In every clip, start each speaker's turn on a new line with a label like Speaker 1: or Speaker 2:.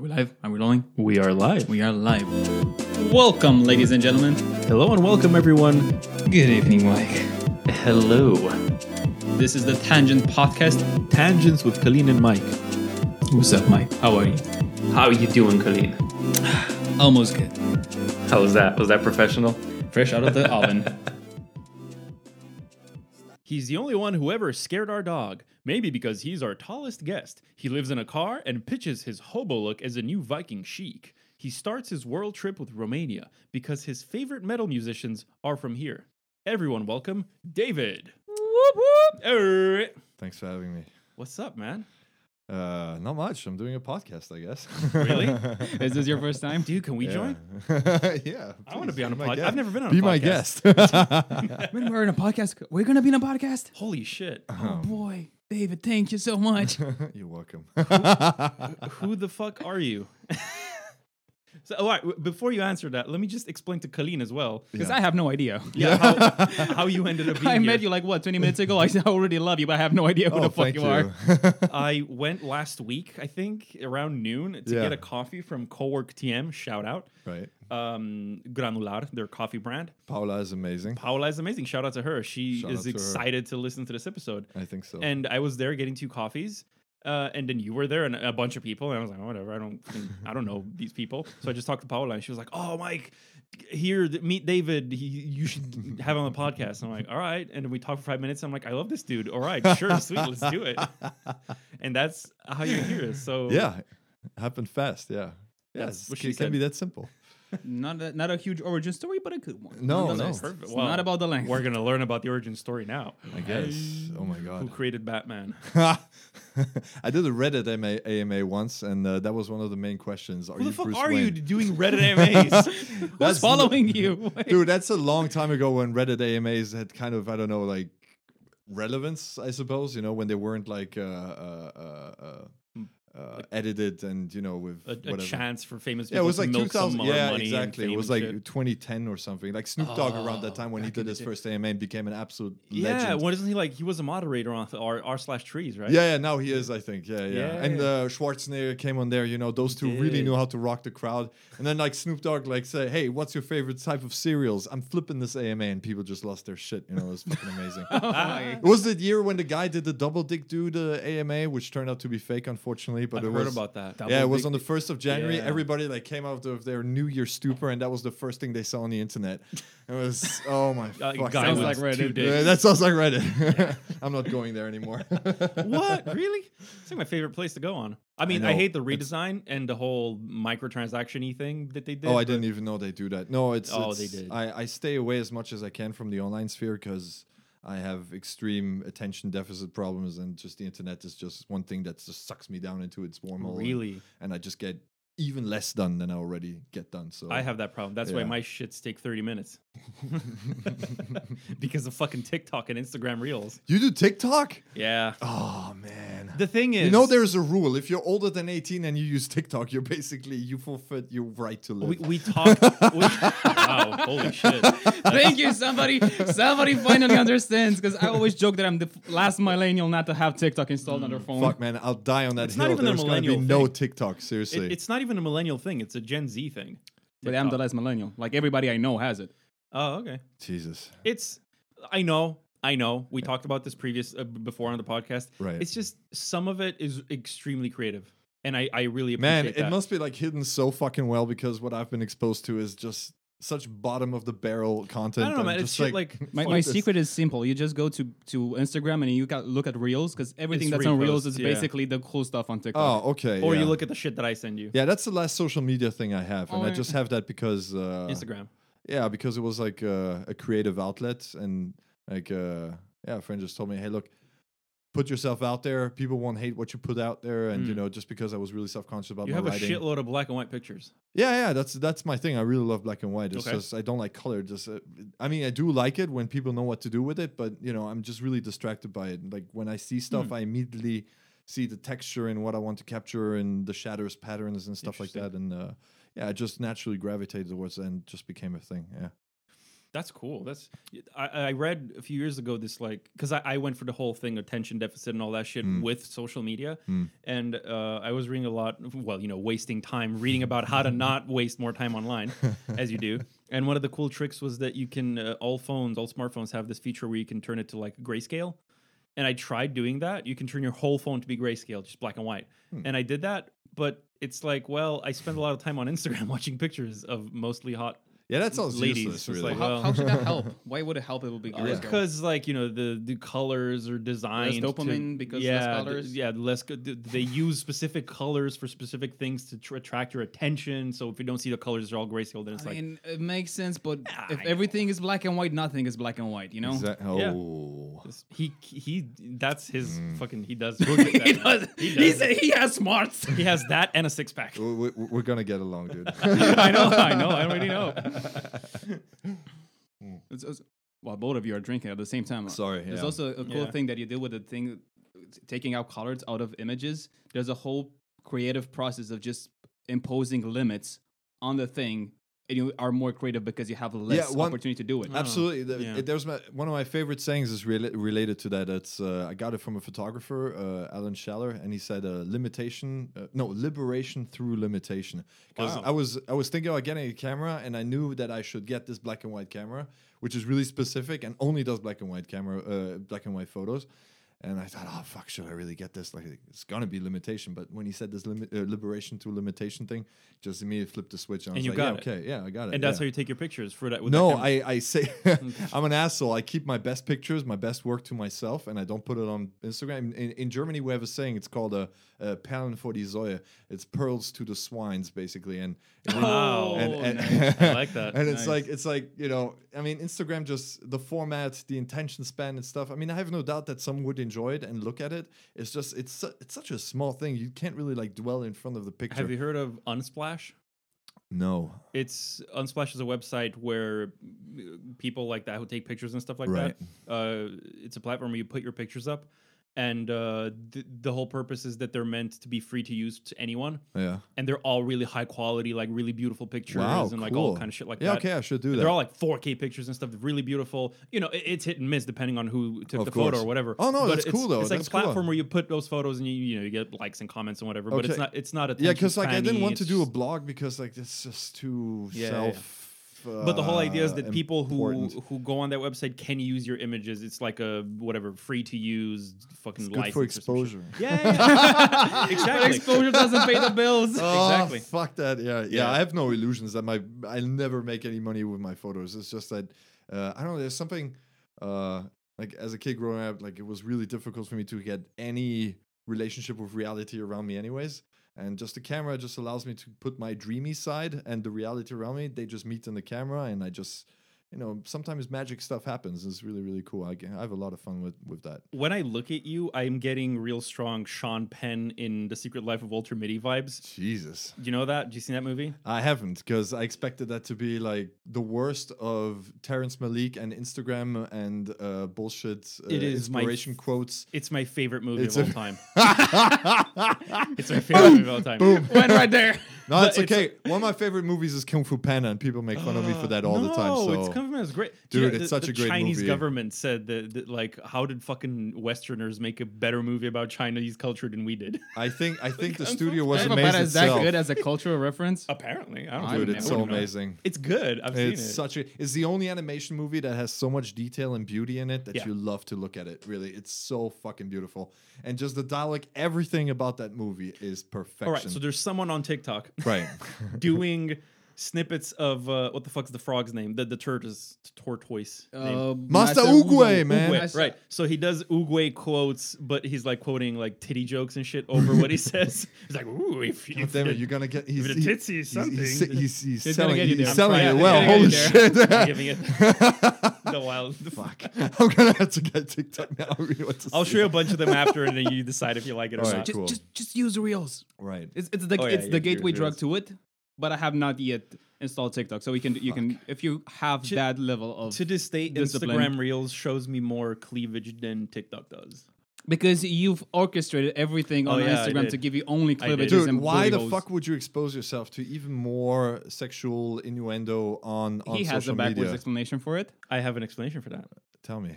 Speaker 1: Are we live? Are we rolling?
Speaker 2: We are live.
Speaker 1: We are live. Welcome, ladies and gentlemen.
Speaker 2: Hello and welcome, everyone.
Speaker 1: Good evening, Mike.
Speaker 2: Hello.
Speaker 1: This is the Tangent Podcast.
Speaker 2: Tangents with Colleen and Mike.
Speaker 1: What's up, Mike? How are you?
Speaker 2: How are you doing, Colleen?
Speaker 1: Almost good.
Speaker 2: How was that? Was that professional?
Speaker 1: Fresh out of the oven.
Speaker 3: He's the only one who ever scared our dog. Maybe because he's our tallest guest. He lives in a car and pitches his hobo look as a new Viking chic. He starts his world trip with Romania because his favorite metal musicians are from here. Everyone, welcome David. Whoop whoop. Alright.
Speaker 4: Thanks for having me.
Speaker 3: What's up, man?
Speaker 4: Uh, not much. I'm doing a podcast, I guess.
Speaker 3: Really?
Speaker 1: Is this your first time?
Speaker 3: Dude, can we join?
Speaker 4: yeah.
Speaker 3: I want to be on a podcast. I've never been on
Speaker 4: Be
Speaker 3: a podcast.
Speaker 4: Be my guest.
Speaker 1: When we're in a podcast, we're gonna be in a podcast.
Speaker 3: Holy shit.
Speaker 1: Oh boy, David, thank you so much.
Speaker 4: You're welcome.
Speaker 3: Who the fuck are you? so, all right, before you answer that, let me just explain to Colleen as well.
Speaker 1: Because
Speaker 4: Yeah.
Speaker 1: I have no idea.
Speaker 3: Yeah, how, how you ended up being
Speaker 1: I
Speaker 3: here.
Speaker 1: met you like what 20 minutes ago. I already love you, but I have no idea who
Speaker 4: oh,
Speaker 1: the fuck you,
Speaker 4: you.
Speaker 1: are.
Speaker 3: I went last week, I think, around noon to
Speaker 4: Yeah.
Speaker 3: get a coffee from Cowork TM. Shout out.
Speaker 4: right.
Speaker 3: Um, Granular, their coffee brand.
Speaker 4: Paula is amazing.
Speaker 3: Paula is amazing. Shout out to her. She
Speaker 4: Shout
Speaker 3: is
Speaker 4: to her.
Speaker 3: excited to listen to this episode.
Speaker 4: I think so.
Speaker 3: And I was there getting two coffees. Uh, and then you were there and a bunch of people. And I was like, whatever. I don't, think- I don't know these people. So I just talked to Paola and she was like, oh, Mike, here, meet David. He, you should have him on the podcast. And I'm like, all right. And then we talked for five minutes. I'm like, I love this dude. All right, sure, sweet, let's do it. And that's how you're here. So
Speaker 4: yeah, happened fast. Yeah. Yeah,
Speaker 3: That's
Speaker 4: it can
Speaker 3: said.
Speaker 4: be that simple.
Speaker 1: Not a, not a huge origin story, but a good one.
Speaker 4: No, no.
Speaker 3: Perfect.
Speaker 1: It's
Speaker 3: Well,
Speaker 1: not about the length.
Speaker 3: We're gonna learn about the origin story now.
Speaker 4: I guess. Oh my god.
Speaker 3: Who created Batman?
Speaker 4: I did a Reddit AMA, AMA once, and uh, that was one of the main questions. Are
Speaker 3: Who
Speaker 4: you
Speaker 3: the fuck
Speaker 4: Bruce
Speaker 3: are
Speaker 4: Wayne?
Speaker 3: you doing Reddit AMAs?
Speaker 1: Who's
Speaker 4: That's-
Speaker 1: following you? Wait.
Speaker 4: Dude, that's a long time ago when Reddit AMAs had kind of I don't know like relevance, I suppose. You know, when they weren't like uh, uh, uh, uh, uh, edited and you know with
Speaker 3: a, a chance for famous
Speaker 4: Yeah, it was like
Speaker 3: milk
Speaker 4: 2000.
Speaker 3: more
Speaker 4: Yeah, exactly. It was like
Speaker 3: shit.
Speaker 4: 2010 or something. Like Snoop Dogg around that
Speaker 1: Oh,
Speaker 4: time when he did his
Speaker 1: day.
Speaker 4: first AMA and became an absolute
Speaker 3: yeah,
Speaker 4: legend.
Speaker 3: wasn't he like he was a moderator on r r slash trees, right?
Speaker 4: Yeah, yeah, now he is, I think. Yeah, yeah. And uh, Schwarzenegger came on there, you know, those two really knew how to rock the crowd. And then like Snoop Dogg like say, Hey, what's your favorite type of cereals? I'm flipping this AMA and people just lost their shit. You know, it was fucking amazing. It was the year when the guy did the double dick do the AMA, which turned out to be fake, unfortunately. But
Speaker 3: I've
Speaker 4: it
Speaker 3: heard
Speaker 4: was
Speaker 3: about that.
Speaker 4: yeah, it was on the first of January.
Speaker 3: Yeah.
Speaker 4: Everybody like came out of their New Year stupor, and that was the first thing they saw on the internet. It was oh my
Speaker 3: Uh,
Speaker 4: fuck.
Speaker 3: guy
Speaker 1: Sounds like Reddit.
Speaker 4: Yeah, that sounds like Reddit. I'm not going there anymore.
Speaker 3: what really? It's like my favorite place to go on. I mean, I,
Speaker 4: know.
Speaker 3: hate the
Speaker 4: It's-
Speaker 3: redesign and the whole microtransaction y thing that they did.
Speaker 4: oh, I didn't even know they do that. No, it's
Speaker 3: Oh,
Speaker 4: it's-
Speaker 3: they did.
Speaker 4: I, I stay away as much as I can from the online sphere because I have extreme attention deficit problems, and just the internet is just one thing that just sucks me down into its wormhole.
Speaker 3: Really,
Speaker 4: and I just get even less done than I already get done. So
Speaker 3: I have that problem. That's why my shits take thirty minutes because of fucking TikTok and Instagram Reels.
Speaker 4: You do TikTok?
Speaker 3: Yeah.
Speaker 4: Oh man.
Speaker 3: The thing is,
Speaker 4: You know, there's a rule. If you're older than 18 and you use TikTok, you're basically you forfeit your right to live.
Speaker 3: we, we talked. we, wow, holy shit!
Speaker 1: Thank you, somebody. Somebody finally understands because I always joke that I'm the last millennial not to have TikTok installed on their mm. phone.
Speaker 4: Fuck, man, I'll die on that
Speaker 3: It's
Speaker 4: hill.
Speaker 3: not even a
Speaker 4: There's gonna be
Speaker 3: millennial
Speaker 4: no. TikTok. Seriously.
Speaker 3: It, it's not even a millennial thing; it's a Gen Z thing.
Speaker 1: But I'm the last millennial. Like everybody I know has it.
Speaker 3: Oh, okay.
Speaker 4: Jesus.
Speaker 3: It's. I know. I know. We talked about this previous uh, before on the podcast.
Speaker 4: Right.
Speaker 3: It's just some of it is extremely creative, and I I really
Speaker 4: Man,
Speaker 3: appreciate
Speaker 4: it
Speaker 3: that.
Speaker 4: must be like hidden so fucking well because what I've been exposed to is just such bottom of the barrel content.
Speaker 3: I don't know, man. It's
Speaker 4: just
Speaker 3: shit like,
Speaker 1: My, my
Speaker 4: this.
Speaker 1: secret is simple. You just go to, to Instagram and you got look at reels because everything
Speaker 3: It's
Speaker 1: that's on reels is
Speaker 3: yeah.
Speaker 1: basically the cool stuff on TikTok.
Speaker 4: Oh, okay.
Speaker 3: or
Speaker 4: yeah.
Speaker 3: you look at the shit that I send you.
Speaker 4: Yeah, that's the last social media thing I have, and
Speaker 1: Oh,
Speaker 4: I just have that because uh,
Speaker 3: Instagram.
Speaker 4: Yeah, because it was like uh, a creative outlet, and like uh, yeah, a friend just told me, "Hey, look, put yourself out there. People won't hate what you put out there." And you
Speaker 3: Mm.
Speaker 4: know, just because I was really self conscious about
Speaker 3: You
Speaker 4: my
Speaker 3: have a
Speaker 4: writing.
Speaker 3: shitload of black and white pictures.
Speaker 4: yeah, yeah, that's that's my thing. I really love black and white. It's
Speaker 3: Okay.
Speaker 4: just I don't like color. Just uh, I mean, I do like it when people know what to do with it, but you know, I'm just really distracted by it. Like when I see stuff,
Speaker 3: Hmm.
Speaker 4: I immediately see the texture and what I want to capture and the shadows, patterns, and stuff like that. And uh, yeah, I just naturally gravitated towards it and just became a thing. Yeah.
Speaker 3: That's cool. That's I, I read a few years ago this like because I, I went for the whole thing attention deficit and all that shit with social media, and uh, I was reading a lot. Well, you know, wasting time reading about how to not waste more time online, as you do. And one of the cool tricks was that you can uh, all phones, all smartphones have this feature where you can turn it to like grayscale. And I tried doing that. You can turn your whole phone to be grayscale, just black and white. Hmm. And I did that, but it's like, well, I spend a lot of time on Instagram watching pictures of mostly hot
Speaker 4: Yeah, that sounds
Speaker 3: Ladies,
Speaker 4: useless.
Speaker 3: it's
Speaker 4: Really.
Speaker 3: like,
Speaker 1: How,
Speaker 3: well-
Speaker 1: how should that help? Why would it help? It would be grayscale.
Speaker 3: because like you know the the colors are designed to-
Speaker 1: dopamine because less
Speaker 3: yeah th-
Speaker 1: colors?
Speaker 3: yeah less go- th- they use specific colors for specific things to tr- attract your attention so if you don't see the colors they're all grayscale then it's
Speaker 1: I
Speaker 3: like
Speaker 1: mean, it makes sense, but if everything is black and white, nothing is black and white. You know.
Speaker 4: Exa-
Speaker 3: Yeah.
Speaker 4: oh.
Speaker 3: this- he he that's his
Speaker 4: Mm.
Speaker 3: fucking he does
Speaker 1: he does.
Speaker 3: he,
Speaker 1: He,
Speaker 3: does.
Speaker 1: said he has smarts.
Speaker 3: he has that and a six pack
Speaker 4: We- we- We're gonna get along, dude.
Speaker 3: I know I know I already know
Speaker 1: It's- it's- well, both of you are drinking at the same time.
Speaker 4: Uh, Sorry,
Speaker 1: There's
Speaker 4: yeah.
Speaker 1: also a cool
Speaker 3: Yeah.
Speaker 1: thing that you did with the thing, taking out colors out of images. There's a whole creative process of just imposing limits on the thing, and you are more creative because you have less
Speaker 4: one-
Speaker 1: opportunity to do it.
Speaker 4: Absolutely. The-
Speaker 3: yeah.
Speaker 4: it- there's my, one of my favorite sayings is rela- related to that. It's uh, I got it from a photographer, uh, Alan Schaller, and he said uh, limitation, uh, no liberation through limitation. Because
Speaker 3: Wow.
Speaker 4: I was I was thinking about getting a camera, and I knew that I should get this black and white camera, which is really specific and only does black and white camera, uh, black and white photos. And I thought, oh fuck, should I really get this? Like, it's gonna be limitation. But when he said this limit, uh, liberation to limitation thing, just immediately flipped the switch. And,
Speaker 3: And you
Speaker 4: like,
Speaker 3: got
Speaker 4: yeah,
Speaker 3: it.
Speaker 4: okay, yeah, I got it.
Speaker 3: and that's
Speaker 4: yeah.
Speaker 3: how you take your pictures for that with that
Speaker 4: No,
Speaker 3: camera.
Speaker 4: I, I say I'm an asshole. I keep my best pictures, my best work to myself, and I don't put it on Instagram. In, in Germany, we have a saying. It's called a, a Perlen vor die Säue. It's pearls to the swines, basically. And and,
Speaker 3: Wow.
Speaker 4: and, and
Speaker 3: nice. I like that.
Speaker 4: And it's like it's like you know, I mean, Instagram just the format, the attention span, and stuff. I mean, I have no doubt that some would enjoy it and look at it. It's just it's su- it's such a small thing. You can't really like dwell in front of the picture.
Speaker 3: have you heard of Unsplash
Speaker 4: no.
Speaker 3: It's Unsplash is a website where people like that who take pictures and stuff like
Speaker 4: Right.
Speaker 3: that. Uh, it's a platform where you put your pictures up, and uh, th- the whole purpose is that they're meant to be free to use to anyone,
Speaker 4: Yeah.
Speaker 3: and they're all really high quality, like really beautiful pictures
Speaker 4: Wow.
Speaker 3: and like
Speaker 4: cool.
Speaker 3: all kind of shit like
Speaker 4: yeah.
Speaker 3: that.
Speaker 4: Okay, I should do that.
Speaker 3: They're all like 4K pictures and stuff, really beautiful. You know, it- it's hit and miss depending on who took
Speaker 4: Of
Speaker 3: the photo or whatever.
Speaker 4: Oh, no,
Speaker 3: But
Speaker 4: that's
Speaker 3: it's,
Speaker 4: cool, though.
Speaker 3: It's like
Speaker 4: That's
Speaker 3: a
Speaker 4: cool.
Speaker 3: platform where you put those photos and you you know you get likes and comments and whatever. But it's not it's not a
Speaker 4: Yeah, because like I didn't want to do a blog because like it's just too
Speaker 3: Yeah, yeah, yeah.
Speaker 4: Self.
Speaker 3: But the whole idea is
Speaker 4: uh,
Speaker 3: that people who who go on that website can use your images. It's like a whatever free to use fucking
Speaker 4: It's good for
Speaker 3: license or
Speaker 4: exposure.
Speaker 3: Yeah, yeah, yeah. exactly.
Speaker 1: Exposure doesn't pay the bills.
Speaker 4: Oh,
Speaker 3: Exactly.
Speaker 4: Fuck that. Yeah, yeah.
Speaker 3: Yeah.
Speaker 4: I have no illusions that my I'll never make any money with my photos. It's just that uh, I don't know. There's something uh, like as a kid growing up, like it was really difficult for me to get any relationship with reality around me, anyways. And just the camera just allows me to put my dreamy side and the reality around me. They just meet in the camera, and I just, you know, sometimes magic stuff happens. It's really, really cool. I, I have a lot of fun with with that.
Speaker 3: when I look at you, I'm getting real strong Sean Penn in The Secret Life of Walter Mitty vibes.
Speaker 4: Jesus.
Speaker 3: Do you know that? Do you see that movie?
Speaker 4: I haven't because I expected that to be like the worst of Terrence Malick and Instagram and uh, bullshit uh,
Speaker 3: It is my
Speaker 4: inspiration quotes.
Speaker 3: It's my favorite movie
Speaker 4: It's
Speaker 3: of all time. It's my favorite movie of all time.
Speaker 4: Boom.
Speaker 1: Went right there.
Speaker 4: No, it's
Speaker 3: it's
Speaker 4: okay. One of my favorite movies is Kung Fu Panda, and people make fun of me for that all the time.
Speaker 3: No,
Speaker 4: So
Speaker 3: it's Kung is great. Do you
Speaker 4: Dude,
Speaker 3: know,
Speaker 4: it's
Speaker 3: the-
Speaker 4: such
Speaker 3: the
Speaker 4: a great movie.
Speaker 3: The Chinese
Speaker 4: movie.
Speaker 3: government said that, that, like, how did fucking Westerners make a better movie about Chinese culture than we did?
Speaker 4: I think I think the studio was
Speaker 1: amazing. Fu
Speaker 4: amazed
Speaker 1: Panda is that
Speaker 4: itself.
Speaker 1: good as a cultural reference?
Speaker 3: Apparently, I don't
Speaker 1: I
Speaker 3: know.
Speaker 4: Dude, it's
Speaker 1: never
Speaker 4: so
Speaker 1: know.
Speaker 4: amazing.
Speaker 3: It's good. I've
Speaker 4: It's
Speaker 3: seen it.
Speaker 4: such a. It's the only animation movie that has so much detail and beauty in it that
Speaker 3: Yeah.
Speaker 4: you love to look at it. Really, it's so fucking beautiful, and just the dialogue, everything about that movie is perfection.
Speaker 3: All right, so there's someone on TikTok
Speaker 4: right.
Speaker 3: doing snippets of uh, what the fuck's the frog's name? The the tortoise tortoise. name.
Speaker 1: Uh,
Speaker 4: Master Oogway, man.
Speaker 3: Oogway, right. So he does Oogway quotes, but he's like quoting like titty jokes and shit over what he says. He's like, "Ooh, if,
Speaker 4: God
Speaker 3: if
Speaker 4: damn it, you're gonna get. He's,
Speaker 3: the
Speaker 4: he-
Speaker 3: titsy is
Speaker 4: he's- He's,
Speaker 3: something.
Speaker 4: he's, he's,
Speaker 1: He's gonna
Speaker 4: selling,
Speaker 1: get you
Speaker 4: he's
Speaker 1: there.
Speaker 4: selling
Speaker 3: I'm
Speaker 4: it
Speaker 3: trying-
Speaker 4: well. Holy
Speaker 1: getting
Speaker 4: shit!
Speaker 3: I'm giving it the wild.
Speaker 4: Fuck. I'm gonna have to get TikTok now. I really
Speaker 3: I'll show you a bunch of them after, and then you decide if you like it or
Speaker 4: All right,
Speaker 3: not.
Speaker 1: Just,
Speaker 4: Cool.
Speaker 1: just, just use Reels.
Speaker 4: Right.
Speaker 1: It's, it's the
Speaker 3: Oh, yeah,
Speaker 1: it's
Speaker 3: yeah,
Speaker 1: the gateway drug to it, but I have not yet installed TikTok. So we can you can if you have
Speaker 3: To-
Speaker 1: that level of
Speaker 3: To this day,
Speaker 1: Discipline.
Speaker 3: Instagram Reels shows me more cleavage than TikTok does.
Speaker 1: Because you've orchestrated everything
Speaker 3: Oh,
Speaker 1: on
Speaker 3: yeah, I
Speaker 1: Instagram
Speaker 3: did.
Speaker 1: to give you only
Speaker 3: I did.
Speaker 1: cleavages
Speaker 4: Dude,
Speaker 1: and
Speaker 4: why the
Speaker 1: booty holes.
Speaker 4: fuck would you expose yourself to even more sexual innuendo on, on
Speaker 1: He has a
Speaker 4: social
Speaker 1: backwards
Speaker 4: media?
Speaker 1: explanation for it.
Speaker 3: I have an explanation for that.
Speaker 4: Tell me.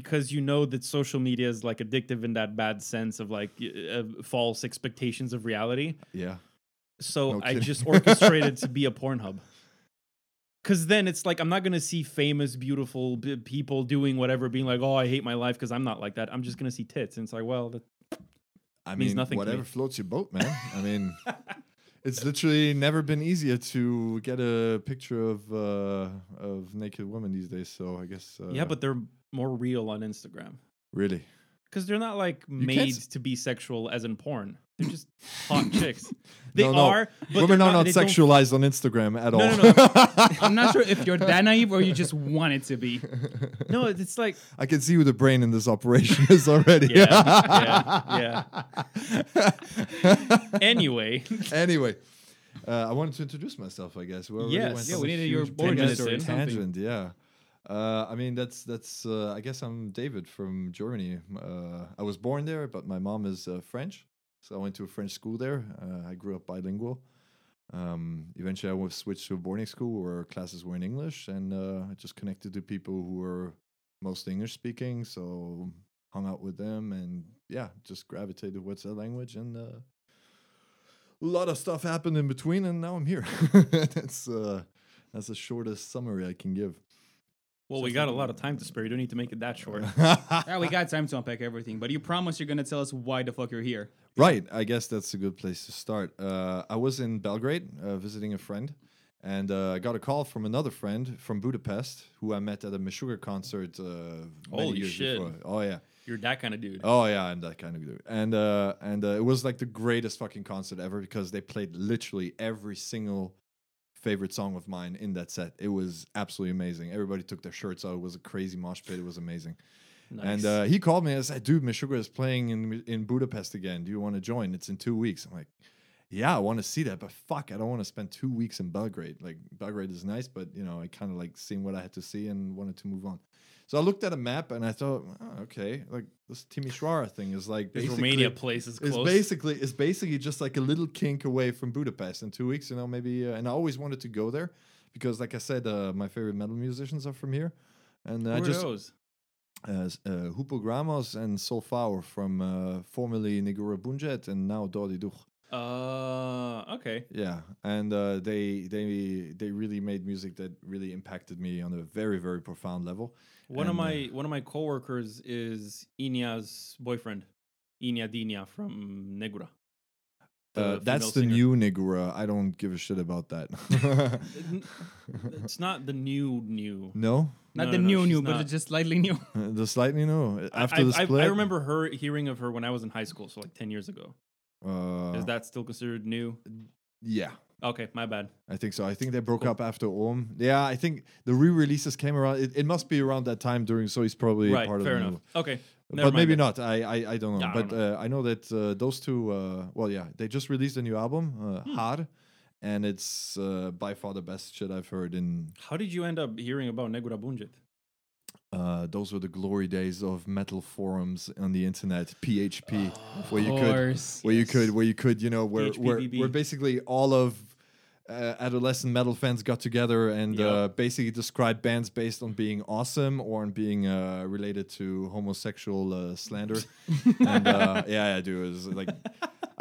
Speaker 3: because you know that social media is like addictive in that bad sense of like y- uh, false expectations of reality.
Speaker 4: Yeah.
Speaker 3: So
Speaker 4: No
Speaker 3: I just orchestrated to be a Pornhub. Because then it's like I'm not gonna see famous, beautiful b- people doing whatever, being like, "Oh, I hate my life," because I'm not like that. I'm just gonna see tits, and it's like, well, that,
Speaker 4: I
Speaker 3: Means
Speaker 4: mean,
Speaker 3: nothing to
Speaker 4: whatever
Speaker 3: me.
Speaker 4: floats your boat, man. I mean, it's literally never been easier to get a picture of uh, of naked women these days. So I guess. Uh,
Speaker 3: yeah, but they're more real on Instagram
Speaker 4: really,
Speaker 3: because they're not like
Speaker 4: can't
Speaker 3: made to be sexual as in porn. They're just hot chicks. They
Speaker 4: No, no.
Speaker 3: are, but
Speaker 4: women
Speaker 3: they're
Speaker 4: are not
Speaker 3: they don't
Speaker 4: sexualized on Instagram at all.
Speaker 3: No, no, no.
Speaker 1: I'm not sure if you're that naive or you just want it to be.
Speaker 3: No, it's like
Speaker 4: I can see who the brain in this operation is already.
Speaker 3: yeah, yeah, yeah. anyway,
Speaker 4: anyway, uh, I wanted to introduce myself. I guess. We already
Speaker 3: Yes.
Speaker 4: went
Speaker 3: Yeah,
Speaker 4: on
Speaker 1: we
Speaker 4: a
Speaker 1: needed your
Speaker 4: huge
Speaker 1: origin
Speaker 4: tangent-
Speaker 3: story.
Speaker 4: Tangent, yeah. Uh, I mean, that's that's. Uh, I guess I'm David from Germany. Uh, I was born there, but my mom is uh, French, so I went to a French school there. Uh, I grew up bilingual. Um, eventually, I was switched to a boarding school where classes were in English, and uh, I just connected to people who were mostly English speaking. So hung out with them, and yeah, just gravitated towards that language, and uh, a lot of stuff happened in between, and now I'm here. that's uh, that's the shortest summary I can give.
Speaker 3: Well, we got a lot of time to spare. You don't need to make it that short.
Speaker 1: Yeah, we got time to unpack everything, but you promise you're gonna tell us why the fuck you're here.
Speaker 4: Right. I guess that's a good place to start. Uh, I was in Belgrade uh, visiting a friend, and uh, I got a call from another friend from Budapest who I met at a Meshuggah concert uh, many
Speaker 3: Holy
Speaker 4: years
Speaker 3: shit.
Speaker 4: before. Oh yeah.
Speaker 3: You're that kind of dude.
Speaker 4: Oh yeah, I'm that kind of dude. And uh, and uh, it was like the greatest fucking concert ever because they played literally every single favorite song of mine in that set. It was absolutely amazing. Everybody took their shirts out. It was a crazy mosh pit. It was amazing. And uh, he called me and said, "Dude, Meshuggah is playing in in Budapest again. Do you want to join? It's in two weeks." I'm like, "Yeah, I want to see that, but fuck, I don't want to spend two weeks in Belgrade. Like Belgrade is nice, but you know, I kind of like seeing what I had to see and wanted to move on." So I looked at a map and I thought, oh, "Okay, like this Timisoara thing is like
Speaker 3: this Romania place is
Speaker 4: it's basically it's basically just like a little kink away from Budapest in two weeks, you know, maybe. Uh, and I always wanted to go there because, like I said, uh, my favorite metal musicians are from here, and
Speaker 3: Who
Speaker 4: I just
Speaker 3: those?
Speaker 4: uh, uh, Hupogrammos and Sol Faur from uh, formerly Negura Bunget and now Dordeduh.
Speaker 3: Uh, okay.
Speaker 4: Yeah, and uh, they they they really made music that really impacted me on a very very profound level.
Speaker 3: One of
Speaker 4: And, uh,
Speaker 3: my one of my coworkers is Inya's boyfriend, Inya Dinya from Negura. the
Speaker 4: Uh, that's the
Speaker 3: singer.
Speaker 4: new Negura. I don't give a shit about that.
Speaker 3: It's not the new new.
Speaker 4: no,
Speaker 1: Not
Speaker 3: No,
Speaker 1: the
Speaker 3: no, no,
Speaker 1: new
Speaker 3: she's
Speaker 1: new, but it's just slightly new.
Speaker 4: Uh, the slightly new after
Speaker 3: I,
Speaker 4: the
Speaker 3: I-
Speaker 4: split.
Speaker 3: I remember her hearing of her when I was in high school, so like ten years ago.
Speaker 4: Uh,
Speaker 3: Is that still considered new?
Speaker 4: yeah,
Speaker 3: Okay, my bad.
Speaker 4: I think so. I think they broke up after Om. Yeah, I think the re-releases came around. It, it must be around that time during. So he's probably
Speaker 3: right,
Speaker 4: part
Speaker 3: fair
Speaker 4: of the
Speaker 3: enough.
Speaker 4: new-
Speaker 3: Okay,
Speaker 4: but
Speaker 3: never mind
Speaker 4: maybe not. I, I I don't know.
Speaker 3: Yeah, I
Speaker 4: but
Speaker 3: don't
Speaker 4: Uh, I know that uh, those two. Uh, well, yeah, they just released a new album, uh,
Speaker 3: Hmm.
Speaker 4: Har, and it's uh, by far the best shit I've heard. In
Speaker 3: How did you end up hearing about Negura Bunget?
Speaker 4: Uh, those were the glory days of metal forums on the internet, PHP,
Speaker 3: Oh,
Speaker 4: where you could
Speaker 1: course.
Speaker 4: where you could where you could you know where where, where basically all of uh, adolescent metal fans got together and
Speaker 3: Yep.
Speaker 4: uh, basically described bands based on being awesome or on being uh, related to homosexual uh, slander. and uh, yeah, yeah, dude, it was like.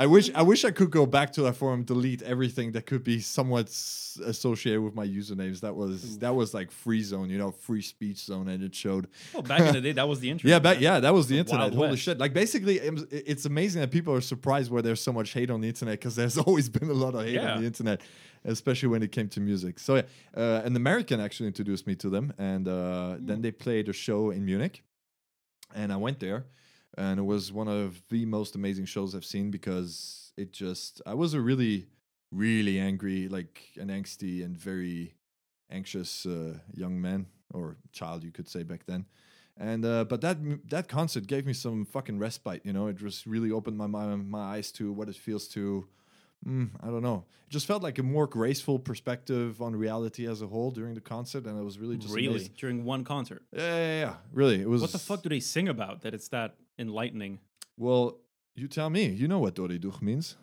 Speaker 4: I wish I wish I could go back to that forum, delete everything that could be somewhat s- associated with my usernames. That was that was like free zone, you know, free speech zone, and it showed
Speaker 3: Well, back in the day, that was the internet.
Speaker 4: yeah, back, yeah, that was the
Speaker 3: The
Speaker 4: internet. Holy
Speaker 3: West.
Speaker 4: shit! Like basically, it's amazing that people are surprised why there's so much hate on the internet because there's always been a lot of hate
Speaker 3: Yeah.
Speaker 4: on the internet, especially when it came to music. So yeah, uh, an American actually introduced me to them, and uh,
Speaker 3: Hmm.
Speaker 4: then they played a show in Munich, and I went there, and it was one of the most amazing shows I've seen because it just I was a really, really angry, like an angsty and very anxious uh, young man or child, you could say back then. And uh, but that that concert gave me some fucking respite. You know, it just really opened my my, my eyes to what it feels to. Mm, I don't know. It just felt like a more graceful perspective on reality as a whole during the concert, and it was really just
Speaker 3: really during one concert.
Speaker 4: Yeah, yeah, yeah. Really, it was.
Speaker 3: What the fuck do they sing about that it's that enlightening.
Speaker 4: Well, you tell me. You know what Dordeduh means.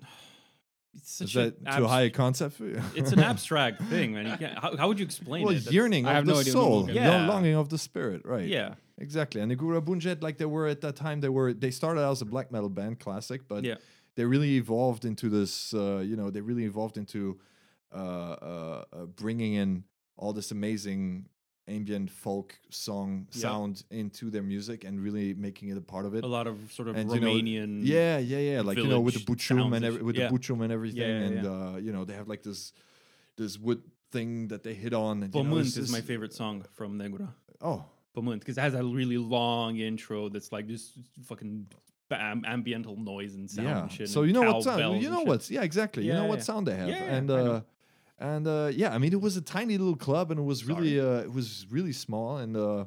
Speaker 3: It's
Speaker 4: Is that
Speaker 3: a
Speaker 4: too high a concept for you?
Speaker 3: It's an abstract thing, man. You can't, how, how would you explain
Speaker 4: well,
Speaker 3: it? That's-
Speaker 4: yearning
Speaker 1: I
Speaker 4: of
Speaker 1: have
Speaker 4: the
Speaker 1: no
Speaker 4: soul,
Speaker 1: it means.
Speaker 4: the
Speaker 3: Yeah.
Speaker 4: longing of the spirit, right?
Speaker 3: Yeah,
Speaker 4: exactly. And the Gura Bunget, like they were at that time, they were they started out as a black metal band, classic, but
Speaker 3: yeah.
Speaker 4: they really evolved into this. Uh, you know, they really evolved into uh, uh, uh, bringing in all this amazing ambient folk song
Speaker 3: Yeah.
Speaker 4: sound into their music and really making it a part of it.
Speaker 3: A lot of sort of
Speaker 4: And, you know,
Speaker 3: Romanian.
Speaker 4: Yeah, yeah, yeah. Like you know, with the
Speaker 3: bucium
Speaker 4: and every, with
Speaker 3: yeah.
Speaker 4: the bucium and everything,
Speaker 3: Yeah, yeah,
Speaker 4: and uh, you know, they have like this this wood thing that they hit on. And, you know,
Speaker 3: is my favorite song from Negura.
Speaker 4: Oh,
Speaker 3: Pomunt, because it has a really long intro that's like just fucking am- ambiental noise and sound
Speaker 4: yeah.
Speaker 3: and shit.
Speaker 4: So you know what sound? You know what's yeah, exactly. you
Speaker 3: Yeah,
Speaker 4: know what
Speaker 3: yeah.
Speaker 4: sound they have,
Speaker 3: Yeah,
Speaker 4: and uh,
Speaker 3: know.
Speaker 4: And uh, yeah. I mean, it was a tiny little club, and it was really uh, it was really small, and uh,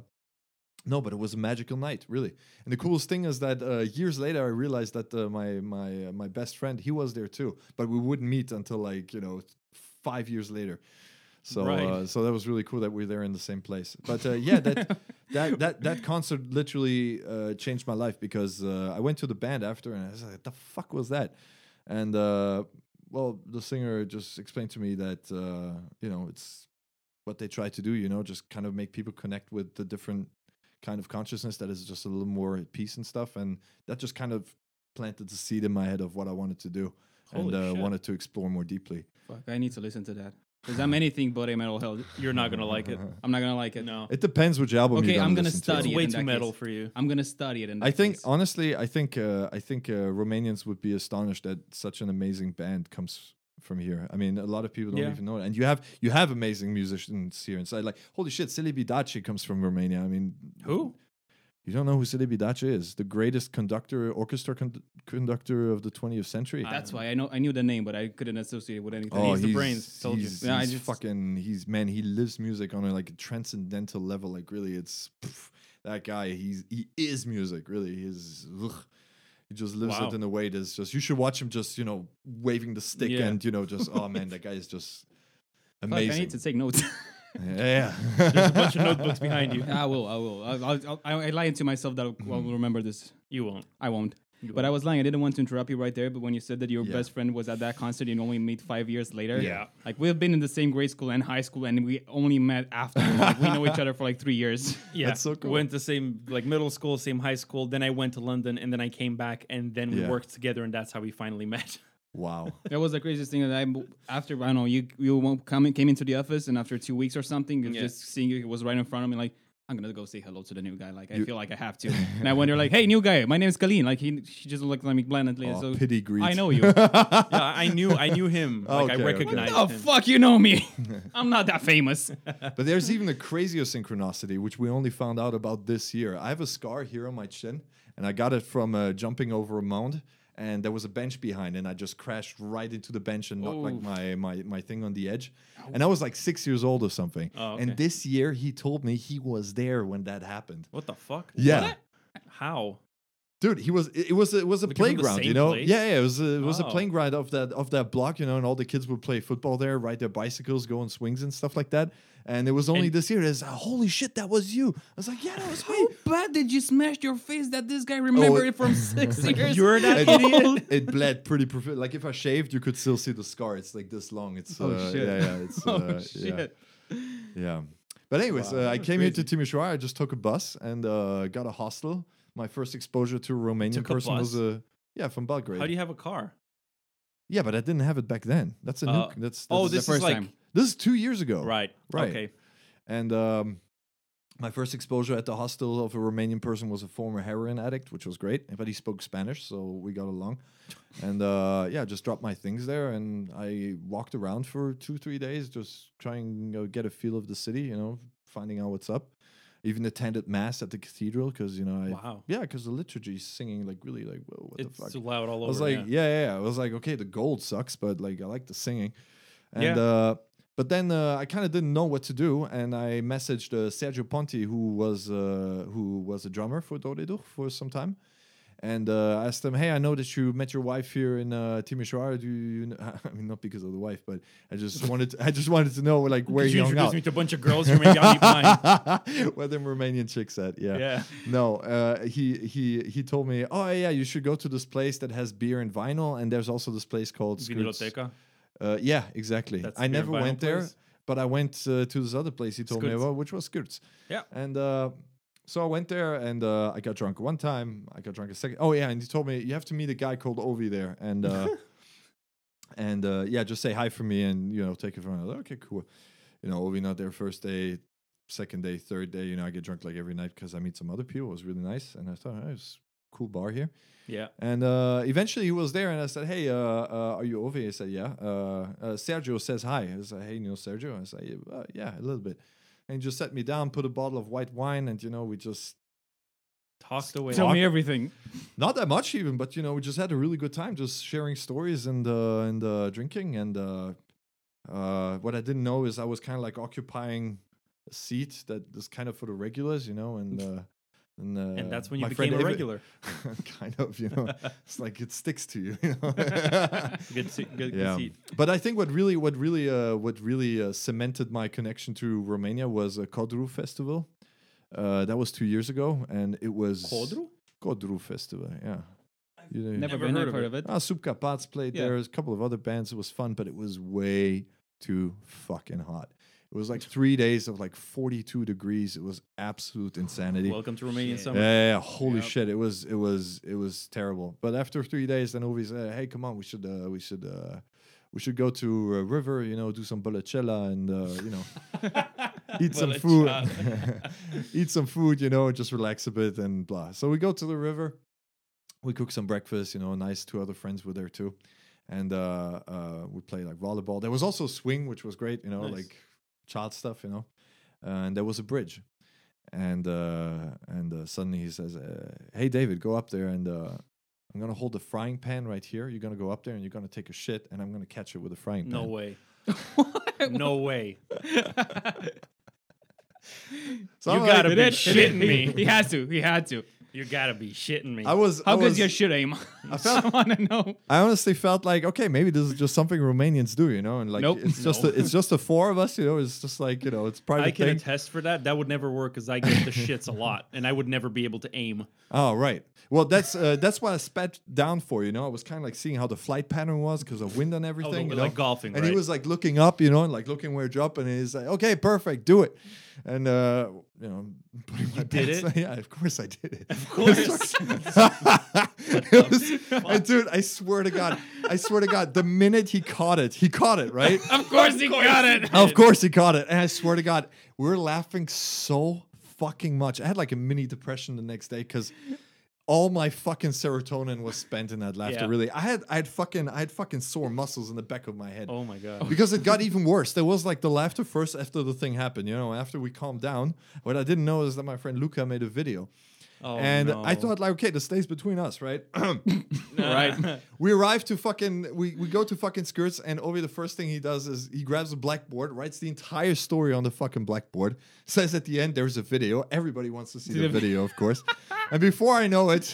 Speaker 4: no, but it was a magical night, really. And the coolest thing is that uh, years later, I realized that uh, my my uh, my best friend he was there too, but we wouldn't meet until like you know five years later. So
Speaker 3: Right.
Speaker 4: uh, so that was really cool that we are there in the same place. But uh, yeah, that that that that concert literally uh, changed my life because uh, I went to the band after and I was like, the fuck was that?" And uh, well, the singer just explained to me that uh, you know it's what they try to do. You know, just kind of make people connect with the different kind of consciousness that is just a little more at peace and stuff. And that just kind of planted the seed in my head of what I wanted to do and
Speaker 3: Holy
Speaker 4: uh, wanted to explore more deeply.
Speaker 1: Fuck, I need to listen to that because I'm anything but a metal hell.
Speaker 3: You're not gonna like it.
Speaker 1: I'm not gonna like it.
Speaker 3: No,
Speaker 4: It depends which album.
Speaker 1: Okay,
Speaker 4: you're
Speaker 1: I'm gonna
Speaker 4: listen to.
Speaker 1: study
Speaker 3: it's
Speaker 1: it
Speaker 3: way
Speaker 1: in
Speaker 3: too
Speaker 1: that
Speaker 3: metal
Speaker 1: case.
Speaker 3: for you.
Speaker 1: I'm gonna study it. In that
Speaker 4: I think
Speaker 1: case.
Speaker 4: honestly, I think uh, I think uh, Romanians would be astonished that such an amazing band comes from here. I mean, a lot of people don't
Speaker 3: Yeah.
Speaker 4: even know it, and you have you have amazing musicians here inside. Like, holy shit, Celibidache comes from Romania. I mean,
Speaker 3: Who?
Speaker 4: You don't know who Bidache is? The greatest conductor, orchestra con- conductor of the 20th century.
Speaker 1: that's why I know I knew the name, but I couldn't associate it with anything.
Speaker 3: Oh, he's the brains, told you.
Speaker 4: He's,
Speaker 1: Yeah, I
Speaker 4: he's
Speaker 1: just-
Speaker 4: fucking. He's man. He lives music on a like a transcendental level. Like really, it's pff, that guy. He's he is music. Really, he's. Ugh, he just lives
Speaker 3: Wow.
Speaker 4: it in a way that's just. You should watch him just you know waving the stick
Speaker 3: Yeah.
Speaker 4: and you know just oh man that guy is just
Speaker 1: Fuck,
Speaker 4: amazing.
Speaker 1: I need to take notes.
Speaker 4: yeah.
Speaker 3: There's a bunch of notebooks behind you.
Speaker 1: I will. I will. I'll, I'll, I'll, I lied to myself that I'll, I'll remember this.
Speaker 3: You won't.
Speaker 1: I won't.
Speaker 3: You
Speaker 1: But I was lying. I didn't want to interrupt you right there. But when you said that your
Speaker 4: Yeah.
Speaker 1: best friend was at that concert and you only meet five years later,
Speaker 3: Yeah.
Speaker 1: like we've been in the same grade school and high school, and we only met after. like we know each other for like three years.
Speaker 3: Yeah,
Speaker 4: That's so cool.
Speaker 3: Went to the same like middle school, same high school. Then I went to London, and then I came back, and then we
Speaker 4: Yeah.
Speaker 3: worked together, and that's how we finally met.
Speaker 4: Wow.
Speaker 1: That was the craziest thing that I after I don't know you you won't come in- came into the office and after two weeks or something,
Speaker 3: Yeah.
Speaker 1: just seeing you was right in front of me like. I'm gonna go say hello to the new guy. Like I feel like I have to. and I went there like, "Hey, new guy, my name is Colleen." Like he, she just looked at me blandly.
Speaker 4: Oh,
Speaker 1: so
Speaker 4: pity greet.
Speaker 1: I know you.
Speaker 3: yeah, I knew I knew him. Like
Speaker 4: Okay,
Speaker 3: I
Speaker 4: okay.
Speaker 3: recognized
Speaker 1: oh
Speaker 3: him.
Speaker 1: fuck, you know me. I'm not that famous.
Speaker 4: But there's even a crazier synchronicity, which we only found out about this year. I have a scar here on my chin, and I got it from uh, jumping over a mound. And there was a bench behind, and I just crashed right into the bench and knocked like my, my my thing on the edge. And I was like six years old or something.
Speaker 3: Oh, okay.
Speaker 4: And this year, he told me he was there when that happened.
Speaker 3: What the fuck?
Speaker 4: Yeah.
Speaker 3: What? How?
Speaker 4: Dude, he was. It it was. It was a
Speaker 3: Like, you're from the
Speaker 4: playground, you know.
Speaker 3: place?
Speaker 4: Yeah, yeah. It was. A, it was a
Speaker 3: Oh.
Speaker 4: playing ground of that of that block, you know, and all the kids would play football there, ride their bicycles, go on swings and stuff like that. And it was only
Speaker 3: And-
Speaker 4: this year. It's holy shit, that was you. I was like, yeah, that was me.
Speaker 1: How bad did you smash your face that this guy remembered it from six years?
Speaker 3: You're that
Speaker 4: it,
Speaker 3: idiot.
Speaker 4: it bled pretty profi- Like if I shaved, you could still see the scar. It's like this long. It's
Speaker 1: Oh,
Speaker 4: uh,
Speaker 1: shit.
Speaker 4: yeah, yeah. It's
Speaker 1: oh
Speaker 4: uh,
Speaker 1: shit.
Speaker 4: Yeah, yeah. But anyways,
Speaker 1: Wow,
Speaker 4: uh, I
Speaker 1: that's
Speaker 4: came here to Timisoara. I just took a bus and uh, got a hostel. My first exposure to a Romanian
Speaker 3: Took a
Speaker 4: person was
Speaker 3: bus?
Speaker 4: a yeah from Belgrade.
Speaker 3: How do you have a car?
Speaker 4: yeah, but I didn't have it back then. That's a new.
Speaker 3: Uh,
Speaker 4: that's, that's
Speaker 3: Oh, this
Speaker 1: first
Speaker 3: is like
Speaker 1: time.
Speaker 4: this is two years ago.
Speaker 3: right.
Speaker 4: Right.
Speaker 3: Okay.
Speaker 4: And um, my first exposure at the hostel of a Romanian person was a former heroin addict, which was great. But he spoke Spanish, so we got along. And uh, yeah, just dropped my things there, and I walked around for two, three days, just trying to get a feel of the city. You know, finding out what's up. Even attended mass at the cathedral because you know, I,
Speaker 3: Wow.
Speaker 4: yeah, because the liturgy is singing like really like whoa, what
Speaker 3: It's
Speaker 4: the fuck.
Speaker 3: loud all over.
Speaker 4: I was like,
Speaker 3: yeah.
Speaker 4: yeah. yeah, yeah. I was like, okay, the gold sucks, but like I like the singing. And
Speaker 3: Yeah.
Speaker 4: uh but then uh, I kind of didn't know what to do, and I messaged uh, Sergio Ponti, who was uh, who was a drummer for Dordeduh for some time, And uh, I asked them, "Hey, I know that you met your wife here in uh, Timisoara. Do you? Kn-? I mean, not because of the wife, but I just wanted. To, I just wanted to know, like, where you out.
Speaker 3: me to a bunch of girls who maybe I'll meet.
Speaker 4: Where them Romanian chicks at? Yeah.
Speaker 3: Yeah.
Speaker 4: No, uh, he he he told me, oh yeah, you should go to this place that has beer and vinyl, and there's also this place called.
Speaker 3: Viniloteca.
Speaker 4: Uh, yeah, exactly.
Speaker 3: That's
Speaker 4: I never went there, but I went uh, to this other place he told me about, which was Skirts.
Speaker 3: Yeah.
Speaker 4: And uh, so I went there, and uh, I got drunk one time. I got drunk a second. Oh yeah, and he told me you have to meet a guy called Ovi there, and uh, and uh, yeah, just say hi for me, and you know, take it from. Was like, okay, cool. You know, Ovi not there first day, second day, third day. You know, I get drunk like every night because I meet some other people. It was really nice, and I thought oh, it's a cool bar here.
Speaker 3: Yeah.
Speaker 4: And uh, eventually he was there, and I said, "Hey, uh, uh, are you Ovi?" He said, "Yeah." Uh, uh, Sergio says hi. I said, "Hey, you know Sergio?" I said, uh, "Yeah, a little bit." And he just sat me down, put a bottle of white wine, and you know we just
Speaker 3: Talked away.
Speaker 1: Tell me everything.
Speaker 4: not that much even, but you know we just had a really good time, just sharing stories and uh, and uh, drinking. And uh, uh, what I didn't know is I was kind of like occupying a seat that is kind of for the regulars, you know, and. And, uh,
Speaker 3: and that's when you
Speaker 4: my
Speaker 3: became a
Speaker 4: Evan-
Speaker 3: regular.
Speaker 4: kind of, you know, it's like it sticks to you. you know?
Speaker 3: Good, se- good, good seat.
Speaker 4: But I think what really, what really, uh, what really uh, cemented my connection to Romania was a Codru festival. Uh, that was two years ago, and it was
Speaker 3: Codru?
Speaker 4: Codru festival. Yeah. You know,
Speaker 1: Never,
Speaker 3: Never
Speaker 1: been.
Speaker 3: heard of
Speaker 1: heard
Speaker 3: it.
Speaker 1: of it.
Speaker 4: Ah, Subcarpați played
Speaker 1: Yeah.
Speaker 4: there. There's a couple of other bands. It was fun, but it was way too fucking hot. It was like three days of like 42 degrees. It was absolute insanity.
Speaker 3: Welcome to Romanian
Speaker 1: Shit.
Speaker 3: summer.
Speaker 4: Yeah, yeah, yeah, holy
Speaker 1: Yep.
Speaker 4: shit! It was, it was, it was terrible. But after three days, then Ovi said, "Hey, come on, we should, uh, we should, uh, we should go to a river, you know, do some bolacella and uh, you know, eat some food, eat some food, you know, just relax a bit and blah." So we go to the river. We cook some breakfast, you know. Nice. Two other friends were there too, and uh, uh, we play like volleyball. There was also swing, which was great, you know,
Speaker 3: Nice.
Speaker 4: like child stuff, you know. Uh, and there was a bridge and uh, and uh, suddenly he says, uh, "Hey, David, go up there and uh, I'm gonna hold the frying pan right here. You're gonna go up there and you're gonna take a shit, and I'm gonna catch it with a frying pan."
Speaker 3: No way. no way.
Speaker 4: So
Speaker 3: You
Speaker 4: I'm
Speaker 3: gotta
Speaker 1: It
Speaker 3: be shitting me.
Speaker 1: He has to. He had to.
Speaker 3: You gotta be shitting me.
Speaker 4: I was. I
Speaker 1: How
Speaker 4: was,
Speaker 1: good's your shit aim? I,
Speaker 4: felt-
Speaker 1: want to know.
Speaker 4: I honestly felt like, okay, maybe this is just something Romanians do, you know, and like
Speaker 1: Nope.
Speaker 4: it's just
Speaker 3: No.
Speaker 4: a, it's just the four of us, you know. It's just like you know, it's private
Speaker 3: I can
Speaker 4: thing.
Speaker 3: attest for that. That would never work because I get the shits a lot, and I would never be able to aim.
Speaker 4: Oh right. Well, that's uh, that's what I spat down for. You know, I was kind of like seeing how the flight pattern was because of wind and everything. you know?
Speaker 3: Oh, like golfing,
Speaker 4: And he was like looking up, you know, and like looking where it dropped, and he's like, "Okay, perfect, do it." And uh, you know, putting my
Speaker 3: did
Speaker 4: pants-
Speaker 3: it?
Speaker 4: Yeah, of course I did it. Of
Speaker 3: course.
Speaker 4: it was, and dude, I swear to God, I swear to God, the minute he caught it, he caught it, right?
Speaker 1: Of course he got it.
Speaker 4: of course he caught it. And I swear to God, we are laughing so fucking much. I had like a mini depression the next day because all my fucking serotonin was spent in that laughter.
Speaker 3: Yeah.
Speaker 4: Really, I had I had fucking I had fucking sore muscles in the back of my head.
Speaker 3: Oh my god.
Speaker 4: Because it got even worse. There was like the laughter first after the thing happened, you know, after we calmed down. What I didn't know is that my friend Luca made a video.
Speaker 3: Oh,
Speaker 4: and I thought like, okay, this stays between us, right?
Speaker 1: right.
Speaker 4: We arrive to fucking we, we go to fucking skirts and Ovi the first thing he does is he grabs a blackboard, writes the entire story on the fucking blackboard, says at the end there's a video. Everybody wants to see the video, of course. and before I know it,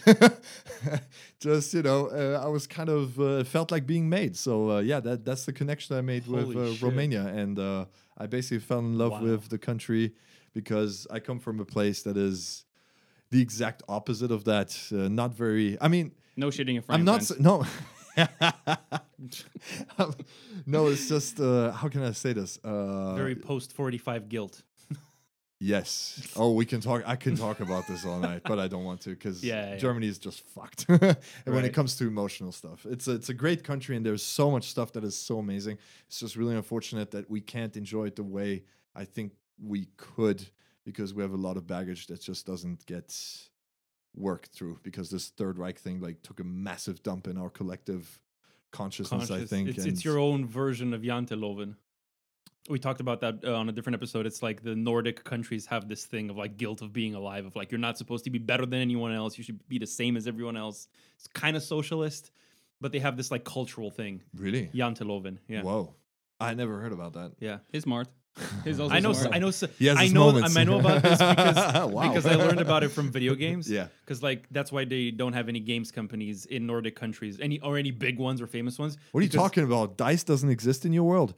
Speaker 4: just you know, uh, I was kind of uh, felt like being made. So uh, yeah, that that's the connection I made with
Speaker 3: Holy
Speaker 4: uh. Romania, and uh, I basically fell in love
Speaker 3: Wow.
Speaker 4: with the country because I come from a place that is the exact opposite of that. Uh, not very. I mean.
Speaker 1: No shitting in front.
Speaker 4: I'm not s- no. Um, no, it's just uh, how can I say this? Uh,
Speaker 3: Very post 45 guilt.
Speaker 4: yes. Oh, we can talk. I can talk about this all night, but I don't want to because
Speaker 3: Yeah, yeah.
Speaker 4: Germany is just fucked. and when it comes to emotional stuff, it's a, it's a great country, and there's so much stuff that is so amazing. It's just really unfortunate that we can't enjoy it the way I think we could because we have a lot of baggage that just doesn't get worked through because this Third Reich thing like took a massive dump in our collective consciousness. I think
Speaker 3: it's, it's your own version of Janteloven. We talked about that uh, on a different episode. It's like the Nordic countries have this thing of like guilt of being alive, of like you're not supposed to be better than anyone else. You should be the same as everyone else. It's kind of socialist, but they have this like cultural thing.
Speaker 4: really.
Speaker 3: Janteloven. Yeah.
Speaker 4: Whoa. I never heard about that.
Speaker 3: Yeah.
Speaker 1: He's smart. He's also
Speaker 3: I know. I know. s-
Speaker 4: He
Speaker 3: I know.
Speaker 4: moments.
Speaker 3: I know about this because
Speaker 4: Wow.
Speaker 3: because I learned about it from video games.
Speaker 4: Yeah.
Speaker 3: Because like that's why they don't have any games companies in Nordic countries, any or any big ones or famous ones.
Speaker 4: What are you talking about? Dice doesn't exist in your world.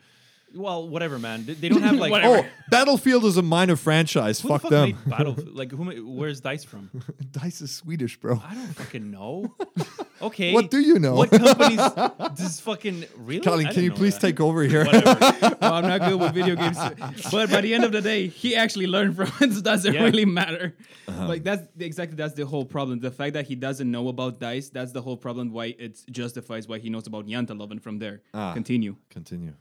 Speaker 3: Well, whatever, man. They, they don't have like.
Speaker 4: Oh, Battlefield is a minor franchise.
Speaker 3: Who the
Speaker 4: Fuck
Speaker 3: fuck
Speaker 4: them.
Speaker 3: made Battlefield? Like who? ma- Where's Dice from?
Speaker 4: Dice is Swedish, bro.
Speaker 3: I don't fucking know. Okay.
Speaker 4: What do you know?
Speaker 3: What companies does fucking really?
Speaker 4: Colleen,
Speaker 3: I
Speaker 4: can
Speaker 3: didn't
Speaker 4: you
Speaker 3: know
Speaker 4: please
Speaker 3: that.
Speaker 4: take over here?
Speaker 3: Whatever.
Speaker 1: well, I'm not good with video games, but by the end of the day, he actually learned from it. So it doesn't
Speaker 3: Yeah.
Speaker 1: really matter.
Speaker 4: Uh-huh.
Speaker 1: Like that's exactly that's the whole problem. The fact that he doesn't know about dice, that's the whole problem. Why it justifies why he knows about Janteloven from there.
Speaker 4: Ah.
Speaker 1: Continue.
Speaker 4: Continue.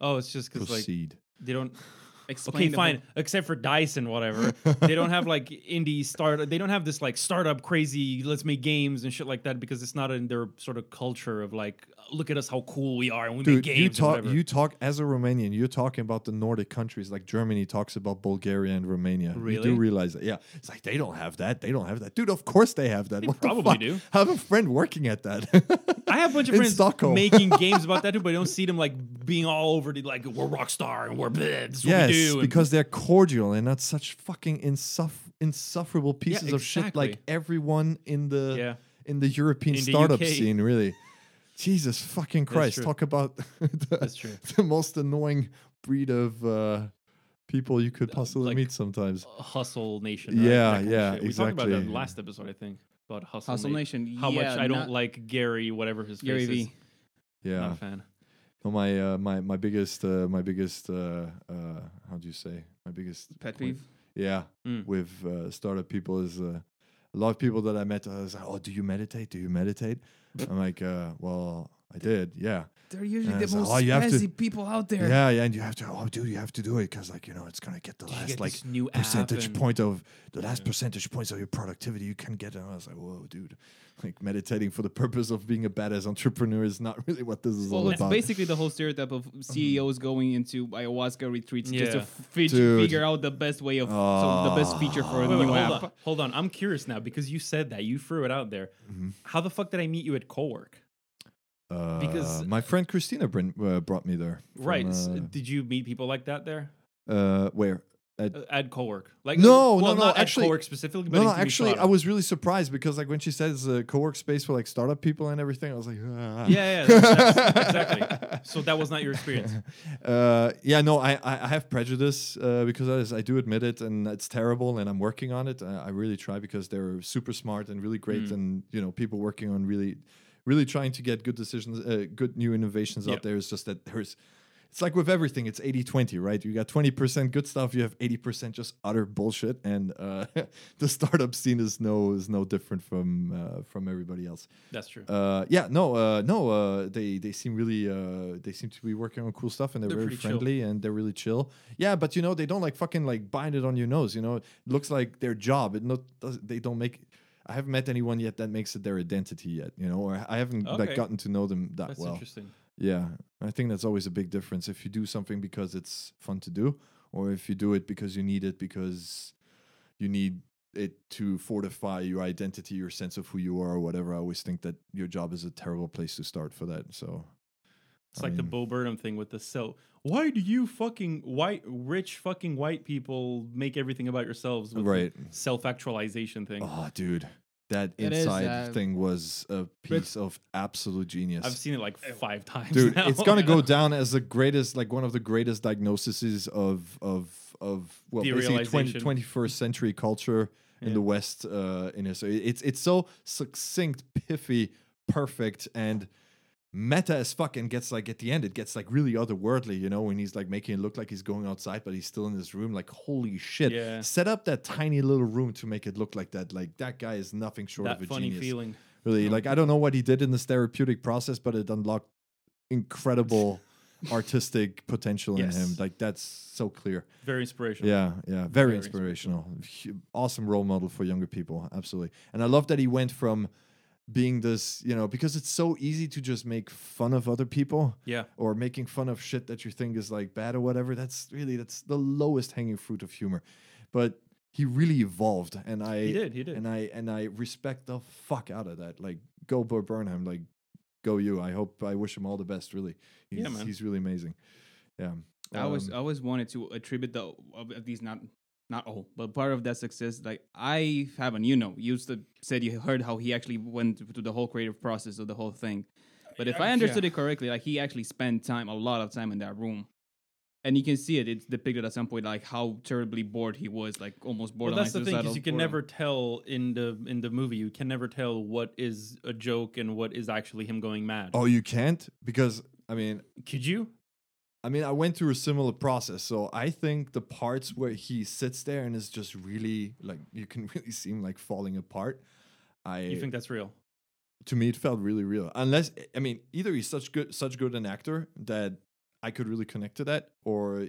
Speaker 3: Oh, it's just because like
Speaker 4: Proceed.
Speaker 3: they don't.
Speaker 1: Explain
Speaker 3: Okay,
Speaker 1: the
Speaker 3: fine.
Speaker 1: whole-
Speaker 3: Except for Dice and whatever, they don't have like indie start. They don't have this like startup crazy. Let's make games and shit like that because it's not in their sort of culture of like, look at us how cool we are and we make games.
Speaker 4: you talk. You talk as a Romanian. You're talking about the Nordic countries, like Germany talks about Bulgaria and Romania. You
Speaker 3: Really?
Speaker 4: do realize that? Yeah, it's like they don't have that. They don't have that, dude. Of course they have that.
Speaker 3: They
Speaker 4: what
Speaker 3: probably do.
Speaker 4: I have a friend working at that.
Speaker 3: I have a bunch of friends
Speaker 4: Stockholm.
Speaker 3: making games about that too, but I don't see them like being all over the like we're Rockstar and we're bleh, this
Speaker 4: yes,
Speaker 3: we do. and-
Speaker 4: because they're cordial and not such fucking insuff- insufferable pieces of shit like everyone in the
Speaker 3: Yeah.
Speaker 4: in the European
Speaker 3: In
Speaker 4: startup
Speaker 3: UK.
Speaker 4: scene. Really, Jesus fucking Christ! Talk about the,
Speaker 3: That's true.
Speaker 4: the most annoying breed of uh, people you could possibly
Speaker 3: like-
Speaker 4: meet sometimes.
Speaker 3: hustle nation. right?
Speaker 4: Yeah,
Speaker 3: That kind of
Speaker 4: yeah,
Speaker 3: shit. We talked about that
Speaker 4: exactly.
Speaker 3: last episode, I think, about hustle,
Speaker 1: Hustle
Speaker 3: Na-
Speaker 1: Nation.
Speaker 3: How much I don't like Gary, whatever his
Speaker 1: Gary
Speaker 3: face is.
Speaker 1: V.
Speaker 4: Yeah,
Speaker 3: Not a fan.
Speaker 4: no, my uh, my my biggest uh, my biggest uh, uh, how do you say my biggest
Speaker 1: Pet
Speaker 4: point-
Speaker 1: peeve.
Speaker 4: Yeah,
Speaker 3: Mm.
Speaker 4: with uh, startup people is uh, a lot of people that I met. I was like, "Oh, do you meditate? Do you meditate?" I'm like, uh, "Well, I did, yeah,
Speaker 1: They're usually
Speaker 4: Yeah,
Speaker 1: the
Speaker 4: so,
Speaker 1: most
Speaker 4: oh, you have to-
Speaker 1: people out there.
Speaker 4: yeah, yeah." And you have to, oh, dude, you have to do it because, like, you know, it's gonna get the last
Speaker 3: get
Speaker 4: like
Speaker 3: new
Speaker 4: percentage
Speaker 3: and-
Speaker 4: point of the last percentage points of your productivity you can get. And I was like, "Whoa, dude!" Like meditating for the purpose of being a badass entrepreneur is not really what this is all
Speaker 1: Well, it's
Speaker 4: about.
Speaker 1: basically the whole stereotype of CEOs going into ayahuasca retreats just to fi- figure out the best way of so the best feature for a
Speaker 3: Wait, wait,
Speaker 1: new
Speaker 3: hold
Speaker 1: app.
Speaker 3: on, hold on. I'm curious now because you said that you threw it out there.
Speaker 4: Mm-hmm.
Speaker 3: How the fuck did I meet you at co-work?
Speaker 4: Uh,
Speaker 3: because-
Speaker 4: my friend Christina brin- uh, brought me there. from,
Speaker 3: right.
Speaker 4: uh,
Speaker 3: did you meet people like that there
Speaker 4: uh, where? At,
Speaker 3: Uh, at co-work? Like
Speaker 4: No,
Speaker 3: well,
Speaker 4: no, no,
Speaker 3: Not
Speaker 4: actually-
Speaker 3: at co-work specifically, but
Speaker 4: no, no, actually, I was really surprised because, like, when she says a co-work space for like startup people and everything, I was like, ah.
Speaker 3: Yeah, yeah, that's, that's, exactly. So that was not your experience.
Speaker 4: Uh, yeah, no, I, I I have prejudice uh, because I, I do admit it, and it's terrible, and I'm working on it. I, I really try because they're super smart and really
Speaker 3: Mm.
Speaker 4: great, and you know, people working on really, really trying to get good decisions, uh, good new innovations out there. It's just that there's. It's like with everything, it's 80 20, right? You got 20% good stuff, you have 80% just utter bullshit. And uh, the startup scene is no is no different from uh, from everybody else.
Speaker 3: That's true.
Speaker 4: Uh, yeah, no, uh, no, uh, they they seem really uh, they seem to be working on cool stuff and they're,
Speaker 3: They're
Speaker 4: very
Speaker 3: pretty chill.
Speaker 4: friendly and they're really chill. Yeah, but you know they don't like fucking like bind it on your nose. You know, it looks like their job. It not does, they don't make. I haven't met anyone yet that makes it their identity yet. You know, or I haven't like gotten to know them that
Speaker 3: That's
Speaker 4: well.
Speaker 3: interesting.
Speaker 4: Yeah, I think that's always a big difference. If you do something because it's fun to do, or if you do it because you need it because you need it to fortify your identity, your sense of who you are, or whatever. I always think that your job is a terrible place to start for that. So
Speaker 3: It's
Speaker 4: I
Speaker 3: like the
Speaker 4: mean-
Speaker 3: Bo Burnham thing with the so. Why do you fucking white, rich fucking white people make everything about yourselves? With
Speaker 4: Right.
Speaker 3: Self actualization thing.
Speaker 4: Oh, dude, that
Speaker 1: It is,
Speaker 4: inside
Speaker 1: uh,
Speaker 4: thing was a piece of absolute genius.
Speaker 3: I've seen it like five times.
Speaker 4: dude
Speaker 3: now.
Speaker 4: it's gonna go down as the greatest like one of the greatest diagnoses of of of well basically 20,
Speaker 3: Derealization.
Speaker 4: 21st century culture in
Speaker 3: Yeah.
Speaker 4: the west uh in it so it's it's so succinct piffy perfect and meta as fuck and gets like at the end it gets like really otherworldly you know when he's like making it look like he's going outside but he's still in his room like holy shit.
Speaker 3: Yeah.
Speaker 4: set up that tiny little room to make it look like that. Like that guy is nothing short
Speaker 3: that
Speaker 4: of a
Speaker 3: funny
Speaker 4: genius.
Speaker 3: feeling.
Speaker 4: really like i don't know what he did in this therapeutic process but it unlocked incredible artistic potential in him. Like that's so clear.
Speaker 3: Very inspirational.
Speaker 4: yeah yeah very,
Speaker 3: Very
Speaker 4: inspirational. Hu- awesome role model for younger people absolutely. And i love that he went from being this you know because it's so easy to just make fun of other people
Speaker 3: Yeah.
Speaker 4: or making fun of shit that you think is like bad or whatever that's really that's the lowest hanging fruit of humor but he really evolved and i
Speaker 3: He did. He did.
Speaker 4: and I and I respect the fuck out of that. Like, go Bo Burnham. Like, go you. I hope. I wish him all the best. Really, he's,
Speaker 3: Yeah, man.
Speaker 4: he's really amazing. yeah.
Speaker 1: I always
Speaker 4: Um,
Speaker 1: I always wanted to attribute the of least not not all, but part of that success. Like I haven't, you know, used to said you heard how he actually went through the whole creative process of the whole thing. But if I understood
Speaker 3: yeah.
Speaker 1: it correctly, like he actually spent time, a lot of time in that room. And you can see it. It's depicted at some point, like how terribly bored he was, like almost
Speaker 3: Well, that's the thing,
Speaker 1: suicidal.
Speaker 3: because you can
Speaker 1: boredom.
Speaker 3: never tell in the in the movie. You can never tell what is a joke and what is actually him going mad.
Speaker 4: oh, you can't because I mean,
Speaker 3: Could you?
Speaker 4: I mean, I went through a similar process. So I think the parts where he sits there and is just really like you can really see him like falling apart. I
Speaker 3: You think that's real?
Speaker 4: to me it felt really real. Unless I mean, either he's such good such good an actor that I could really connect to that, or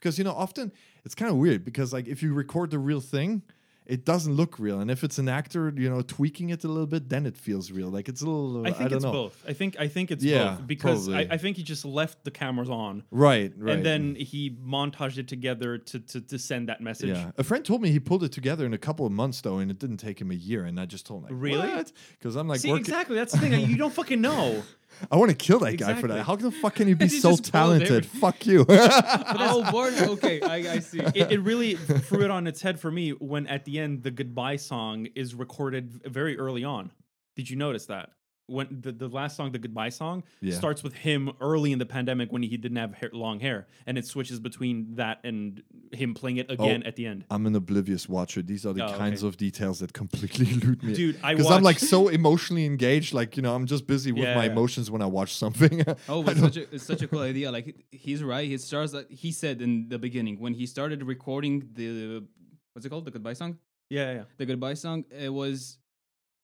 Speaker 4: because you know often it's kind of weird because like if you record the real thing. It doesn't look real, and if it's an actor, you know, tweaking it a little bit, then it feels real. Like it's a little.
Speaker 3: I think
Speaker 4: don't
Speaker 3: it's
Speaker 4: know.
Speaker 3: both. I think I think it's
Speaker 4: Yeah,
Speaker 3: both because I. I think he just left the cameras on
Speaker 4: Right, right.
Speaker 3: and then he montaged it together to to, to send that message.
Speaker 4: Yeah, a friend told me he pulled it together in a couple of months though, and it didn't take him a year. And I just told him, like,
Speaker 3: Really?
Speaker 4: Because I'm like,
Speaker 3: See,
Speaker 4: working-
Speaker 3: exactly. That's the thing. You don't fucking know.
Speaker 4: I want to kill that guy for
Speaker 3: Exactly.
Speaker 4: that. How the fuck can you be
Speaker 1: He
Speaker 4: so
Speaker 1: just spoiled
Speaker 4: talented? Fuck you.
Speaker 1: oh, boredom. Okay, I, I see.
Speaker 3: it, it really threw it on its head for me when at the end the goodbye song is recorded very early on. Did you notice that? When the, the last song, the goodbye song,
Speaker 4: Yeah.
Speaker 3: starts with him early in the pandemic when he didn't have hair, long hair, and it switches between that and him playing it oh, again at the end.
Speaker 4: I'm an oblivious watcher. These are the
Speaker 3: Oh,
Speaker 4: kinds
Speaker 3: okay.
Speaker 4: of details that completely elude me.
Speaker 3: Dude, I
Speaker 4: because I'm like so emotionally engaged. Like you know, I'm just busy with
Speaker 3: Yeah,
Speaker 4: my
Speaker 3: yeah.
Speaker 4: emotions when I watch something.
Speaker 1: Oh,
Speaker 4: I
Speaker 1: but such a, it's such a cool idea. Like he's right. He starts. Like, he said in the beginning when he started recording the what's it called, the goodbye song.
Speaker 3: Yeah, yeah.
Speaker 1: The goodbye song. It was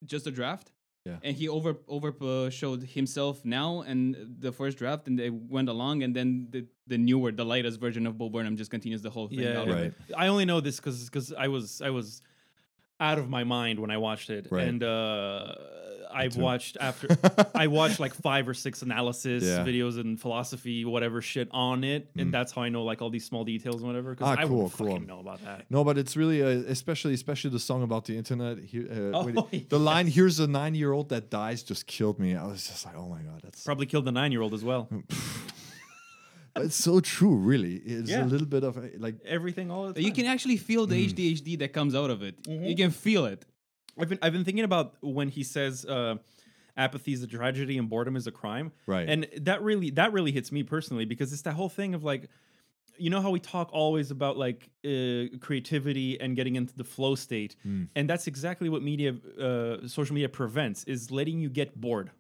Speaker 1: just a draft.
Speaker 4: Yeah.
Speaker 1: And he over over uh, showed himself now and the first draft, and they went along, and then the the newer, the lightest version of Bo Burnham just continues the whole thing.
Speaker 3: Yeah,
Speaker 1: out.
Speaker 4: Right.
Speaker 3: I only know this because because I was I was out of my mind when I watched it,
Speaker 4: Right.
Speaker 3: and uh, I've
Speaker 4: too.
Speaker 3: watched after I watched like five or six analysis
Speaker 4: Yeah.
Speaker 3: videos and philosophy whatever shit on it, and that's how I know like all these small details and whatever. Because
Speaker 4: Mm. Ah,
Speaker 3: I
Speaker 4: cool,
Speaker 3: wouldn't
Speaker 4: cool.
Speaker 3: fucking know about that.
Speaker 4: No, but it's really, uh, especially, especially the song about the internet. He, uh,
Speaker 3: Oh,
Speaker 4: when it- the line "Here's a nine-year-old that dies" just killed me. I was just like, "Oh my god, that's
Speaker 3: Probably killed the nine year old as well.
Speaker 4: it's so true." Really, it's
Speaker 3: Yeah.
Speaker 4: a little bit of like
Speaker 3: Everything all the time.
Speaker 1: You can actually feel
Speaker 4: Mm.
Speaker 1: the ADHD that comes out of it.
Speaker 3: Mm-hmm.
Speaker 1: You can feel it.
Speaker 3: I've been I've been thinking about when he says uh, apathy is a tragedy and boredom is a crime.
Speaker 4: Right.
Speaker 3: And that really that really hits me personally because it's that whole thing of like you know how we talk always about like uh, creativity and getting into the flow state
Speaker 4: Hmm.
Speaker 3: and that's exactly what media uh, social media prevents is letting you get bored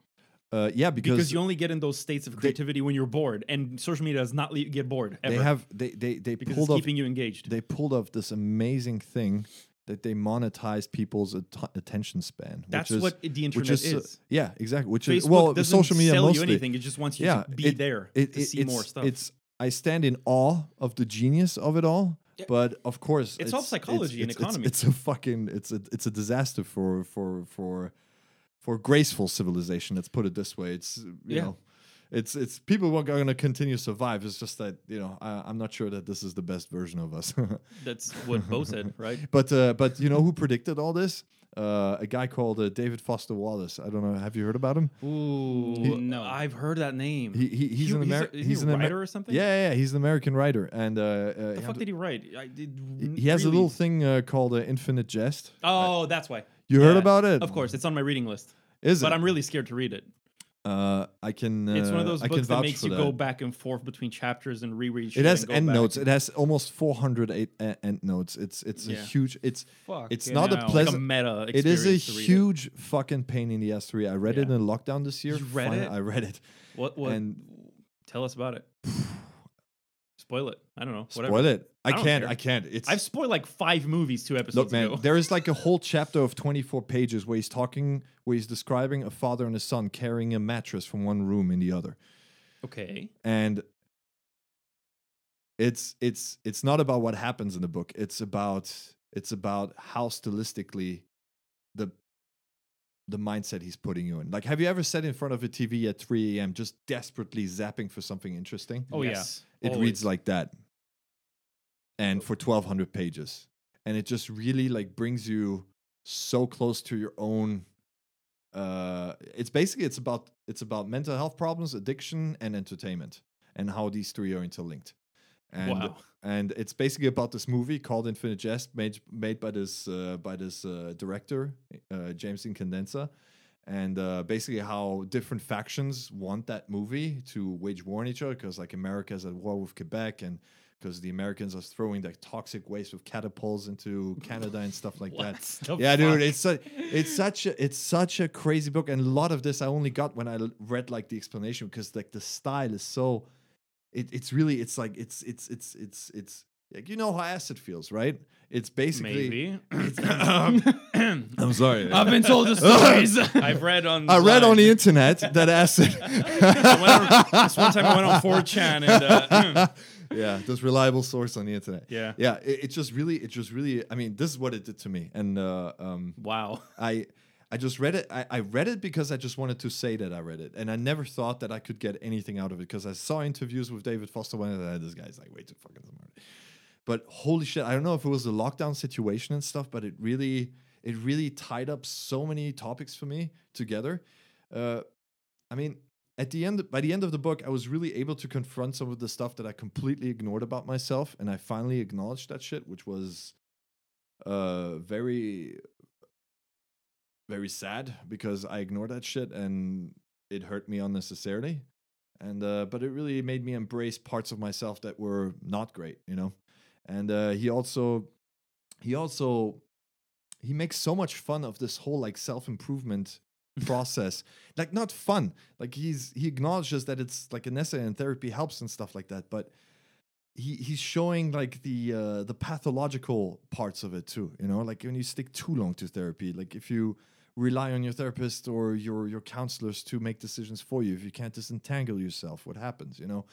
Speaker 4: uh, yeah, because,
Speaker 3: because you only get in those states of creativity when you're bored and social media does not let you get bored ever
Speaker 4: they have they they they
Speaker 3: because
Speaker 4: pulled
Speaker 3: it's
Speaker 4: off
Speaker 3: keeping you engaged
Speaker 4: they pulled off this amazing thing that they monetize people's at- attention span. which
Speaker 3: that's
Speaker 4: is-
Speaker 3: what the
Speaker 4: which
Speaker 3: internet
Speaker 4: is, uh,
Speaker 3: is,
Speaker 4: yeah, exactly. Which
Speaker 3: Facebook
Speaker 4: is well, the social media
Speaker 3: sell
Speaker 4: mostly.
Speaker 3: you anything it just wants you
Speaker 4: yeah,
Speaker 3: to be
Speaker 4: it-
Speaker 3: there
Speaker 4: it-
Speaker 3: to
Speaker 4: it-
Speaker 3: see
Speaker 4: it's,
Speaker 3: more stuff
Speaker 4: It's I stand in awe of the genius of it all. But of course,
Speaker 3: It's all psychology and
Speaker 4: it's- it's-
Speaker 3: economy.
Speaker 4: It's, a fucking it's a it's a disaster for for for for graceful civilization. Let's put it this way. It's you
Speaker 3: Yeah.
Speaker 4: know, it's it's people are going to continue to survive. It's just that you know I, I'm not sure that this is the best version of us.
Speaker 3: that's what Bo said right
Speaker 4: But uh, but you know who predicted all this? Uh, a guy called uh, David Foster Wallace. I don't know. Have you heard about him?
Speaker 3: Ooh,
Speaker 1: no.
Speaker 3: I've heard that name.
Speaker 4: He, he he's
Speaker 3: He-
Speaker 4: an
Speaker 3: he's a-
Speaker 4: American.
Speaker 3: isn't he a
Speaker 4: an Amer-
Speaker 3: writer or something?
Speaker 4: Yeah, yeah, yeah, he's an American writer, and uh, uh,
Speaker 3: the fuck did he write? I did.
Speaker 4: he- he has a little thing uh, called uh, Infinite Jest.
Speaker 3: Oh, that's why.
Speaker 4: You heard about it?
Speaker 3: Of course, it's on my reading list.
Speaker 4: Is
Speaker 3: But
Speaker 4: it?
Speaker 3: But I'm really scared to read it.
Speaker 4: Uh, I can. Uh,
Speaker 3: It's one of those
Speaker 4: I
Speaker 3: books that makes you
Speaker 4: that.
Speaker 3: go back and forth between chapters and reread.
Speaker 4: It has
Speaker 3: and
Speaker 4: end notes. It has almost 400 eight, uh, end notes. It's it's a huge. It's
Speaker 1: Fuck.
Speaker 4: it's not a
Speaker 3: Like a
Speaker 4: pleasant.
Speaker 3: meta.
Speaker 4: it is a
Speaker 3: experience to read it.
Speaker 4: huge fucking pain in the ass to read. I read it
Speaker 3: Yeah.
Speaker 4: in lockdown this year.
Speaker 3: You read
Speaker 4: Fin-
Speaker 3: it?
Speaker 4: I read it.
Speaker 3: What? What?
Speaker 4: and-
Speaker 3: tell us about it. Spoil it. I don't know. Whatever.
Speaker 4: Spoil it. I,
Speaker 3: I
Speaker 4: can't.
Speaker 3: care.
Speaker 4: I can't. It's
Speaker 3: I've spoiled like five movies two episodes
Speaker 4: Look, man,
Speaker 3: ago.
Speaker 4: there is like a whole chapter of 24 pages where he's talking, where he's describing a father and a son carrying a mattress from one room in the other,
Speaker 3: okay.
Speaker 4: and it's it's it's not about what happens in the book. It's about it's about how stylistically the the mindset he's putting you in. Like, have you ever sat in front of a TV at 3 a.m. just desperately zapping for something interesting?
Speaker 3: Oh
Speaker 1: Yes.
Speaker 3: yeah.
Speaker 4: It
Speaker 3: Always.
Speaker 4: reads like that. And for 1200 pages. And it just really like brings you so close to your own uh it's basically it's about it's about mental health problems, addiction and entertainment. and how these three are interlinked. And
Speaker 3: Wow.
Speaker 4: and it's basically about this movie called Infinite Jest, made made by this uh, by this uh, director uh, James Incandenza, and uh, basically how different factions want that movie to wage war on each other because like America is at war with Quebec and because the Americans are throwing like toxic waste with catapults into Canada and stuff like that. Yeah, dude, it's su- it's such a it's such a crazy book, and a lot of this I only got when I read like the explanation because like the style is so, it, it's really it's like it's it's it's it's it's like you know how acid feels, right? It's basically.
Speaker 3: Maybe.
Speaker 4: I'm sorry.
Speaker 1: I've been told the stories.
Speaker 3: I've read on.
Speaker 4: I read on the internet that acid.
Speaker 3: I on- this one time I went on 4chan and uh,
Speaker 4: yeah, this reliable source on the internet.
Speaker 3: Yeah.
Speaker 4: yeah. It, it just really, it just really. I mean, this is what it did to me, and uh, um,
Speaker 3: wow.
Speaker 4: I I just read it. I, I read it because I just wanted to say that I read it, and I never thought that I could get anything out of it because I saw interviews with David Foster when I this guy's like way too fucking smart. But holy shit, I don't know if it was the lockdown situation and stuff, but it really it really tied up so many topics for me together. Uh, I mean, at the end, by the end of the book, I was really able to confront some of the stuff that I completely ignored about myself, and I finally acknowledged that shit, which was uh very very sad because I ignored that shit and it hurt me unnecessarily. And uh, but it really made me embrace parts of myself that were not great, you know. And uh, he also he also he makes so much fun of this whole like self improvement process. Like not fun. Like he's he acknowledges that it's like an essay and therapy helps and stuff like that, but he he's showing like the uh, the pathological parts of it too. You know, like when you stick too long to therapy, like if you rely on your therapist or your your counselors to make decisions for you, if you can't disentangle yourself, what happens? You know,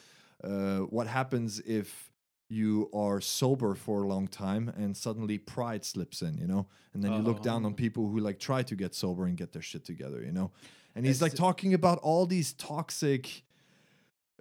Speaker 4: uh, what happens if you are sober for a long time and suddenly pride slips in, you know, and then you look down on people who like try to get sober and get their shit together, you know, and he's like talking about all these toxic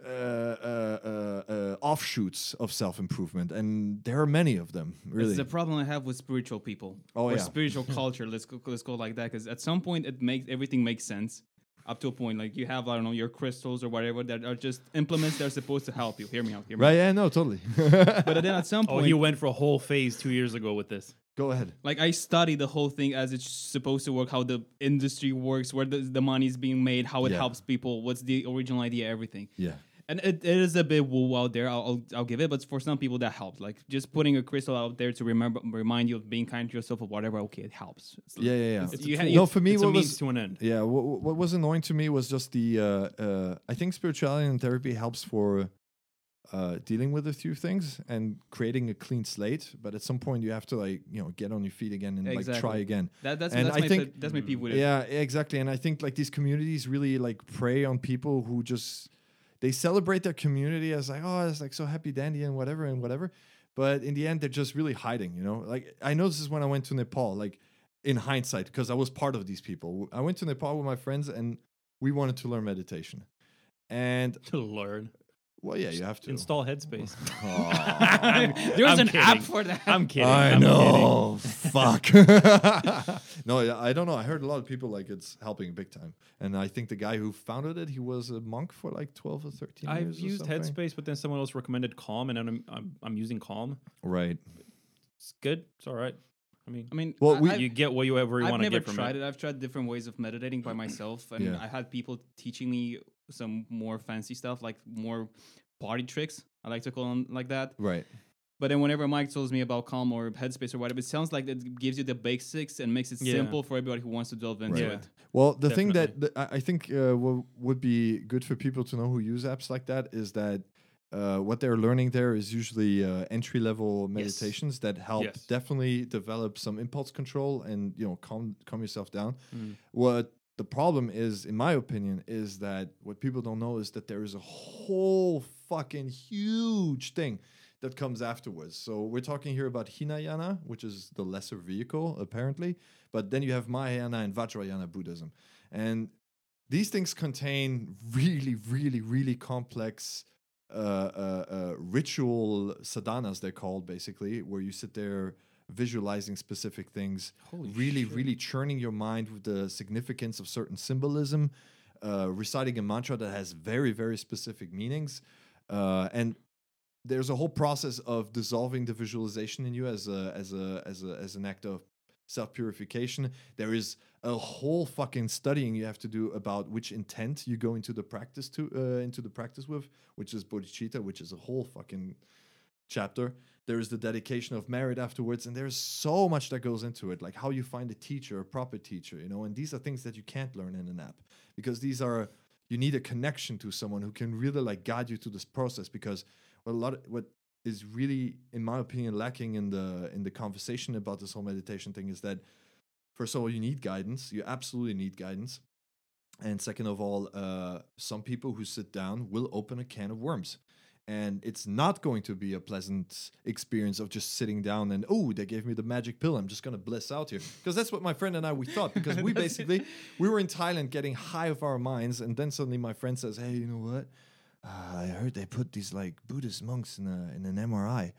Speaker 4: uh, uh, uh, uh, offshoots of self improvement, and there are many of them. Really,
Speaker 1: It's the problem I have with spiritual people.
Speaker 4: Oh,
Speaker 1: or
Speaker 4: yeah.
Speaker 1: spiritual culture. Let's go, let's go like that because at some point it makes everything makes sense. Up to a point, like you have I don't know your crystals or whatever that are just implements that are supposed to help you. Hear me out. Hear me.
Speaker 4: right? Yeah, no, totally.
Speaker 1: Out. But then at some point,
Speaker 3: Oh,
Speaker 1: point,
Speaker 3: he went for a whole phase two years ago with this.
Speaker 4: Go ahead.
Speaker 1: like I study the whole thing as it's supposed to work, how the industry works, where the, the money is being made, how it
Speaker 4: Yeah.
Speaker 1: helps people, what's the original idea, everything.
Speaker 4: Yeah.
Speaker 1: And it, it is a bit woo out there. I'll, I'll I'll give it, but for some people that helps. Like just putting a crystal out there to remember remind you of being kind to yourself or whatever. Okay, it helps. It's
Speaker 4: Yeah, yeah, yeah.
Speaker 1: It's- you ha-
Speaker 4: no, for me,
Speaker 3: It's a
Speaker 4: what
Speaker 3: means
Speaker 4: was
Speaker 3: to an end.
Speaker 4: yeah, what, what was annoying to me was just the. Uh, uh, I think spirituality and therapy helps for uh, dealing with a few things and creating a clean slate. But at some point, you have to like you know get on your feet again and like try again.
Speaker 1: That, that's
Speaker 4: And
Speaker 1: that's
Speaker 4: I
Speaker 1: my
Speaker 4: think-
Speaker 1: that's my people. with.
Speaker 4: Yeah, exactly. And I think like these communities really like prey on people who just they celebrate their community as like, oh, it's like so happy dandy and whatever and whatever. But in the end, they're just really hiding, you know? Like I know this is when I went to Nepal, like in hindsight, because I was part of these people. I went to Nepal with my friends and we wanted to learn meditation. And
Speaker 3: To learn.
Speaker 4: Well, yeah, you have to
Speaker 3: Install Headspace.
Speaker 1: There's
Speaker 3: I'm
Speaker 1: an app for that.
Speaker 3: I'm kidding.
Speaker 4: I
Speaker 3: I'm
Speaker 4: know. Fuck. no, I don't know. I heard a lot of people like it's helping big time, and I think the guy who founded it, he was a monk for like twelve or thirteen
Speaker 3: I've
Speaker 4: years. or
Speaker 3: used
Speaker 4: something.
Speaker 3: Headspace, but then someone else recommended Calm, and I'm, I'm I'm using Calm.
Speaker 4: Right.
Speaker 3: It's good. It's all right. I mean,
Speaker 1: I mean,
Speaker 4: Well,
Speaker 1: I,
Speaker 4: we-
Speaker 3: you get what you
Speaker 1: I've
Speaker 3: want to get from it.
Speaker 1: tried
Speaker 3: it.
Speaker 1: it. I've tried different ways of meditating by myself, and
Speaker 4: Yeah.
Speaker 1: I had people teaching me some more fancy stuff, like more party tricks. I like to call them like that.
Speaker 4: Right.
Speaker 1: But then whenever Mike tells me about Calm or Headspace or whatever, it sounds like it gives you the basics and makes it
Speaker 3: Yeah.
Speaker 1: simple for everybody who wants to delve into
Speaker 3: Right.
Speaker 1: it.
Speaker 4: Well, the thing
Speaker 3: Definitely.
Speaker 4: that, that I I think uh, wo- would be good for people to know who use apps like that is that uh, what they're learning there is usually uh, entry level meditations that help
Speaker 3: Yes.
Speaker 4: definitely develop some impulse control and you know calm calm yourself down.
Speaker 3: Mm.
Speaker 4: What the problem is, in my opinion, is that what people don't know is that there is a whole fucking huge thing that comes afterwards. So we're talking here about Hinayana, which is the lesser vehicle, apparently. But then you have Mahayana and Vajrayana Buddhism. And these things contain really, really, really complex uh, ritual sadhanas, they're called basically, where you sit there visualizing specific things, really, really churning your mind with the significance of certain symbolism, uh, reciting a mantra that has very, very specific meanings. uh, and there's a whole process of dissolving the visualization in you as a as a as a as an act of self purification. There is a whole fucking studying you have to do about which intent you go into the practice to uh, into the practice with, which is bodhicitta, which is a whole fucking chapter. There is the dedication of merit afterwards, and there's so much that goes into it, like how you find a teacher, a proper teacher, you know. And these are things that you can't learn in an app because these are you need a connection to someone who can really like guide you through this process. Because what a lot of what is really, in my opinion, lacking in the in the conversation about this whole meditation thing is that first of all, you need guidance. You absolutely need guidance. And second of all, uh, some people who sit down will open a can of worms. And it's not going to be a pleasant experience of just sitting down and, oh, they gave me the magic pill. I'm just going to bliss out here. Because that's what my friend and I, we thought. Because we basically, we were in Thailand getting high of our minds. And then suddenly my friend says, hey, you know what? Uh, I heard they put these like Buddhist monks in, a, in an MRI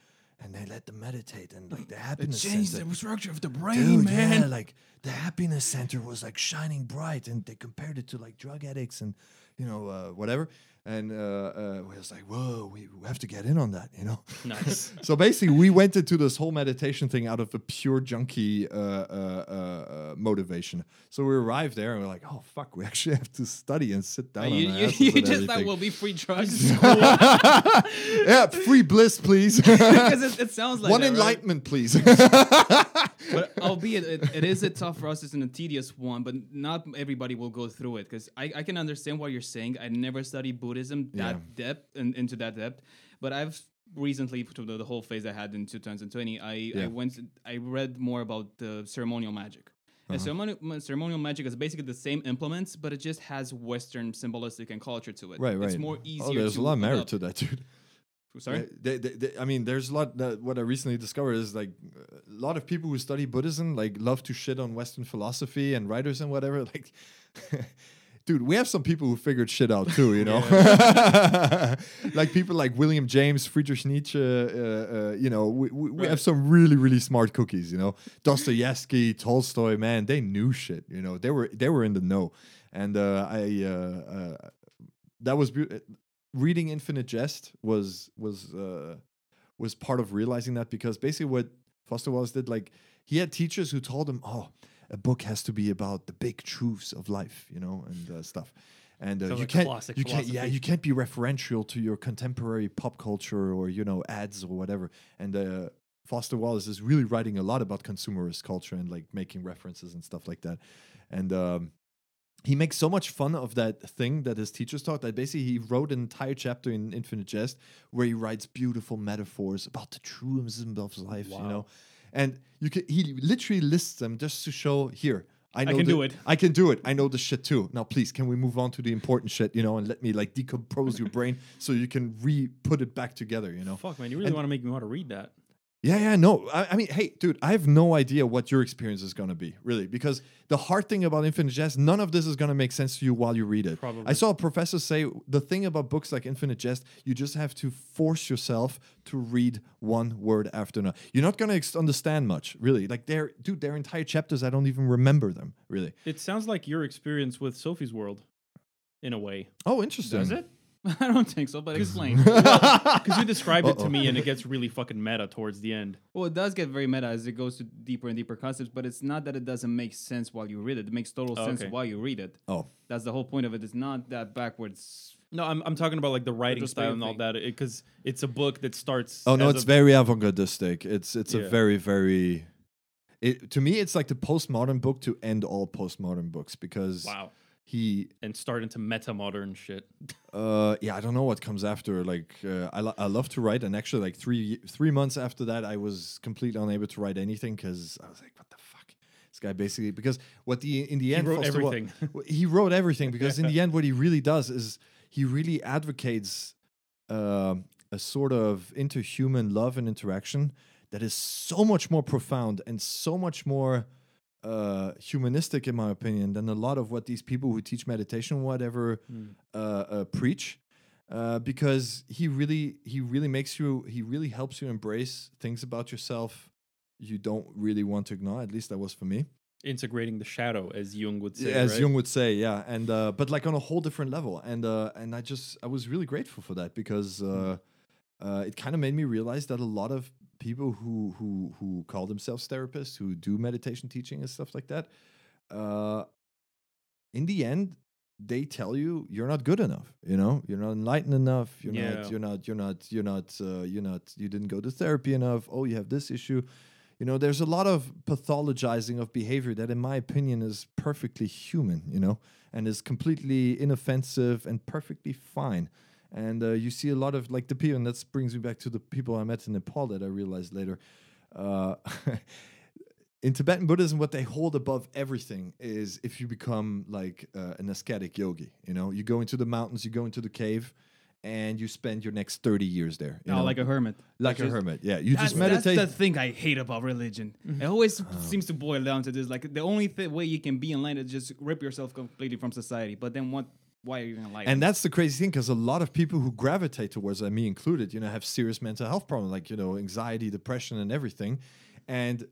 Speaker 4: and they let them meditate and like the happiness It center- the
Speaker 1: structure of the
Speaker 4: Dude, yeah, like the happiness center was like shining bright, and they compared it to like drug addicts and you know uh, whatever. And uh, uh, we was like, whoa, we, we have to get in on that, you know.
Speaker 3: Nice.
Speaker 4: so basically, we went into this whole meditation thing out of a pure junkie uh, uh, uh, uh, motivation. So we arrived there and we're like, oh fuck, we actually have to study and sit down.
Speaker 1: you you, you just thought will be free drugs
Speaker 4: yeah, free bliss, please.
Speaker 1: because it, it sounds like
Speaker 4: One
Speaker 1: that, right?
Speaker 4: enlightenment, please.
Speaker 1: But albeit it, it is a tough process and a tedious one, but not everybody will go through it because I, I can understand what you're saying. I never studied Buddhism that
Speaker 4: Yeah.
Speaker 1: depth and into that depth, but I've recently to the, the whole phase I had in 2020. I, I went I read more about the ceremonial magic. And
Speaker 4: Uh-huh.
Speaker 1: ceremonial, ceremonial magic is basically the same implements, but it just has Western symbolistic and culture to it.
Speaker 4: right, right.
Speaker 1: It's more easier.
Speaker 4: Oh, there's a lot of merit
Speaker 1: adopt.
Speaker 4: to that, dude.
Speaker 1: Sorry.
Speaker 4: Uh, they, they, they- I mean, there's a lot. That, what I recently discovered is like a lot of people who study Buddhism like love to shit on Western philosophy and writers and whatever. Like, dude, we have some people who figured shit out too. You know, like people like William James, Friedrich Nietzsche. Uh, uh, you know, we, we, we have some really really smart cookies. You know, Dostoevsky, Tolstoy. Man, they knew shit. You know, they were they were in the know. And uh, I uh, uh, that was beau- reading Infinite Jest was was uh, was part of realizing that because basically what Foster Wallace did, like he had teachers who told him, "Oh, a book has to be about the big truths of life," you know, and uh, stuff. And uh,
Speaker 3: Sounds
Speaker 4: you
Speaker 3: like
Speaker 4: can't, you can't, yeah, you can't be referential to your contemporary pop culture or you know ads or whatever. And uh, Foster Wallace is really writing a lot about consumerist culture and like making references and stuff like that. And um, he makes so much fun of that thing that his teachers taught that basically he wrote an entire chapter in Infinite Jest where he writes beautiful metaphors about the truism of life, you know. And you can he literally lists them just to show here. I know
Speaker 3: can
Speaker 4: the-
Speaker 3: do it.
Speaker 4: I can do it. I know the shit too. Now, please, can we move on to the important shit, you know, and let me like decompose your brain so you can re put it back together, you know?
Speaker 3: Fuck, man, you really want to make me want to read that.
Speaker 4: Yeah, yeah, no. I, I mean, hey, dude, I have no idea what your experience is gonna be, really, because the hard thing about Infinite Jest, none of this is gonna make sense to you while you read it.
Speaker 3: Probably.
Speaker 4: I saw a professor say the thing about books like Infinite Jest, you just have to force yourself to read one word after another. You're not gonna ex- understand much, really. Like, they're, dude, their entire chapters, I don't even remember them, really.
Speaker 3: It sounds like your experience with Sophie's World, in a way.
Speaker 4: Oh, interesting.
Speaker 3: Does it?
Speaker 1: I don't think so, but explain.
Speaker 3: Because you described it to me, and it gets really fucking meta towards the end.
Speaker 1: Well, it does get very meta as it goes to deeper and deeper concepts, but it's not that it doesn't make sense while you read it. It makes total
Speaker 3: Oh,
Speaker 1: sense
Speaker 3: okay.
Speaker 1: while you read it.
Speaker 4: Oh,
Speaker 1: That's the whole point of it. It's not that backwards.
Speaker 3: No, I'm, I'm talking about like the writing
Speaker 1: Retrospective
Speaker 3: style and all
Speaker 1: thing.
Speaker 3: that. Because it's a book that starts.
Speaker 4: Oh no,
Speaker 3: as
Speaker 4: it's
Speaker 3: a-
Speaker 4: very avant-gardistic. It's it's a very very. It to me, it's like the postmodern book to end all postmodern books because
Speaker 3: wow,
Speaker 4: he,
Speaker 3: and start into meta modern shit.
Speaker 4: uh, yeah, I don't know what comes after. Like, uh, I lo- I love to write, and actually, like three three months after that, I was completely unable to write anything because I was like, what the fuck, this guy basically because what the in the end he
Speaker 3: wrote
Speaker 4: Foster
Speaker 3: everything.
Speaker 4: well, he wrote everything because in the end, what he really does is he really advocates um, a sort of interhuman love and interaction that is so much more profound and so much more uh, humanistic, in my opinion, than a lot of what these people who teach meditation, whatever, uh, uh, preach. Uh, because he really, he really makes you, he really helps you embrace things about yourself you don't really want to ignore. At least that was for me.
Speaker 3: Integrating the shadow, as Jung would say.
Speaker 4: as
Speaker 3: right?
Speaker 4: Jung would say, yeah, and uh, but like on a whole different level, and uh, and I just I was really grateful for that because uh, uh, it kind of made me realize that a lot of people who who who call themselves therapists, who do meditation teaching and stuff like that, uh, in the end, they tell you you're not good enough. You know, you're not enlightened enough. You're
Speaker 3: Yeah.
Speaker 4: not. You're not. You're not. You're not. Uh, you're not. You didn't go to therapy enough. Oh, you have this issue. You know, there's a lot of pathologizing of behavior that, in my opinion, is perfectly human. You know, and is completely inoffensive and perfectly fine. And uh, you see a lot of like the people, and that brings me back to the people I met in Nepal that I realized later. Uh, in Tibetan Buddhism, what they hold above everything is if you become like uh, an ascetic yogi. You know, you go into the mountains, you go into the cave, and you spend your next thirty years there. You
Speaker 1: Oh,
Speaker 4: know?
Speaker 1: like a hermit.
Speaker 4: like a hermit. Yeah, you just meditate.
Speaker 1: that's the thing I hate about religion. It always seems to boil down to this: like the only th- way you can be enlightened is just rip yourself completely from society. But then what? Why are you enlightened?
Speaker 4: and that's the crazy thing because a lot of people who gravitate towards that, me included, you know, have serious mental health problems like you know anxiety, depression, and everything, and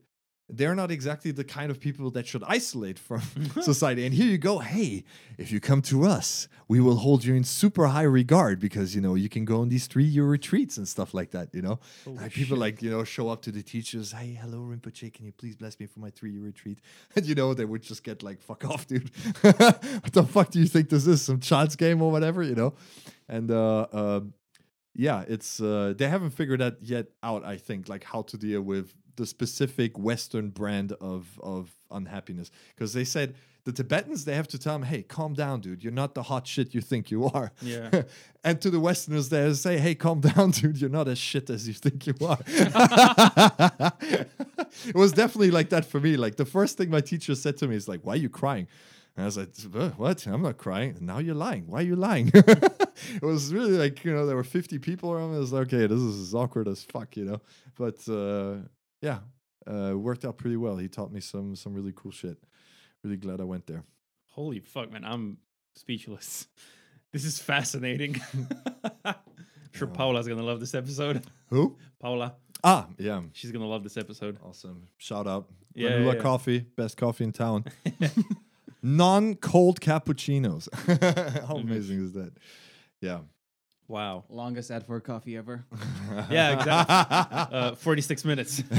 Speaker 4: they're not exactly the kind of people that should isolate from society. And here you go, hey, if you come to us, we will hold you in super high regard because you know you can go on these three-year retreats and stuff like that. You know, like people like you know show up to the teachers, hey, hello Rinpoche, can you please bless me for my three-year retreat? And you know they would just get like, fuck off, dude. what the fuck do you think this is? Some child's game or whatever, you know? And uh, uh, yeah, it's uh, they haven't figured that yet out. I think like how to deal with the specific Western brand of of unhappiness because they said the Tibetans they have to tell them, hey, calm down, dude. You're not the hot shit you think you are.
Speaker 3: Yeah.
Speaker 4: and to the Westerners, they say, hey, calm down, dude. You're not as shit as you think you are. it was definitely like that for me. Like the first thing my teacher said to me is like, why are you crying? And I was like, "Uh, what? I'm not crying. Now you're lying. Why are you lying? it was really like, you know, there were 50 people around. me. I was like, okay, this is as awkward as fuck, you know? But uh, yeah, uh, it worked out pretty well. He taught me some some really cool shit. Really glad I went there.
Speaker 3: Holy fuck, man. I'm speechless. This is fascinating. I'm sure Paula's going to love this episode.
Speaker 4: Who?
Speaker 3: Paula,
Speaker 4: Ah, yeah.
Speaker 3: she's going to love this episode.
Speaker 4: Awesome. Shout out.
Speaker 3: Yeah, yeah, yeah.
Speaker 4: coffee, best coffee in town. Non cold cappuccinos. How amazing is that? Yeah.
Speaker 3: Wow.
Speaker 1: longest ad for coffee ever.
Speaker 3: Yeah, exactly. uh, 46 minutes.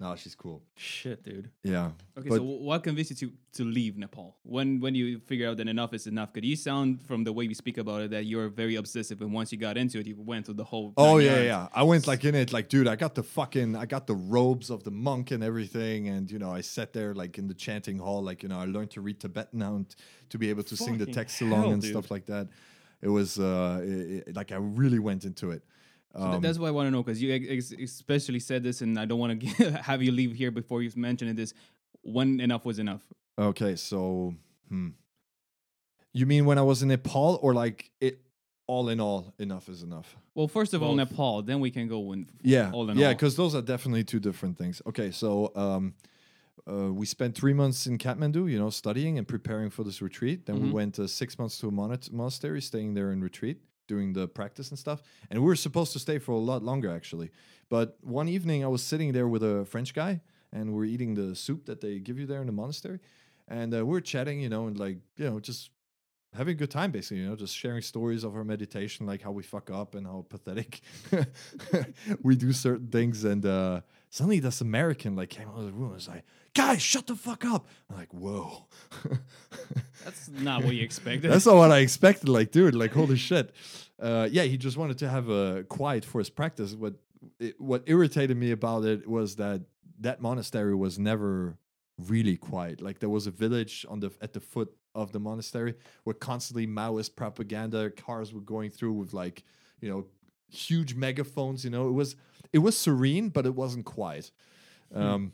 Speaker 4: no, she's cool.
Speaker 3: Shit, dude.
Speaker 4: Yeah.
Speaker 1: Okay,
Speaker 4: But-
Speaker 1: so what convinced you to to leave Nepal? When when you figure out that enough is enough? Because you sound from the way you speak about it that you're very obsessive, and once you got into it, you went through the whole.
Speaker 4: Oh yeah,
Speaker 1: yards.
Speaker 4: yeah. I went like in it, like, dude, I got the fucking, I got the robes of the monk and everything, and you know, I sat there like in the chanting hall, like you know, I learned to read Tibetan now and to be able to sing the
Speaker 3: Fucking
Speaker 4: text along and
Speaker 3: dude.
Speaker 4: stuff like that. It was uh, it- it- like I really went into it.
Speaker 1: So
Speaker 4: Um,
Speaker 1: that's why I want to know because you ex- ex- especially said this, and I don't want to have you leave here before you mentioned this. When enough was enough.
Speaker 4: Okay, so hmm. You mean when I was in Nepal or like it all in all enough is enough?
Speaker 1: Well, first of all, Nepal. Then we can go in.
Speaker 4: Yeah.
Speaker 1: all in
Speaker 4: yeah, because those are definitely two different things. Okay, so um uh, we spent three months in Kathmandu, you know, studying and preparing for this retreat. Then we
Speaker 1: Mhm.
Speaker 4: went uh, six months to a monet- monastery, staying there in retreat, doing the practice and stuff. And we were supposed to stay for a lot longer, actually. But one evening, I was sitting there with a French guy, and we're eating the soup that they give you there in the monastery. And uh, we we're chatting, you know, and like, you know, just having a good time basically you know just sharing stories of our meditation like how we fuck up and how pathetic we do certain things and uh suddenly this american like came out of the room and was like guys shut the fuck up i'm like whoa
Speaker 1: That's not what you expected.
Speaker 4: that's not what i expected like dude like holy shit uh yeah he just wanted to have a quiet for his practice what it, what irritated me about it was that that monastery was never really quiet. Like there was a village on the at the foot of the monastery where constantly Maoist propaganda cars were going through with like you know huge megaphones. You know, it was it was serene, but it wasn't quiet. Um,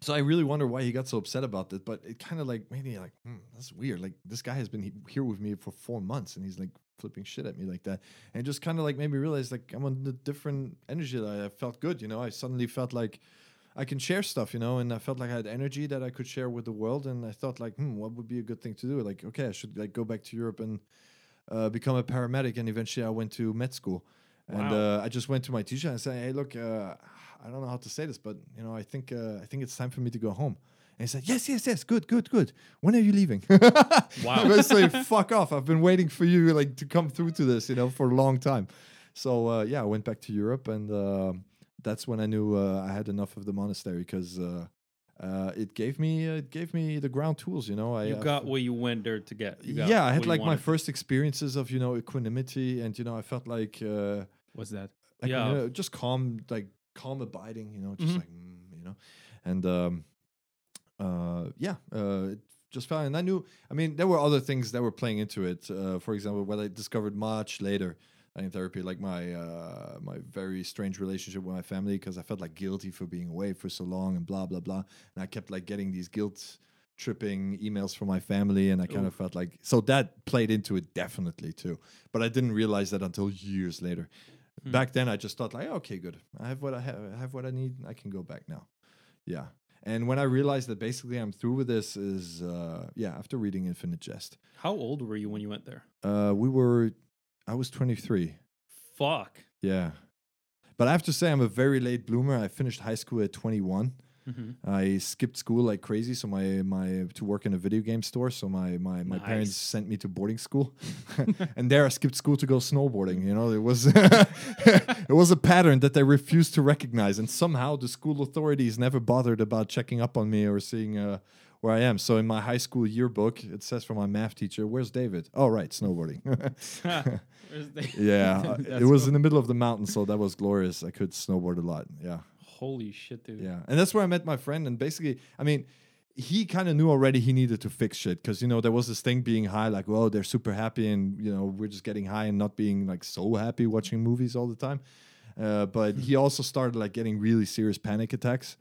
Speaker 4: so I really wonder why he got so upset about this, But it kind of like made me like, hmm, that's weird. Like this guy has been he- here with me for four months, and he's like flipping shit at me like that, and just kind of like made me realize like I'm on a different energy. That I felt good, you know. I suddenly felt like I can share stuff, you know, and I felt like I had energy that I could share with the world, and I thought like, hmm, what would be a good thing to do? Like, okay, I should like go back to Europe and uh, become a paramedic, and eventually I went to med school, and uh, I just went to my teacher and said, hey, look, uh, I don't know how to say this, but you know, I think uh, I think it's time for me to go home. And he said, "Yes, yes, yes, good, good, good. When are you leaving?"
Speaker 3: Wow.
Speaker 4: I was like, "Fuck off! I've been waiting for you like to come through to this, you know, for a long time." So uh, yeah, I went back to Europe, and uh, that's when I knew uh, I had enough of the monastery because uh, uh, it gave me uh, it gave me the ground tools. You know, I
Speaker 3: You
Speaker 4: uh,
Speaker 3: got what you went there to get.
Speaker 4: Yeah, I had like my first experiences of you know equanimity, and you know I felt like uh,
Speaker 1: What's that?
Speaker 4: like,
Speaker 3: Yeah.
Speaker 4: you know, just calm, like calm abiding, you know, just
Speaker 3: Mhm.
Speaker 4: like mm, you know, and um, uh, yeah, uh, it just felt. And I knew, I mean, there were other things that were playing into it. Uh, for example, what I discovered much later in therapy, like my uh, my very strange relationship with my family, because I felt like guilty for being away for so long and blah blah blah, and I kept like getting these guilt tripping emails from my family and I kind of felt like so that played into it definitely too but I didn't realize that until years later
Speaker 3: Hmm.
Speaker 4: back then I just thought like okay good. I have what I have I have what I need. I can go back now. Yeah. And when I realized that basically I'm through with this is uh yeah after reading Infinite Jest.
Speaker 3: How old were you when you went there?
Speaker 4: uh we were I was 23
Speaker 3: Fuck.
Speaker 4: yeah. But I have to say I'm a very late bloomer. I finished high school at 21
Speaker 3: Mhm.
Speaker 4: I skipped school like crazy, so my my to work in a video game store. So my my, my parents sent me to boarding school, and there I skipped school to go snowboarding. You know, it was it was a pattern that they refused to recognize, and somehow the school authorities never bothered about checking up on me or seeing uh, where I am. So in my high school yearbook, it says for my math teacher, "Where's David?" Oh, right, snowboarding.
Speaker 3: Where's the-
Speaker 4: yeah, it was
Speaker 1: cool.
Speaker 4: in the middle of the mountain, so that was glorious. I could snowboard a lot. Yeah.
Speaker 3: Holy shit, dude.
Speaker 4: Yeah, and that's where I met my friend. And basically, I mean, he kind of knew already he needed to fix shit because you know there was this thing being high, like, well, they're super happy, and you know we're just getting high and not being like so happy watching movies all the time. Uh, but he also started like getting really serious panic attacks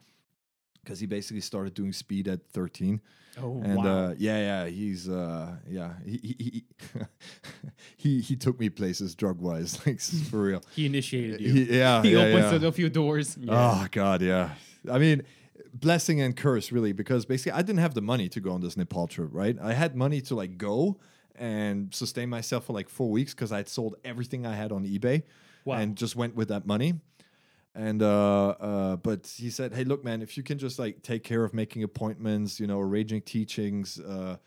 Speaker 4: because he basically started doing speed at 13
Speaker 3: Oh,
Speaker 4: and
Speaker 3: wow.
Speaker 4: uh, yeah yeah he's uh, yeah he he, he he he took me places drug wise like for real
Speaker 3: he initiated you.
Speaker 4: He- yeah
Speaker 1: He
Speaker 4: yeah,
Speaker 1: opens
Speaker 4: yeah.
Speaker 1: a few doors.
Speaker 4: Oh God, yeah. I mean, blessing and curse, really, because basically I didn't have the money to go on this Nepal trip, right? I had money to like go and sustain myself for like four weeks because I had sold everything I had on eBay
Speaker 3: Wow.
Speaker 4: and just went with that money. And uh, uh, but he said, "Hey, look, man, if you can just like take care of making appointments, you know, arranging teachings, uh,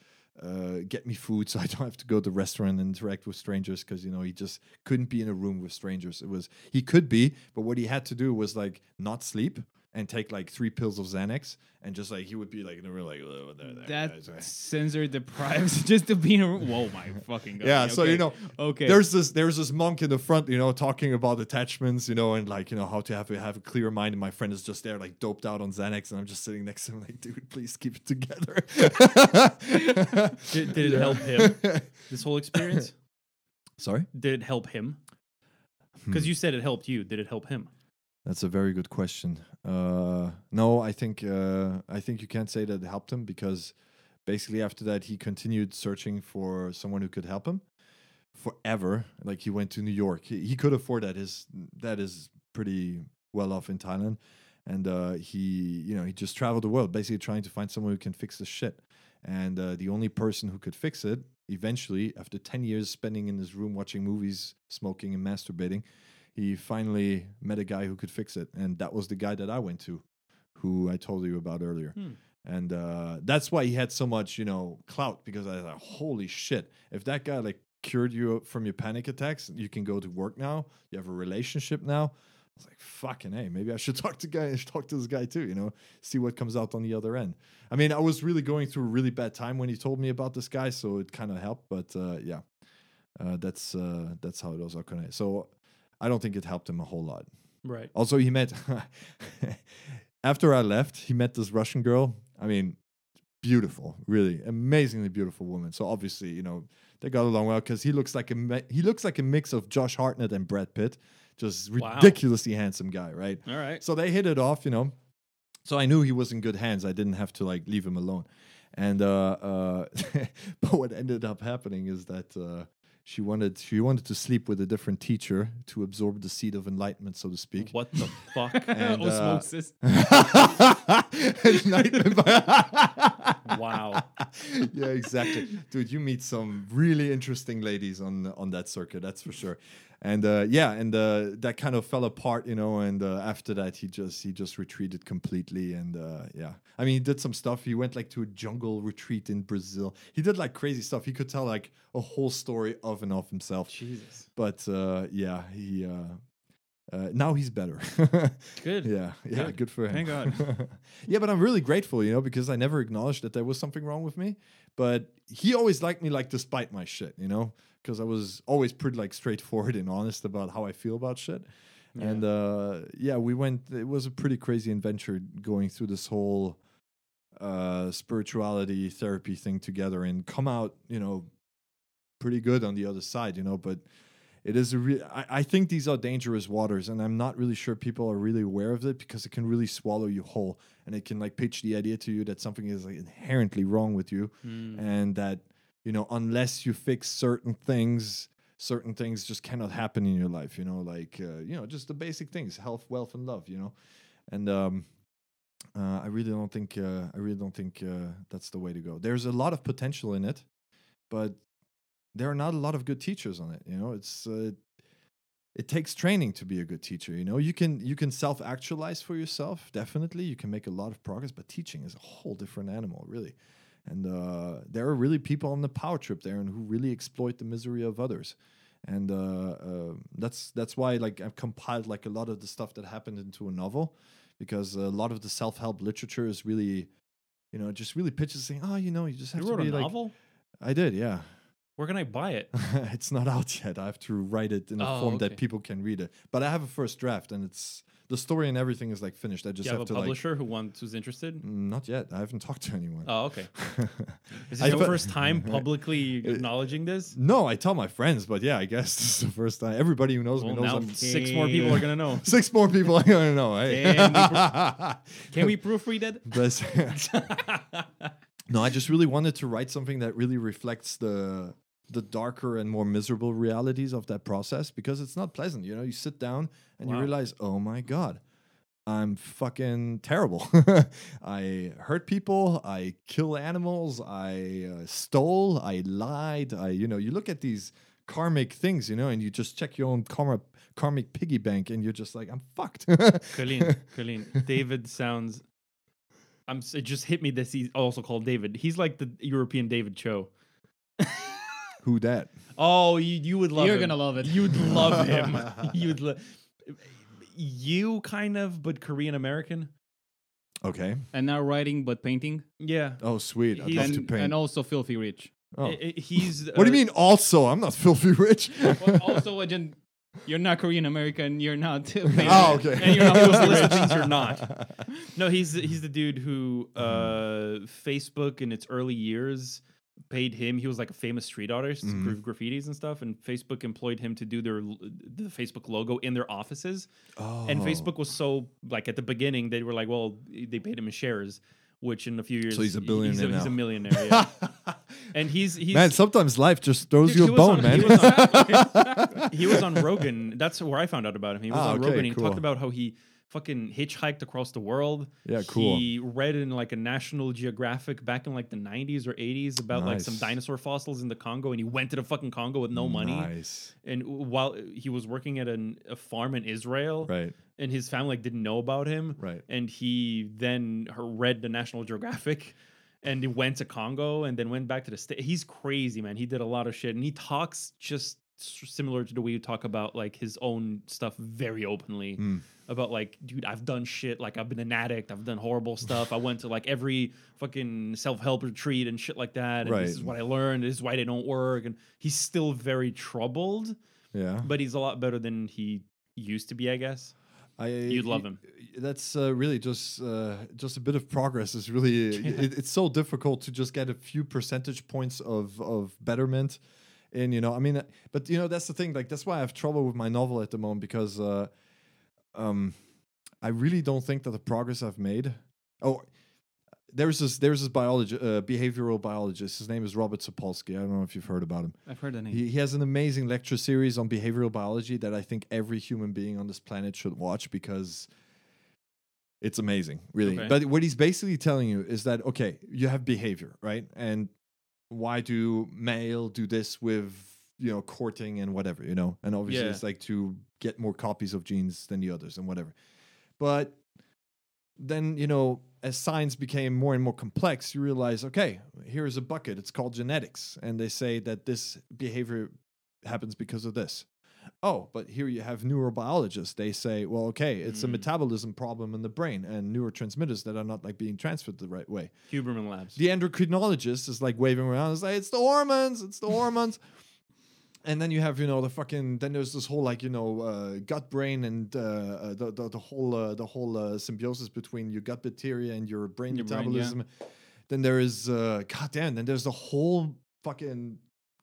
Speaker 4: uh, get me food, so I don't have to go to the restaurant and interact with strangers, because you know he just couldn't be in a room with strangers. It was he could be, but what he had to do was like not sleep and take like three pills of Xanax, and just like he would be like room like "Oh, there, there,
Speaker 1: That
Speaker 4: there."
Speaker 1: sensor deprives just to be in a room. Whoa, my fucking god.
Speaker 4: Yeah, so you know,
Speaker 1: okay.
Speaker 4: there's this there's this monk in the front, you know, talking about attachments, you know, and like you know how to have a, have a clear mind. And my friend is just there, like doped out on Xanax, and I'm just sitting next to him, like, dude, please keep it together.
Speaker 3: Did, did it help him? This whole experience?
Speaker 4: Sorry,
Speaker 3: Did it help him?
Speaker 4: Hmm.
Speaker 3: Because you said it helped you. Did it help him?
Speaker 4: That's a very good question. Uh, no, I think uh, I think you can't say that it helped him because basically after that he continued searching for someone who could help him forever. Like he went to New York. He, he could afford that. His that is pretty well off in Thailand, and uh, he you know he just traveled the world basically trying to find someone who can fix this shit. And uh, the only person who could fix it eventually, after ten years spending in his room watching movies, smoking and masturbating, he finally met a guy who could fix it, and that was the guy that I went to, who I told you about earlier.
Speaker 3: Hmm.
Speaker 4: And uh, that's why he had so much, you know, clout because I was like, holy shit! If that guy like cured you from your panic attacks, you can go to work now. You have a relationship now. I was like, fucking hey, maybe I should talk to guy, talk to this guy too. You know, see what comes out on the other end. I mean, I was really going through a really bad time when he told me about this guy, so it kind of helped. But uh, yeah, uh, that's uh, that's how it was all connected. So I don't think it helped him a whole lot.
Speaker 3: Right.
Speaker 4: Also, he met after I left, he met this Russian girl. I mean, beautiful, really amazingly beautiful woman. So obviously, you know, they got along well because he looks like a mi- he looks like a mix of Josh Hartnett and Brad Pitt, just
Speaker 3: Wow.
Speaker 4: ridiculously handsome guy, right?
Speaker 3: All right.
Speaker 4: So they hit it off, you know. So I knew he was in good hands. I didn't have to like leave him alone. And uh, uh, but what ended up happening is that uh, she wanted she wanted to sleep with a different teacher to absorb the seed of enlightenment, so to speak.
Speaker 3: What the fuck?
Speaker 4: And, uh,
Speaker 1: Osmosis.
Speaker 4: Enlightenment by-
Speaker 3: wow.
Speaker 4: yeah, exactly, dude. You meet some really interesting ladies on on that circuit, that's for sure. And uh, yeah, and uh, that kind of fell apart, you know. And uh, after that, he just he just retreated completely. And uh, yeah, I mean, he did some stuff. He went like to a jungle retreat in Brazil. He did like crazy stuff. He could tell like a whole story of and of himself.
Speaker 3: Jesus.
Speaker 4: But uh, yeah, he uh, uh, now he's better.
Speaker 3: Good.
Speaker 4: Yeah, yeah,
Speaker 3: Good.
Speaker 4: good, for him.
Speaker 3: Thank God.
Speaker 4: yeah, but I'm really grateful, you know, because I never acknowledged that there was something wrong with me. But he always liked me, like despite my shit, you know, because I was always pretty like straightforward and honest about how I feel about shit. And uh, yeah, we went. It was a pretty crazy adventure going through this whole uh, spirituality therapy thing together and come out, you know, pretty good on the other side, you know. But it is a real. I, I think these are dangerous waters, and I'm not really sure people are really aware of it because it can really swallow you whole, and it can like pitch the idea to you that something is like inherently wrong with you,
Speaker 3: Mm.
Speaker 4: and that you know unless you fix certain things. Certain things just cannot happen in your life, you know, like uh, you know, just the basic things: health, wealth, and love, you know. And um, uh, I really don't think uh, I really don't think uh, that's the way to go. There's a lot of potential in it, but there are not a lot of good teachers on it. You know, it's uh, it takes training to be a good teacher. You know, you can you can self actualize for yourself. Definitely, you can make a lot of progress, but teaching is a whole different animal, really. And uh, there are really people on the power trip there, and who really exploit the misery of others. And uh, uh, that's that's why like I've compiled like a lot of the stuff that happened into a novel, because a lot of the self help literature is really, you know, just really pitches saying, oh, you know, you just have
Speaker 3: You
Speaker 4: to
Speaker 3: wrote a
Speaker 4: like.
Speaker 3: novel?
Speaker 4: I did, yeah.
Speaker 3: Where can I buy it?
Speaker 4: it's not out yet. I have to write it in a
Speaker 3: Oh,
Speaker 4: form
Speaker 3: okay.
Speaker 4: that people can read it. But I have a first draft, and it's the story and everything is like finished. I just
Speaker 3: you have
Speaker 4: have
Speaker 3: a
Speaker 4: to
Speaker 3: publisher who wants who's interested?
Speaker 4: Not yet. I haven't talked to anyone.
Speaker 3: Oh, okay. Is
Speaker 4: I
Speaker 3: this your first time publicly uh, acknowledging this?
Speaker 4: no, I tell my friends, but yeah, I guess this is the first time. Everybody who knows
Speaker 3: Well,
Speaker 4: me knows
Speaker 3: now
Speaker 4: I'm
Speaker 3: six more people are gonna know.
Speaker 4: Six more people are gonna know. Hey.
Speaker 1: Can we Can we proofread it?
Speaker 4: No, I just really wanted to write something that really reflects the the darker and more miserable realities of that process because it's not pleasant. You know, you sit down and you realize, oh my god, I'm fucking terrible. I hurt people. I kill animals. I uh, stole. I lied. I, you know, you look at these karmic things, you know, and you just check your own karma, karmic piggy bank, and you're just like, I'm fucked.
Speaker 3: Colleen, Colleen, David sounds. I'm. It just hit me this. he's also called David. He's like the European David Choe.
Speaker 4: Who that?
Speaker 3: Oh, you, you would love.
Speaker 1: You're
Speaker 3: him.
Speaker 1: gonna love it.
Speaker 3: You'd love him. You'd. Lo- you kind of, but Korean American.
Speaker 4: Okay.
Speaker 1: And now writing but painting,
Speaker 3: Yeah.
Speaker 4: Oh, sweet. I'd
Speaker 3: He's-
Speaker 4: love to
Speaker 1: and,
Speaker 4: paint.
Speaker 1: and also filthy rich.
Speaker 4: Oh.
Speaker 3: I- I- he's.
Speaker 4: what do you
Speaker 3: uh,
Speaker 4: mean? Also, I'm not filthy rich.
Speaker 1: Well, also, agent, you're not Korean American. You're not.
Speaker 4: oh, okay.
Speaker 3: And you're not supposed to list the things you're not. No, he's he's the dude who uh, Facebook in its early years paid him. He was like a famous street artist,
Speaker 4: Mhm.
Speaker 3: gra- graffitis and stuff, and Facebook employed him to do their the Facebook logo in their offices.
Speaker 4: Oh.
Speaker 3: And Facebook was so like at the beginning they were like, well, they paid him in shares, which in a few years
Speaker 4: So he's a
Speaker 3: He's
Speaker 4: billionaire
Speaker 3: a, he's a millionaire. Yeah. and he's he's
Speaker 4: man, sometimes life just throws
Speaker 3: He-
Speaker 4: you a bone,
Speaker 3: on-
Speaker 4: man.
Speaker 3: He was, on, he was on Rogan. That's where I found out about him. He was
Speaker 4: Ah,
Speaker 3: on
Speaker 4: okay,
Speaker 3: Rogan. He
Speaker 4: cool.
Speaker 3: talked about how he fucking hitchhiked across the world.
Speaker 4: Yeah, cool.
Speaker 3: He read in like a National Geographic back in like the 90s or 80s about like some dinosaur fossils in the Congo, and he went to the fucking Congo with no money.
Speaker 4: Nice.
Speaker 3: And while he was working at an, a farm in Israel,
Speaker 4: Right.
Speaker 3: and his family like didn't know about him,
Speaker 4: Right.
Speaker 3: and he then read the National Geographic and he went to Congo and then went back to the state. He's crazy, man. He did a lot of shit and he talks just similar to the way you talk about like his own stuff very openly
Speaker 4: Mm.
Speaker 3: About like, dude, I've done shit. Like I've been an addict. I've done horrible stuff. I went to like every fucking self help retreat and shit like that. And
Speaker 4: Right.
Speaker 3: this is what I learned. This is why they don't work. And he's still very troubled,
Speaker 4: Yeah.
Speaker 3: but he's a lot better than he used to be, I guess.
Speaker 4: I,
Speaker 3: You'd love him.
Speaker 4: That's uh, really just uh, just a bit of progress. Is really it, it's so difficult to just get a few percentage points of of betterment. And you know, I mean, but you know, that's the thing. Like that's why I have trouble with my novel at the moment because uh, um, I really don't think that the progress I've made. Oh, there's this there's this biology uh, behavioral biologist. His name is Robert Sapolsky. I don't know if you've heard about him.
Speaker 1: I've heard the name.
Speaker 4: He, he has an amazing lecture series on behavioral biology that I think every human being on this planet should watch because It's amazing, really.
Speaker 3: Okay.
Speaker 4: But what he's basically telling you is that okay, you have behavior, right? And why do male do this with you know courting and whatever, you know? And obviously
Speaker 3: Yeah.
Speaker 4: it's like to get more copies of genes than the others and whatever. But then you know as science became more and more complex you realize okay here's a bucket it's called genetics and they say that this behavior happens because of this oh but here you have neurobiologists they say well okay it's a
Speaker 3: Mm.
Speaker 4: metabolism problem in the brain and neurotransmitters that are not like being transferred the right way
Speaker 3: Huberman Labs.
Speaker 4: the endocrinologist is like waving around and say it's the hormones it's the hormones and then you have you know the fucking then there's this whole like you know uh, gut brain and uh, uh, the, the the whole uh, the whole uh, symbiosis between your gut bacteria and your brain
Speaker 1: Your brain, yeah.
Speaker 4: metabolism. Then there is uh god damn then there's the whole fucking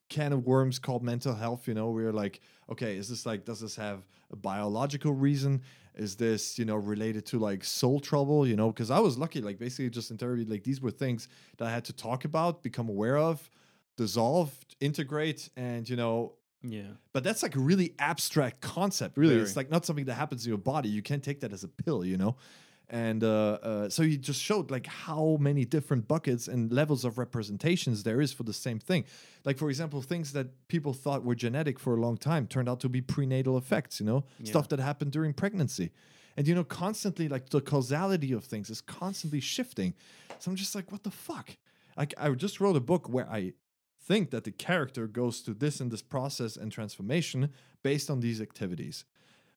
Speaker 4: can of worms called mental health you know where you're like okay is this like does this have a biological reason? Is this you know related to like soul trouble you know? Because i was lucky like basically just in therapy like these were things that i had to talk about become aware of dissolve integrate and you know
Speaker 3: Yeah.
Speaker 4: but that's like a really abstract concept really. It's like not something that happens in your body. You can't take that as a pill you know? And uh, uh, so he just showed like how many different buckets and levels of representations there is for the same thing. Like for example things that people thought were genetic for a long time turned out to be prenatal effects you know? Stuff that happened during pregnancy. And you know constantly like the causality of things is constantly shifting. So i'm just like what the fuck? Like i just wrote a book where i think that the character goes through this and this process and transformation based on these activities.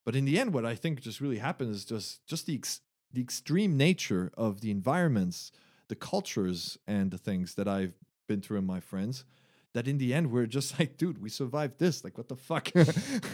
Speaker 4: But in the end, what I think just really happens is just just the ex- the extreme nature of the environments, the cultures, and the things that I've been through in my friends. That in the end we're just like, dude, we survived this. Like, what the fuck?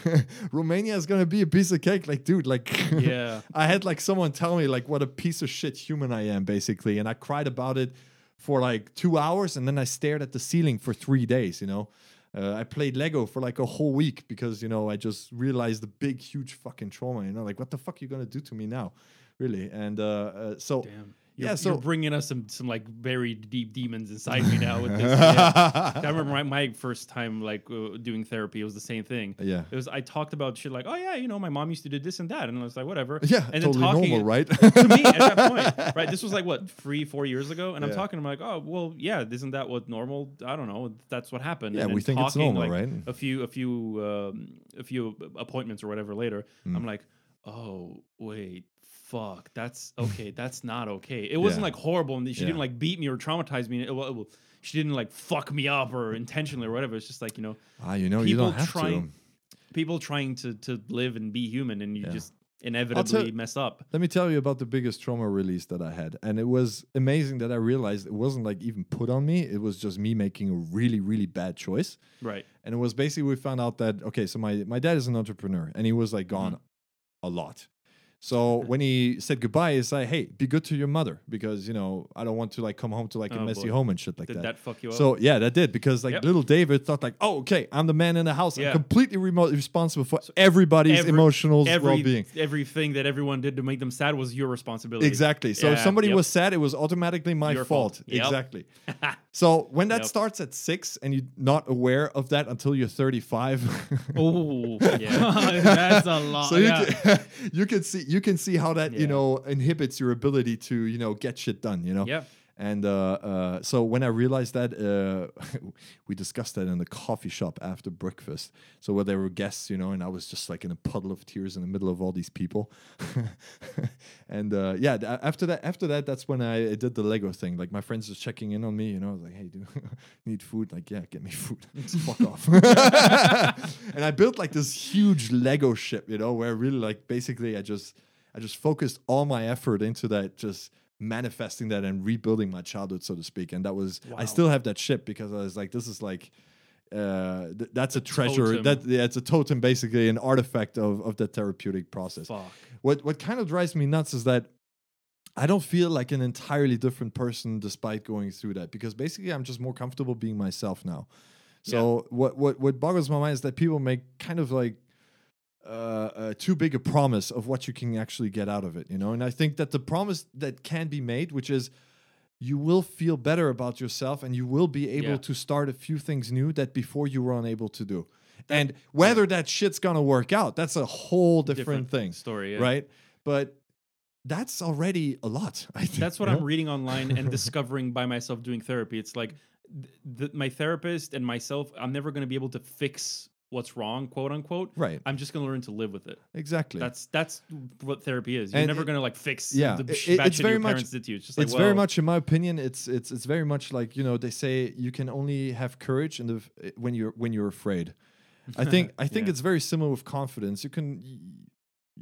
Speaker 4: Romania is gonna be a piece of cake. Like, dude, like,
Speaker 3: Yeah.
Speaker 4: I had like someone tell me like what a piece of shit human I am, basically, and I cried about it for like two hours, and then I stared at the ceiling for three days. You know, uh, I played Lego for like a whole week because you know I just realized the big, huge fucking trauma. You know, like what the fuck are you gonna do to me now, really? And uh, uh, so
Speaker 3: Damn. You're,
Speaker 4: yeah, so
Speaker 3: you're bringing us some some like very deep demons inside me now with this. Yeah. I remember my, my first time like uh, doing therapy. It was the same thing.
Speaker 4: Yeah.
Speaker 3: It was I talked about shit like, oh yeah, you know, my mom used to do this and that, and I was like, whatever.
Speaker 4: yeah,
Speaker 3: and
Speaker 4: totally normal, right?
Speaker 3: to me at that point, right? This was like what three, four years ago, and I'm talking. I'm like, oh well, yeah, isn't that what normal? I don't know. That's what happened.
Speaker 4: Yeah,
Speaker 3: and
Speaker 4: we
Speaker 3: then
Speaker 4: think it's normal,
Speaker 3: like,
Speaker 4: right?
Speaker 3: A few, a few, um, a few appointments or whatever later.
Speaker 4: Mm.
Speaker 3: I'm like, oh wait. Fuck, that's okay. That's not okay. It wasn't like horrible, and she didn't like beat me or traumatize me. It, well, it- she didn't like fuck me up or intentionally or whatever. It's just like you know,
Speaker 4: ah, you know, you
Speaker 3: people
Speaker 4: don't have
Speaker 3: trying-
Speaker 4: to.
Speaker 3: people trying to to live and be human, and you
Speaker 4: Yeah.
Speaker 3: just inevitably mess up.
Speaker 4: Let me tell you about the biggest trauma release that I had. And it was amazing that I realized it wasn't like even put on me. It was just me making a really, really bad choice.
Speaker 3: Right.
Speaker 4: And it was basically we found out that okay, so my my dad is an entrepreneur and he was like gone
Speaker 3: Mm-hmm.
Speaker 4: a lot. So when he said goodbye, he said, "Hey, be good to your mother because you know I don't want to like come home to like a
Speaker 3: Oh,
Speaker 4: messy
Speaker 3: boy.
Speaker 4: home and shit like
Speaker 3: Did
Speaker 4: that."
Speaker 3: that fuck you up?
Speaker 4: So yeah, that did because like
Speaker 3: Yep.
Speaker 4: little David thought like, "Oh, okay, I'm the man in the house.
Speaker 3: Yeah.
Speaker 4: I'm completely remote responsible for everybody's
Speaker 3: every-
Speaker 4: emotional
Speaker 3: every
Speaker 4: well-being."
Speaker 3: everything that everyone did to make them sad was your responsibility.
Speaker 4: Exactly. So if
Speaker 3: Yeah,
Speaker 4: somebody
Speaker 3: yep.
Speaker 4: was sad, it was automatically my
Speaker 3: Your
Speaker 4: fault.
Speaker 3: fault. Yep.
Speaker 4: Exactly. so when that
Speaker 3: Yep.
Speaker 4: starts at six and you're not aware of that until you're 35,
Speaker 3: Oh, yeah.
Speaker 1: That's a lot.
Speaker 4: so you,
Speaker 1: yeah.
Speaker 4: can, you can see you can see how that you know inhibits your ability to you know get shit done. You know.
Speaker 3: yeah.
Speaker 4: And uh, uh, so when I realized that, uh, we discussed that in the coffee shop after breakfast. So where there were guests, you know, and I was just like in a puddle of tears in the middle of all these people. and yeah, th- after that, after that, that's when I did the Lego thing. Like my friends was checking in on me, you know, I was like, "Hey, do need food?" Like, yeah, get me food. Fuck off. and I built like this huge Lego ship, you know, where really like basically I just I just focused all my effort into that, just manifesting that and rebuilding my childhood, so to speak. And that was I still have that ship because I was like, this is like uh th- that's a treasure
Speaker 3: totem.
Speaker 4: that yeah, it's a totem basically an artifact of of the therapeutic process
Speaker 3: Fuck.
Speaker 4: what what kind of drives me nuts is that I don't feel like an entirely different person despite going through that because basically I'm just more comfortable being myself now. So what what what boggles my mind is that people make kind of like uh, uh, too big a promise of what you can actually get out of it, you know. And I think that the promise that can be made, which is you will feel better about yourself and you will be able
Speaker 3: Yeah.
Speaker 4: to start a few things new that before you were unable to do. And whether that shit's gonna work out, that's a whole different, thing
Speaker 3: story. Yeah.
Speaker 4: right? But that's already a lot. I think,
Speaker 3: That's what I'm reading online and discovering by myself doing therapy. It's like th- th- my therapist and myself, I'm never going to be able to fix what's wrong, quote unquote.
Speaker 4: Right.
Speaker 3: I'm just going to learn to live with it.
Speaker 4: Exactly.
Speaker 3: That's that's what therapy is. You're
Speaker 4: And
Speaker 3: never going to like fix
Speaker 4: yeah,
Speaker 3: the
Speaker 4: it-
Speaker 3: bad
Speaker 4: it's
Speaker 3: shit
Speaker 4: very
Speaker 3: your
Speaker 4: much-
Speaker 3: parents did to you. It's just like
Speaker 4: it's very much, in my opinion, it's it's it's very much like you know they say you can only have courage in the when you're when you're afraid. I think I think
Speaker 3: Yeah.
Speaker 4: it's very similar with confidence. You can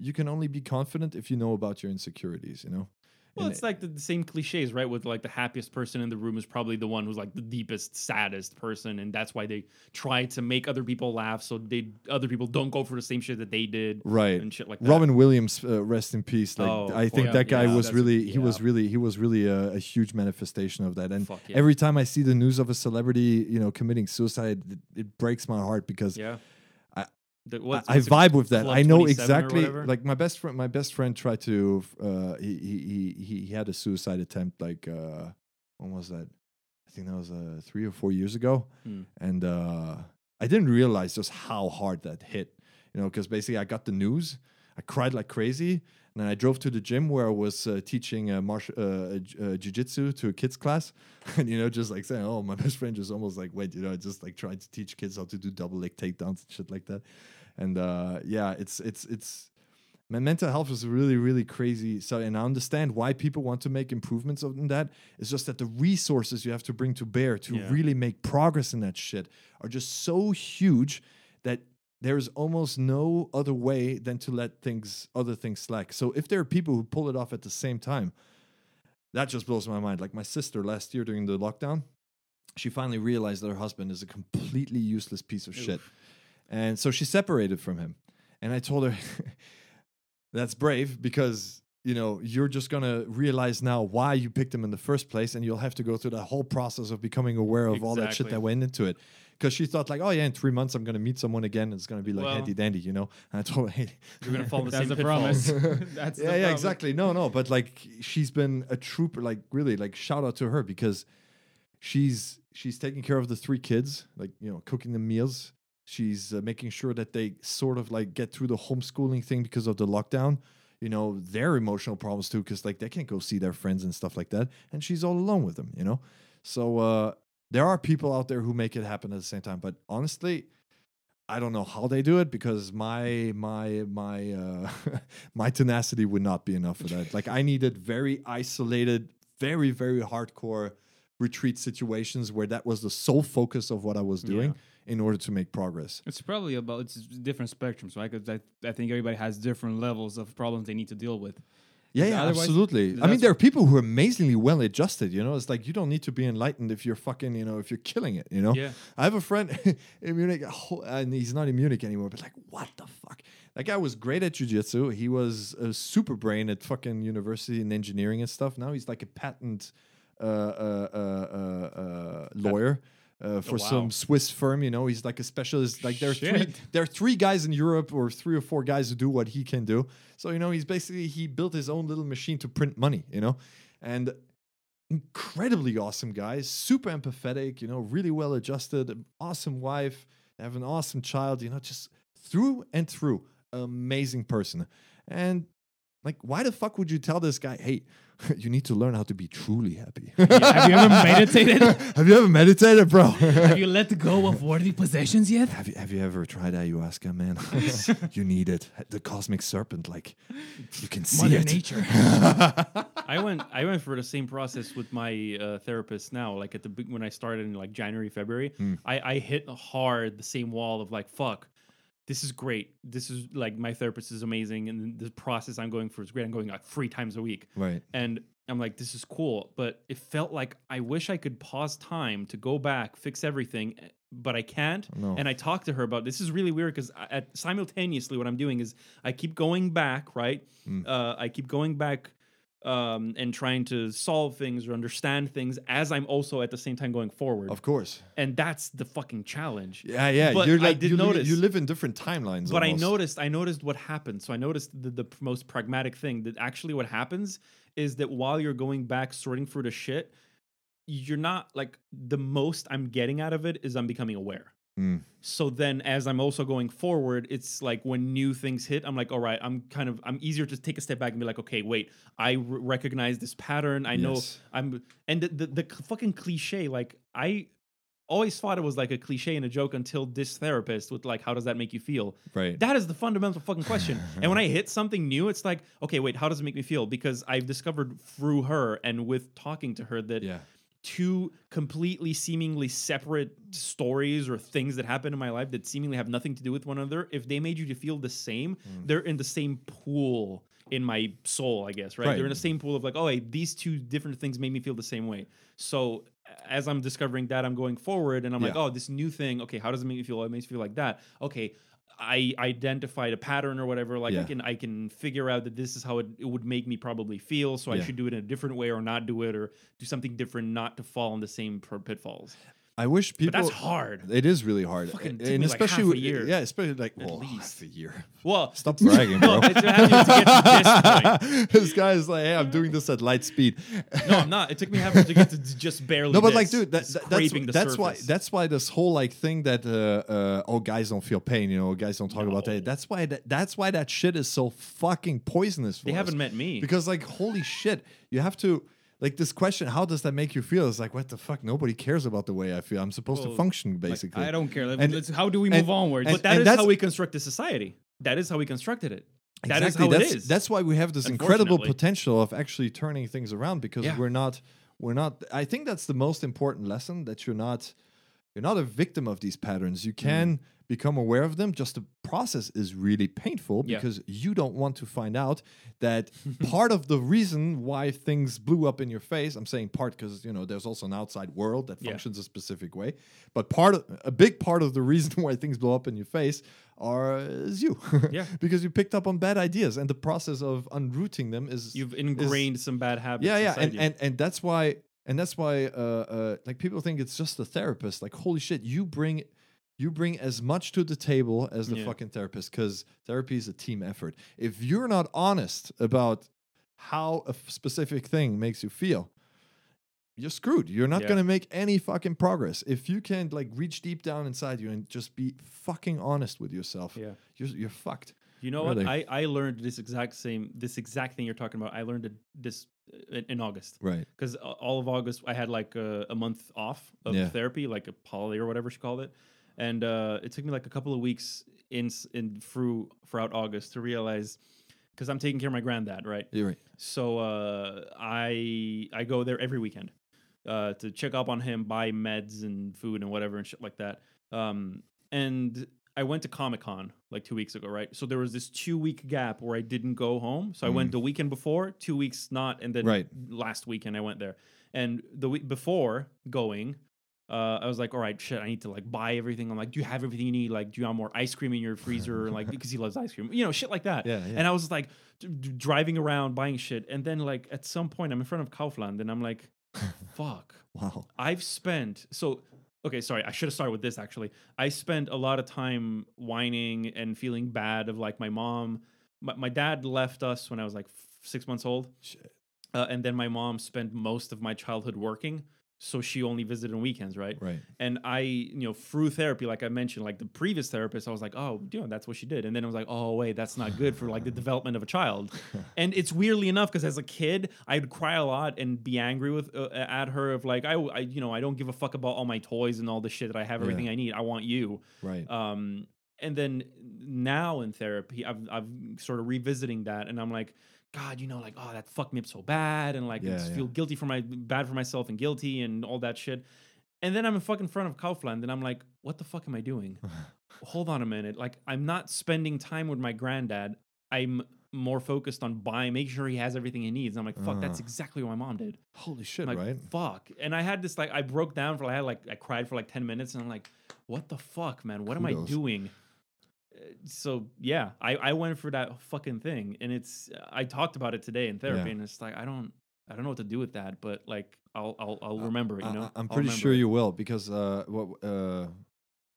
Speaker 4: you can only be confident if you know about your insecurities. You know.
Speaker 3: Well,
Speaker 4: And
Speaker 3: it's like the, same cliches, right? With like the happiest person in the room is probably the one who's like the deepest, saddest person, and that's why they try to make other people laugh, so they other people don't go for the same shit that they did,
Speaker 4: right.
Speaker 3: and shit like that.
Speaker 4: Robin Williams, uh, rest in peace. Like
Speaker 3: Oh,
Speaker 4: I think that guy
Speaker 3: yeah,
Speaker 4: was really, he was really, he was really a, a huge manifestation of that. And
Speaker 3: yeah.
Speaker 4: every time I see the news of a celebrity, you know, committing suicide, it, it breaks my heart because
Speaker 3: yeah.
Speaker 4: I-
Speaker 3: The-
Speaker 4: I, I vibe with that. I know exactly. Like my best friend, my best friend tried to. Uh, he, he he he had a suicide attempt. Like uh, when was that? I think that was uh, three or four years ago.
Speaker 3: Hmm.
Speaker 4: And uh, I didn't realize just how hard that hit. You know, because basically I got the news, I cried like crazy, and I drove to the gym where I was uh, teaching uh, martial uh, uh, jujitsu to a kids class, and you know, just like saying, "Oh, my best friend just almost like went," you know, just like trying to teach kids how to do double leg takedowns and shit like that. And uh, yeah, it's it's it's my mental health is really really crazy. So, and I understand why people want to make improvements in that. It's just that the resources you have to bring to bear to
Speaker 3: Yeah.
Speaker 4: really make progress in that shit are just so huge that there's almost no other way than to let things other things slack. So if there are people who pull it off at the same time, that just blows my mind. Like my sister last year during the lockdown, she finally realized that her husband is a completely useless piece of shit. And so she separated from him. And I told her that's brave because you know you're just gonna realize now why you picked him in the first place, and you'll have to go through that whole process of becoming aware of all that shit that went into it. Because she thought like, oh yeah, in three months I'm gonna meet someone again. And it's gonna be like
Speaker 3: Well-
Speaker 4: handy dandy, you know. And I told her, hey,
Speaker 3: You're gonna fall in the
Speaker 1: That's
Speaker 3: same
Speaker 1: the
Speaker 3: pitfalls.
Speaker 1: promise. That's the
Speaker 4: yeah, yeah,
Speaker 1: problem.
Speaker 4: exactly. No, no, but like she's been a trooper. Like really, like shout out to her because she's she's taking care of the three kids, like you know, cooking the meals. She's uh, making sure that they sort of like get through the homeschooling thing because of the lockdown. You know, their emotional problems too, because like they can't go see their friends and stuff like that. And she's all alone with them. You know, so uh, there are people out there who make it happen at the same time. But honestly, I don't know how they do it because my my my uh, my tenacity would not be enough for that. Like I needed very isolated, very very hardcore retreat situations where that was the sole focus of what I was doing in order to make progress.
Speaker 1: It's probably about it's different spectrums, right? Because I, I think everybody has different levels of problems they need to deal with.
Speaker 4: Yeah, yeah, absolutely. I mean, there are people who are amazingly well adjusted. You know, it's like you don't need to be enlightened if you're fucking, you know, if you're killing it. You know,
Speaker 3: Yeah.
Speaker 4: I have a friend in Munich, and he's not in Munich anymore. But like, what the fuck? That guy was great at jujitsu. He was a super brain at fucking university and engineering and stuff. Now he's like a patent uh, uh, uh, uh, uh, lawyer. Uh, for
Speaker 3: wow.
Speaker 4: some Swiss firm, you know, he's like a specialist. Like there are three, there are three guys in Europe or three or four guys who do what he can do. So you know, he's basically he built his own little machine to print money. You know, and incredibly awesome guy, super empathetic. You know, really well adjusted, awesome wife, have an awesome child. You know, just through and through, amazing person. And like, why the fuck would you tell this guy, hey, you need to learn how to be truly happy?
Speaker 1: Have you ever meditated?
Speaker 4: have you ever meditated, bro?
Speaker 1: Have you let go of worldly possessions yet?
Speaker 4: Have you have you ever tried ayahuasca, man? you need it. The cosmic serpent, like you can see
Speaker 1: Mother
Speaker 4: it.
Speaker 1: Nature.
Speaker 3: I went I went for the same process with my uh, therapist now. Like at the when I started in like January, February,
Speaker 4: Hmm.
Speaker 3: I, I hit hard the same wall of like fuck. This is great. This is like my therapist is amazing, and the process I'm going for is great. I'm going like three times a week,
Speaker 4: Right.
Speaker 3: and I'm like, this is cool. But it felt like I wish I could pause time to go back, fix everything, eh, but I can't.
Speaker 4: No.
Speaker 3: And I talked to her about this is really weird because at simultaneously what I'm doing is I keep going back, right?
Speaker 4: Mm.
Speaker 3: Uh, I keep going back um, and trying to solve things or understand things as I'm also at the same time going forward.
Speaker 4: Of course.
Speaker 3: and that's the fucking challenge.
Speaker 4: Yeah, yeah.
Speaker 3: But
Speaker 4: You're
Speaker 3: I
Speaker 4: like
Speaker 3: did
Speaker 4: you,
Speaker 3: notice-
Speaker 4: you live in different timelines.
Speaker 3: But I noticed, I noticed what happened. So I noticed the, the most pragmatic thing that actually what happens is that while you're going back sorting through the shit, you're not like the most I'm getting out of it is I'm becoming aware.
Speaker 4: Mm.
Speaker 3: So then, as I'm also going forward, it's like when new things hit, I'm like, all right, I'm kind of, I'm easier to take a step back and be like, okay, wait, I r- recognize this pattern. I know
Speaker 4: Yes.
Speaker 3: I'm, and the, the, the fucking cliche, like, I always thought it was like a cliche and a joke until this therapist with like, how does that make you feel?
Speaker 4: Right.
Speaker 3: That is the fundamental fucking question. and when I hit something new, it's like, okay, wait, how does it make me feel? Because I've discovered through her and with talking to her that
Speaker 4: yeah.
Speaker 3: Two completely seemingly separate stories or things that happen in my life that seemingly have nothing to do with one another if they made you to feel the same
Speaker 4: Mm.
Speaker 3: they're in the same pool in my soul i guess right,
Speaker 4: Right.
Speaker 3: they're in the same pool of like oh hey, these two different things made me feel the same way. So as i'm discovering that i'm going forward and i'm like oh this new thing okay how does it make me feel? It makes me feel like that. Okay I identified a pattern or whatever. Like I can I can figure out that this is how it, it would make me probably feel. So I should do it in a different way or not do it or do something different, not to fall in the same pitfalls.
Speaker 4: I wish people.
Speaker 3: But that's hard.
Speaker 4: It is really hard,
Speaker 3: Fucking
Speaker 4: and
Speaker 3: took me like
Speaker 4: especially
Speaker 3: half a
Speaker 4: with-
Speaker 3: year.
Speaker 4: yeah, especially like
Speaker 3: At
Speaker 4: well,
Speaker 3: least.
Speaker 4: half a year.
Speaker 3: Well,
Speaker 4: Stop bragging, bro.
Speaker 3: it's having to get to this point.
Speaker 4: this guy is like, hey, I'm doing this at light speed.
Speaker 3: No, I'm not. It took me having to get to just barely.
Speaker 4: No, but
Speaker 3: this,
Speaker 4: like, dude, that,
Speaker 3: just
Speaker 4: that- that's
Speaker 3: scraping the
Speaker 4: that's why
Speaker 3: surface.
Speaker 4: that's why this whole like thing that uh, uh oh guys don't feel pain, you know, guys don't talk about that. That's why that that's why that shit is so fucking poisonous. For
Speaker 3: they
Speaker 4: us.
Speaker 3: haven't met me.
Speaker 4: because like holy shit, you have to like this question. How does that make you feel? It's like what the fuck? Nobody cares about the way I feel. I'm supposed to function basically.
Speaker 1: I don't care.
Speaker 4: And-
Speaker 1: how do we
Speaker 4: and-
Speaker 1: move onward?
Speaker 4: and-
Speaker 3: but that is how we construct a society. That is how we constructed it. That is
Speaker 4: exactly.
Speaker 3: how
Speaker 4: that's,
Speaker 3: it is.
Speaker 4: That's why we have this incredible potential of actually turning things around because
Speaker 3: Yeah.
Speaker 4: we're not we're not I think that's the most important lesson that you're not you're not a victim of these patterns. You
Speaker 3: Mm.
Speaker 4: Become aware of them. Just the process is really painful
Speaker 3: Yeah.
Speaker 4: because you don't want to find out that part of the reason why things blew up in your face. I'm saying part because you know there's also an outside world that
Speaker 3: Yeah.
Speaker 4: functions a specific way, but part of a big part of the reason why things blow up in your face are is you.
Speaker 3: Yeah.
Speaker 4: because you picked up on bad ideas, and the process of unrooting them is
Speaker 3: You've ingrained some bad habits.
Speaker 4: yeah, yeah, and,
Speaker 3: you.
Speaker 4: and and that's why and that's why uh, uh like people think it's just a therapist. Like holy shit, you bring you bring as much to the table as the
Speaker 3: Yeah.
Speaker 4: fucking therapist because therapy is a team effort. If you're not honest about how a specific thing makes you feel, you're screwed. You're not
Speaker 3: Yeah.
Speaker 4: gonna make any fucking progress. If you can't like reach deep down inside you and just be fucking honest with yourself,
Speaker 3: yeah.
Speaker 4: you're you're fucked.
Speaker 3: You know
Speaker 4: Really.
Speaker 3: what? I, I learned this exact same this exact thing you're talking about. I learned it this uh, in, in August
Speaker 4: Right.
Speaker 3: because all of August I had like a, a month off of
Speaker 4: Yeah.
Speaker 3: therapy, like a holiday or whatever she called it, and uh, it took me like a couple of weeks in in through throughout August to realize because I'm taking care of my granddad, right?
Speaker 4: You're right.
Speaker 3: So uh, I I go there every weekend uh, to check up on him, buy meds and food and whatever and shit like that. Um, and I went to Comic Con like two weeks ago, right? So there was this two week gap where I didn't go home. So I went the weekend before, two weeks not, and then
Speaker 4: Right.
Speaker 3: last weekend I went there. And the week before going, uh, I was like, all right, shit, I need to like buy everything. I'm like, do you have everything you need? Like, do you have more ice cream in your freezer? like, because he loves ice cream, you know, shit like that.
Speaker 4: Yeah, yeah.
Speaker 3: And I was like d- d- driving around buying shit. And then, like, at some point, I'm in front of Kaufland and I'm like, fuck,
Speaker 4: Wow.
Speaker 3: I've spent so. Okay, sorry. I should have started with this actually. I spent a lot of time whining and feeling bad of like my mom. My, my dad left us when I was like f- six months old.
Speaker 4: Shit.
Speaker 3: Uh, and then my mom spent most of my childhood working. So she only visited on weekends, right?
Speaker 4: Right.
Speaker 3: And I, you know, through therapy, like I mentioned, like the previous therapist, I was like, oh, you know, that's what she did. And then I was like, oh, wait, that's not good for like the development of a child. and it's weirdly enough because as a kid, I'd cry a lot and be angry with uh, at her of like, I, I, you know, I don't give a fuck about all my toys and all the shit that I have
Speaker 4: Yeah.
Speaker 3: everything I need. I want you.
Speaker 4: Right.
Speaker 3: Um, and then now in therapy, I've, I've sort of revisiting that, and I'm like, God, you know, like, oh, that fucked me up so bad, and like, I
Speaker 4: Yeah,
Speaker 3: just
Speaker 4: yeah.
Speaker 3: feel guilty for my bad for myself and guilty and all that shit. And then I'm in fucking front of Kaufland, and I'm like, what the fuck am I doing? Hold on a minute, like, I'm not spending time with my granddad. I'm more focused on buying, making sure he has everything he needs. And I'm like, fuck, that's
Speaker 4: Uh.
Speaker 3: exactly what my mom did.
Speaker 4: Holy shit,
Speaker 3: like,
Speaker 4: right?
Speaker 3: fuck. And I had this like I broke down for I had like I cried for like 10 minutes and I'm like, what the fuck, man? What am I doing? So yeah, I, I went for that fucking thing. And it's I talked about it today in therapy
Speaker 4: Yeah.
Speaker 3: and it's like I don't I don't know what to do with that, but like I'll I'll, I'll remember it, you know.
Speaker 4: I, am pretty sure
Speaker 3: it.
Speaker 4: you will because uh, what uh,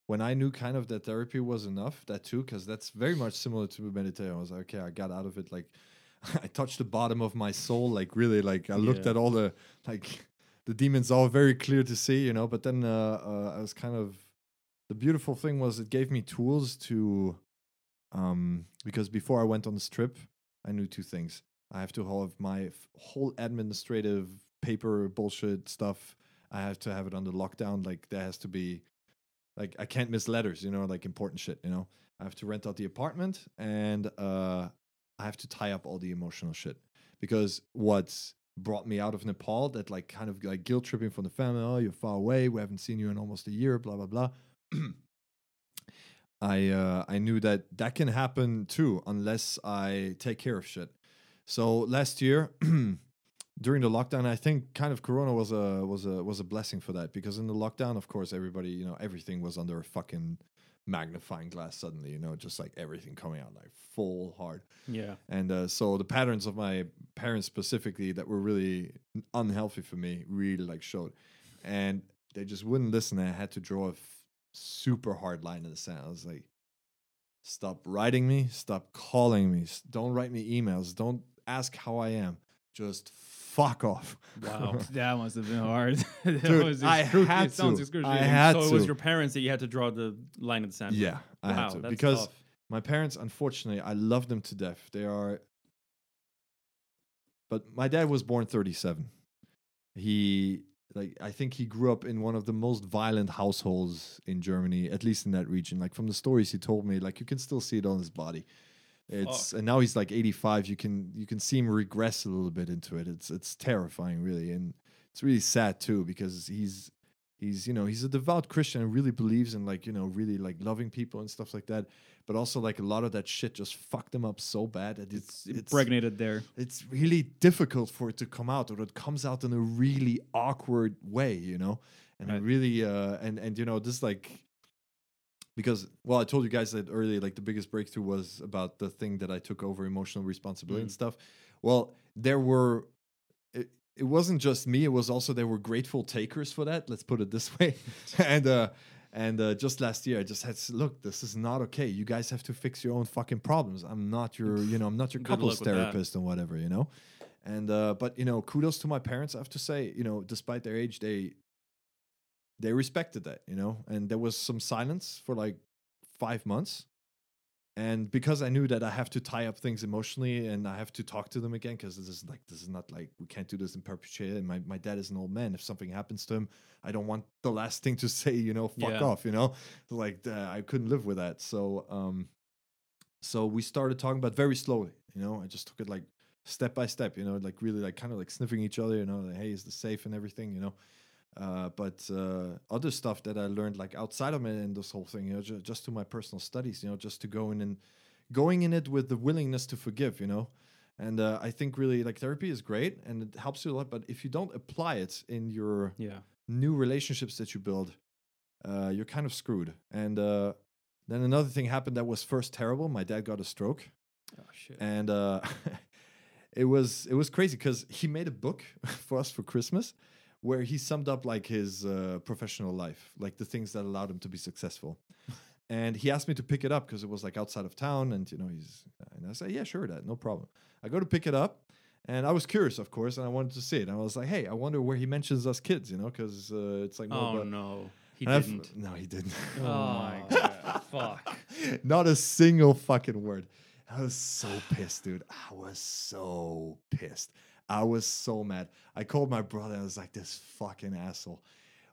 Speaker 4: when I knew kind of that therapy was enough, that too, because that's very much similar to meditation. I was like, okay, I got out of it. Like, I touched the bottom of my soul. Like, really, like I looked
Speaker 3: Yeah.
Speaker 4: at all the like the demons, all very clear to see, you know. But then uh, uh, I was kind of the beautiful thing was it gave me tools to um because before I went on this trip, I knew two things. I have to have my whole administrative paper bullshit stuff. I have to have it under lockdown. Like there has to be like I can't miss letters, you know, like important shit, you know. I have to rent out the apartment and uh I have to tie up all the emotional shit. Because what's brought me out of Nepal that like kind of like guilt tripping from the family, oh, you're far away, we haven't seen you in almost a year, blah blah blah. I uh, I knew that that can happen too unless I take care of shit. So last year during the lockdown, I think kind of Corona was a was a was a blessing for that because in the lockdown, of course, everybody you know everything was under a fucking magnifying glass suddenly, you know, just like everything coming out like full hard.
Speaker 3: Yeah.
Speaker 4: And uh, so the patterns of my parents specifically that were really unhealthy for me really like showed, and they just wouldn't listen. I had to draw a super hard line in the sand. I was like, "Stop writing me. Stop calling me. Don't write me emails. Don't ask how I am. Just fuck off."
Speaker 3: Wow.
Speaker 1: That must have been hard. That
Speaker 4: Dude, I had to. I had
Speaker 3: so
Speaker 4: to.
Speaker 3: it was your parents that you had to draw the line in the sand.
Speaker 4: yeah, I
Speaker 3: wow,
Speaker 4: had to because
Speaker 3: tough.
Speaker 4: my parents, unfortunately, I love them to death. They are, but my dad was born 37. He, like, I think he grew up in one of the most violent households in Germany, at least in that region. Like, from the stories he told me, like, you can still see it on his body. It's and now he's like 85. You can you can see him regress a little bit into it. It's it's terrifying, really, and it's really sad too because he's he's you know he's a devout christian and really believes in like you know really like loving people and stuff like that but also like a lot of that shit just fucked them up so bad that it's it's
Speaker 1: impregnated there.
Speaker 4: it's really difficult for it to come out or it comes out in a really awkward way you know and
Speaker 1: Right.
Speaker 4: really uh and and you know this like because well i told you guys that earlier like the biggest breakthrough was about the thing that i took over emotional responsibility and stuff well there were it, it wasn't just me it was also there were grateful takers for that let's put it this way and uh and uh, just last year, I just had to look, this is not okay. You guys have to fix your own fucking problems. I'm not your, you know, I'm not your couples
Speaker 3: luck with that.
Speaker 4: therapist and whatever, you know. And uh, but you know, kudos to my parents. I have to say, you know, despite their age, they they respected that, you know. And there was some silence for like five months. And because I knew that I have to tie up things emotionally and I have to talk to them again, because this is like this is not like we can't do this in perpetuity. And my, my dad is an old man. If something happens to him, I don't want the last thing to say, you know, fuck
Speaker 3: Yeah.
Speaker 4: off, you know. Like uh, I couldn't live with that. So um so we started talking but very slowly, you know. I just took it like step by step, you know, like really like kind of like sniffing each other, you know, like, hey, is this safe and everything, you know. Uh, but uh, other stuff that I learned like outside of it and this whole thing, you know, ju- just to my personal studies, you know, just to go in and going in it with the willingness to forgive, you know. And uh, I think really like therapy is great and it helps you a lot, but if you don't apply it in your
Speaker 3: Yeah.
Speaker 4: new relationships that you build, uh, you're kind of screwed. And uh, then another thing happened that was first terrible. My dad got a stroke,
Speaker 3: Oh shit.
Speaker 4: and uh, it was it was crazy because he made a book for us for Christmas where he summed up like his uh, professional life, like the things that allowed him to be successful. and he asked me to pick it up because it was like outside of town, and you know he's and I said, yeah, sure, that no problem. I go to pick it up. And I was curious, of course, and I wanted to see it. And I was like, "Hey, I wonder where he mentions us kids, you know, because uh, it's like
Speaker 3: oh no, he didn't.
Speaker 4: No, he didn't.
Speaker 3: Oh, my god. Fuck.
Speaker 4: Not a single fucking word. I was so pissed, dude. I was so pissed. I was so mad. I called my brother. I was like, "This fucking asshole.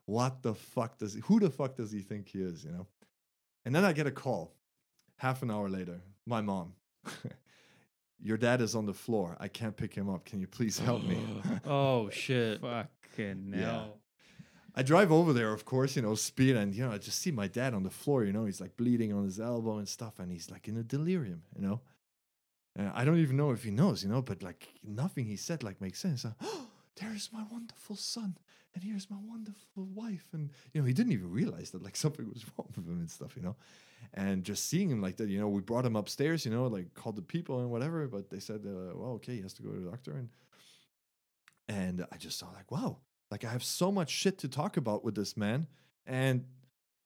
Speaker 4: What the fuck does? He, who the fuck does he think he is? You know?" And then I get a call. Half an hour later, my mom. Your dad is on the floor. I can't pick him up. Can you please help me?
Speaker 3: Oh shit.
Speaker 1: Fucking
Speaker 4: Yeah.
Speaker 1: hell.
Speaker 4: I drive over there, of course, you know, speed, and you know, I just see my dad on the floor. You know, he's like bleeding on his elbow and stuff, and he's like in a delirium. You know, and I don't even know if he knows. You know, but like nothing he said like makes sense. oh, there's my wonderful son, and here's my wonderful wife, and you know, he didn't even realize that like something was wrong with him and stuff. You know, and just seeing him like that, you know, we brought him upstairs. You know, like called the people and whatever, but they said, uh, well, okay, he has to go to the doctor, and and I just saw like, wow, like I have so much shit to talk about with this man, and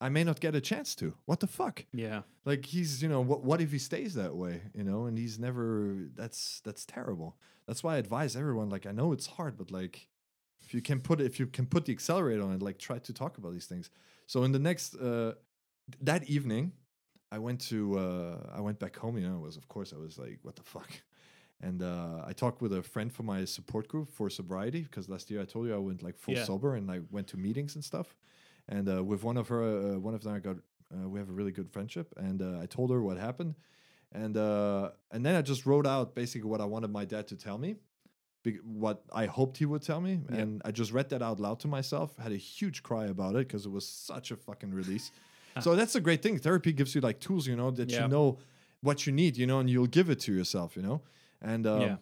Speaker 4: I may not get a chance to. What the fuck?
Speaker 3: Yeah.
Speaker 4: Like he's, you know, what what if he stays that way, you know? And he's never. That's that's terrible. That's why I advise everyone. Like I know it's hard, but like if you can put if you can put the accelerator on it, like try to talk about these things. So in the next. uh that evening, I went to uh, I went back home. You know, it was of course I was like, what the fuck. And uh, I talked with a friend from my support group for sobriety because last year I told you I went like full
Speaker 3: Yeah.
Speaker 4: sober and I went to meetings and stuff. And uh, with one of her, uh, one of them, I got uh, we have a really good friendship. And uh, I told her what happened, and uh, and then I just wrote out basically what I wanted my dad to tell me, what I hoped he would tell me,
Speaker 3: Yeah.
Speaker 4: and I just read that out loud to myself. Had a huge cry about it because it was such a fucking release. so that's a great thing. Therapy gives you like tools, you know, that
Speaker 3: Yeah.
Speaker 4: you know what you need, you know, and you'll give it to yourself, you know. And um,
Speaker 3: Yeah.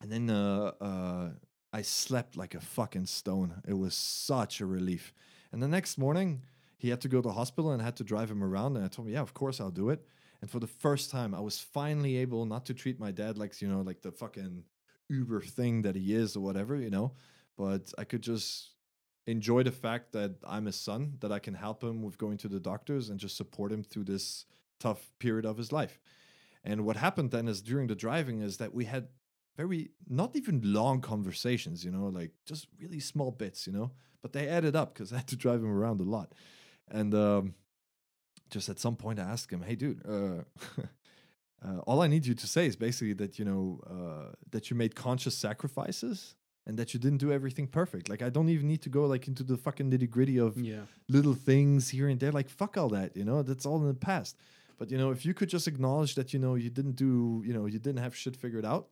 Speaker 4: and then uh, uh, I slept like a fucking stone. It was such a relief. And the next morning, he had to go to the hospital and I had to drive him around. And I told him, yeah, of course I'll do it. And for the first time, I was finally able not to treat my dad like, you know, like the fucking Uber thing that he is or whatever, you know, but I could just enjoy the fact that I'm his son, that I can help him with going to the doctors and just support him through this tough period of his life. And what happened then is during the driving is that we had very not even long conversations, you know, like just really small bits, you know, but they added up because I had to drive him around a lot. And um, just at some point, I asked him, "Hey, dude, uh, uh, all I need you to say is basically that you know uh, that you made conscious sacrifices." And that you didn't do everything perfect. Like I don't even need to go like into the fucking nitty gritty of
Speaker 3: Yeah.
Speaker 4: little things here and there. Like fuck all that, you know. That's all in the past. But you know, if you could just acknowledge that you know you didn't do, you know, you didn't have shit figured out,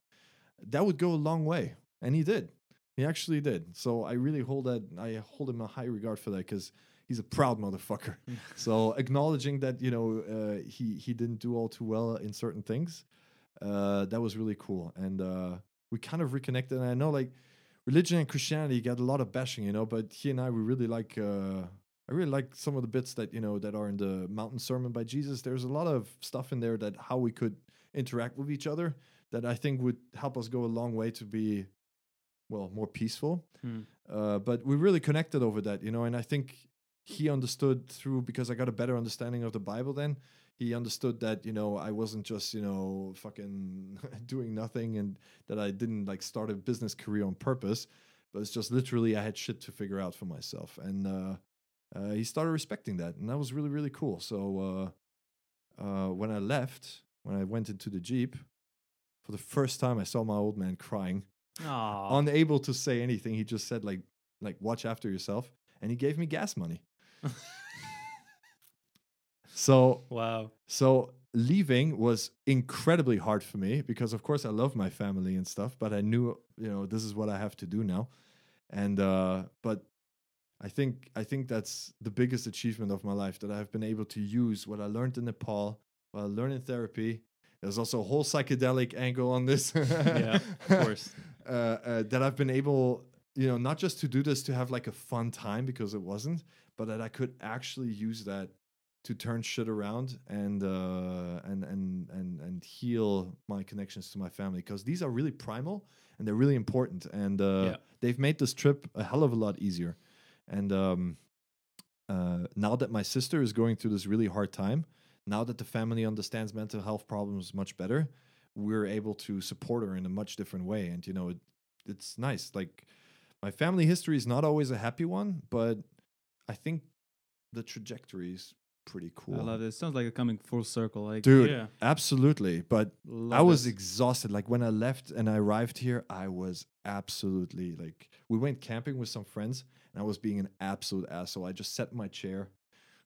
Speaker 4: that would go a long way. And he did. He actually did. So I really hold that. I hold him a high regard for that because he's a proud motherfucker. so acknowledging that you know uh, he he didn't do all too well in certain things, uh, that was really cool. And uh, we kind of reconnected. And I know like religion and Christianity got a lot of bashing, you know, but he and I we really like. Uh, I really like some of the bits that you know that are in the Mountain Sermon by Jesus. There's a lot of stuff in there that how we could interact with each other that I think would help us go a long way to be, well, more peaceful.
Speaker 3: Hmm.
Speaker 4: Uh, but we really connected over that, you know, and I think he understood through because I got a better understanding of the Bible then. He understood that, you know, I wasn't just, you know, fucking doing nothing and that I didn't like start a business career on purpose, but it's just literally I had shit to figure out for myself. And uh, uh, he started respecting that. And that was really, really cool. So uh, uh, when I left, when I went into the Jeep, for the first time I saw my old man crying
Speaker 3: Aw.
Speaker 4: unable to say anything. He just said like like watch after yourself, and he gave me gas money. so
Speaker 3: wow.
Speaker 4: so leaving was incredibly hard for me because of course I love my family and stuff, but I knew you know this is what I have to do now, and uh, but. I think I think that's the biggest achievement of my life that I've been able to use what I learned in Nepal, what I learned in therapy. There's also a whole psychedelic angle on this.
Speaker 3: Yeah, of course.
Speaker 4: uh, uh, that I've been able, you know, not just to do this to have like a fun time because it wasn't, but that I could actually use that to turn shit around and uh, and and and and heal my connections to my family because these are really primal and they're really important and uh,
Speaker 3: Yeah.
Speaker 4: they've made this trip a hell of a lot easier. And um, uh, now that my sister is going through this really hard time, now that the family understands mental health problems much better, we're able to support her in a much different way. And you know, it, it's nice. Like my family history is not always a happy one, but I think the trajectory is pretty cool.
Speaker 1: I love it. It sounds like it's coming full circle. Like,
Speaker 4: Dude,
Speaker 3: Yeah.
Speaker 4: absolutely. But
Speaker 1: love
Speaker 4: I was exhausted. Like when I left and I arrived here, I was absolutely like we went camping with some friends and I was being an absolute asshole. I just sat in my chair.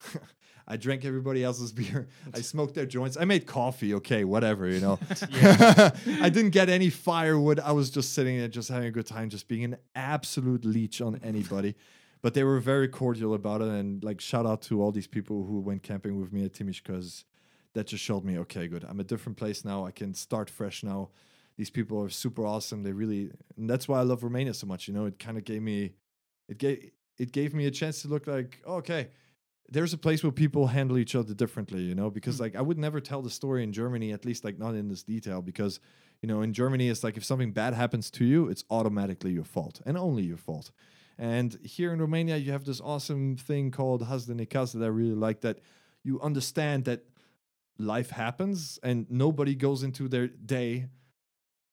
Speaker 4: I drank everybody else's beer. I smoked their joints. I made coffee. Okay, whatever, you know. I didn't get any firewood. I was just sitting there, just having a good time, just being an absolute leech on anybody. But they were very cordial about it. And like, shout out to all these people who went camping with me at Timiș because that just showed me, okay, good. I'm a different place now. I can start fresh now. These people are super awesome. They really, and that's why I love Romania so much. You know, it kind of gave me, it gave, it gave me a chance to look like, oh, okay, there's a place where people handle each other differently. You know, because hmm. like I would never tell the story in Germany, at least like not in this detail, because you know, in Germany, it's like if something bad happens to you, it's automatically your fault and only your fault. And here in Romania, you have this awesome thing called Hasdenikas that I really like that you understand that life happens and nobody goes into their day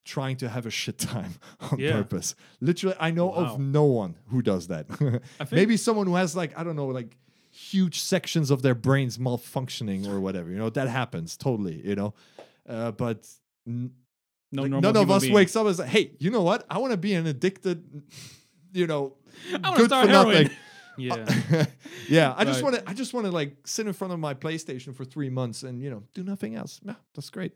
Speaker 4: trying to have a shit time on
Speaker 3: Yeah.
Speaker 4: purpose. Literally, I know
Speaker 3: Wow.
Speaker 4: of no one who does that. Maybe someone who has like, I don't know, like huge sections of their brains malfunctioning or whatever. You know that happens totally. You know, uh, but n-
Speaker 1: No
Speaker 4: like, none of us
Speaker 1: being.
Speaker 4: wakes up and say, "Hey, you know what? I want to be an addicted, you know, good
Speaker 1: start
Speaker 4: for
Speaker 1: heroin."
Speaker 4: nothing."
Speaker 3: Yeah.
Speaker 4: yeah, I just want to. I just want to like sit in front of my PlayStation for three months and you know do nothing else. Yeah, that's great.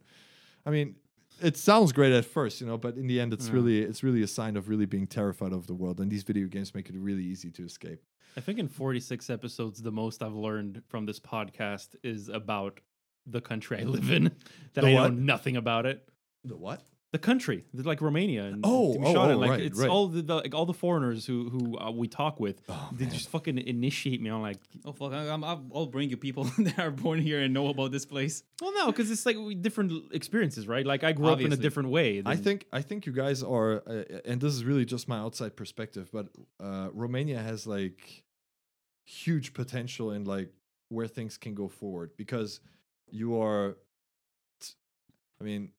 Speaker 4: I mean, it sounds great at first, you know, but in the end, it's
Speaker 3: Yeah.
Speaker 4: really it's really a sign of really being terrified of the world. And these video games make it really easy to escape.
Speaker 3: I think in 46 episodes, the most I've learned from this podcast is about the country I live in. That
Speaker 4: The
Speaker 3: I
Speaker 4: what?
Speaker 3: know nothing about it.
Speaker 4: The what?
Speaker 3: The country, like Romania and
Speaker 4: Oh,
Speaker 3: Timișoara,
Speaker 4: oh, oh,
Speaker 3: like
Speaker 4: right,
Speaker 3: it's
Speaker 4: right.
Speaker 3: all the, the like all the foreigners who who uh, we talk with.
Speaker 4: Oh,
Speaker 3: they just fucking initiate me on like,
Speaker 1: Oh fuck! I, I'm, I'll I'll bring you people that are born here and know about this place.
Speaker 3: well, no, because it's like different experiences, right? Like I grew up in a different way.
Speaker 4: I think I think you guys are, uh, and this is really just my outside perspective, but uh, Romania has like huge potential in like where things can go forward because you are, I mean,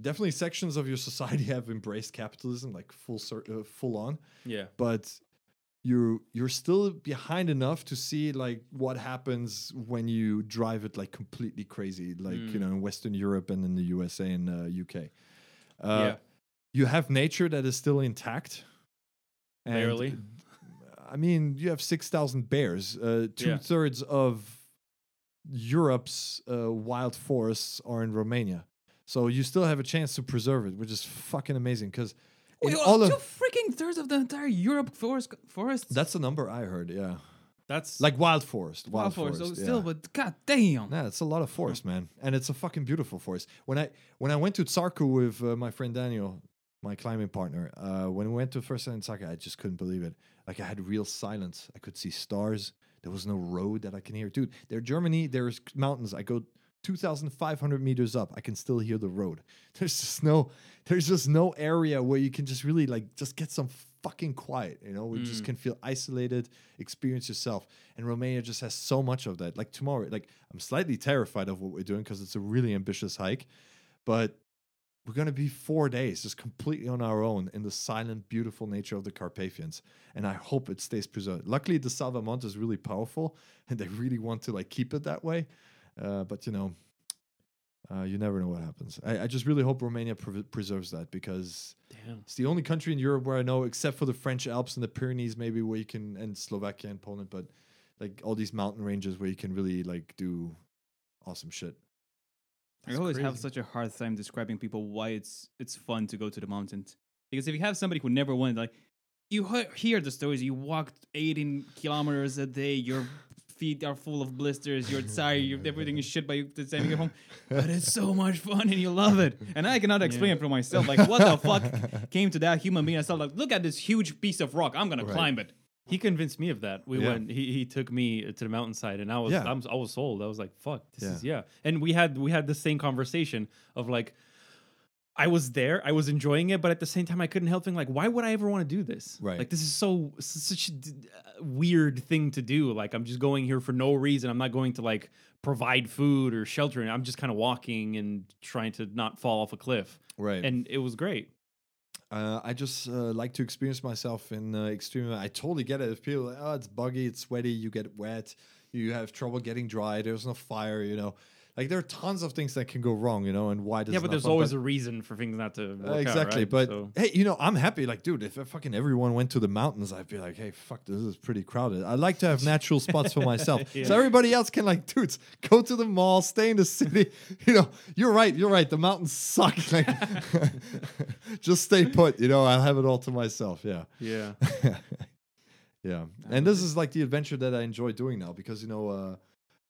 Speaker 4: definitely sections of your society have embraced capitalism like full uh, full on,
Speaker 3: yeah,
Speaker 4: but you're you're still behind enough to see like what happens when you drive it like completely crazy like you
Speaker 3: Mm.
Speaker 4: know in western europe and in the usa and uh, uk uh,
Speaker 3: Yeah.
Speaker 4: you have nature that is still intact
Speaker 3: Barely.
Speaker 4: i mean you have 6000 bears uh,
Speaker 3: Yeah.
Speaker 4: two-thirds of europe's uh, wild forests are in romania so you still have a chance to preserve it which is fucking amazing because in
Speaker 1: Wait,
Speaker 4: all
Speaker 1: two
Speaker 4: of
Speaker 1: freaking thirds of the entire Europe forest forests.
Speaker 4: that's the number i heard yeah
Speaker 3: that's
Speaker 4: like wild forest, wild,
Speaker 1: wild forest.
Speaker 4: forest.
Speaker 1: So
Speaker 4: yeah.
Speaker 1: still, but god damn.
Speaker 4: yeah, it's a lot of forest, man, and it's a fucking beautiful forest. When I when I went to Țarcu with uh, my friend Daniel, my climbing partner, uh, when we went to first time in Țarcu, I just couldn't believe it. Like I had real silence. I could see stars. There was no road that I can hear. Dude, there Germany. There's mountains. I go. 2500 meters up i can still hear the road. There's just no there's just no area where you can just really like just get some fucking quiet you know? We you just
Speaker 3: Mm.
Speaker 4: can feel isolated experience yourself. And romania just has so much of that. Like tomorrow like i'm slightly terrified of what we're doing because it's a really ambitious hike but we're going to be four days just completely on our own in the silent beautiful nature of the carpathians. And i hope it stays preserved. Luckily the salvamont is really powerful and they really want to like keep it that way uh, but you know uh, you never know what happens i, I just really hope romania pre- preserves that because
Speaker 3: damn.
Speaker 4: it's the only country in Europe where I know, except for the French Alps and the Pyrenees, maybe where you can, and Slovakia and Poland, but like all these mountain ranges where you can really like do awesome shit.
Speaker 1: I
Speaker 3: That's
Speaker 1: always have such a hard time describing people why it's it's fun to go to the mountains because if you have somebody who never went, like you hear the stories, you walked 18 kilometers a day, your feet are full of blisters, you're tired, you're, everything is shit by the time you get home, but it's so much fun and you love it. And I cannot explain
Speaker 3: Yeah.
Speaker 1: it for myself. Like what the fuck came to that human being? I saw like, look at this huge piece of rock, I'm gonna
Speaker 4: Right.
Speaker 1: climb it.
Speaker 3: He convinced me of that. We
Speaker 4: Yeah.
Speaker 3: went. He, he took me to the mountainside, and I was
Speaker 4: Yeah.
Speaker 3: I'm, I was sold. I was like, "Fuck, this
Speaker 4: Yeah.
Speaker 3: is yeah." And we had we had the same conversation of like, I was there, I was enjoying it, but at the same time, I couldn't help thinking like, why would I ever want to do this?
Speaker 4: Right.
Speaker 3: Like this is so such a d- uh, weird thing to do. Like I'm just going here for no reason. I'm not going to like provide food or shelter. I'm just kind of walking and trying to not fall off a cliff.
Speaker 4: Right.
Speaker 3: And it was great.
Speaker 4: uh, I just uh, like to experience myself in uh, extreme. I totally get it. If people, are like, oh, it's buggy, it's sweaty, you get wet, you have trouble getting dry. There's no fire. You know, like there are tons of things that can go wrong. You know, and why does
Speaker 3: yeah, but there's always a reason for things not to work
Speaker 4: Uh, exactly.
Speaker 3: Out, right?
Speaker 4: But
Speaker 3: So-
Speaker 4: hey, you know, I'm happy. Like, dude, if fucking everyone went to the mountains, I'd be like, hey, fuck, this is pretty crowded. I like to have natural spots for myself,
Speaker 3: Yeah.
Speaker 4: so everybody else can like, dudes, go to the mall, stay in the city. You know, you're right. You're right. The mountains suck. Like, just stay put. You know, I'll have it all to myself. Yeah.
Speaker 3: yeah.
Speaker 4: yeah and this is like the adventure that i enjoy doing now because you know uh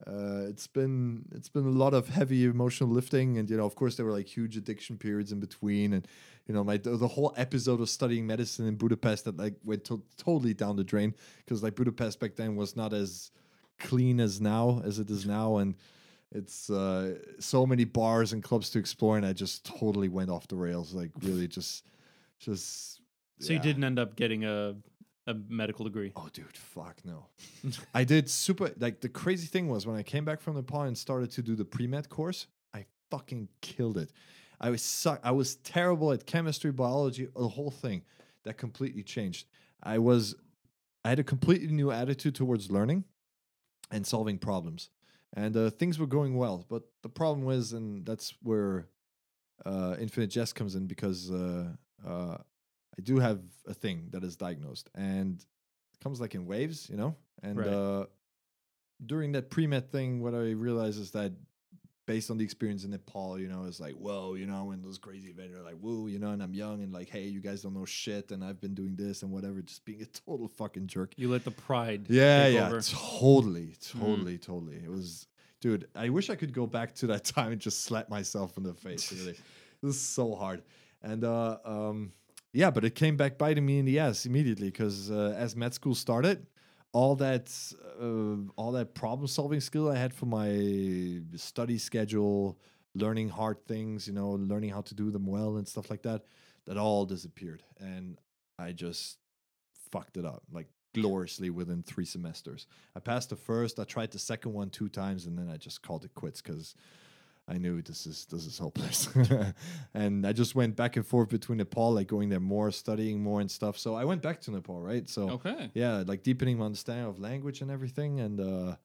Speaker 4: uh, it's been it's been a lot of heavy emotional lifting, and you know, of course, there were like huge addiction periods in between, and you know, my the, whole episode of studying medicine in Budapest that like went to- totally down the drain because like Budapest back then was not as clean as now as it is now, and it's uh, so many bars and clubs to explore, and I just totally went off the rails, like really just just.
Speaker 3: So you didn't end up getting a a medical degree.
Speaker 4: Oh, dude, fuck no. I did super. Like the crazy thing was when I came back from Nepal and started to do the pre med course, I fucking killed it. I was suck. I was terrible at chemistry, biology, the whole thing. That completely changed. I was. I had a completely new attitude towards learning. and solving problems. And uh, things were going well, but the problem was, and that's where uh, Infinite Jest comes in because uh, uh, I do have a thing that is diagnosed, and it comes like in waves, you know. And
Speaker 3: Right.
Speaker 4: uh, during that pre med thing, what I realized is that based on the experience in Nepal, you know, it's like, whoa, you know, and those crazy events are like, woo, you know, and I'm young and like, hey, you guys don't know shit, and I've been doing this and whatever, just being a total fucking jerk.
Speaker 3: You let the pride.
Speaker 4: Yeah, yeah,
Speaker 3: over.
Speaker 4: totally, totally, totally. It was, dude. I wish I could go back to that time and just slap myself in the face. Really, it was so hard. And uh, um, yeah, but it came back biting me in the ass immediately because uh, as med school started, all that, uh, all that problem solving skill I had for my study schedule, learning hard things, you know, learning how to do them well and stuff like that, that all disappeared, and I just fucked it up like gloriously within three semesters. I passed the first, I tried the second one two times, and then I just called it quits because I knew this is this is hopeless. and I just went back and forth between Nepal, like going there more, studying more and stuff. So I went back to Nepal, right? So
Speaker 1: Okay.
Speaker 4: yeah, like deepening my understanding of language and everything. And uh,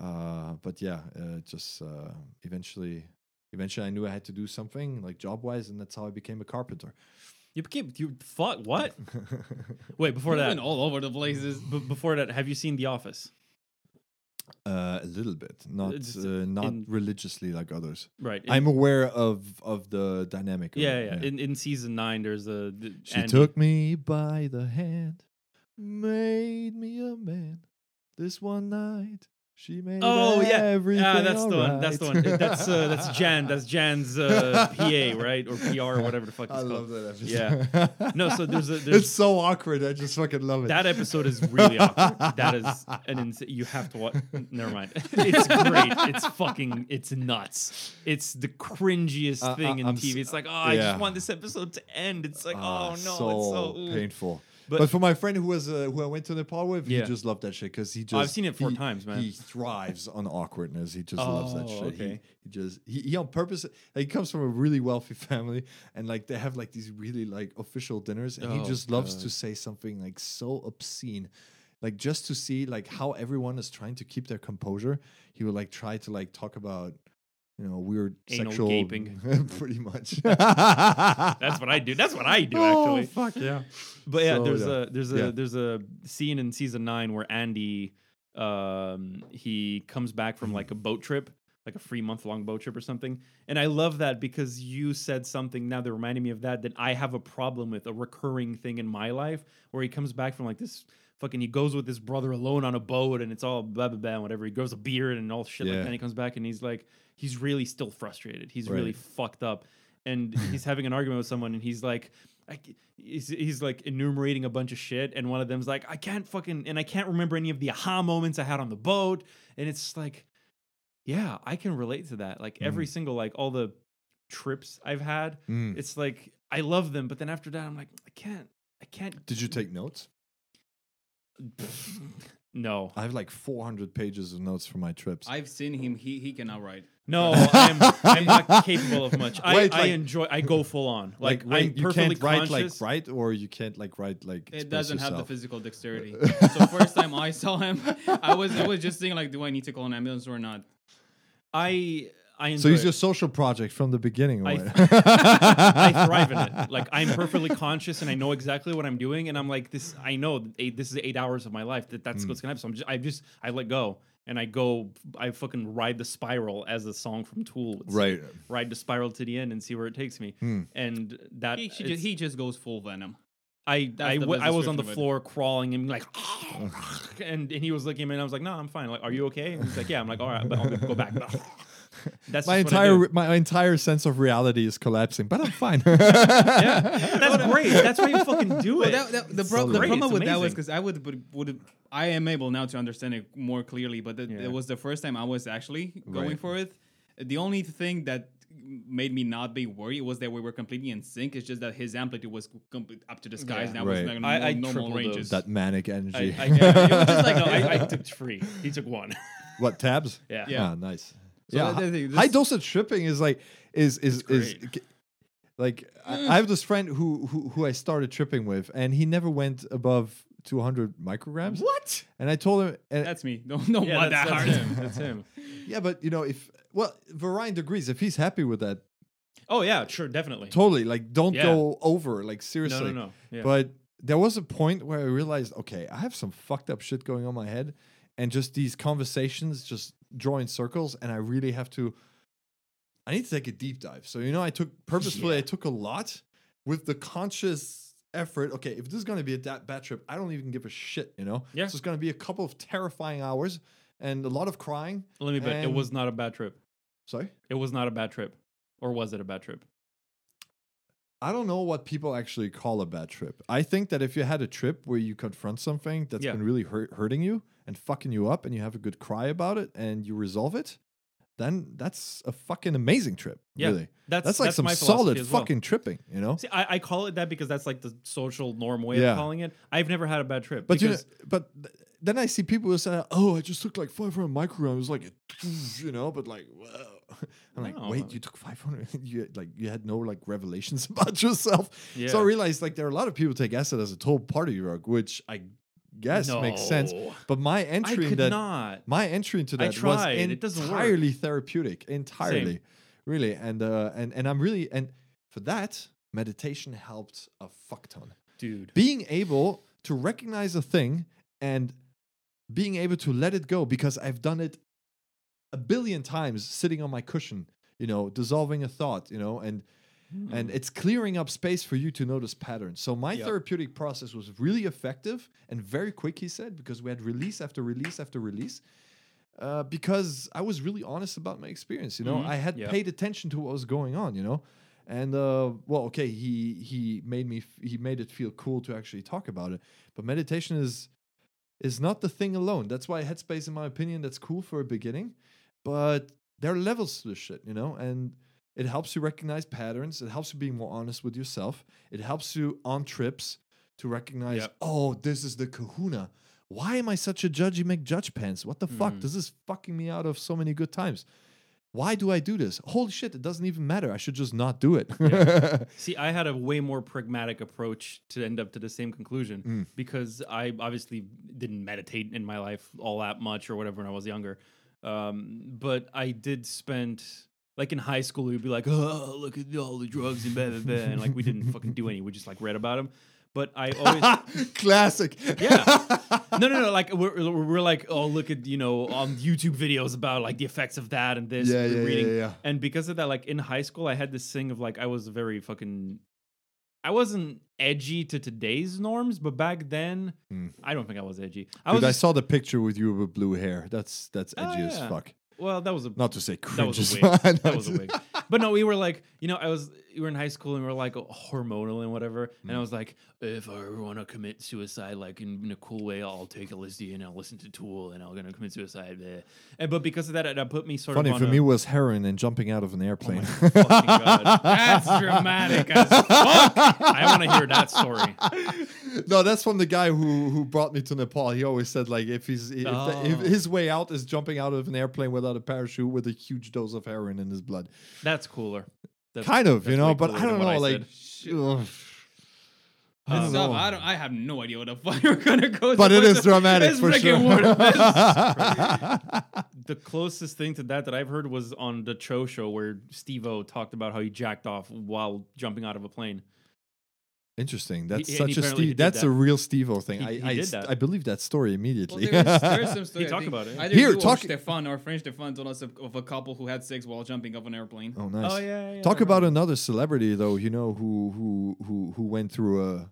Speaker 4: uh, but yeah, uh, just uh, eventually, eventually, I knew I had to do something like job wise, and that's how I became a carpenter.
Speaker 3: You became you fuck what? Wait, before
Speaker 1: You've
Speaker 3: that,
Speaker 1: been all over the places.
Speaker 3: b- before that, have you seen The Office?
Speaker 4: Uh, a little bit, not uh, not
Speaker 3: in-
Speaker 4: religiously like others.
Speaker 3: Right. in-
Speaker 4: I'm aware of of the dynamic. of
Speaker 3: yeah,
Speaker 4: it,
Speaker 3: yeah. In in season nine, there's a the,
Speaker 4: she
Speaker 3: Andy-
Speaker 4: took me by the hand, made me a man. This one night, she made
Speaker 3: Oh yeah,
Speaker 4: everything
Speaker 3: yeah. That's the one. That's the one.
Speaker 4: alright.
Speaker 3: That's uh, that's Jan. That's Jan's uh, PA, right, or PR, or whatever the fuck it's
Speaker 4: I
Speaker 3: called.
Speaker 4: love that episode.
Speaker 3: Yeah. No, so there's a- there's-
Speaker 4: it's so awkward. I just fucking love it.
Speaker 3: That episode is really awkward. That is an ins- you have to watch. Never mind. It's great. It's fucking. It's nuts. It's the cringiest
Speaker 4: Uh,
Speaker 3: thing
Speaker 4: uh,
Speaker 3: in
Speaker 4: I'm
Speaker 3: TV.
Speaker 4: s-
Speaker 3: It's like, oh, I just want this episode to end. It's like,
Speaker 4: Ah,
Speaker 3: oh no,
Speaker 4: so,
Speaker 3: it's so ooh.
Speaker 4: painful.
Speaker 3: But-
Speaker 4: But, for my friend who was uh, who I went to Nepal with,
Speaker 3: Yeah.
Speaker 4: he just loved that shit because he just.
Speaker 3: Oh, I've seen it four
Speaker 4: he-
Speaker 3: times, man.
Speaker 4: He thrives on awkwardness. He just loves that
Speaker 3: Oh,
Speaker 4: shit. He-
Speaker 3: okay.
Speaker 4: He, just he, he on purpose. Like, he comes from a really wealthy family, and like they have like these really like official dinners, and he
Speaker 3: Oh,
Speaker 4: just loves to say something like so obscene. Like just to see like how everyone is trying to keep their composure, he would like try to like talk about you know weird
Speaker 3: Anal
Speaker 4: sexual
Speaker 3: gaping.
Speaker 4: pretty much.
Speaker 3: That's what I do. That's what I do actually.
Speaker 4: Oh, fuck yeah.
Speaker 3: But yeah,
Speaker 4: So,
Speaker 3: there's
Speaker 4: yeah.
Speaker 3: a there's a
Speaker 4: Yeah.
Speaker 3: there's a scene in season nine where Andy um he comes back from like a boat trip, like a free month long boat trip or something. And I love that because you said something now that reminded me of that that I have a problem with a recurring thing in my life where he comes back from like this fucking he goes with his brother alone on a boat and it's all blah blah blah and whatever. He grows a beard and all shit like
Speaker 4: Yeah.
Speaker 3: that. And he comes back and he's like he's really still frustrated. He's really fucked up. And he's having an argument with someone and he's like I, he's, he's like enumerating a bunch of shit, and one of them's like, I can't fucking, and I can't remember any of the aha moments I had on the boat, and it's like, yeah, I can relate to that. Like every single, like all the trips I've had,
Speaker 4: Mm.
Speaker 3: it's like I love them, but then after that, I'm like, I can't, I can't.
Speaker 4: Did you take notes?
Speaker 3: No,
Speaker 4: I have like 400 pages of notes for my trips.
Speaker 1: I've seen him. He he cannot write.
Speaker 3: No, I'm I'm not capable of much. I,
Speaker 4: Wait,
Speaker 3: I
Speaker 4: like-
Speaker 3: enjoy. I go full on. Like,
Speaker 4: wait,
Speaker 3: I'm perfectly you
Speaker 4: can't write like write, or you can't like write like.
Speaker 1: It doesn't have the physical dexterity. so first time I saw him, I was I was just thinking like, do I need to call an ambulance or not?
Speaker 3: I I enjoy.
Speaker 4: So he's your social project from the beginning.
Speaker 3: I
Speaker 4: what?
Speaker 3: I thrive in it. Like I'm perfectly conscious and I know exactly what I'm doing, and I'm like this. I know eight, this is eight hours of my life. That that's
Speaker 4: Mm.
Speaker 3: what's gonna happen. So I'm just, I just I let go and I go. I fucking ride the spiral as the song from Tool. Would say.
Speaker 4: Right.
Speaker 3: Ride the spiral to the end and see where it takes me.
Speaker 4: Hmm.
Speaker 3: And that
Speaker 1: He, she just, he just goes full venom.
Speaker 3: I I,
Speaker 1: the
Speaker 3: w-
Speaker 1: best
Speaker 3: I was on the
Speaker 1: description it.
Speaker 3: floor crawling and like, and, and he was looking at me and I was like, no, I'm fine. Like, are you okay? And he's like, yeah. I'm like, all right, but I'll go back. That's
Speaker 4: my
Speaker 3: just what I
Speaker 4: entire my entire sense of reality is collapsing, but I'm fine.
Speaker 3: yeah, that's great. That's why you fucking do
Speaker 1: Well,
Speaker 3: it.
Speaker 1: that, that, the,
Speaker 4: So
Speaker 1: the problem
Speaker 3: It's
Speaker 1: with that was because I would would, would I am able now to understand it more clearly, but it,
Speaker 3: Yeah.
Speaker 1: was the first time I was actually going
Speaker 4: Right.
Speaker 1: for it. The only thing that made me not be worried was that we were completely in sync. It's just that his amplitude was complete up to the skies,
Speaker 3: Yeah.
Speaker 1: and I was
Speaker 4: Right.
Speaker 1: like
Speaker 3: I- I
Speaker 1: normal
Speaker 3: tripled those.
Speaker 1: ranges.
Speaker 4: that manic energy.
Speaker 3: I, yeah, it was just like no, I, I took three. He took one.
Speaker 4: what tabs?
Speaker 3: Yeah.
Speaker 1: Yeah.
Speaker 4: Ah, nice.
Speaker 1: So
Speaker 4: yeah,
Speaker 1: that- that-
Speaker 4: high
Speaker 1: this-
Speaker 4: dosage tripping is like is is is
Speaker 3: great.
Speaker 4: g- like I, hmm. I have this friend who, who who I started tripping with, and he never went above 200 micrograms.
Speaker 3: What?
Speaker 4: And I told him, and
Speaker 1: That's me. No, no,
Speaker 3: Yeah,
Speaker 1: what
Speaker 3: that's,
Speaker 1: that
Speaker 3: that's
Speaker 1: hard.
Speaker 3: him. That's him.
Speaker 4: yeah, but you know, if well, Variant agrees. If he's happy with that,
Speaker 3: Oh yeah, sure, definitely.
Speaker 4: totally. Like, don't
Speaker 3: Yeah.
Speaker 4: go over. Like,
Speaker 3: No,
Speaker 4: seriously.
Speaker 3: no, no. Yeah.
Speaker 4: But there was a point where I realized, okay, I have some fucked up shit going on in my head, and just these conversations just draw in circles, and I really have to. I need to take a deep dive. So you know, I took purposefully. I took a lot with the conscious effort. Okay, if this is going to be a da- bad trip, I don't even give a shit. You know,
Speaker 3: Yeah.
Speaker 4: So it's going to be a couple of terrifying hours and a lot of crying.
Speaker 3: Let me bet it was not a bad trip.
Speaker 4: Sorry.
Speaker 3: It was not a bad trip, or was it a bad trip?
Speaker 4: I don't know what people actually call a bad trip. I think that if you had a trip where you confront something that's
Speaker 3: Yeah.
Speaker 4: been really hurt, hurting you and fucking you up, and you have a good cry about it and you resolve it, then that's a fucking amazing trip.
Speaker 3: Yeah,
Speaker 4: Really,
Speaker 3: That's
Speaker 4: that's like some
Speaker 3: my
Speaker 4: solid
Speaker 3: well.
Speaker 4: fucking tripping. You know.
Speaker 3: See, I, I call it that because that's like the social norm way
Speaker 4: Yeah.
Speaker 3: of calling it. I've never had a bad trip.
Speaker 4: But you know, but th- then I see people who say, "Oh, I just took like 500 micrograms." It was like, you know, but like, wow. I'm like,
Speaker 3: No.
Speaker 4: wait, you took 500? you had, like you had no like revelations about yourself.
Speaker 3: yeah.
Speaker 4: So I realized like there are a lot of people take acid as a total party drug, which I guess makes sense. But my entry in that,
Speaker 3: not.
Speaker 4: my entry into that was
Speaker 3: tried. It doesn't work.
Speaker 4: entirely therapeutic, entirely, really, and uh, and and I'm really and for that meditation helped a fuck ton
Speaker 3: Dude.
Speaker 4: being able to recognize a thing and being able to let it go because I've done it a billion times sitting on my cushion, you know, dissolving a thought, you know, and and it's clearing up space for you to notice patterns. So my
Speaker 3: Yep.
Speaker 4: therapeutic process was really effective and very quick, he said, because we had release after release after release. Uh, because I was really honest about my experience, you know,
Speaker 3: Mhm.
Speaker 4: I had
Speaker 3: Yep.
Speaker 4: paid attention to what was going on, you know, and uh, well, okay, he he made me f- he made it feel cool to actually talk about it. But meditation is is not the thing alone. That's why Headspace, in my opinion, that's cool for a beginning. But there are levels to this shit, you know, and it helps you recognize patterns. It helps you be more honest with yourself. It helps you on trips to recognize,
Speaker 3: Yep.
Speaker 4: oh, this is the kahuna. Why am I such a judgy McJudge pants? What the fuck?
Speaker 3: Mm.
Speaker 4: This is fucking me out of so many good times. Why do I do this? Holy shit, it doesn't even matter. I should just not do it.
Speaker 3: See, I had a way more pragmatic approach to end up to the same conclusion
Speaker 4: Mm.
Speaker 3: because I obviously didn't meditate in my life all that much or whatever when I was younger. Um, but I did spend like in high school, we'd be like, "Oh, look at all the drugs and blah blah blah," and like we didn't fucking do any. We just like read about them. But I always
Speaker 4: Classic.
Speaker 3: Yeah. no, no, no. Like we're, we're like, oh, look at you know on YouTube videos about like the effects of that and this.
Speaker 4: Yeah,
Speaker 3: and
Speaker 4: yeah,
Speaker 3: reading.
Speaker 4: yeah, yeah.
Speaker 3: And because of that, like in high school, I had this thing of like I was very fucking. I wasn't edgy to today's norms, but back then,
Speaker 4: Mm.
Speaker 3: I don't think I was edgy. I
Speaker 4: Dude,
Speaker 3: was
Speaker 4: I
Speaker 3: just-
Speaker 4: saw the picture with you with blue hair. That's that's
Speaker 3: Oh,
Speaker 4: edgy as fuck.
Speaker 3: Well, that was a
Speaker 4: Not to say
Speaker 3: that was a wig. that was a wig. But no, we were like, you know, I was we were in high school and we are like hormonal and whatever. And
Speaker 4: Mm.
Speaker 3: I was like, if I ever want to commit suicide, like in, in a cool way, I'll take LSD and I'll listen to Tool and I'm gonna commit suicide. bleh. And but because of that, that put me sort
Speaker 4: Funny
Speaker 3: of Funny
Speaker 4: for
Speaker 3: a,
Speaker 4: me was heroin and jumping out of an
Speaker 3: Oh
Speaker 4: airplane.
Speaker 3: God. That's dramatic as fuck. I want to hear that story.
Speaker 4: no, that's from the guy who who brought me to Nepal. He always said like if he's if, the- if
Speaker 3: Oh.
Speaker 4: his way out is jumping out of an airplane without a parachute with a huge dose of heroin in his blood.
Speaker 3: That's cooler. That's,
Speaker 4: kind of, you know, but I don't know,
Speaker 3: I
Speaker 4: like ugh. Uh, I
Speaker 1: This
Speaker 4: don't
Speaker 1: stuff,
Speaker 4: know.
Speaker 1: I don't. I have no idea what the fuck you're gonna go.
Speaker 4: but it is dramatic
Speaker 1: it's
Speaker 4: for sure.
Speaker 1: worth it.
Speaker 3: the closest thing to that that I've heard was on the Choe show where Steve-O talked about how he jacked off while jumping out of a plane.
Speaker 4: Interesting. That's
Speaker 3: and
Speaker 4: such a
Speaker 3: apparently he
Speaker 4: Steve.
Speaker 3: did
Speaker 4: That's
Speaker 3: that.
Speaker 4: a real Steve-O thing.
Speaker 3: He-
Speaker 4: I
Speaker 3: he
Speaker 4: I,
Speaker 3: did
Speaker 4: st-
Speaker 3: that.
Speaker 4: I believe that story
Speaker 1: Well,
Speaker 4: immediately.
Speaker 1: there's, there's some story. I
Speaker 3: talk
Speaker 1: think
Speaker 3: about it.
Speaker 1: Either
Speaker 4: Here,
Speaker 1: you or
Speaker 4: talk-
Speaker 1: Stefan or French Stefan told us of, of a couple who had sex while jumping off an airplane.
Speaker 4: oh, nice.
Speaker 3: Oh yeah, yeah.
Speaker 4: Talk
Speaker 3: I
Speaker 4: about
Speaker 3: remember.
Speaker 4: another celebrity though, you know, who who who who went through a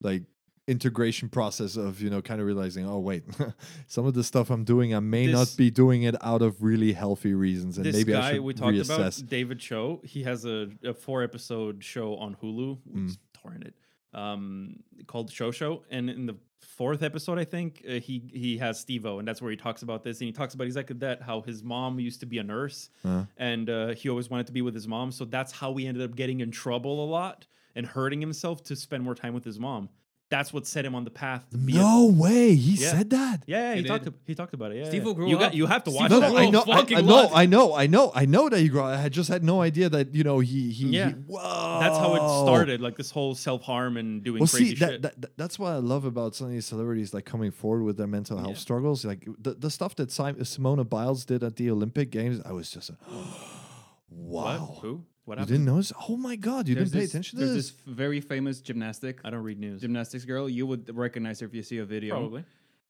Speaker 4: like integration process of you know kind of realizing, oh wait, some of the stuff I'm doing, I may
Speaker 3: This-
Speaker 4: not be doing it out of really healthy reasons, and
Speaker 3: this
Speaker 4: maybe I
Speaker 3: guy
Speaker 4: should
Speaker 3: we talked
Speaker 4: reassess.
Speaker 3: about, David Choe. He has a, a four episode show on Hulu.
Speaker 4: Mm.
Speaker 3: It's it. Um, called Choe Show, and in the fourth episode, I think uh, he he has Steve-O, and that's where he talks about this, and he talks about exactly that how his mom used to be a nurse,
Speaker 4: Uh-huh.
Speaker 3: and uh, he always wanted to be with his mom, so that's how he ended up getting in trouble a lot and hurting himself to spend more time with his mom. That's what set him on the path. To be a-
Speaker 4: No way. He
Speaker 3: Yeah.
Speaker 4: said that.
Speaker 3: yeah, yeah, he,
Speaker 1: He
Speaker 3: talked.
Speaker 1: did.
Speaker 3: ab- He talked about it. Yeah,
Speaker 1: Steve
Speaker 3: yeah.
Speaker 1: will grow
Speaker 3: you
Speaker 1: up.
Speaker 3: got. You have to watch.
Speaker 4: No,
Speaker 3: that.
Speaker 4: I know, I, I know. I know, I know, I know that he grew. I had just had no idea that you know he he.
Speaker 3: Yeah.
Speaker 4: he, whoa.
Speaker 3: That's how it started. Like this whole self harm and doing
Speaker 4: Well,
Speaker 3: crazy
Speaker 4: see,
Speaker 3: shit.
Speaker 4: that, that, that's what I love about some of these celebrities like coming forward with their mental health
Speaker 3: Yeah.
Speaker 4: struggles. Like the, the stuff that Sim- Simona Biles did at the Olympic Games, I was just,
Speaker 3: what?
Speaker 4: wow.
Speaker 3: Who? What
Speaker 4: You
Speaker 3: happened?
Speaker 4: didn't notice? Oh my god, you
Speaker 1: There's
Speaker 4: didn't pay
Speaker 1: this-
Speaker 4: attention to this?
Speaker 1: There's
Speaker 4: this?
Speaker 1: this very famous gymnastic
Speaker 3: I don't read news.
Speaker 1: gymnastics girl. You would recognize her if you see a video.
Speaker 3: Probably.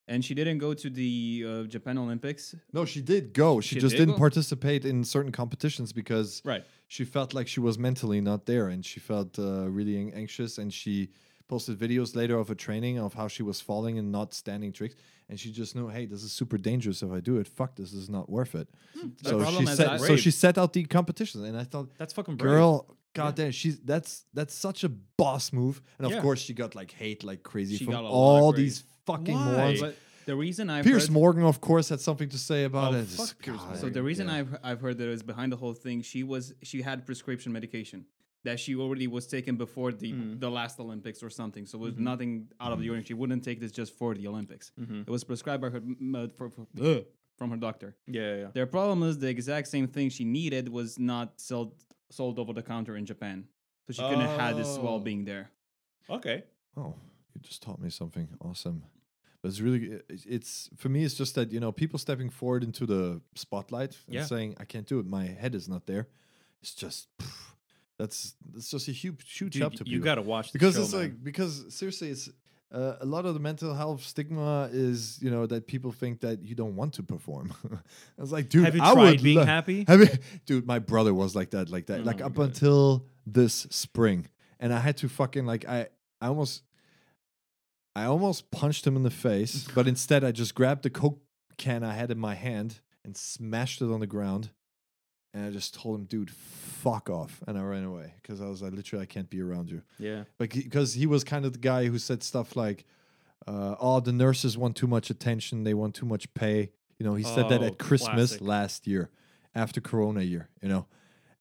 Speaker 1: And she didn't go to the uh, Japan Olympics.
Speaker 4: No, she did go. She,
Speaker 1: She
Speaker 4: just
Speaker 1: did
Speaker 4: didn't
Speaker 1: go?
Speaker 4: participate in certain competitions because
Speaker 3: Right.
Speaker 4: she felt like she was mentally not there and she felt uh, really an- anxious and she posted videos later of a training of how she was falling and not standing tricks and she just knew hey this is super dangerous if i do it fuck this is not worth it hmm.
Speaker 1: The
Speaker 4: so she set
Speaker 1: that-
Speaker 4: so she set out the competition and i thought
Speaker 3: That's fucking brave.
Speaker 4: girl god damn she's that's that's such a boss move and of
Speaker 3: Yeah.
Speaker 4: course she got like hate like crazy
Speaker 1: She
Speaker 4: from
Speaker 1: got a lot of
Speaker 4: all these fucking
Speaker 3: Why?
Speaker 4: morons
Speaker 1: But the reason I've
Speaker 4: Piers
Speaker 1: heard,
Speaker 4: Morgan, of course, had something to say about
Speaker 3: Oh,
Speaker 4: it.
Speaker 3: fuck
Speaker 4: Just, God,
Speaker 1: So the reason
Speaker 4: yeah.
Speaker 1: I've I've heard that it was behind the whole thing, she was she had prescription medication that she already was taken before the
Speaker 3: Mm.
Speaker 1: the last Olympics or something. So it
Speaker 3: Mm-hmm.
Speaker 1: was nothing out of the ordinary. She wouldn't take this just for the Olympics.
Speaker 3: Mhm.
Speaker 1: It was prescribed by her uh, for, for, from her doctor.
Speaker 3: Yeah, yeah, yeah.
Speaker 1: Their problem is the exact same thing she needed was not sold sold over the counter in Japan. So she couldn't have had this while
Speaker 3: Oh.
Speaker 1: being there.
Speaker 3: Okay.
Speaker 4: Oh, you just taught me something awesome. But it's really, it's for me. It's just that you know, people stepping forward into the spotlight and
Speaker 3: Yeah.
Speaker 4: saying, "I can't do it. My head is not there." It's just pff, that's that's just a huge, huge
Speaker 3: Dude,
Speaker 4: to
Speaker 3: you got to watch
Speaker 4: because
Speaker 3: show,
Speaker 4: it's
Speaker 3: man.
Speaker 4: like because seriously, it's uh, a lot of the mental health stigma is you know that people think that you don't want to perform. I was like, dude,
Speaker 3: Have you
Speaker 4: I
Speaker 3: tried
Speaker 4: would
Speaker 3: being
Speaker 4: lo-
Speaker 3: happy?
Speaker 4: have you, dude, my brother was like that, like that,
Speaker 3: Oh
Speaker 4: like up
Speaker 3: God.
Speaker 4: until this spring, and I had to fucking like I, I almost, I almost punched him in the face, but instead I just grabbed the coke can I had in my hand and smashed it on the ground, and I just told him, dude, fuck off, and I ran away because I was like, literally, I can't be around you,
Speaker 3: yeah.
Speaker 4: but because he was kind of the guy who said stuff like, uh, "Oh, the nurses want too much attention, they want too much pay." You know, he said that
Speaker 3: Oh,
Speaker 4: at Christmas
Speaker 3: classic.
Speaker 4: last year, after Corona year. You know,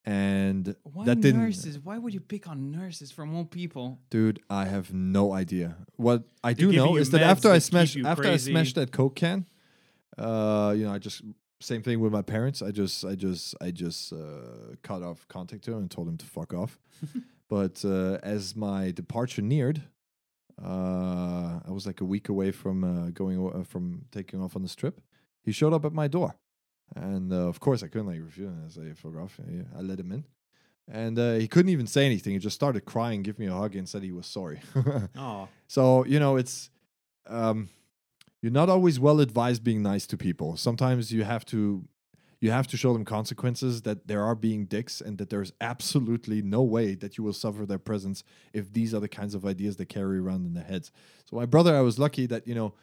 Speaker 4: and
Speaker 1: Why
Speaker 4: that didn't,
Speaker 1: nurses? Why would you pick on nurses from all people?
Speaker 4: dude. I have no idea. What I do know is that after I smashed after
Speaker 3: crazy.
Speaker 4: I smashed that coke can, uh, you know, I just same thing with my parents. I just I just I just uh, cut off contact to him and told him to fuck off. but uh, as my departure neared, uh, I was like a week away from uh, going uh, from taking off on this trip. He showed up at my door, and uh, of course I couldn't like refuse. I fuck off. Yeah, I let him in, and uh, he couldn't even say anything. He just started crying, give me a hug, and said he was sorry.
Speaker 3: Oh,
Speaker 4: So you know, it's um, you're not always well advised being nice to people. Sometimes you have to you have to show them consequences that there are being dicks and that there's absolutely no way that you will suffer their presence if these are the kinds of ideas they carry around in their heads. So my brother, I was lucky that you know.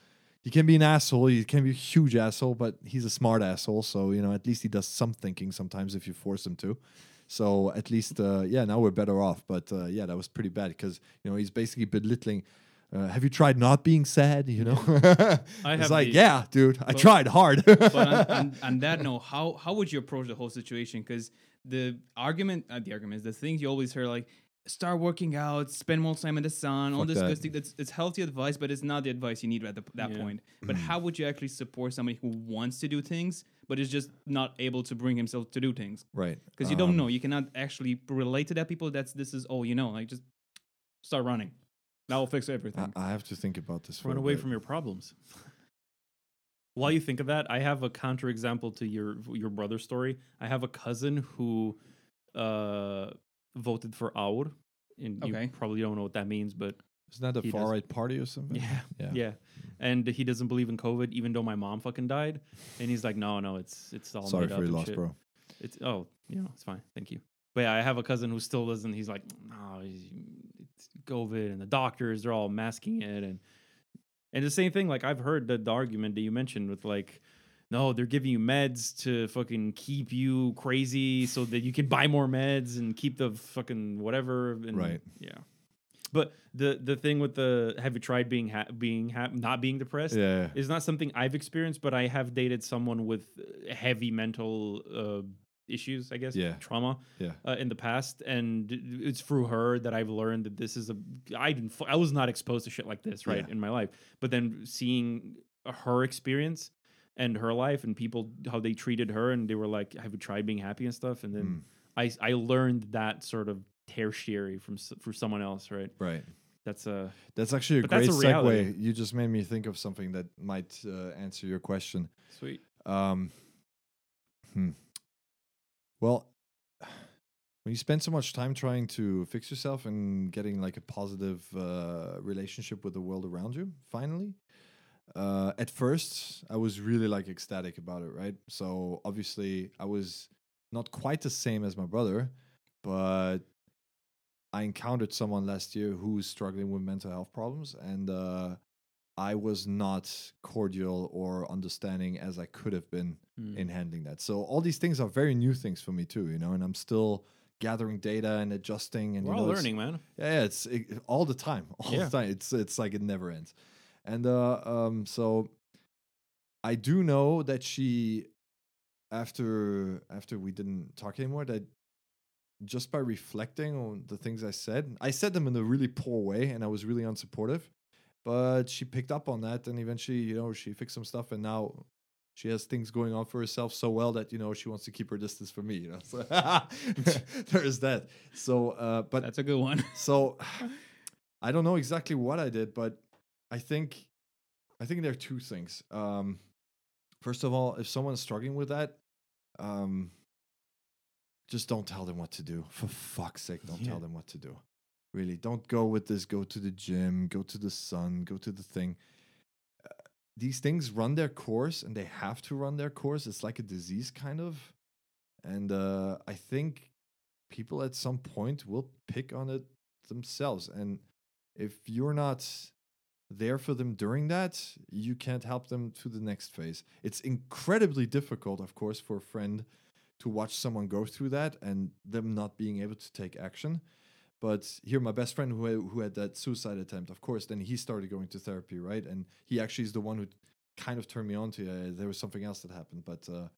Speaker 4: He can be an asshole. He can be a huge asshole, but he's a smart asshole. So you know, at least he does some thinking sometimes if you force him to. So at least, uh, yeah, now we're better off. But uh, yeah, that was pretty bad because you know he's basically belittling. Uh, have you tried not being sad? You know,
Speaker 3: I
Speaker 4: it's
Speaker 3: have
Speaker 4: like,
Speaker 3: the-
Speaker 4: yeah, dude, I tried hard.
Speaker 1: but on, on, on that note, how how would you approach the whole situation? Because the argument, uh, the argument is the things you always hear like start working out, spend more time in the sun, all this
Speaker 4: that.
Speaker 1: good stuff. That's it's healthy advice, but it's not the advice you need at the, that
Speaker 3: Yeah.
Speaker 1: point. But how would you actually support somebody who wants to do things but is just not able to bring himself to do things?
Speaker 4: right,
Speaker 1: Because you don't
Speaker 4: um,
Speaker 1: know, you cannot actually relate to that people. That's this is all you know. Like just start running. That will fix everything.
Speaker 4: I, I have to think about this.
Speaker 3: run
Speaker 4: a
Speaker 3: away
Speaker 4: bit.
Speaker 3: from your problems. While you think of that, I have a counterexample to your your brother's story. I have a cousin who uh, voted for AUR, and
Speaker 1: Okay.
Speaker 3: you probably don't know what that means, but
Speaker 4: Isn't that a
Speaker 3: He does.
Speaker 4: far right party or something?
Speaker 3: yeah,
Speaker 4: yeah.
Speaker 3: yeah. And he doesn't believe in COVID, even though my mom fucking died. And he's like, no, no, it's it's all
Speaker 4: Sorry
Speaker 3: made
Speaker 4: for
Speaker 3: up
Speaker 4: your loss,
Speaker 3: shit."
Speaker 4: bro.
Speaker 3: It's oh, you know, it's fine. Thank you. But yeah, I have a cousin who still doesn't. He's like, no, it's COVID, and the doctors they're all masking it, and and the same thing. Like I've heard the, the argument that you mentioned with like, no, they're giving you meds to fucking keep you crazy so that you can buy more meds and keep the fucking whatever. And,
Speaker 4: Right.
Speaker 3: Yeah. But the the thing with the have you tried being ha- being ha- not being depressed?
Speaker 4: Yeah.
Speaker 3: is not something I've experienced, but I have dated someone with heavy mental uh, issues, I guess,
Speaker 4: Yeah.
Speaker 3: trauma
Speaker 4: Yeah.
Speaker 3: uh, in the past, and it's through her that I've learned that this is a. I didn't. I was not exposed to shit like this, right,
Speaker 4: Yeah.
Speaker 3: in my life. But then seeing her experience and her life and people how they treated her, and they were like, "Have you tried being happy and stuff?" And then
Speaker 4: Mm.
Speaker 3: I I learned that sort of tertiary from from someone else, right?
Speaker 4: Right.
Speaker 3: That's a
Speaker 4: That's actually a great
Speaker 3: a
Speaker 4: segue. You just made me think of something that might uh, answer your question.
Speaker 3: sweet.
Speaker 4: Um, hmm. Well, when you spend so much time trying to fix yourself and getting like a positive uh, relationship with the world around you, finally, uh, at first I was really like ecstatic about it, right? So obviously I was not quite the same as my brother, but I encountered someone last year who was struggling with mental health problems, and uh, I was not cordial or understanding as I could have been
Speaker 3: Mm.
Speaker 4: in handling that. So all these things are very new things for me too, you know, and I'm still gathering data and adjusting and
Speaker 3: We're
Speaker 4: you
Speaker 3: all
Speaker 4: know, it's-
Speaker 3: learning, man.
Speaker 4: yeah, yeah, it's it, all the time, all
Speaker 3: Yeah.
Speaker 4: the time. It's it's like it never ends. And uh, um, so I do know that she, after after we didn't talk anymore, that just by reflecting on the things I said, I said them in a really poor way, and I was really unsupportive. But she picked up on that, and eventually, you know, she fixed some stuff, and now she has things going on for herself so well that you know she wants to keep her distance from me. You know, so there is that. So, uh, but
Speaker 1: That's a good one.
Speaker 4: so I don't know exactly what I did, but I think I think there are two things. Um, first of all, if someone's struggling with that, um, just don't tell them what to do. For fuck's sake, don't
Speaker 3: Yeah.
Speaker 4: tell them what to do. Really, don't go with this. Go to the gym. Go to the sun. Go to the thing. Uh, these things run their course, and they have to run their course. It's like a disease, kind of. And uh, I think people at some point will pick on it themselves. And if you're not there for them during that, you can't help them to the next phase. It's incredibly difficult, of course, for a friend to watch someone go through that and them not being able to take action. But here, my best friend who had, who had that suicide attempt, of course, then he started going to therapy, right? And he actually is the one who kind of turned me on to uh, there was something else that happened. But uh,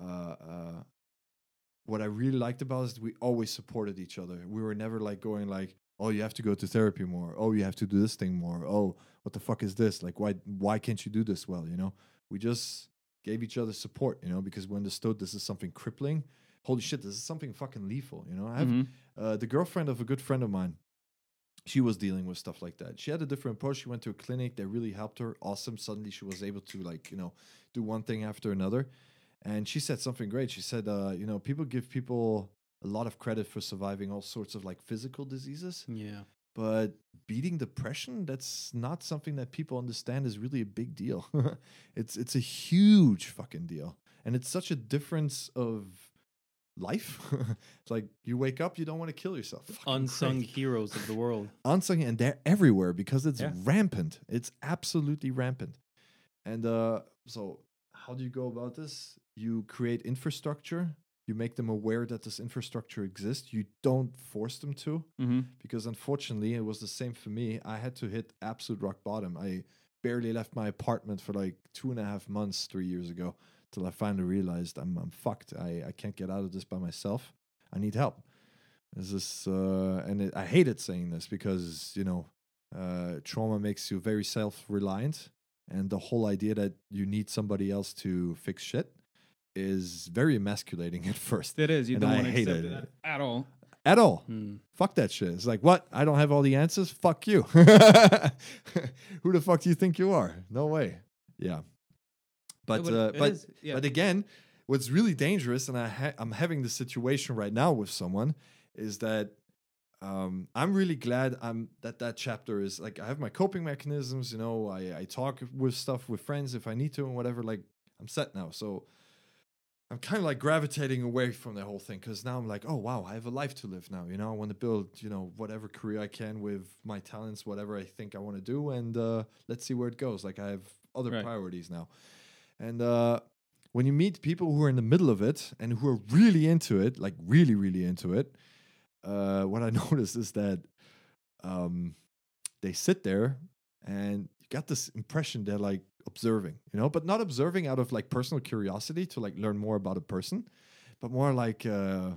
Speaker 4: uh, uh, what I really liked about it is we always supported each other. We were never like going like, "Oh, you have to go to therapy more. Oh, you have to do this thing more. Oh, what the fuck is this? Like, why why can't you do this well? You know, we just gave each other support. You know, because we understood this is something crippling. Holy shit, this is something fucking lethal. You know, I have
Speaker 1: Mhm.
Speaker 4: uh, the girlfriend of a good friend of mine. She was dealing with stuff like that. She had a different approach. She went to a clinic. They really helped her. Awesome. Suddenly, she was able to like you know do one thing after another. And she said something great. She said, uh, you know, people give people a lot of credit for surviving all sorts of like physical diseases,
Speaker 1: Yeah.
Speaker 4: but beating depression, that's not something that people understand is really a big deal. it's it's a huge fucking deal. And it's such a difference of life. it's like you wake up, you don't want to kill yourself. Fucking
Speaker 3: Unsung
Speaker 4: crazy.
Speaker 3: heroes of the world.
Speaker 4: unsung and they're everywhere because it's
Speaker 3: Yeah.
Speaker 4: rampant. It's absolutely rampant. And uh, so, how do you go about this? You create infrastructure. You make them aware that this infrastructure exists. You don't force them to,
Speaker 1: Mm-hmm.
Speaker 4: because unfortunately, it was the same for me. I had to hit absolute rock bottom. I barely left my apartment for like two and a half months three years ago till I finally realized I'm I'm fucked. I I can't get out of this by myself. I need help. This is uh, and it, I hated saying this because you know uh, trauma makes you very self reliant, and the whole idea that you need somebody else to fix shit is very emasculating at first.
Speaker 1: It is. You
Speaker 4: And
Speaker 1: don't
Speaker 4: I
Speaker 1: want to accept
Speaker 4: hated
Speaker 1: that
Speaker 4: it.
Speaker 1: at all.
Speaker 4: At all.
Speaker 3: Hmm.
Speaker 4: Fuck that shit. It's like, what? I don't have all the answers? Fuck you. Who the fuck do you think you are? No way. Yeah. But uh, but
Speaker 1: is- yeah.
Speaker 4: but again, what's really dangerous, and I ha- I'm having the situation right now with someone, is that um, I'm really glad I'm that that chapter is like I have my coping mechanisms. You know, I I talk with stuff with friends if I need to and whatever. Like I'm set now, so I'm kind of like gravitating away from the whole thing because now I'm like, oh wow, I have a life to live now. You know, I want to build you know whatever career I can with my talents, whatever I think I want to do, and uh, let's see where it goes. Like I have other
Speaker 1: Right.
Speaker 4: priorities now, and uh, when you meet people who are in the middle of it and who are really into it, like really really into it, uh, what I noticed is that um, they sit there and you got this impression they're like observing, you know, but not observing out of like personal curiosity to like learn more about a person, but more like uh,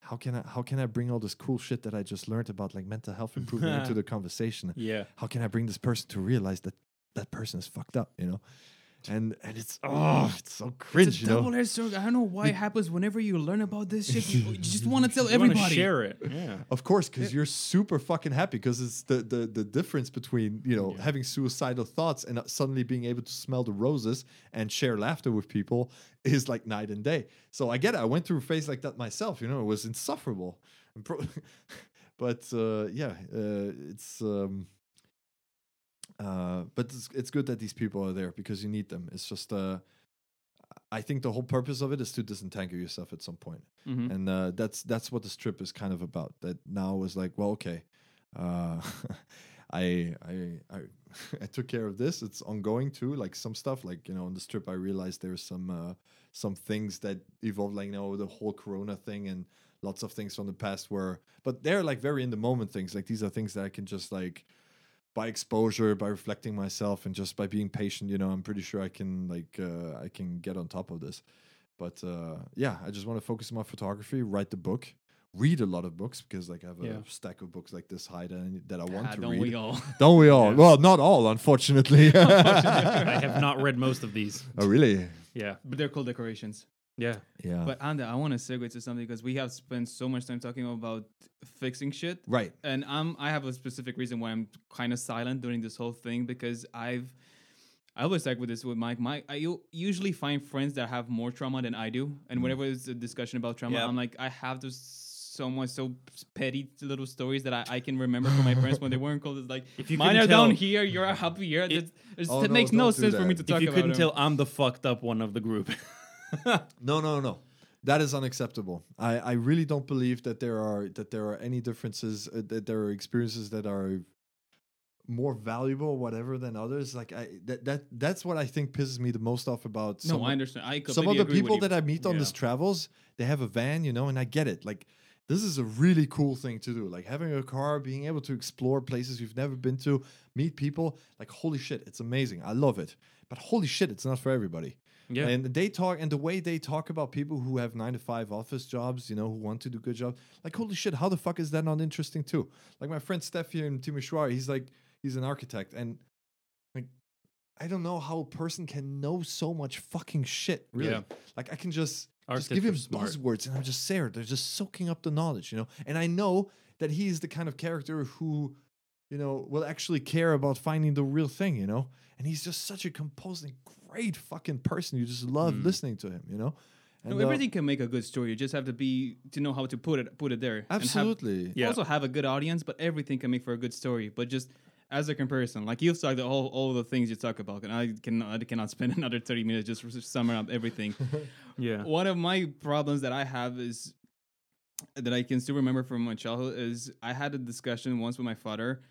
Speaker 4: how can I how can I bring all this cool shit that I just learned about like mental health improvement into the conversation?
Speaker 3: Yeah.
Speaker 4: How can I bring this person to realize that that person is fucked up? You know, and and it's oh, it's so cringe.
Speaker 1: It's a
Speaker 4: you know,
Speaker 1: double-edged sword. I don't know why it happens whenever you learn about this shit. You, you just want to tell
Speaker 3: You
Speaker 1: everybody.
Speaker 3: share it. Yeah.
Speaker 4: Of course, because you're super fucking happy because it's the, the the difference between you know
Speaker 3: Yeah.
Speaker 4: having suicidal thoughts and uh, suddenly being able to smell the roses and share laughter with people is like night and day. So I get it. I went through a phase like that myself. You know, it was insufferable. But uh, yeah, uh, it's. Um, uh, but it's, it's good that these people are there because you need them. It's just, uh, I think the whole purpose of it is to disentangle yourself at some point
Speaker 1: Mhm.
Speaker 4: and uh, that's that's what this trip is kind of about. That now is like, well, okay, uh, I I I I took care of this. It's ongoing too. Like some stuff, like you know, on this trip, I realized there's some uh, some things that evolved, like you know, the whole Corona thing and lots of things from the past were, but they're like very in the moment things. Like these are things that I can just like by exposure, by reflecting myself, and just by being patient. You know, I'm pretty sure I can like uh, I can get on top of this. But uh, yeah, I just want to focus on my photography, write the book, read a lot of books because like I have a
Speaker 3: Yeah.
Speaker 4: stack of books like this high that I, that I want
Speaker 1: Ah,
Speaker 4: to
Speaker 1: don't
Speaker 4: read.
Speaker 1: we all?
Speaker 4: Don't we all?
Speaker 3: Yeah.
Speaker 4: Well, not all, unfortunately.
Speaker 3: I have not read most of these.
Speaker 4: oh, really?
Speaker 3: Yeah.
Speaker 1: but they're cool decorations.
Speaker 3: Yeah.
Speaker 4: Yeah.
Speaker 1: But Anda, I want to segue to something because we have spent so much time talking about fixing shit.
Speaker 4: right.
Speaker 1: and I'm I have a specific reason why I'm kind of silent during this whole thing because I've I always talk with this with Mike. Mike, I u- usually find friends that have more trauma than I do, and mm. whenever it's a discussion about trauma,
Speaker 3: Yep.
Speaker 1: I'm like I have those so much so petty little stories that I, I can remember from my friends when they weren't cool. It's like
Speaker 3: If you
Speaker 1: mine
Speaker 3: couldn't
Speaker 1: are down here, you're up here. It, it's-
Speaker 4: Oh,
Speaker 1: it
Speaker 4: no,
Speaker 1: makes no
Speaker 4: don't do
Speaker 1: sense for me
Speaker 4: that.
Speaker 1: to talk
Speaker 3: If you couldn't
Speaker 1: them.
Speaker 3: tell, I'm the fucked up one of the group.
Speaker 4: No, no, no. That is unacceptable. I, I really don't believe that there are that there are any differences uh, that there are experiences that are more valuable whatever than others. Like I that that that's what I think pisses me the most off about
Speaker 1: no,
Speaker 4: some,
Speaker 1: I understand. I
Speaker 4: some of the people that I meet on
Speaker 3: Yeah.
Speaker 4: this travels, they have a van, you know, and I get it. Like this is a really cool thing to do. Like having a car, being able to explore places you've never been to, meet people. Like holy shit, it's amazing. I love it. But holy shit, it's not for everybody.
Speaker 3: Yeah.
Speaker 4: And they talk, and the way they talk about people who have nine to five office jobs, you know, who want to do good jobs, like holy shit, how the fuck is that not interesting too? Like my friend Steph here in Timisoara, he's like, he's an architect, and like, I don't know how a person can know so much fucking shit. Really,
Speaker 3: Yeah.
Speaker 4: like I can just just give him buzzwords, and I'm just there. They're just soaking up the knowledge, you know. And I know that he is the kind of character who, you know, will actually care about finding the real thing, you know. And he's just such a composed and great fucking person. You just love
Speaker 3: Mm.
Speaker 4: listening to him, you know.
Speaker 1: No,
Speaker 4: And, uh,
Speaker 1: everything can make a good story. You just have to be to know how to put it put it there. and have-
Speaker 4: absolutely.
Speaker 3: Yeah.
Speaker 1: also have a good audience, but everything can make for a good story. But just as a comparison, like you've talked all all the things you talk about, and I cannot I cannot spend another thirty minutes just to summing up everything.
Speaker 3: yeah.
Speaker 1: One of my problems that I have is that I can still remember from my childhood is I had a discussion once with my father.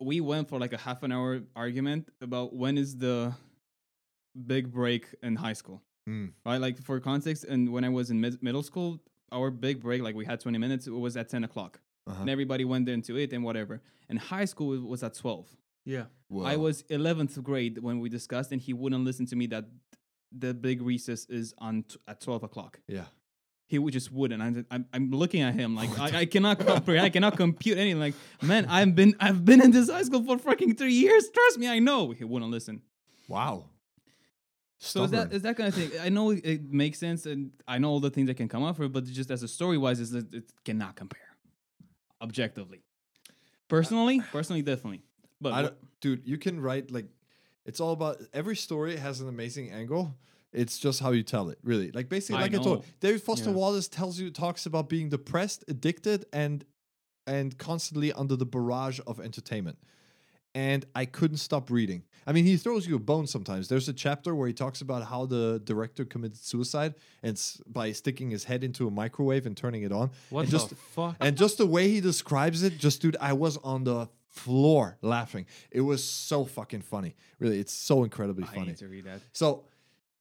Speaker 1: We went for like a half an hour argument about when is the big break in high school
Speaker 4: Mm.
Speaker 1: right? Like for context, and when I was in mid- middle school, our big break, like we had 20 minutes, it was at 10 o'clock.
Speaker 4: Uh-huh.
Speaker 1: And everybody went into it and whatever. And high school it was at 12.
Speaker 3: Yeah.
Speaker 1: I was 11th grade when we discussed, and he wouldn't listen to me that the big recess is on t- at 12 o'clock.
Speaker 4: Yeah.
Speaker 1: He would just wouldn't. I'm, I'm, I'm looking at him like I, I cannot comprehend. I cannot compute anything. Like man, I've been I've been in this high school for fucking three years. Trust me, I know. He wouldn't listen.
Speaker 4: Wow.
Speaker 1: So is that that kind of thing? I know it- makes sense, and I know all the things that can come for it, but just as a story wise, is that it cannot compare objectively. Personally, personally, definitely. But
Speaker 4: I don't, dude, you can write like it's all about every story has an amazing angle. It's just how you tell it, really. Like basically,
Speaker 1: I
Speaker 4: like I told. David Foster
Speaker 3: Yeah.
Speaker 4: Wallace tells you talks about being depressed, addicted, and and constantly under the barrage of entertainment. And I couldn't stop reading. I mean, he throws you a bone sometimes. There's a chapter where he talks about how the director committed suicide and s- by sticking his head into a microwave and turning it on.
Speaker 3: What
Speaker 4: and
Speaker 3: the
Speaker 4: just
Speaker 3: fuck?
Speaker 4: and just the way he describes it, just dude, I was on the floor laughing. It was so fucking funny. Really, it's so incredibly
Speaker 1: I
Speaker 4: funny.
Speaker 1: need to read that.
Speaker 4: So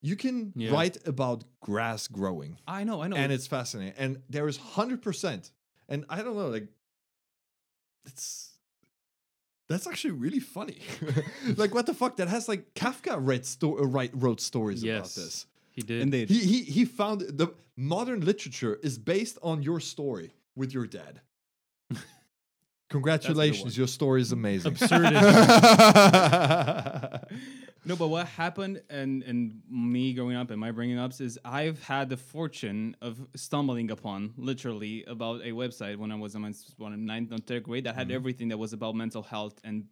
Speaker 4: you can
Speaker 3: Yeah.
Speaker 4: write about grass growing,
Speaker 1: I know, I know.
Speaker 4: and it's fascinating. And there is hundred percent, and I don't know, like it's that's actually really funny. like what the fuck? That has like Kafka read sto- uh, write, wrote stories
Speaker 3: Yes.
Speaker 4: about this.
Speaker 3: He did.
Speaker 1: Indeed.
Speaker 4: He he he found the modern literature is based on your story with your dad. Congratulations, your story is amazing.
Speaker 1: No, but what happened and and me growing up and my bringing ups is I've had the fortune of stumbling upon literally about a website when I was in my s- one in ninth or third grade that had mm-hmm. everything that was about mental health and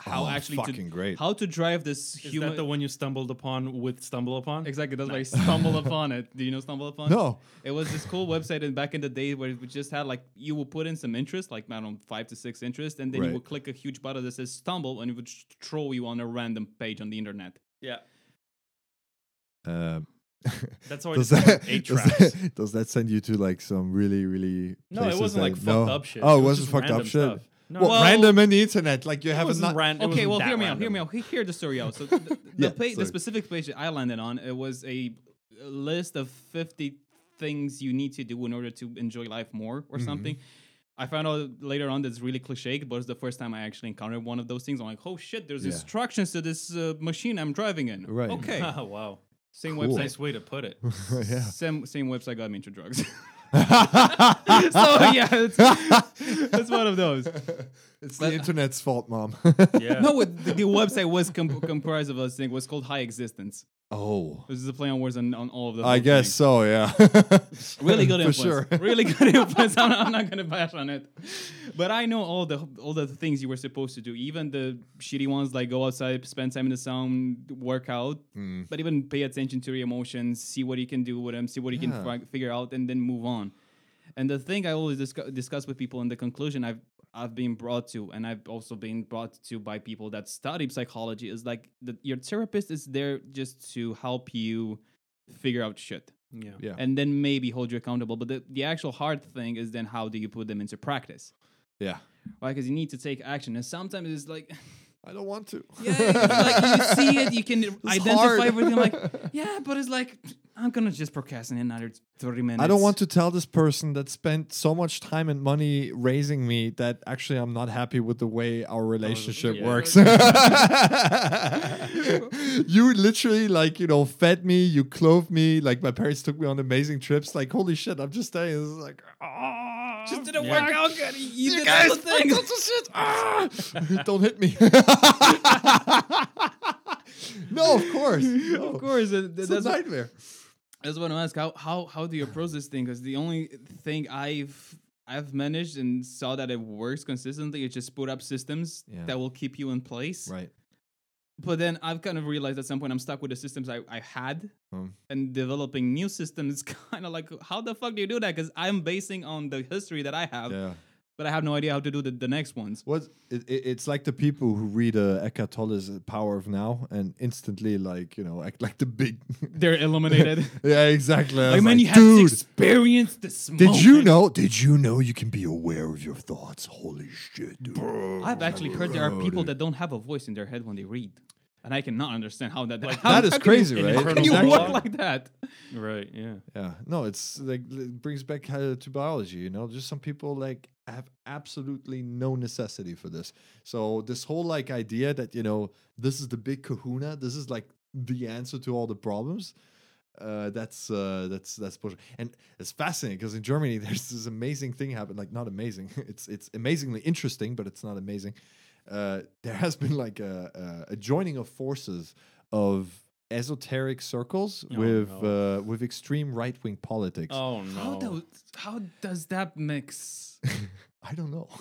Speaker 1: how
Speaker 4: Oh,
Speaker 1: actually
Speaker 4: fucking
Speaker 1: to,
Speaker 4: great.
Speaker 1: how to drive this
Speaker 3: Is
Speaker 1: human
Speaker 3: that the one you stumbled upon with StumbleUpon?
Speaker 1: exactly that's why I stumble upon it. Do you know StumbleUpon?
Speaker 4: no,
Speaker 1: It was this cool website and back in the day where it just had like you would put in some interest, like I don't know, five to six interest, and then
Speaker 4: Right.
Speaker 1: you would click a huge button that says stumble and it would sh- throw you on a random page on the internet.
Speaker 3: Yeah.
Speaker 4: um,
Speaker 3: That's how I
Speaker 4: does
Speaker 3: discovered
Speaker 4: that,
Speaker 3: eight
Speaker 4: does
Speaker 3: tracks.
Speaker 4: that does that send you to like some really really?
Speaker 3: No, it wasn't like
Speaker 4: that-
Speaker 3: fucked
Speaker 4: no?
Speaker 3: up shit.
Speaker 4: Oh, it,
Speaker 3: was
Speaker 4: wasn't
Speaker 3: just
Speaker 4: fucked up shit.
Speaker 3: stuff. No,
Speaker 4: What
Speaker 1: Well-
Speaker 4: random on the internet? Like you have a
Speaker 3: wasn't
Speaker 4: not.
Speaker 3: ran-
Speaker 1: Okay, well, hear me out. Hear me out. He- Hear the story out. So the, the,
Speaker 4: Yeah,
Speaker 1: the, page, the specific page that I landed on, it was a a list of fifty things you need to do in order to enjoy life more,
Speaker 4: Mm-hmm.
Speaker 1: or something. I found out later on that's really cliche, but it's the first time I actually encountered one of those things. I'm like, oh shit, there's
Speaker 4: Yeah.
Speaker 1: instructions to this uh, machine I'm driving in.
Speaker 4: Right.
Speaker 1: Okay.
Speaker 3: Wow.
Speaker 1: Same
Speaker 4: Cool.
Speaker 1: website.
Speaker 3: Nice way to put it.
Speaker 4: yeah.
Speaker 1: Same, same website got me into drugs. so yeah, it's, it's one of those.
Speaker 4: It's the internet's fault, mom.
Speaker 3: Yeah.
Speaker 1: No, it- the, the website was com- comprised of those things. Was called High Existence.
Speaker 4: Oh,
Speaker 1: This is a play on words on, on all of those.
Speaker 4: I guess
Speaker 1: things.
Speaker 4: so. Yeah.
Speaker 1: Really good
Speaker 4: For
Speaker 1: influence.
Speaker 4: sure.
Speaker 1: Really good influence. I'm, I'm not gonna bash on it, but I know all the all the things you were supposed to do. Even the shitty ones like go outside, spend time in the sun, work out.
Speaker 4: Mm.
Speaker 1: But even pay attention to your emotions, see what you can do with them, see what you
Speaker 4: Yeah.
Speaker 1: can fi- figure out, and then move on. And the thing I always discuss, discuss with people, in the conclusion I've I've been brought to, and I've also been brought to by people that study psychology, is like the, your therapist is there just to help you figure out shit
Speaker 3: Yeah.
Speaker 4: Yeah.
Speaker 1: and then maybe hold you accountable. But the, the actual hard thing is then how do you put them into practice?
Speaker 4: Yeah.
Speaker 1: Right? Because you need to take action. And sometimes it's like,
Speaker 4: I don't want to.
Speaker 1: yeah, it's like you see it, you can identify
Speaker 4: hard.
Speaker 1: everything. Like, yeah, but it's like, I'm going to just procrastinate another 30 minutes.
Speaker 4: I don't want to tell this person that spent so much time and money raising me that actually I'm not happy with the way our relationship
Speaker 3: yeah.
Speaker 4: works. you literally like, you know, fed me, you clothed me, like my parents took me on amazing trips. Like, holy shit, I'm just saying It's like ah,
Speaker 1: Just didn't
Speaker 3: Yeah.
Speaker 1: work out good. You,
Speaker 4: you
Speaker 1: did
Speaker 4: guys
Speaker 1: all the things.
Speaker 4: fucked up the shit. Ah! Don't hit me. no, of course. No.
Speaker 1: Of course,
Speaker 4: It's a
Speaker 1: that's what,
Speaker 4: nightmare.
Speaker 1: that's what I'm asking. How, how how do you approach this thing? Because the only thing I've I've managed and saw that it works consistently is just put up systems
Speaker 4: Yeah.
Speaker 1: that will keep you in place.
Speaker 4: Right.
Speaker 1: But then I've kind of realized at some point I'm stuck with the systems I, I had,
Speaker 4: Um.
Speaker 1: and developing new systems is kind of like how the fuck do you do that? Because I'm basing on the history that I have,
Speaker 4: Yeah.
Speaker 1: but I have no idea how to do the, the next ones.
Speaker 4: What it, it, it's like the people who read uh, Eckhart Tolle's Power of Now and instantly like you know act like the big.
Speaker 1: They're eliminated.
Speaker 4: yeah, exactly. I
Speaker 1: like
Speaker 4: was
Speaker 1: man,
Speaker 4: like,
Speaker 1: you have to experience this.
Speaker 4: Did you know? Did you know you can be aware of your thoughts? Holy shit, dude!
Speaker 1: I've actually heard there are people
Speaker 4: dude.
Speaker 1: that don't have a voice in their head when they read, and I cannot understand how that.
Speaker 3: Like,
Speaker 1: how,
Speaker 4: that is
Speaker 1: how can you-
Speaker 4: crazy, right?
Speaker 1: How can you
Speaker 3: Internal
Speaker 1: work like that?
Speaker 3: Right. Yeah.
Speaker 4: Yeah, no, it's like it brings back uh, to biology. You know, just some people like have absolutely no necessity for this. So this whole like idea that you know this is the big Kahuna, this is like the answer to all the problems. Uh, that's uh, that's that's bullshit. and it's fascinating because in Germany there's this amazing thing happen. Like not amazing, it's it's amazingly interesting, but it's not amazing. Uh, there has been like a, a, a joining of forces of esoteric circles
Speaker 3: Oh,
Speaker 4: with
Speaker 3: no.
Speaker 4: uh, with extreme right wing politics.
Speaker 3: Oh no.
Speaker 1: How do, how does that mix?
Speaker 4: I don't know.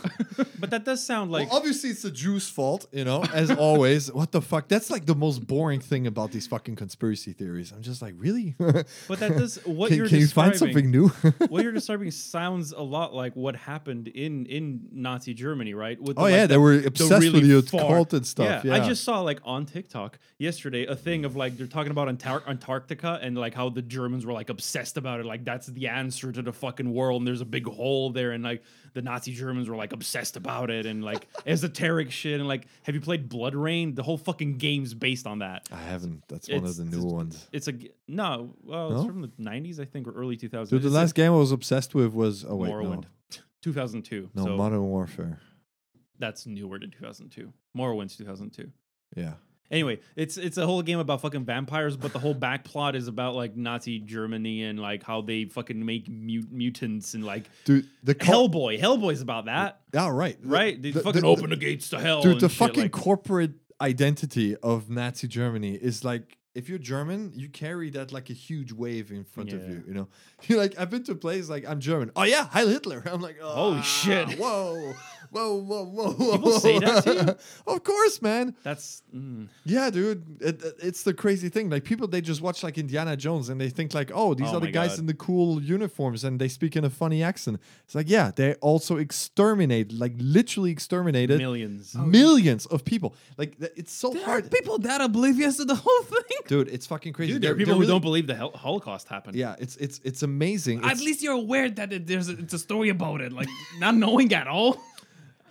Speaker 3: But that does sound like
Speaker 4: well, obviously, it's the Jews' fault, you know, as always. What the fuck? That's like the most boring thing about these fucking conspiracy theories. I'm just like, really?
Speaker 3: But that does what
Speaker 4: can
Speaker 3: you're
Speaker 4: can you find something new?
Speaker 3: what you're describing sounds a lot like what happened in in Nazi Germany, right? With
Speaker 4: oh
Speaker 3: the,
Speaker 4: yeah,
Speaker 3: like,
Speaker 4: they
Speaker 3: the-
Speaker 4: were
Speaker 3: the
Speaker 4: obsessed with
Speaker 3: really
Speaker 4: the
Speaker 3: far-
Speaker 4: occult and stuff. Yeah,
Speaker 3: I just saw like on TikTok yesterday a thing of like they're talking about Antar- Antarctica and like how the Germans were like obsessed about it, like that's the answer to the fucking world, and there's a big hole there, and like the Nazi Germans were like obsessed about it, and like esoteric shit, and like have you played BloodRayne? The whole fucking game's based on that.
Speaker 4: I haven't. That's one
Speaker 3: It's-
Speaker 4: of the new ones.
Speaker 3: It's a no, well, it's from the '90s, I think, or early 2000s.
Speaker 4: Dude, the
Speaker 3: It's a-
Speaker 4: last game I was obsessed with was oh wait
Speaker 3: Morrowind, 2002.
Speaker 4: no, no
Speaker 3: so
Speaker 4: Modern Warfare.
Speaker 3: that's newer than 2002. Morrowind's 2002.
Speaker 4: Yeah,
Speaker 3: Anyway, it's it's a whole game about fucking vampires, but the whole back plot is about like Nazi Germany and like how they fucking make mut- mutants and like
Speaker 4: Dude, the
Speaker 3: Hellboy. Hellboy's about that,
Speaker 4: Yeah, right.
Speaker 3: right? They
Speaker 4: The-
Speaker 3: fucking
Speaker 4: the-
Speaker 3: open the gates to hell.
Speaker 4: Dude,
Speaker 3: and
Speaker 4: the
Speaker 3: shit,
Speaker 4: fucking
Speaker 3: like-
Speaker 4: corporate identity of Nazi Germany is like if you're German, you carry that like a huge wave in front of
Speaker 3: Yeah.
Speaker 4: you. You know, you're like I've been to a place like I'm German. Oh yeah, Heil Hitler. I'm like,
Speaker 3: Holy
Speaker 4: "Ah,
Speaker 3: shit."
Speaker 4: Whoa, whoa, whoa, whoa, whoa.
Speaker 3: People say that to you?
Speaker 4: of course, man.
Speaker 3: that's mm,
Speaker 4: Yeah, dude. It, it- it's the crazy thing. Like people, they just watch like Indiana Jones and they think like, oh, these
Speaker 3: Oh
Speaker 4: are the guys
Speaker 3: God.
Speaker 4: in the cool uniforms and they speak in a funny accent. It's like, yeah, they also exterminate, like literally exterminated
Speaker 3: millions.
Speaker 4: millions of people. Like it's so
Speaker 1: There are
Speaker 4: hard,
Speaker 1: people that oblivious to the whole thing.
Speaker 4: dude. It's fucking crazy.
Speaker 3: Dude, there are
Speaker 4: They're-
Speaker 3: people who
Speaker 4: really-
Speaker 3: don't believe the Hol- Holocaust happened.
Speaker 4: Yeah, it's it's it's amazing.
Speaker 1: At
Speaker 4: It's-
Speaker 1: least you're aware that it, there's a, it's a story about it, like not knowing at all.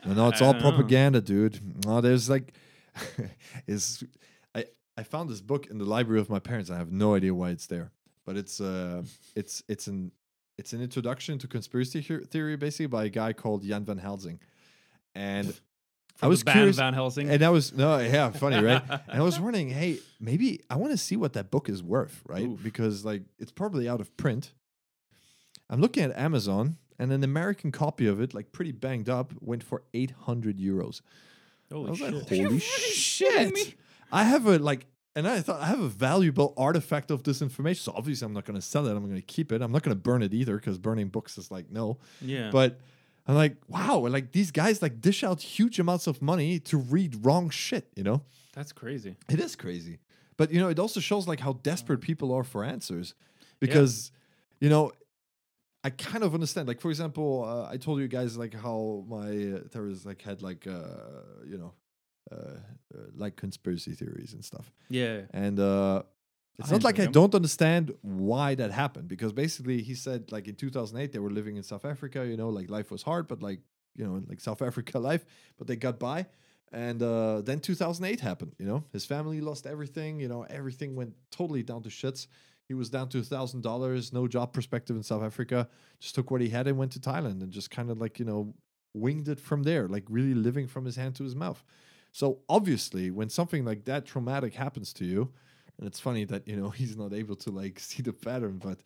Speaker 4: No, no, it's
Speaker 3: I
Speaker 4: all
Speaker 3: don't know.
Speaker 4: propaganda, dude. No, there's like, is I I found this book in the library of my parents. I have no idea why it's there, but it's uh, it's it's an it's an introduction to conspiracy theory, basically by a guy called Jan van Helsing, and I was curious.
Speaker 3: Van Helsing.
Speaker 4: And I was no, yeah, funny, right? and I was wondering, hey, maybe I want to see what that book is worth, right?
Speaker 3: Oof.
Speaker 4: Because like it's probably out of print. I'm looking at Amazon, and an American copy of it, like pretty banged up, went for 800 euros. I
Speaker 3: Holy
Speaker 4: was
Speaker 3: shit.
Speaker 4: like, holy shit! I have a like, and I thought I have a valuable artifact of this information. So obviously, I'm not going to sell it. I'm going to keep it. I'm not going to burn it either, because burning books is like no.
Speaker 3: yeah.
Speaker 4: But I'm like, wow, like these guys like dish out huge amounts of money to read wrong shit. You know,
Speaker 3: that's crazy.
Speaker 4: it is crazy. But you know, it also shows like how desperate people are for answers, because you know. I kind of understand. Like, for example, uh, I told you guys like how my uh, theories like had like uh, you know, uh, uh, like conspiracy theories and stuff.
Speaker 3: Yeah.
Speaker 4: And uh, it's
Speaker 1: I
Speaker 4: not like I don't understand why that happened because basically he said like in 2008 they were living in South Africa, you know, like life was hard, but like you know, like South Africa life, but they got by. And uh, then 2008 happened, you know, his family lost everything, you know, everything went totally down to shits. He was down to a thousand dollars, no job perspective in South Africa. Just took what he had and went to Thailand and just kind of like you know winged it from there, like really living from his hand to his mouth. So obviously, when something like that traumatic happens to you, and it's funny that you know he's not able to like see the pattern, but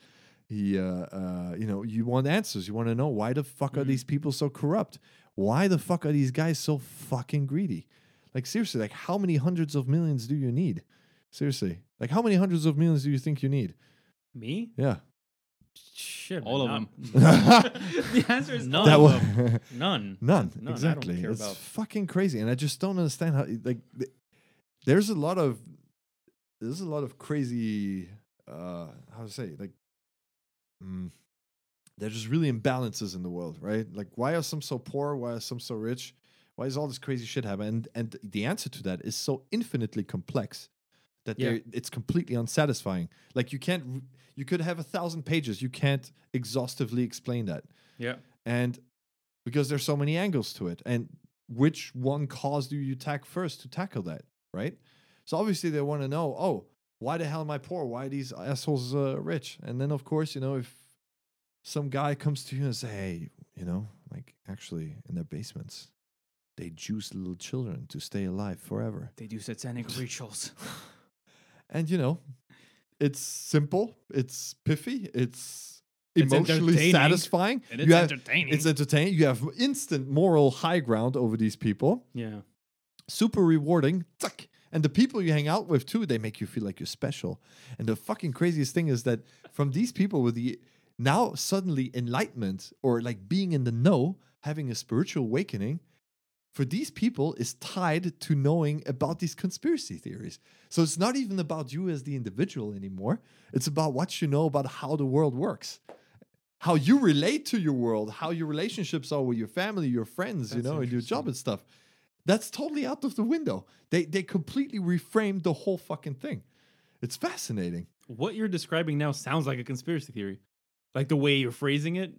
Speaker 4: he, uh, uh, you know, you want answers. You want to know why the fuck are
Speaker 3: Mhm.
Speaker 4: these people so corrupt? Why the fuck are these guys so fucking greedy? Like seriously, like how many hundreds of millions do you need? Seriously, like how many hundreds of millions do you think you need?
Speaker 3: Me?
Speaker 4: Yeah,
Speaker 3: Shit.
Speaker 1: All of
Speaker 3: man,
Speaker 1: them. the answer is
Speaker 3: None
Speaker 4: that
Speaker 3: of
Speaker 4: was
Speaker 3: them. None.
Speaker 4: None,
Speaker 3: None,
Speaker 4: exactly.
Speaker 3: care
Speaker 4: it's
Speaker 3: about-
Speaker 4: fucking crazy, and I just don't understand how. Like, th- there's a lot of there's a lot of crazy. uh How to say like, mm, there's just really imbalances in the world, right? Like, why are some so poor? Why are some so rich? Why is all this crazy shit happening? And and the answer to that is so infinitely complex that
Speaker 3: Yeah.
Speaker 4: it's completely unsatisfying. Like, you can't. You could have a thousand pages. You can't exhaustively explain that
Speaker 3: Yeah.
Speaker 4: and because there's so many angles to it and which one cause do you tack first to tackle that right so obviously they want to know oh why the hell am i poor why are these assholes uh, rich and then of course you know if some guy comes to you and say hey you know like actually in their basements they juice little children to stay alive forever
Speaker 1: they do satanic rituals.
Speaker 4: and you know it's simple it's piffy it's
Speaker 1: It's
Speaker 4: emotionally
Speaker 1: entertaining.
Speaker 4: satisfying
Speaker 1: And it's
Speaker 4: you have,
Speaker 1: entertaining.
Speaker 4: it's entertaining. You have instant moral high ground over these people.
Speaker 3: Yeah.
Speaker 4: Super rewarding. Tuck. And the people you hang out with too, they make you feel like you're special. And the fucking craziest thing is that from these people with the now suddenly enlightenment or like being in the know, having a spiritual awakening, for these people is tied to knowing about these conspiracy theories. So it's not even about you as the individual anymore. It's about what you know about how the world works how you relate to your world, how your relationships are with your family, your friends, you know, and your job and stuff. That's totally out of the window. They they completely reframed the whole fucking thing. It's fascinating.
Speaker 3: What you're describing now sounds like a conspiracy theory. Like the way you're phrasing it.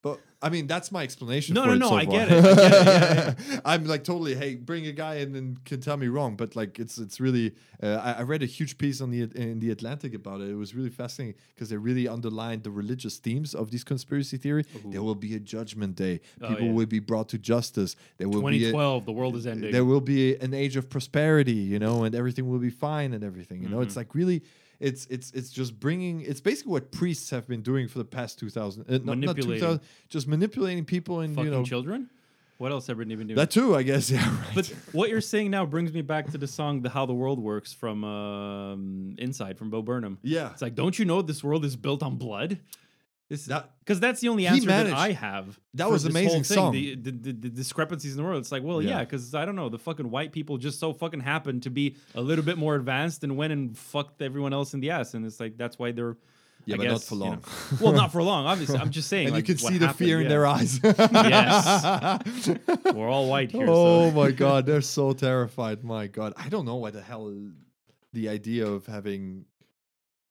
Speaker 4: But I mean, that's my explanation.
Speaker 3: No,
Speaker 4: for
Speaker 3: no,
Speaker 4: it
Speaker 3: no,
Speaker 4: so
Speaker 3: I get it, I get it, yeah, yeah.
Speaker 4: I'm like totally. Hey, bring a guy in and can tell me wrong. But like, it's it's really. Uh, I, I read a huge piece on the in the Atlantic about it. It was really fascinating because they really underlined the religious themes of these conspiracy theory. There will be a judgment day.
Speaker 3: Oh,
Speaker 4: People
Speaker 3: yeah.
Speaker 4: will be brought to justice. There will be a,
Speaker 3: 2012, the world is ending.
Speaker 4: there will be an age of prosperity, you know, and everything will be fine and everything. You know, it's
Speaker 3: Mm-hmm.
Speaker 4: like really, it's it's it's just bringing. It's basically what priests have been doing for the past two thousand, uh, not, not two
Speaker 3: Manipulating.
Speaker 4: thousand, just manipulating people and
Speaker 3: Fucking
Speaker 4: you know
Speaker 3: children. What else have Britney been doing?
Speaker 4: that too. I guess yeah. Right.
Speaker 3: But what you're saying now brings me back to the song "The How the World Works" from um, Inside from Bo Burnham.
Speaker 4: yeah,
Speaker 3: It's like, don't you know this world is built on blood?
Speaker 4: That
Speaker 3: Because that's the only answer
Speaker 4: managed-
Speaker 3: that I have.
Speaker 4: that was amazing song.
Speaker 3: The, the, the, the discrepancies in the world. It's like, well, yeah,
Speaker 4: Yeah.
Speaker 3: because I don't know, the fucking white people just so fucking happened to be a little bit more advanced and went and fucked everyone else in the ass, and it's like that's why they're.
Speaker 4: Yeah,
Speaker 3: I
Speaker 4: but not
Speaker 3: guess,
Speaker 4: for
Speaker 3: you know-
Speaker 4: long.
Speaker 3: well, not for long, obviously. I'm just saying.
Speaker 4: and
Speaker 3: like,
Speaker 4: you can see the
Speaker 3: happened,
Speaker 4: fear in their eyes.
Speaker 3: Yes. We're all white here.
Speaker 4: oh
Speaker 3: so.
Speaker 4: my god, they're so terrified. My god, I don't know why the hell the idea of having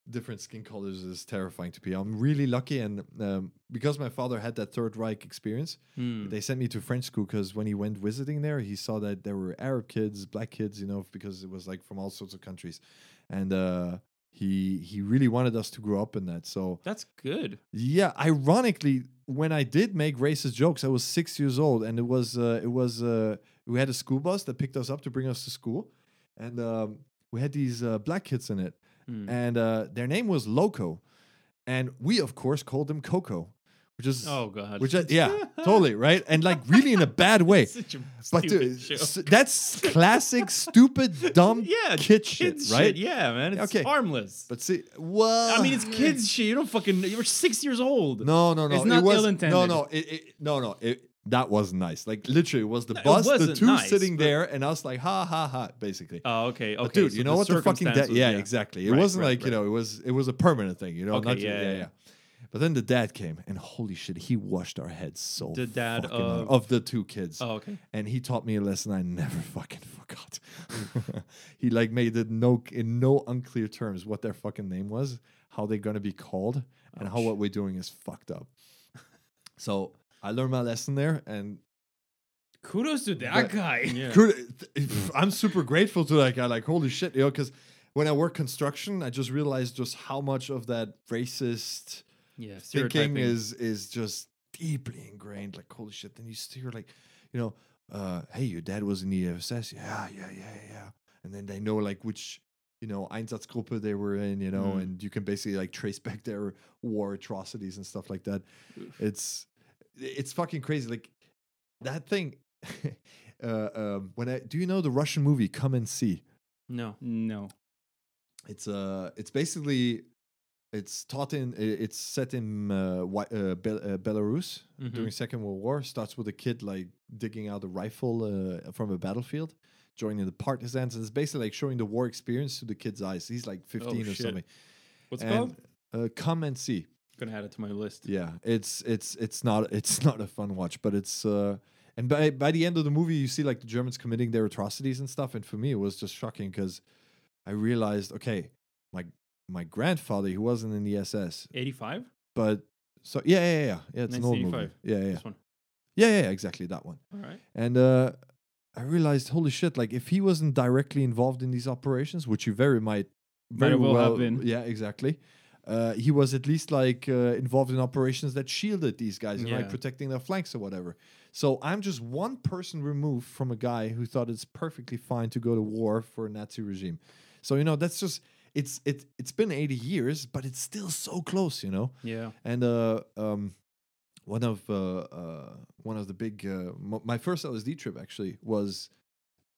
Speaker 4: different skin colors is terrifying to be. I'm really lucky, and um, because my father had that Third Reich experience,
Speaker 3: Hmm.
Speaker 4: they sent me to French school because when he went visiting there, he saw that there were Arab kids, black kids, you know, because it was like from all sorts of countries, and uh, he he really wanted us to grow up in that. So
Speaker 3: That's good.
Speaker 4: yeah, ironically, when I did make racist jokes, I was six years old, and it was uh, it was uh, we had a school bus that picked us up to bring us to school, and um, we had these uh, black kids in it,
Speaker 3: Hmm.
Speaker 4: and uh, their name was Loco, and we of course called them Coco, which is
Speaker 3: Oh god.
Speaker 4: which I, yeah, totally right, and like really in a bad way.
Speaker 3: Such a
Speaker 4: But dude, s- that's classic, stupid, dumb
Speaker 3: yeah,
Speaker 4: kid
Speaker 3: kids
Speaker 4: shit, right?
Speaker 3: Yeah, man. It's
Speaker 4: Okay.
Speaker 3: harmless.
Speaker 4: But see, well,
Speaker 3: I mean, it's kids shit. You don't fucking. You were six years old.
Speaker 4: No, no, no.
Speaker 1: It's
Speaker 4: it was, No,
Speaker 1: ill-intended.
Speaker 4: no, it, it, no, no. It, that wasn't nice. Like literally, it was the
Speaker 3: No,
Speaker 4: bus, the two
Speaker 3: nice,
Speaker 4: sitting there, and I was like ha ha ha, basically.
Speaker 3: Oh, okay. Okay.
Speaker 4: But dude,
Speaker 3: so
Speaker 4: you know what the fucking dad?
Speaker 3: was-
Speaker 4: Yeah, exactly. It
Speaker 3: Right,
Speaker 4: wasn't
Speaker 3: right,
Speaker 4: like you know, it was it was a permanent thing. You know,
Speaker 3: Okay,
Speaker 4: not
Speaker 3: yeah,
Speaker 4: yeah,
Speaker 3: yeah,
Speaker 4: yeah,
Speaker 3: yeah.
Speaker 4: But then the dad came, and holy shit, he washed our heads so.
Speaker 3: The dad of-
Speaker 4: of the two kids.
Speaker 3: Oh, okay.
Speaker 4: and he taught me a lesson I never fucking forgot. he like made it no in no unclear terms what their fucking name was, how they're gonna be called, and how what we're doing is fucked up. So I learned my lesson there, and
Speaker 1: Kudos to that
Speaker 4: But-
Speaker 1: guy.
Speaker 3: Yeah.
Speaker 4: could- I'm super grateful to that guy. Like holy shit, you know, because when I work construction, I just realized just how much of that racist
Speaker 3: Yeah.
Speaker 4: thinking is is just deeply ingrained. Like holy shit! Then you still hear like, you know, uh, hey, your dad was in the SS. Yeah, yeah, yeah, yeah, yeah. And then they know like which you know Einsatzgruppe they were in. You know,
Speaker 3: Mm.
Speaker 4: and you can basically like trace back their war atrocities and stuff like that. It's it's fucking crazy. Like that thing. uh, um, when I do you know the Russian movie Come and See?
Speaker 3: No.
Speaker 1: No.
Speaker 4: It's uh, it's basically, it's taught in, it's set in uh, uh, Bel- uh, Belarus
Speaker 3: Mhm.
Speaker 4: during Second World War. Starts with a kid like digging out a rifle uh, from a battlefield, joining the partisans, and it's basically like showing the war experience through the kid's eyes. He's like fifteen or
Speaker 3: Oh, shit.
Speaker 4: something.
Speaker 3: What's
Speaker 4: and,
Speaker 3: called?
Speaker 4: Uh, come and see.
Speaker 3: Gonna add it to my list.
Speaker 4: Yeah, it's it's it's not it's not a fun watch, but it's uh and by by the end of the movie you see like the Germans committing their atrocities and stuff, and for me it was just shocking because I realized okay, my my grandfather he wasn't in the SS,
Speaker 3: 85.
Speaker 4: but so yeah yeah yeah yeah it's an old movie
Speaker 3: 1985.
Speaker 4: yeah yeah
Speaker 3: This one.
Speaker 4: yeah yeah exactly that one
Speaker 3: All right.
Speaker 4: and uh I realized holy shit like if he wasn't directly involved in these operations, which you very might
Speaker 1: Very well have been.
Speaker 4: yeah exactly. Uh, he was at least like uh, involved in operations that shielded these guys and like protecting their flanks or whatever. So I'm just one person removed from a guy who thought it's perfectly fine to go to war for a Nazi regime. So you know that's just it's it it's been 80 years, but it's still so close, you know.
Speaker 3: Yeah.
Speaker 4: And uh, um, one of uh, uh, one of the big uh, m- my first LSD trip actually was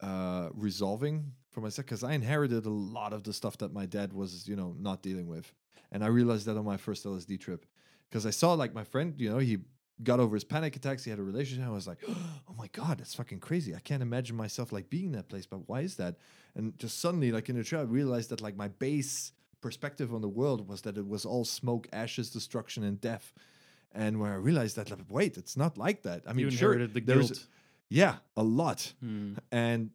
Speaker 4: uh, resolving for myself because I inherited a lot of the stuff that my dad was you know not dealing with, and I realized that on my first LSD trip because I saw like my friend you know he got over his panic attacks he had a relationship I was like oh my god that's fucking crazy. I can't imagine myself like being in that place but why is that? And just suddenly like in the trip I realized that like my base perspective on the world was that it was all smoke ashes destruction and death. And when I realized that like wait it's not like that. I mean
Speaker 3: you
Speaker 4: sure
Speaker 3: inherited the
Speaker 4: there's-
Speaker 3: guilt.
Speaker 4: yeah a lot.
Speaker 3: Hmm.
Speaker 4: and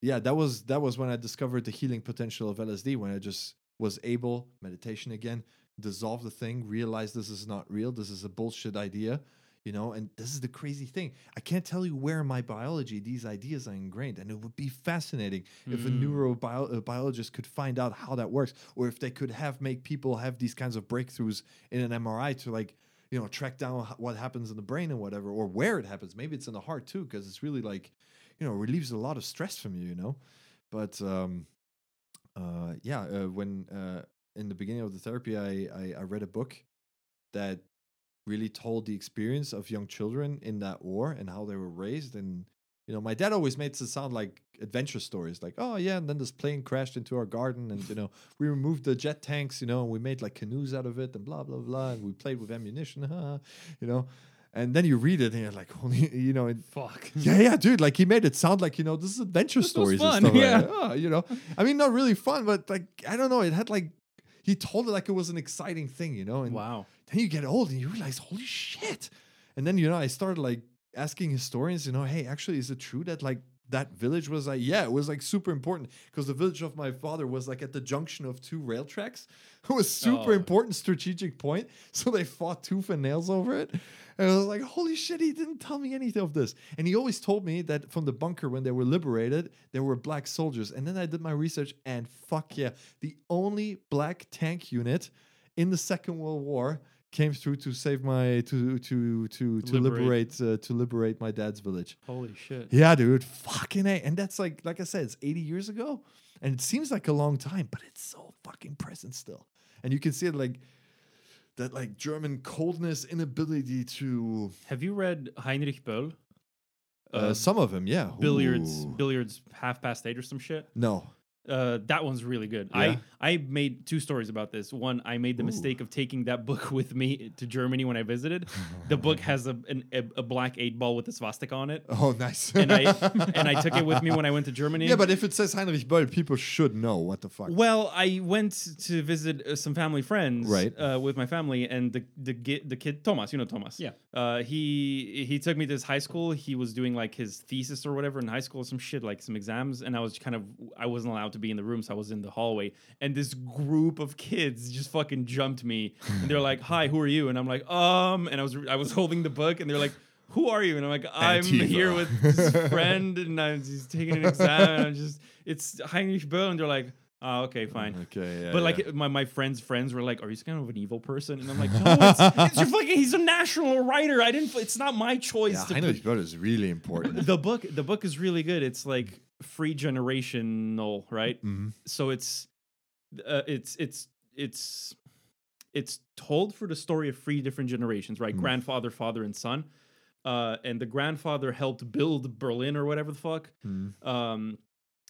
Speaker 4: yeah that was that was when i discovered the healing potential of lsd when i just was able meditation again dissolve the thing realize this is not real this is a bullshit idea you know. And this is the crazy thing. I can't tell you where in my biology these ideas are ingrained, and it would be fascinating if a
Speaker 3: Mm.
Speaker 4: neurobiologist could find out how that works, or if they could have make people have these kinds of breakthroughs in an MRI to like you know track down what happens in the brain and whatever, or where it happens. Maybe it's in the heart too, because it's really like you know relieves a lot of stress from you, you know. But um, uh, yeah, uh, when uh, in the beginning of the therapy, I, I I read a book that really told the experience of young children in that war and how they were raised and you know my dad always made it sound like adventure stories like oh yeah and then this plane crashed into our garden and you know we removed the jet tanks you know and we made like canoes out of it and blah blah blah and we played with ammunition you know and then you read it and you're like holy you know and
Speaker 3: Fuck.
Speaker 4: yeah, yeah, dude. Like he made it sound like you know this is adventure
Speaker 1: was
Speaker 4: stories
Speaker 1: fun, yeah.
Speaker 4: Like. Oh, you know, I mean, not really fun, but like I don't know. It had like he told it like it was an exciting thing, you know. And
Speaker 3: Wow.
Speaker 4: then you get old and you realize, holy shit. And then you know, I started like asking historians, you know, hey, actually, is it true that like that village was like, yeah, it was like super important because the village of my father was like at the junction of two rail tracks. It was super
Speaker 3: Oh.
Speaker 4: important strategic point. So they fought tooth and nails over it. And I was like, holy shit, he didn't tell me anything of this. And he always told me that from the bunker when they were liberated, there were black soldiers. And then I did my research and fuck yeah, the only black tank unit in the Second World War came through to save my to to to to
Speaker 3: Liberate.
Speaker 4: liberate uh, to liberate my dad's village.
Speaker 3: Holy shit.
Speaker 4: Yeah, dude, fucking a. And that's like like I said, it's 80 years ago, and it seems like a long time, but it's so fucking present still. And you can see it like that like German coldness, inability to
Speaker 3: Have you read Heinrich Böll?
Speaker 4: uh, some of them, yeah.
Speaker 3: billiards,
Speaker 4: Ooh.
Speaker 3: billiards half past eight or some shit.
Speaker 4: No.
Speaker 3: Uh, that one's really good.
Speaker 4: Yeah?
Speaker 3: I I made two stories about this. One, I made the mistake of taking that book with me to Germany when I visited. the book has a, an, a a black eight ball with a swastika on it,
Speaker 4: Oh, nice.
Speaker 3: and I and I took it with me when I went to Germany.
Speaker 4: yeah, but if it says Heinrich Böll, people should know what the fuck.
Speaker 3: Well, I went to visit uh, some family friends,
Speaker 4: Right.
Speaker 3: uh, with my family, and the the the kid Thomas, you know Thomas,
Speaker 1: Yeah.
Speaker 3: Uh, he he took me to his high school. He was doing like his thesis or whatever in high school, some shit like some exams, and I was kind of I wasn't allowed to be in the room, so I was in the hallway, and this group of kids just fucking jumped me, and they're like, "Hi, who are you?" And I'm like, "Um," and I was I was holding the book, and they're like. Who are you? And I'm like, I'm
Speaker 4: Antifa.
Speaker 3: here with this friend, and I'm just taking an exam. And I'm just, it's Heinrich Böll, and they're like, oh, okay, fine.
Speaker 4: Okay, yeah.
Speaker 3: But
Speaker 4: yeah.
Speaker 3: like my, my friends' friends were like, "Are you kind of an evil person?" And I'm like, "No, it's, it's your fucking. He's a national writer. I didn't. It's not my choice."
Speaker 4: yeah,
Speaker 3: to
Speaker 4: Heinrich Böll is really important.
Speaker 3: the book, the book is really good. It's like free generational, right?
Speaker 4: Mhm.
Speaker 3: So it's, uh, it's it's it's it's told for the story of three different generations, right?
Speaker 4: Mm.
Speaker 3: Grandfather, father, and son. Uh, and the grandfather helped build Berlin or whatever the fuck
Speaker 4: Mhm.
Speaker 3: um,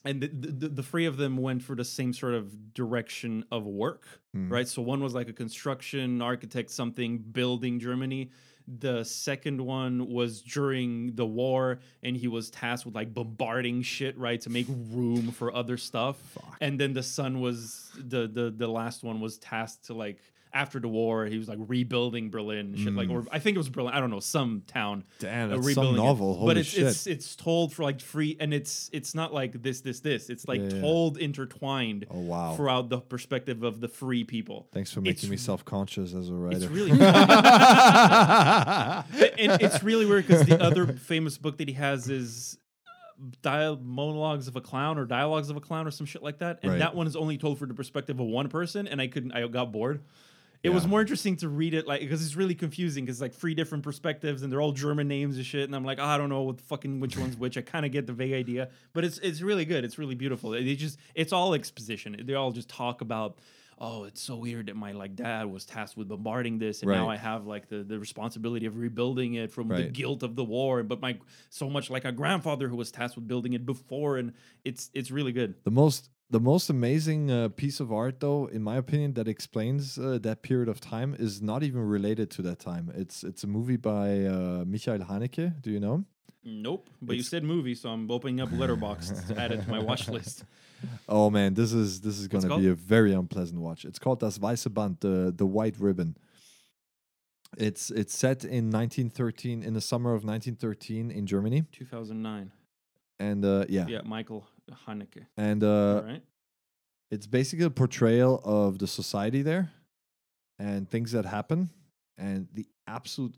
Speaker 3: and the, the the three of them went for the same sort of direction of work,
Speaker 4: Mhm.
Speaker 3: right? So one was like a construction architect, something building Germany. The second one was during the war, and he was tasked with like bombarding shit, right, to make room for other stuff. And then the son was the the the last one was tasked to like after the war, he was like rebuilding Berlin, and shit like, or I think it was Berlin, I don't know, some town
Speaker 4: Damn,
Speaker 3: uh,
Speaker 4: some
Speaker 3: rebuilding it.
Speaker 4: novel. Holy
Speaker 3: but it's
Speaker 4: shit.
Speaker 3: it's it's told for like free, and it's it's not like this this this. It's like
Speaker 4: Yeah, yeah.
Speaker 3: told intertwined
Speaker 4: Oh, wow.
Speaker 3: throughout the perspective of the free people.
Speaker 4: Thanks for making
Speaker 3: It's-
Speaker 4: me self-conscious as a writer.
Speaker 3: It's really and it's really weird because the other famous book that he has is dial monologues of a clown or dialogues of a clown or some shit like that and
Speaker 4: Right.
Speaker 3: that one is only told for the perspective of one person and i couldn't i got bored it was more interesting to read it like because it's really confusing because like three different perspectives and they're all german names and shit and i'm like oh, i don't know what fucking which one's which. I kind of get the vague idea but it's it's really good. It's really beautiful. It, it just it's all exposition. They all just talk about oh it's so weird that my like dad was tasked with bombarding this and now i have like the, the responsibility of rebuilding it from the guilt of the war but my so much like a grandfather who was tasked with building it before and it's it's really good.
Speaker 4: The most the most amazing uh, piece of art, though, in my opinion, that explains uh, that period of time is not even related to that time. It's it's a movie by uh, Michael Haneke. Do you know him?
Speaker 3: nope but you said movie so i'm opening up Letterboxd to add it to my watch list
Speaker 4: Oh man, this is this is gonna be a very unpleasant watch. It's called Das Weiße Band, the the white ribbon. It's it's set in 1913 in the summer of 1913 in Germany,
Speaker 3: 2009
Speaker 4: and uh, yeah,
Speaker 3: yeah michael haneke
Speaker 4: and uh,
Speaker 3: right
Speaker 4: it's basically a portrayal of the society there and things that happen and the absolute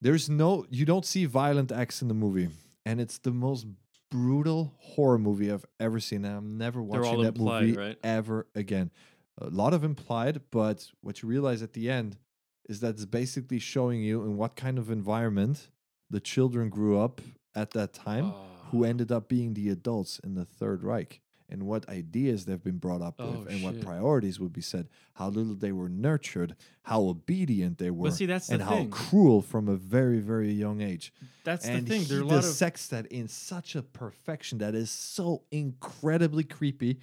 Speaker 4: there's no you don't see violent acts in the movie, and it's the most brutal horror movie I've ever seen. And I'm never watching
Speaker 3: all
Speaker 4: that
Speaker 3: implied,
Speaker 4: movie
Speaker 3: right?
Speaker 4: ever again. A lot of implied, but what you realize at the end is that it's basically showing you in what kind of environment the children grew up at that time, who ended up being the adults in the Third Reich, and what ideas they've been brought up
Speaker 3: Oh,
Speaker 4: with, and what priorities would be set, how little they were nurtured, how obedient they were,
Speaker 3: see, that's the
Speaker 4: and how
Speaker 3: thing.
Speaker 4: cruel from a very, very young age.
Speaker 3: That's
Speaker 4: and
Speaker 3: the thing.
Speaker 4: he
Speaker 3: There are a lot of
Speaker 4: that in such a perfection that is so incredibly creepy.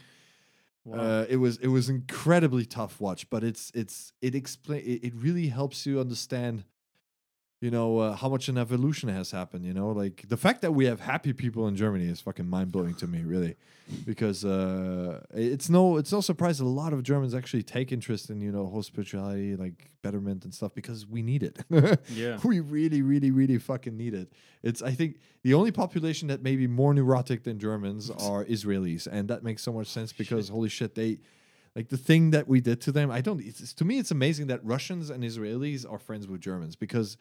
Speaker 3: Wow.
Speaker 4: Uh, it was it was incredibly tough watch, but it's it's it explain it, it really helps you understand, you know, uh, how much an evolution has happened. You know, like the fact that we have happy people in Germany is fucking mind blowing to me, really, because uh, it's no it's no surprise a lot of Germans actually take interest in you know whole spirituality, like betterment and stuff, because we need it.
Speaker 3: Yeah.
Speaker 4: we really, really, really fucking need it. It's I think the only population that may be more neurotic than Germans are Israelis, and that makes so much sense because holy shit, they like the thing that we did to them. I don't. It's- to me, it's amazing that Russians and Israelis are friends with Germans because.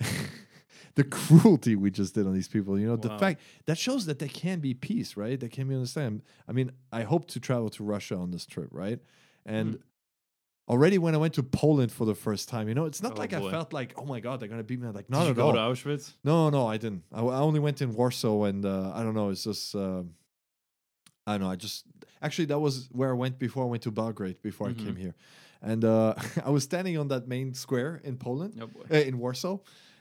Speaker 4: the cruelty we just did on these people, you know, the fact that shows that there can be peace, right? There can be understand. I mean, I hope to travel to Russia on this trip, right? And
Speaker 3: Mm-hmm.
Speaker 4: already when I went to Poland for the first time, you know, it's not
Speaker 3: Oh,
Speaker 4: like
Speaker 3: boy.
Speaker 4: I felt like, oh my god, they're gonna beat me. Like, not
Speaker 3: Did you
Speaker 4: at
Speaker 3: go
Speaker 4: all.
Speaker 3: to Auschwitz?
Speaker 4: No, no, I didn't. I, I only went in Warsaw, and uh, I don't know. It's just uh, I don't know. I just actually that was where I went before I went to Belgrade before I came here, and uh, I was standing on that main square in Poland,
Speaker 3: Oh
Speaker 4: uh, in Warsaw,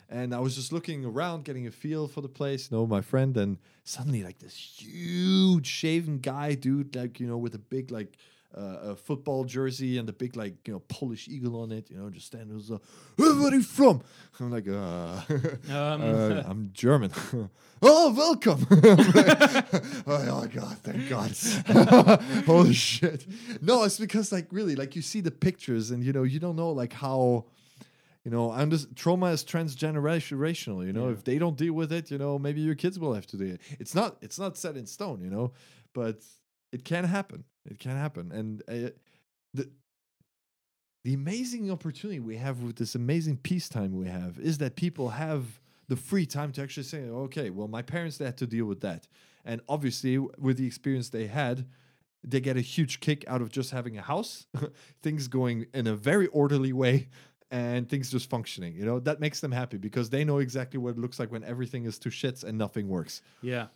Speaker 4: and I was just looking around, getting a feel for the place. You know, my friend, and suddenly like this huge shaven guy, dude, like you know, with a big like. Uh, a football jersey and the big like you know Polish eagle on it, you know, just standing. there, So, where are you from? I'm like, uh,
Speaker 3: Um,
Speaker 4: uh, I'm German. oh, welcome. Like, oh, oh, God, thank God. Holy shit. No, it's because like really, like you see the pictures and you know, you don't know like how you know, I'm just trauma is transgenerational, you know.
Speaker 3: Yeah.
Speaker 4: If they don't deal with it, you know, maybe your kids will have to do it. It's not it's not set in stone, you know, but it can happen. It can happen. And uh, the the amazing opportunity we have with this amazing peacetime we have is that people have the free time to actually say, okay, well, my parents they had to deal with that, and obviously with the experience they had, they get a huge kick out of just having a house, things going in a very orderly way, and things just functioning. You know that makes them happy because they know exactly what it looks like when everything is to shits and nothing works.
Speaker 3: yeah.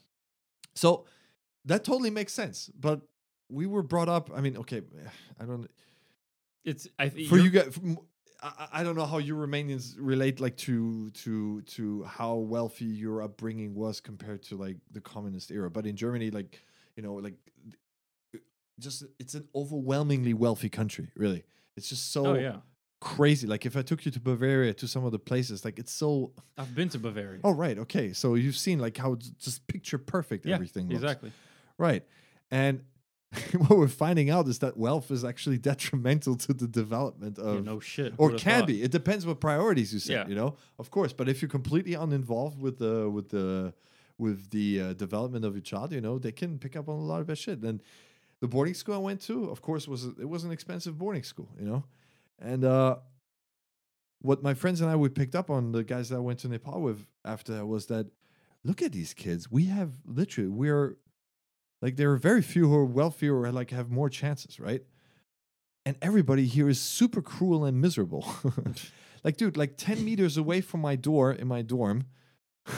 Speaker 4: So that totally makes sense. But we were brought up. I mean, okay, I don't
Speaker 3: It's I think
Speaker 4: for you guys. I I don't know how you Romanians relate like to to to how wealthy your upbringing was compared to like the communist era. But in Germany, like you know, like just it's an overwhelmingly wealthy country. Really, it's just so
Speaker 3: Oh yeah.
Speaker 4: Crazy. Like if I took you to Bavaria to some of the places, like it's so.
Speaker 3: I've been to Bavaria.
Speaker 4: Oh right, okay. So you've seen like how it's just picture perfect
Speaker 3: yeah,
Speaker 4: everything. looks.
Speaker 3: exactly.
Speaker 4: Right. And what we're finding out is that wealth is actually detrimental to the development
Speaker 3: Yeah,
Speaker 4: of
Speaker 3: no shit.
Speaker 4: or can
Speaker 3: thought.
Speaker 4: be. It depends what priorities you set,
Speaker 3: Yeah.
Speaker 4: you know? Of course, but if you're completely uninvolved with the with the with the uh, development of your child, you know, they can pick up on a lot of bad shit. And the boarding school I went to, of course, was it was an expensive boarding school, you know? And uh what my friends and I we picked up on the guys that I went to Nepal with after that was that look at these kids. We have literally we're like there are very few who are wealthier or like have more chances, right? And everybody here is super cruel and miserable. like, dude, like 10 meters away from my door in my dorm,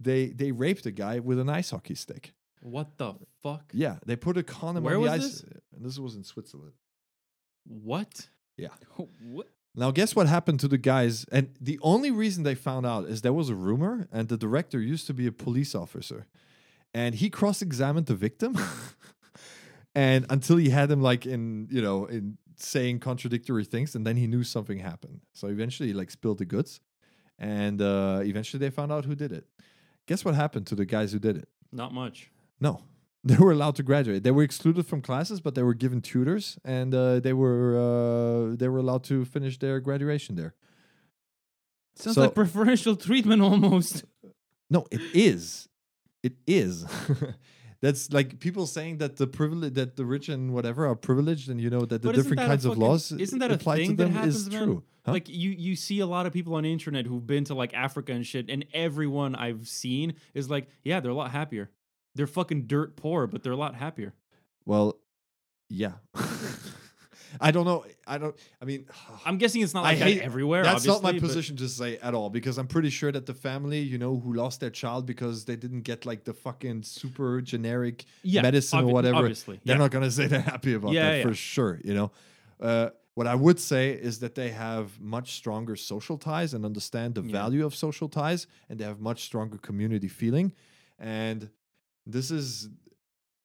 Speaker 4: they they raped a guy with an ice hockey stick.
Speaker 3: What the fuck?
Speaker 4: Yeah, they put a condom
Speaker 3: Where
Speaker 4: on the
Speaker 3: was
Speaker 4: ice.
Speaker 3: this?
Speaker 4: And this was in Switzerland.
Speaker 3: What?
Speaker 1: what?
Speaker 4: Now, guess what happened to the guys? And the only reason they found out is there was a rumor, and the director used to be a police officer, and he cross-examined the victim, and until he had him like in you know in saying contradictory things, and then he knew something happened. So eventually, he like spilled the goods, and uh, eventually they found out who did it. Guess what happened to the guys who did it?
Speaker 3: Not much.
Speaker 4: No. They were allowed to graduate. They were excluded from classes, but they were given tutors, and uh, they were uh, they were allowed to finish their graduation there.
Speaker 1: Sounds
Speaker 4: So-
Speaker 1: like preferential treatment almost.
Speaker 4: No, it is. It is. That's like people saying that the privilege that the rich and whatever are privileged, and you know that the
Speaker 3: But
Speaker 4: different
Speaker 3: that
Speaker 4: kinds of laws
Speaker 3: Isn't that a thing
Speaker 4: to them
Speaker 3: that happens,
Speaker 4: is
Speaker 3: man?
Speaker 4: true. Huh?
Speaker 3: Like you, you see a lot of people on the internet who've been to like Africa and shit, and everyone I've seen is like, yeah, they're a lot happier. They're fucking dirt poor, but they're a lot happier.
Speaker 4: well, yeah. I don't know. I don't. I mean,
Speaker 3: I'm guessing it's not
Speaker 4: I
Speaker 3: like
Speaker 4: hate-
Speaker 3: that everywhere.
Speaker 4: That's not my
Speaker 3: but-
Speaker 4: position to say at all because I'm pretty sure that the family, you know, who lost their child because they didn't get like the fucking super generic
Speaker 3: Yeah,
Speaker 4: medicine or whatever,
Speaker 3: obviously,
Speaker 4: they're
Speaker 3: yeah.
Speaker 4: not gonna say they're happy about
Speaker 3: Yeah,
Speaker 4: that for sure. You know, uh, what I would say is that they have much stronger social ties and understand the value of social ties, and they have much stronger community feeling, and this is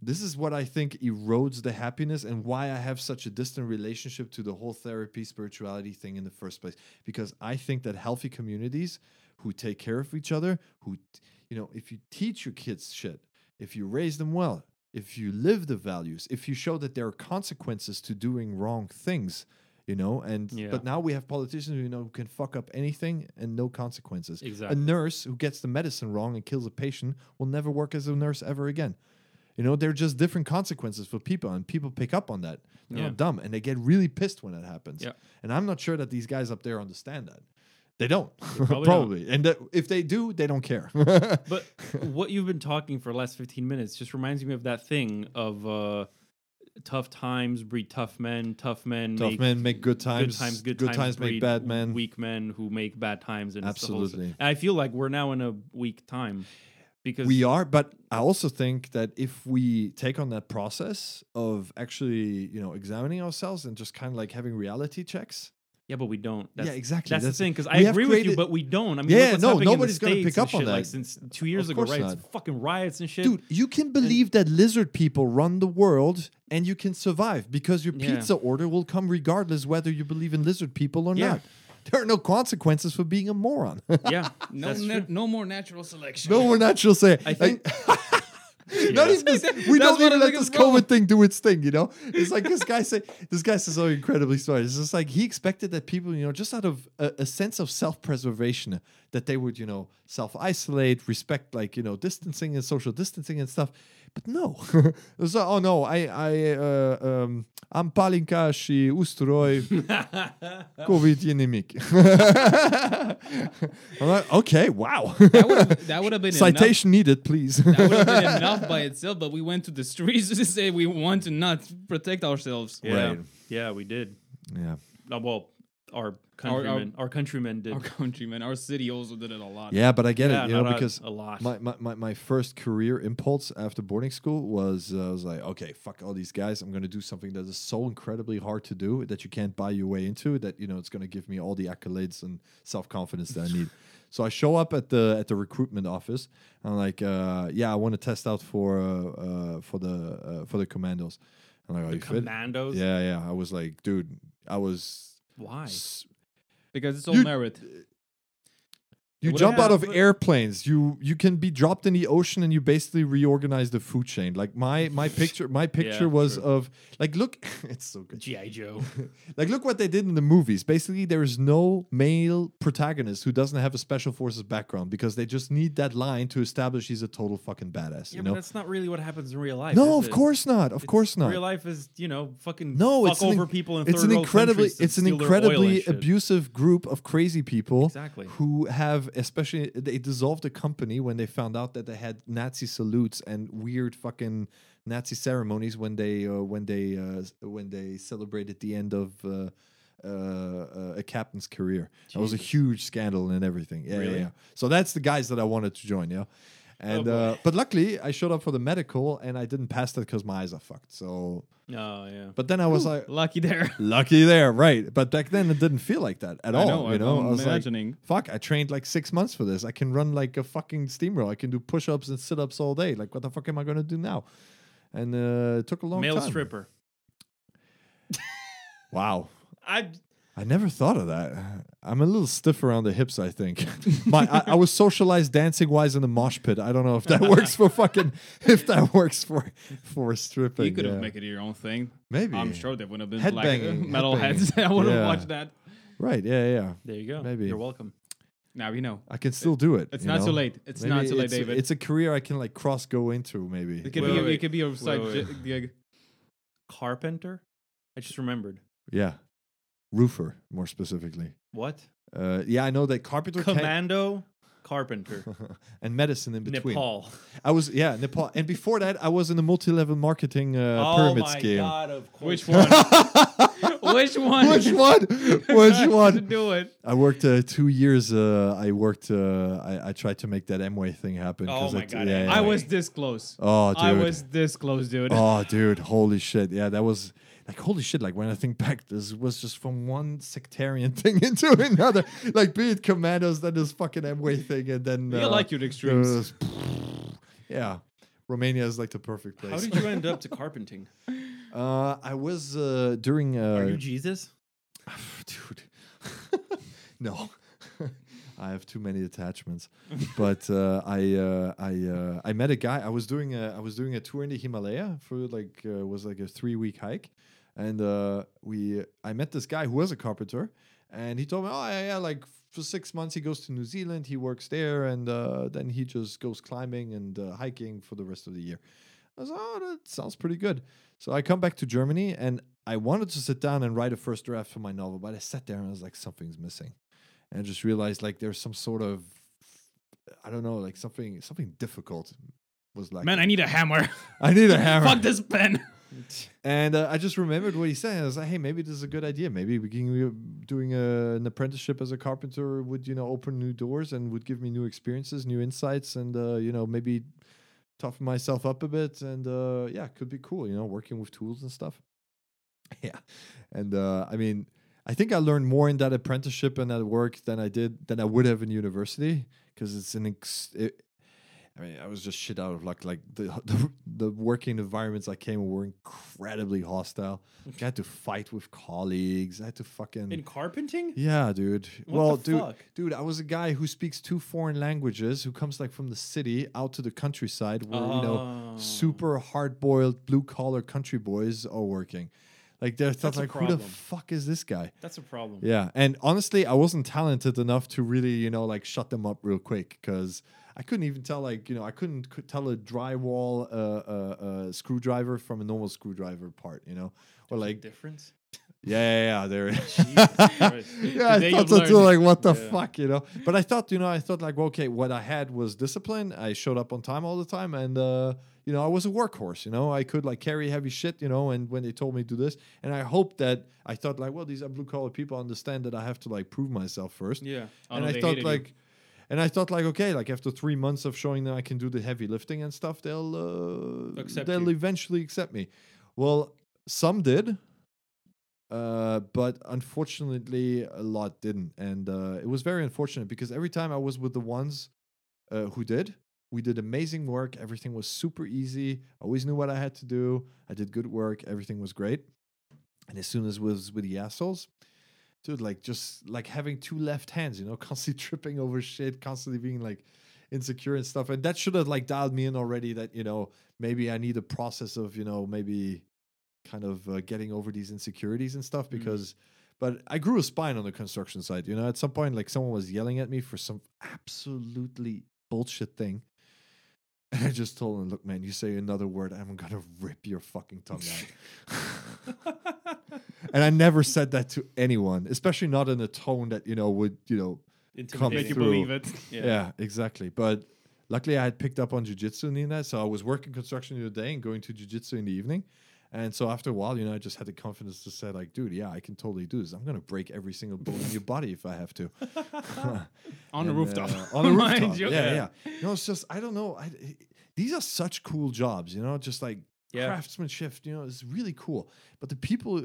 Speaker 4: this is what I think erodes the happiness and why I have such a distant relationship to the whole therapy spirituality thing in the first place. Because I think that healthy communities who take care of each other, who, you know, if you teach your kids shit, if you raise them well, if you live the values, if you show that there are consequences to doing wrong things, you know, and
Speaker 3: Yeah.
Speaker 4: but now we have politicians who you know who can fuck up anything and no consequences.
Speaker 3: Exactly.
Speaker 4: A nurse who gets the medicine wrong and kills a patient will never work as a nurse ever again. You know, they're just different consequences for people, and people pick up on that. They're
Speaker 3: Yeah.
Speaker 4: not dumb, and they get really pissed when that happens.
Speaker 3: Yeah.
Speaker 4: And I'm not sure that these guys up there understand that. They don't,
Speaker 3: probably
Speaker 4: probably.
Speaker 3: don't.
Speaker 4: And that if they do, they don't care.
Speaker 3: But what you've been talking for the last 15 minutes just reminds me of that thing of uh, tough times breed tough men, tough men
Speaker 4: Tough
Speaker 3: make
Speaker 4: men make good times.
Speaker 3: good times, good,
Speaker 4: times,
Speaker 3: times,
Speaker 4: make bad men.
Speaker 3: weak men who make bad times. And it's the whole s-
Speaker 4: Absolutely.
Speaker 3: I feel like we're now in a weak time because
Speaker 4: We are, but I also think that if we take on that process of actually, you know, examining ourselves and just kind of like having reality checks.
Speaker 3: Yeah, but we don't. That's,
Speaker 4: yeah, exactly.
Speaker 3: That's, the thing because I
Speaker 4: we have
Speaker 3: agree with you, but we don't. I mean,
Speaker 4: Yeah,
Speaker 3: look what's
Speaker 4: no,
Speaker 3: happening in the
Speaker 4: nobody's gonna pick up on
Speaker 3: shit, Like
Speaker 4: that.
Speaker 3: since two years
Speaker 4: Of
Speaker 3: ago, right?
Speaker 4: not.
Speaker 3: It's fucking riots and shit.
Speaker 4: Dude, you can believe that lizard people run the world and you can survive because your
Speaker 3: Yeah.
Speaker 4: pizza order will come regardless whether you believe in lizard people or
Speaker 3: Yeah.
Speaker 4: not. There are no consequences for being a moron.
Speaker 3: yeah,
Speaker 1: No,
Speaker 3: that's
Speaker 1: na-
Speaker 3: true.
Speaker 1: no more natural selection.
Speaker 4: no more natural selection.
Speaker 3: I think-
Speaker 4: Not even this, we
Speaker 1: That's
Speaker 4: don't even let this COVID thing do its thing, you know? It's like this guy say this guy says oh, so incredibly smart. It's just like he expected that people, you know, just out of a, a sense of self-preservation, that they would, you know, self-isolate, respect like, you know, distancing and social distancing and stuff. But no. it was like, oh no, I I uh, um I'm palinka și usturoi COVID endemic. I'm like, okay, wow.
Speaker 1: That would that would have been
Speaker 4: Citation needed, please.
Speaker 1: Enough. That would have been enough by itself, but we went to the streets to say we want to not protect ourselves.
Speaker 3: yeah,
Speaker 4: Right.
Speaker 3: yeah, we did.
Speaker 4: yeah.
Speaker 3: Uh, well, our countrymen, our, countrymen did.
Speaker 1: Our countrymen, our city also did it a lot.
Speaker 4: Yeah, but I get
Speaker 3: yeah,
Speaker 4: it, you know,
Speaker 3: not a-
Speaker 4: because
Speaker 3: a, lot.
Speaker 4: my, my, my, my first career impulse after boarding school was uh, I was like, okay, fuck all these guys. I'm going to do something that is so incredibly hard to do that you can't buy your way into. That you know, it's going to give me all the accolades and self confidence that I need. So I show up at the at the recruitment office. I'm like, uh, yeah, I want to test out for uh, uh, for the uh, for the commandos. I'm like, are
Speaker 3: the
Speaker 4: you fit?
Speaker 3: commandos.
Speaker 4: Yeah, yeah. I was like, dude, I was.
Speaker 3: Why?
Speaker 4: s-
Speaker 1: because it's all merit.
Speaker 4: You jump out of airplanes. You you can be dropped in the ocean and you basically reorganize the food chain. Like my my picture my picture was
Speaker 3: true.
Speaker 4: of like look it's so good.
Speaker 3: GI Joe.
Speaker 4: Like look what they did in the movies. Basically there is no male protagonist who doesn't have a special forces background because they just need that line to establish he's a total fucking badass,
Speaker 3: yeah,
Speaker 4: you
Speaker 3: but
Speaker 4: know?
Speaker 3: that's not really what happens in real life.
Speaker 4: No,
Speaker 3: is
Speaker 4: of
Speaker 3: it?
Speaker 4: course not. Of
Speaker 3: It's-
Speaker 4: course not.
Speaker 3: Real life is, you know, fucking
Speaker 4: No,
Speaker 3: fuck
Speaker 4: it's an
Speaker 3: over
Speaker 4: inc-
Speaker 3: people in
Speaker 4: it's
Speaker 3: third
Speaker 4: an
Speaker 3: world
Speaker 4: incredibly
Speaker 3: countries to
Speaker 4: it's an
Speaker 3: steal their oil and
Speaker 4: incredibly
Speaker 3: shit.
Speaker 4: abusive group of crazy people
Speaker 3: Exactly.
Speaker 4: who have especially they dissolved the company when they found out that they had Nazi salutes and weird fucking Nazi ceremonies when they uh, when they uh, when they celebrated the end of uh, uh, uh, a captain's career. That was a huge scandal and everything. Yeah, yeah,
Speaker 3: Really?
Speaker 4: yeah. So that's the guys that I wanted to join. Yeah. And
Speaker 3: boy.
Speaker 4: uh, but luckily I showed up for the medical and I didn't pass that because my eyes are fucked. So
Speaker 3: Oh yeah.
Speaker 4: but then I was like
Speaker 1: Lucky there.
Speaker 4: Lucky there, right? But back then it didn't feel like that at
Speaker 1: I
Speaker 4: all.
Speaker 1: know,
Speaker 4: you know,
Speaker 1: I'm
Speaker 4: I was
Speaker 1: imagining.
Speaker 4: like, "Fuck!" I trained like six months for this. I can run like a fucking steamroller. I can do push-ups and sit-ups all day. Like, what the fuck am I gonna do now? And uh, it took a long
Speaker 3: Male
Speaker 4: time.
Speaker 3: stripper.
Speaker 4: Wow,
Speaker 3: I
Speaker 4: I never thought of that. I'm a little stiff around the hips. I think. My I, I was socialized dancing wise in the mosh pit. I don't know if that works for fucking if that works for for stripping.
Speaker 1: You could have
Speaker 4: yeah.
Speaker 1: make it your own thing.
Speaker 4: maybe.
Speaker 1: I'm sure there wouldn't have been black
Speaker 4: Headbanging,
Speaker 1: metal
Speaker 4: headbanging.
Speaker 1: heads. I would have
Speaker 4: Yeah.
Speaker 1: watched that.
Speaker 4: Right? Yeah, yeah.
Speaker 3: there you go.
Speaker 4: Maybe.
Speaker 3: You're welcome.
Speaker 1: Now we know.
Speaker 4: I can still do it.
Speaker 1: It's not
Speaker 4: know?
Speaker 1: too late. It's
Speaker 4: Maybe
Speaker 1: not too late,
Speaker 4: it's a-
Speaker 1: David.
Speaker 4: It's a career I can like cross go into maybe.
Speaker 1: it could
Speaker 3: Wait,
Speaker 1: be.
Speaker 3: wait,
Speaker 1: a, it could be a side
Speaker 3: wait,
Speaker 1: j-
Speaker 3: Carpenter. I just remembered.
Speaker 4: Yeah, roofer more specifically.
Speaker 3: What?
Speaker 4: Uh, yeah, I know that carpenter can-
Speaker 3: Commando. Carpenter.
Speaker 4: and medicine in between.
Speaker 3: Nepal.
Speaker 4: I was yeah Nepal, and before that I was in a multi-level marketing uh, pyramid scheme.
Speaker 3: oh
Speaker 4: pyramid
Speaker 3: my
Speaker 4: scheme.
Speaker 3: god! Of course.
Speaker 1: Which one? Which one?
Speaker 4: Which one? Which
Speaker 1: to
Speaker 4: one?
Speaker 1: do it.
Speaker 4: I worked uh, two years. Uh, I worked. Uh, I, I tried to make that Amway thing happen.
Speaker 3: Oh
Speaker 4: 'cause
Speaker 3: my
Speaker 4: it-
Speaker 3: God,
Speaker 4: Yeah, yeah,
Speaker 1: I
Speaker 4: yeah.
Speaker 1: was this close.
Speaker 4: Oh, dude.
Speaker 1: I was this close, dude.
Speaker 4: oh, dude. Holy shit. Yeah, that was like holy shit. Like when I think back, this was just from one sectarian thing into another. like be it commandos, then this fucking Amway thing, and then
Speaker 1: You
Speaker 4: uh,
Speaker 1: like your extremes.
Speaker 4: there yeah, Romania is like the perfect place.
Speaker 3: How did you end up to carpenting?
Speaker 4: uh, I was uh, during. Uh,
Speaker 3: Are you Jesus?
Speaker 4: dude. no, I have too many attachments. but uh, I uh, I uh, I met a guy. I was doing a I was doing a tour in the Himalaya for like uh, was like a three week hike, and uh, we I met this guy who was a carpenter, and he told me, oh yeah, yeah, like for six months he goes to New Zealand, he works there, and uh, then he just goes climbing and hiking for the rest of the year. I was like, oh, that sounds pretty good. So I come back to Germany and I wanted to sit down and write a first draft for my novel, but I sat there and I was like, something's missing. And I just realized like there's some sort of I don't know, like something something difficult was like
Speaker 1: Man, I need a hammer.
Speaker 4: I need a hammer.
Speaker 1: Fuck this pen.
Speaker 4: And uh, I just remembered what he said. I was like, hey, maybe this is a good idea. Maybe we can doing a, an apprenticeship as a carpenter would, you know, open new doors and would give me new experiences, new insights, and uh, you know, maybe toughen myself up a bit. And uh, yeah, could be cool, you know, working with tools and stuff. yeah, and uh, I mean, I think I learned more in that apprenticeship and that work than I did than I would have in university because it's an ex- it, I mean, I was just shit out of luck. Like the, the the working environments I came in were incredibly hostile. I had to fight with colleagues. I had to fucking
Speaker 3: In carpenting?
Speaker 4: yeah, dude.
Speaker 3: What
Speaker 4: well, dude,
Speaker 3: fuck?
Speaker 4: dude, I was a guy who speaks two foreign languages, who comes like from the city out to the countryside, where you know
Speaker 3: Oh.
Speaker 4: super hard boiled blue collar country boys are working. Like they're
Speaker 3: That's
Speaker 4: like, who the fuck is this guy?
Speaker 3: That's a problem.
Speaker 4: Yeah, and honestly, I wasn't talented enough to really, you know, like shut them up real quick because I couldn't even tell, like, you know, I couldn't c- tell a drywall uh, uh, uh, screwdriver from a normal screwdriver part, you know, or like,
Speaker 3: difference.
Speaker 4: yeah, yeah, yeah, there. Yeah, I thought so too. Like, what the
Speaker 3: Yeah.
Speaker 4: fuck, you know? But I thought, you know, I thought like, well, okay, what I had was discipline. I showed up on time all the time, and uh, you know, I was a workhorse. You know, I could like carry heavy shit. You know, and when they told me to do this, and I hoped that I thought like, well, these are blue collar people understand that I have to like prove myself first.
Speaker 3: Yeah.
Speaker 1: Oh,
Speaker 4: and
Speaker 1: no,
Speaker 4: I thought
Speaker 1: hated you.
Speaker 4: like. And I thought like okay like after three months of showing them I can do the heavy lifting and stuff they'll uh,
Speaker 3: Accept
Speaker 4: they'll
Speaker 3: you.
Speaker 4: eventually accept me. Well, some did, uh, but unfortunately, a lot didn't, and uh, it was very unfortunate because every time I was with the ones uh, who did, we did amazing work. Everything was super easy. I always knew what I had to do. I did good work. Everything was great. And as soon as it was with the assholes, dude, like just like having two left hands, you know, constantly tripping over shit, constantly being like insecure and stuff. And that should have like dialed me in already that, you know, maybe I need a process of, you know, maybe kind of uh, getting over these insecurities and stuff because but I grew a spine on the construction site, you know, at some point like someone was yelling at me for some absolutely bullshit thing. And I just told him, look, man, you say another word, I'm gonna rip your fucking tongue out. and I never said that to anyone, especially not in a tone that, you know, would, you know,
Speaker 3: Intimidating.
Speaker 1: Make you
Speaker 4: through.
Speaker 1: believe it.
Speaker 4: yeah. exactly. But luckily, I had picked up on jujitsu in that, so I was working construction in the day and going to jujitsu in the evening. And so after a while, you know, I just had the confidence to say, like, dude, yeah, I can totally do this. I'm gonna break every single bone in your body if I have to.
Speaker 1: On the rooftop.
Speaker 4: uh, on the rooftop. Yeah, yeah. You know, it's just I don't know. I, these are such cool jobs. You know, just like
Speaker 3: Yeah.
Speaker 4: craftsmanship. You know, it's really cool. But the people,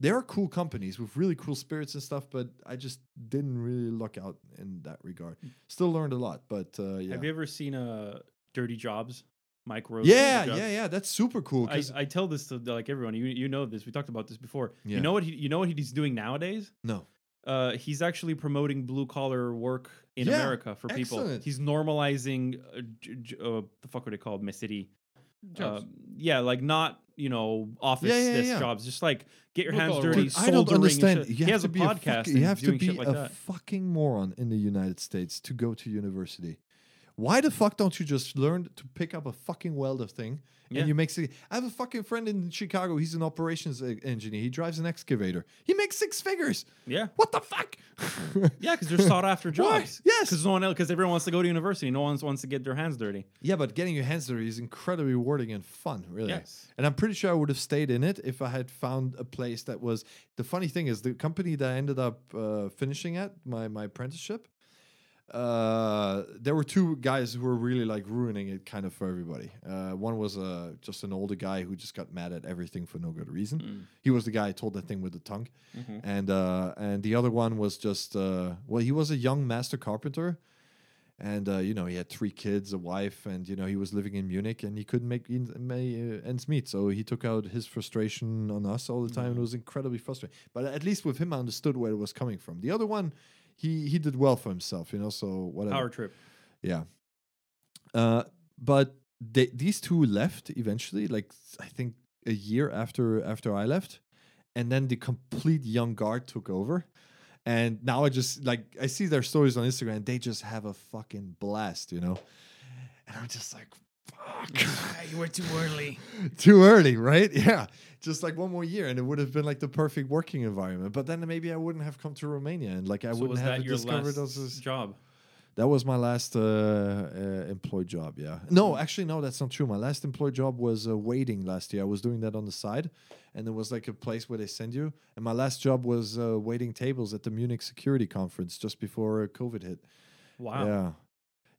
Speaker 4: there are cool companies with really cool spirits and stuff. But I just didn't really luck out in that regard. Still learned a lot. But uh, yeah,
Speaker 3: Have you ever seen uh, Dirty Jobs? Mike Rowe.
Speaker 4: yeah, yeah, yeah. That's super cool.
Speaker 3: I,
Speaker 4: 'cause-
Speaker 3: I tell this to like everyone. You you know this. We talked about this before.
Speaker 4: Yeah.
Speaker 3: You know what he you know what he's doing nowadays?
Speaker 4: no,
Speaker 3: Uh, he's actually promoting blue collar work in
Speaker 4: Yeah,
Speaker 3: America for people.
Speaker 4: excellent.
Speaker 3: He's normalizing uh, j- j- uh, the fuck are they called? Messity.
Speaker 1: Jobs.
Speaker 3: Um, yeah, like not you know, office
Speaker 4: Yeah, yeah,
Speaker 3: desk
Speaker 4: yeah.
Speaker 3: jobs. Just like get your
Speaker 1: Blue
Speaker 3: hands dirty.
Speaker 4: Dude, I don't
Speaker 3: soldering and
Speaker 4: understand.
Speaker 3: shit.
Speaker 4: You
Speaker 3: he
Speaker 4: have
Speaker 3: has
Speaker 4: to
Speaker 3: a
Speaker 4: be
Speaker 3: podcast.
Speaker 4: fucking-
Speaker 3: and
Speaker 4: you have to
Speaker 3: doing
Speaker 4: be
Speaker 3: shit like
Speaker 4: a fucking moron in the United States to go to university. Why the fuck don't you just learn to pick up a fucking welder thing
Speaker 3: Yeah.
Speaker 4: and you make? si- I have a fucking friend in Chicago. He's an operations engineer. He drives an excavator. He makes six figures.
Speaker 3: Yeah.
Speaker 4: What the fuck?
Speaker 3: Yeah, because they're sought after
Speaker 4: Why?
Speaker 3: jobs.
Speaker 4: Yes.
Speaker 3: because no one else, because everyone wants to go to university. No one wants to get their hands dirty.
Speaker 4: Yeah, but getting your hands dirty is incredibly rewarding and fun, really.
Speaker 3: Yes.
Speaker 4: And I'm pretty sure I would have stayed in it if I had found a place that was. The funny thing is, the company that I ended up uh, finishing at my my apprenticeship, uh, there were two guys who were really like ruining it, kind of for everybody. Uh, one was uh, just an older guy who just got mad at everything for no good reason. He was the guy who told that thing with the tongue, and uh, and the other one was just uh, well, he was a young master carpenter and uh, you know he had three kids, a wife, and you know he was living in Munich, and he couldn't make en- ma- uh, ends meet. So he took out his frustration on us all the time, and it was incredibly frustrating. But at least with him, I understood where it was coming from. The other one, he he did well for himself, you know. So whatever.
Speaker 3: Power trip.
Speaker 4: Yeah. Uh, but they, these two left eventually, like I think a year after after I left, and then the complete young guard took over. And now I just like I see their stories on Instagram. They just have a fucking blast, you know. And I'm just like, fuck,
Speaker 1: you were too early.
Speaker 4: too early, right? Yeah, just like one more year, and it would have been like the perfect working environment. But then maybe I wouldn't have come to Romania, and like I
Speaker 3: so
Speaker 4: wouldn't
Speaker 3: was
Speaker 4: have
Speaker 3: that your
Speaker 4: discovered
Speaker 3: last
Speaker 4: those.
Speaker 3: job?
Speaker 4: That was my last uh, uh, employed job. Yeah. No, actually, no, that's not true. My last employed job was uh, waiting last year. I was doing that on the side, and there was like a place where they send you. And my last job was uh, waiting tables at the Munich Security Conference just before uh, COVID hit.
Speaker 3: Wow.
Speaker 4: Yeah,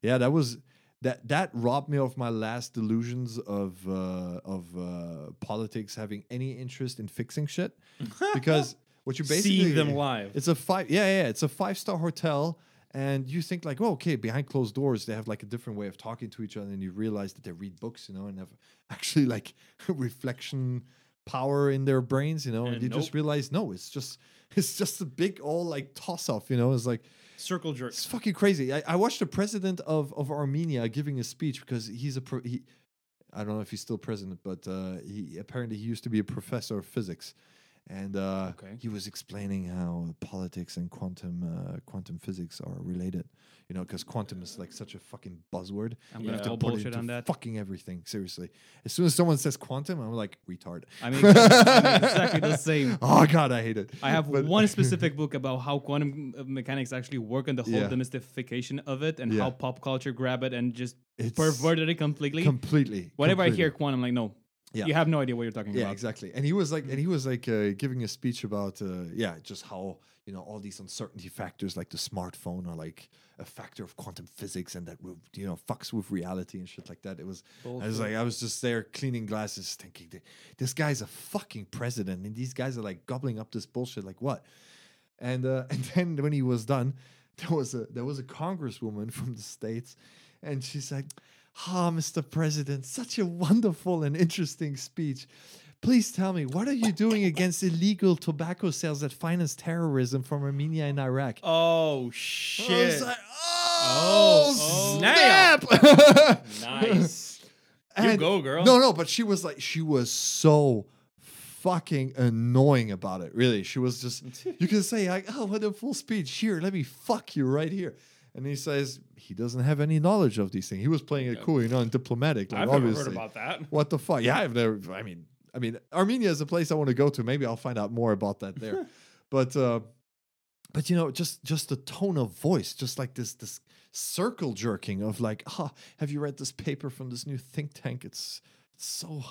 Speaker 4: yeah, that was that. That robbed me of my last delusions of uh, of uh, politics having any interest in fixing shit, because what you basically
Speaker 3: Seeing them live.
Speaker 4: it's a five. Yeah, yeah. It's a five star hotel, and you think like, oh, okay, behind closed doors, they have like a different way of talking to each other, and you realize that they read books, you know, and have actually like reflection power in their brains, you know, and,
Speaker 3: And
Speaker 4: you just realize no, it's just it's just a big all like toss off, you know. It's like
Speaker 3: Circle jerk.
Speaker 4: it's fucking crazy. I, I watched the president of of Armenia giving a speech because he's a pro, he. I don't know if he's still president, but uh, he apparently he used to be a professor of physics, and uh,
Speaker 1: Okay.
Speaker 4: he was explaining how politics and quantum uh, quantum physics are related. You know, because quantum is like such a fucking buzzword.
Speaker 1: I'm
Speaker 4: You
Speaker 1: gonna
Speaker 4: have to put it
Speaker 1: on that.
Speaker 4: Fucking everything. Seriously, as soon as someone says quantum, I'm like retard.
Speaker 1: I mean, exactly, exactly the same.
Speaker 4: Oh god, I hate it.
Speaker 1: I have
Speaker 4: But-
Speaker 1: one specific book about how quantum uh, mechanics actually work and the whole
Speaker 4: Yeah.
Speaker 1: demystification of it and
Speaker 4: Yeah.
Speaker 1: how pop culture grab it and just
Speaker 4: It's
Speaker 1: perverted it completely.
Speaker 4: completely.
Speaker 1: Whenever I hear quantum, I'm like, no,
Speaker 4: Yeah.
Speaker 1: you have no idea what you're talking
Speaker 4: Yeah,
Speaker 1: about.
Speaker 4: Yeah, exactly. And he was like, and he was like uh, giving a speech about, uh, yeah, just how you know all these uncertainty factors, like the smartphone, are like a factor of quantum physics, and that you know fucks with reality and shit like that. It was, I was like, I was just there cleaning glasses, thinking, this guy's a fucking president, and these guys are like gobbling up this bullshit, like what? And uh, and then when he was done, there was a there was a congresswoman from the states, and she's like, "Ah, Mr. President, such a wonderful and interesting speech. Please tell me, what are you doing against illegal tobacco sales that finance terrorism from Armenia and Iraq?"
Speaker 3: Oh shit!
Speaker 4: like,
Speaker 3: Oh,
Speaker 4: oh,
Speaker 3: snap."
Speaker 4: snap!
Speaker 3: nice. you
Speaker 4: And-
Speaker 3: go, girl.
Speaker 4: No, no, but she was like, she was so fucking annoying about it. Really, she was just. You can say like, "Oh, what a full speech! Here, let me fuck you right here." And he says he doesn't have any knowledge of these things. He was playing it cool, you know, and diplomatic. Like,
Speaker 3: I've never heard about that.
Speaker 4: What the fuck? Yeah, I've never. I mean, I mean, Armenia is a place I want to go to. Maybe I'll find out more about that there. but, uh, but you know, just just the tone of voice, just like this this circle jerking of like, ah, have you read this paper from this new think tank? It's it's so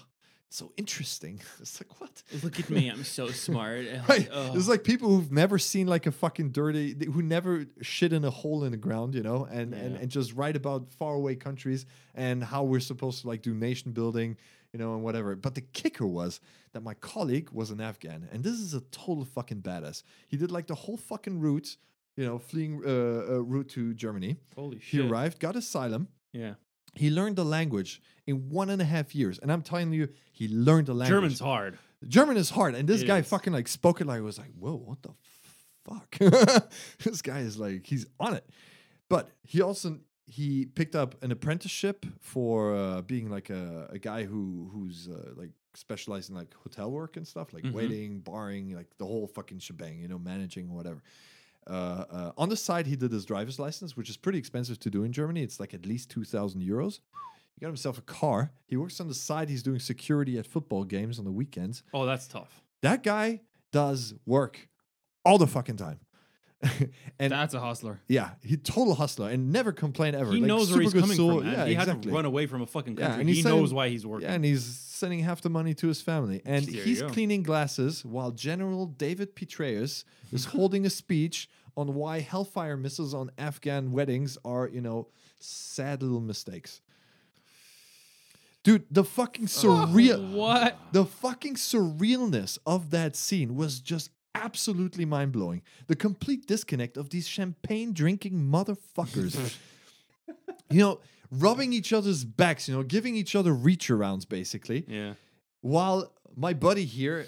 Speaker 4: so interesting. It's like what?
Speaker 3: Look at me, I'm so smart.
Speaker 4: Right. It's like people who've never seen like a fucking dirty, who never shit in a hole in the ground, you know, and and,
Speaker 3: Yeah.
Speaker 4: and just write about faraway countries and how we're supposed to like do nation building, you know, and whatever. But the kicker was that my colleague was an Afghan, and this is a total fucking badass. He did like the whole fucking route, you know, fleeing uh, uh, route to Germany.
Speaker 3: Holy shit!
Speaker 4: He arrived, got asylum.
Speaker 3: Yeah,
Speaker 4: He learned the language in one and a half years, and I'm telling you, he learned the language.
Speaker 3: German's hard.
Speaker 4: German is hard, and this
Speaker 3: It
Speaker 4: guy
Speaker 3: is.
Speaker 4: fucking like spoke it like it was like, whoa, what the fuck? this guy is like, he's on it. But he also he picked up an apprenticeship for uh, being like a, a guy who who's uh, like specialized in like hotel work and stuff, like
Speaker 3: Mhm.
Speaker 4: waiting, barring, like the whole fucking shebang, you know, managing whatever. Uh, uh, on the side, he did his driver's license, which is pretty expensive to do in Germany. It's like at least two thousand euros. He got himself a car. He works on the side. He's doing security at football games on the weekends.
Speaker 3: Oh, that's tough.
Speaker 4: That guy does work all the fucking time. and
Speaker 1: That's a hustler.
Speaker 4: yeah, he total hustler and never complain ever.
Speaker 3: He
Speaker 4: Like,
Speaker 3: knows where he's coming
Speaker 4: soul.
Speaker 3: from, man.
Speaker 4: Yeah,
Speaker 3: he
Speaker 4: exactly.
Speaker 3: hasn't run away from a fucking country.
Speaker 4: Yeah, and
Speaker 3: he
Speaker 4: he's
Speaker 3: knows why he's working.
Speaker 4: Yeah, and he's sending half the money to his family. And
Speaker 3: There
Speaker 4: he's cleaning glasses while General David Petraeus is holding a speech on why hellfire missiles on Afghan weddings are, you know, sad little mistakes. Dude, the fucking surreal
Speaker 1: What?
Speaker 4: the fucking surrealness of that scene was just absolutely mind blowing. The complete disconnect of these champagne drinking motherfuckers. you know, rubbing each other's backs, you know, giving each other reach arounds basically.
Speaker 3: yeah.
Speaker 4: While my buddy here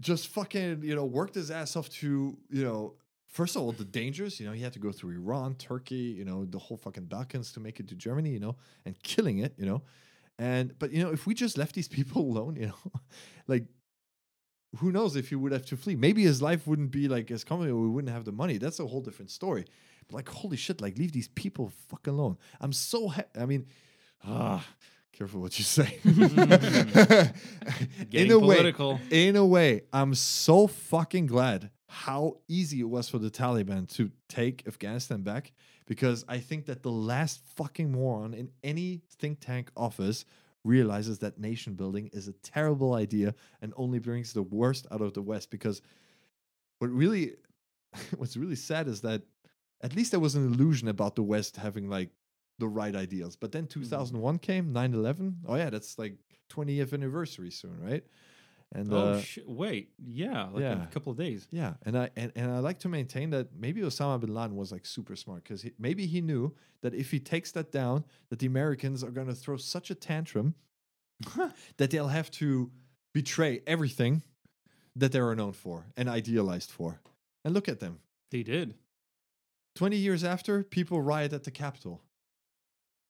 Speaker 4: just fucking, you know, worked his ass off to, you know, first of all, the dangers, you know, he had to go through Iran, Turkey, you know, the whole fucking Balkans to make it to Germany, you know, and killing it, you know. And, but, you know, if we just left these people alone, you know, like, who knows if he would have to flee? Maybe his life wouldn't be like as comfortable. We wouldn't have the money. That's a whole different story. But like, holy shit! Like, leave these people fuck alone. I'm so. Ha- I mean, ah, careful what you say. in a way,
Speaker 3: political.
Speaker 4: in a way, I'm so fucking glad how easy it was for the Taliban to take Afghanistan back because I think that the last fucking moron in any think tank office realizes that nation building is a terrible idea and only brings the worst out of the West because what really what's really sad is that at least there was an illusion about the West having like the right ideals. But then mm-hmm. 2001 came, 9/11. Oh yeah, that's like 20th anniversary soon, right? And
Speaker 3: oh
Speaker 4: uh,
Speaker 3: shit! Wait, yeah, like
Speaker 4: yeah.
Speaker 3: a couple of days.
Speaker 4: yeah, and I and, and I like to maintain that maybe Osama bin Laden was like super smart because maybe he knew that if he takes that down, that the Americans are going to throw such a tantrum that they'll have to betray everything that they are known for and idealized for. And look at them.
Speaker 3: They did.
Speaker 4: 20 years after, people riot at the Capitol.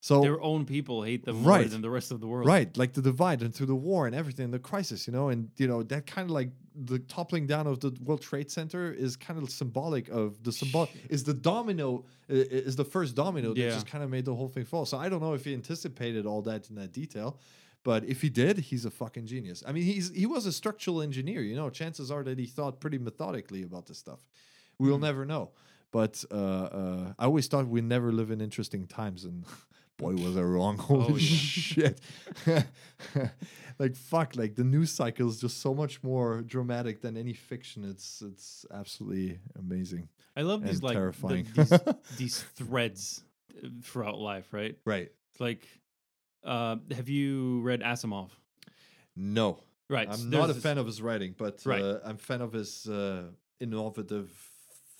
Speaker 4: So
Speaker 3: Their own people hate them more
Speaker 4: Right.
Speaker 3: than the rest of the world.
Speaker 4: Right, like the divide and through the war and everything, the crisis, you know, and you know that kind of like the toppling down of the World Trade Center is kind of symbolic of the symbol is the domino is the first domino that
Speaker 3: Yeah.
Speaker 4: just kind of made the whole thing fall. So I don't know if he anticipated all that in that detail, but if he did, he's a fucking genius. I mean, he's he was a structural engineer, you know. Chances are that he thought pretty methodically about this stuff. We'll
Speaker 3: Hmm.
Speaker 4: never know. But uh, uh, I always thought we never live in interesting times, and boy, was I wrong. Holy
Speaker 3: Oh, yeah.
Speaker 4: shit! like fuck, like the news cycle is just so much more dramatic than any fiction. It's it's absolutely amazing.
Speaker 3: I love these like the-
Speaker 4: terrifying.
Speaker 3: these, these threads uh, throughout life, right?
Speaker 4: Right?
Speaker 3: It's like, uh, have you read Asimov?
Speaker 4: No,
Speaker 3: Right.
Speaker 4: I'm
Speaker 3: so
Speaker 4: not a fan of his writing, but
Speaker 3: Right.
Speaker 4: uh, I'm fan of his uh, innovative.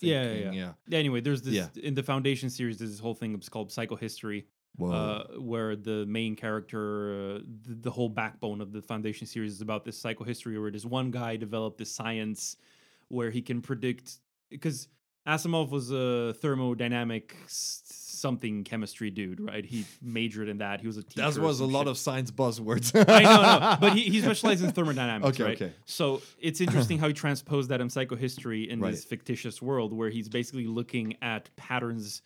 Speaker 3: Yeah, yeah, yeah.
Speaker 4: yeah.
Speaker 3: Anyway, there's this
Speaker 4: Yeah.
Speaker 3: in the Foundation series. There's this whole thing It's called psychohistory. Uh, where the main character, uh, the, the whole backbone of the Foundation series is about this psychohistory, where this one guy developed this science where he can predict because Asimov was a thermodynamic something chemistry dude, right? He majored in that. He was a teacher.
Speaker 4: that was a lot
Speaker 3: shit.
Speaker 4: of science buzzwords.
Speaker 3: I know, no, but he, he specializes in thermodynamics,
Speaker 4: Okay,
Speaker 3: right?
Speaker 4: okay.
Speaker 3: So it's interesting how he transposed that in psychohistory in
Speaker 4: Right.
Speaker 3: this fictitious world where he's basically looking at patterns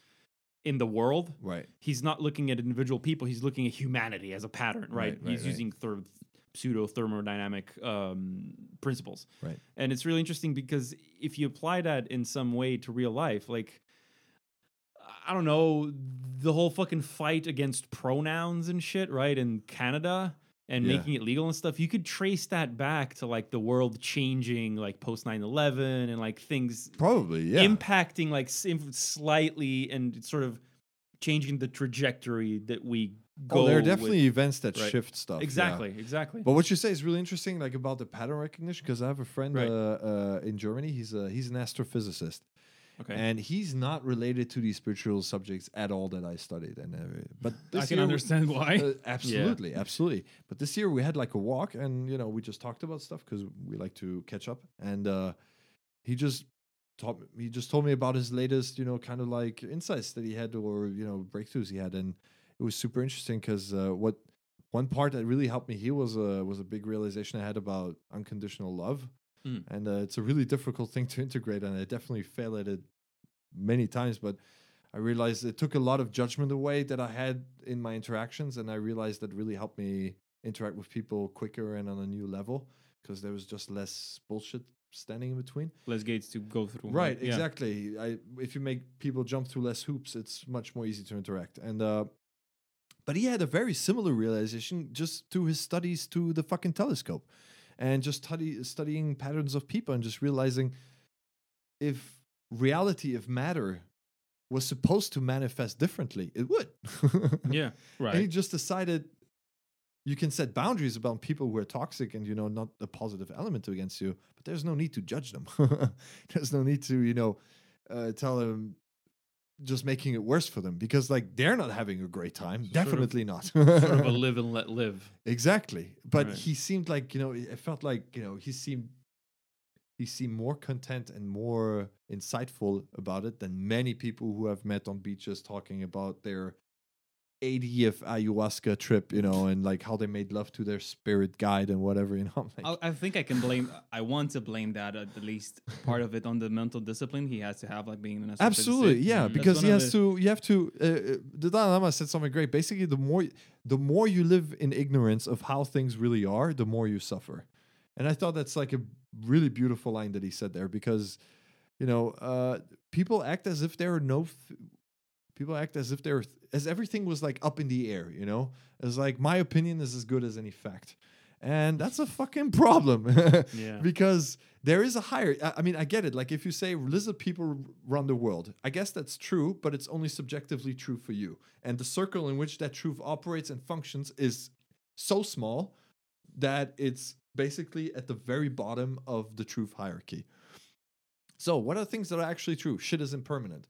Speaker 3: in the world.
Speaker 4: right.
Speaker 3: He's not looking at individual people; he's looking at humanity as a pattern, right?
Speaker 4: Right, right,
Speaker 3: he's
Speaker 4: right.
Speaker 3: using thir- pseudo thermodynamic um, principles,
Speaker 4: Right.
Speaker 3: and it's really interesting because if you apply that in some way to real life, like I don't know, the whole fucking fight against pronouns and shit, right? In Canada and
Speaker 4: Yeah.
Speaker 3: making it legal and stuff, you could trace that back to like the world changing, like post 9 11 and like things
Speaker 4: Probably, yeah.
Speaker 3: impacting like slightly and sort of changing the trajectory that we go.
Speaker 4: oh, there are
Speaker 3: with.
Speaker 4: definitely events that
Speaker 3: Right.
Speaker 4: shift stuff. yeah.
Speaker 3: Exactly, exactly.
Speaker 4: But what you say is really interesting, like about the pattern recognition, because I have a friend
Speaker 3: Right.
Speaker 4: uh, uh, in Germany. He's a, he's an astrophysicist,
Speaker 3: okay.
Speaker 4: and he's not related to these spiritual subjects at all that I studied. And uh, but
Speaker 1: I can understand why.
Speaker 4: Uh, absolutely, absolutely. But this year we had like a walk, and you know we just talked about stuff because we like to catch up. And uh, he just taught me- he just told me about his latest, you know, kind of like insights that he had or you know breakthroughs he had, and it was super interesting because uh, what one part that really helped me heal was a was a big realization I had about unconditional love,
Speaker 3: Mm.
Speaker 4: and uh, it's a really difficult thing to integrate, and I definitely failed at it many times, but. I realized it took a lot of judgment away that I had in my interactions, and I realized that really helped me interact with people quicker and on a new level because there was just less bullshit standing in between.
Speaker 1: Less gates to go through.
Speaker 4: Right,
Speaker 1: Yeah.
Speaker 4: exactly. I if you make people jump through less hoops, it's much more easy to interact. And uh but he had a very similar realization just through his studies to the fucking telescope and just study, studying patterns of people and just realizing if reality if matter was supposed to manifest differently, it would.
Speaker 3: Yeah.
Speaker 1: Right.
Speaker 4: And he just decided you can set boundaries about people who are toxic and you know not a positive element against you, but there's no need to judge them. there's no need to you know uh, tell them just making it worse for them because like they're not having a great time.
Speaker 3: Sort of-
Speaker 4: Definitely not.
Speaker 3: Sort of a live and let live.
Speaker 4: Exactly. But
Speaker 3: Right.
Speaker 4: he seemed like, you know, it felt like, you know, he seemed he seemed more content and more insightful about it than many people who I've met on beaches talking about their 80th ayahuasca trip, you know, and like how they made love to their spirit guide and whatever, you know. I'm like,
Speaker 1: I, I think I can blame. I want to blame that at the least part of it on the mental discipline he has to have, like being an
Speaker 4: Absolutely, yeah,
Speaker 1: That's
Speaker 4: because he has
Speaker 1: the-
Speaker 4: to. You have to. Uh, uh, the Dalai Lama said something great. Basically, the more the more you live in ignorance of how things really are, the more you suffer. And I thought that's like a really beautiful line that he said there because, you know, uh, people act as if there are no. Th- people act as if there as everything was like up in the air. You know, as like my opinion is as good as any fact, and that's a fucking problem.
Speaker 3: Yeah.
Speaker 4: because there is a higher I, I mean i get it like if you say lizard people run the world i guess that's true but it's only subjectively true for you and the circle in which that truth operates and functions is so small that it's basically at the very bottom of the truth hierarchy so what are things that are actually true shit is impermanent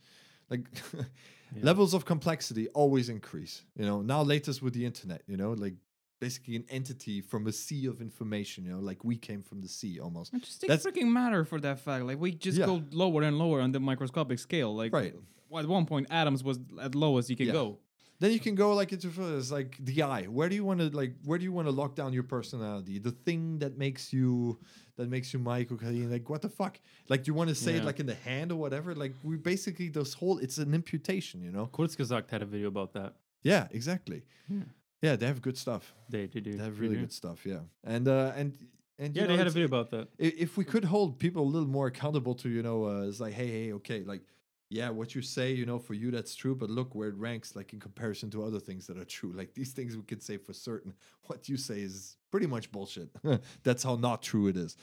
Speaker 4: like levels of complexity always increase you know now latest with the internet you know like basically an entity from a sea of information you know like we came from the sea almost
Speaker 1: It just takes
Speaker 4: That's-
Speaker 1: freaking matter for that fact. Like we just
Speaker 4: Yeah.
Speaker 1: go lower and lower on the microscopic scale. Like
Speaker 4: Right.
Speaker 1: At one point, atoms was at lowest you can
Speaker 4: Yeah.
Speaker 1: go.
Speaker 4: Then you can go like into it's like the eye where do you want to like where do you want to lock down your personality the thing that makes you that makes you mike okay like what the fuck like do you want to say it like in the hand or whatever like we basically this whole it's an imputation you know
Speaker 3: Kurzgesagt had a video about that.
Speaker 4: yeah exactly
Speaker 3: Yeah.
Speaker 4: yeah they have good stuff
Speaker 3: They, they do.
Speaker 4: they have really
Speaker 3: do.
Speaker 4: good stuff yeah and uh and and
Speaker 3: Yeah,
Speaker 4: know,
Speaker 3: they had a video about that.
Speaker 4: if we could hold people a little more accountable to you know uh, it's like hey hey okay like yeah what you say you know for you that's true but look where it ranks like in comparison to other things that are true like these things we could say for certain what you say is pretty much bullshit that's how not true it is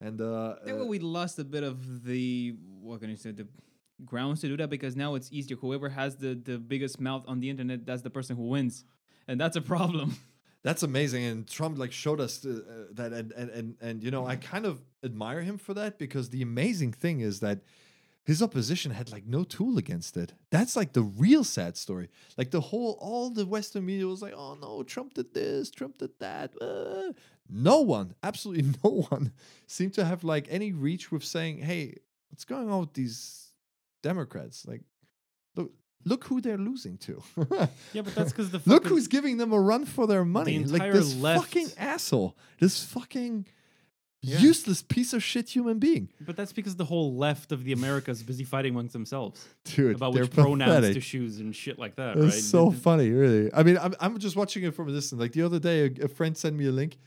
Speaker 4: and uh, uh,
Speaker 1: we lost a bit of the what can you say the grounds to do that because now it's easier. Whoever has the the biggest mouth on the internet, that's the person who wins, and that's a problem.
Speaker 4: that's amazing and trump like showed us uh, that and, and and and you know i kind of admire him for that because the amazing thing is that his opposition had like no tool against it that's like the real sad story like the whole all the western media was like oh no trump did this trump did that uh. no one absolutely no one seemed to have like any reach with saying hey what's going on with these democrats like look look who they're losing to
Speaker 3: Yeah, but that's because the
Speaker 4: Look who's giving them a run for their money. Like this
Speaker 3: left-
Speaker 4: fucking asshole. This fucking
Speaker 3: Yeah.
Speaker 4: useless piece of shit human being.
Speaker 3: But that's because the whole left of the Americas busy fighting amongst themselves
Speaker 4: Dude,
Speaker 3: about which pronouns
Speaker 4: pathetic.
Speaker 3: to choose and shit like that,
Speaker 4: It's
Speaker 3: right?
Speaker 4: so funny, really. I mean, I'm, I'm just watching it from a distance. Like the other day, a, a friend sent me a link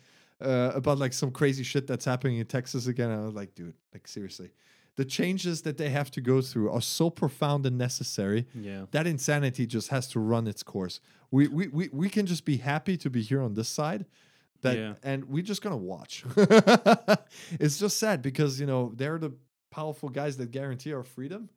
Speaker 4: uh, about like some crazy shit that's happening in Texas again. And I was like, dude, like seriously, the changes that they have to go through are so profound and necessary.
Speaker 3: Yeah.
Speaker 4: That insanity just has to run its course. We we we, we can just be happy to be here on this side. That
Speaker 3: Yeah.
Speaker 4: and we're just gonna watch. it's just sad because you know they're the powerful guys that guarantee our freedom.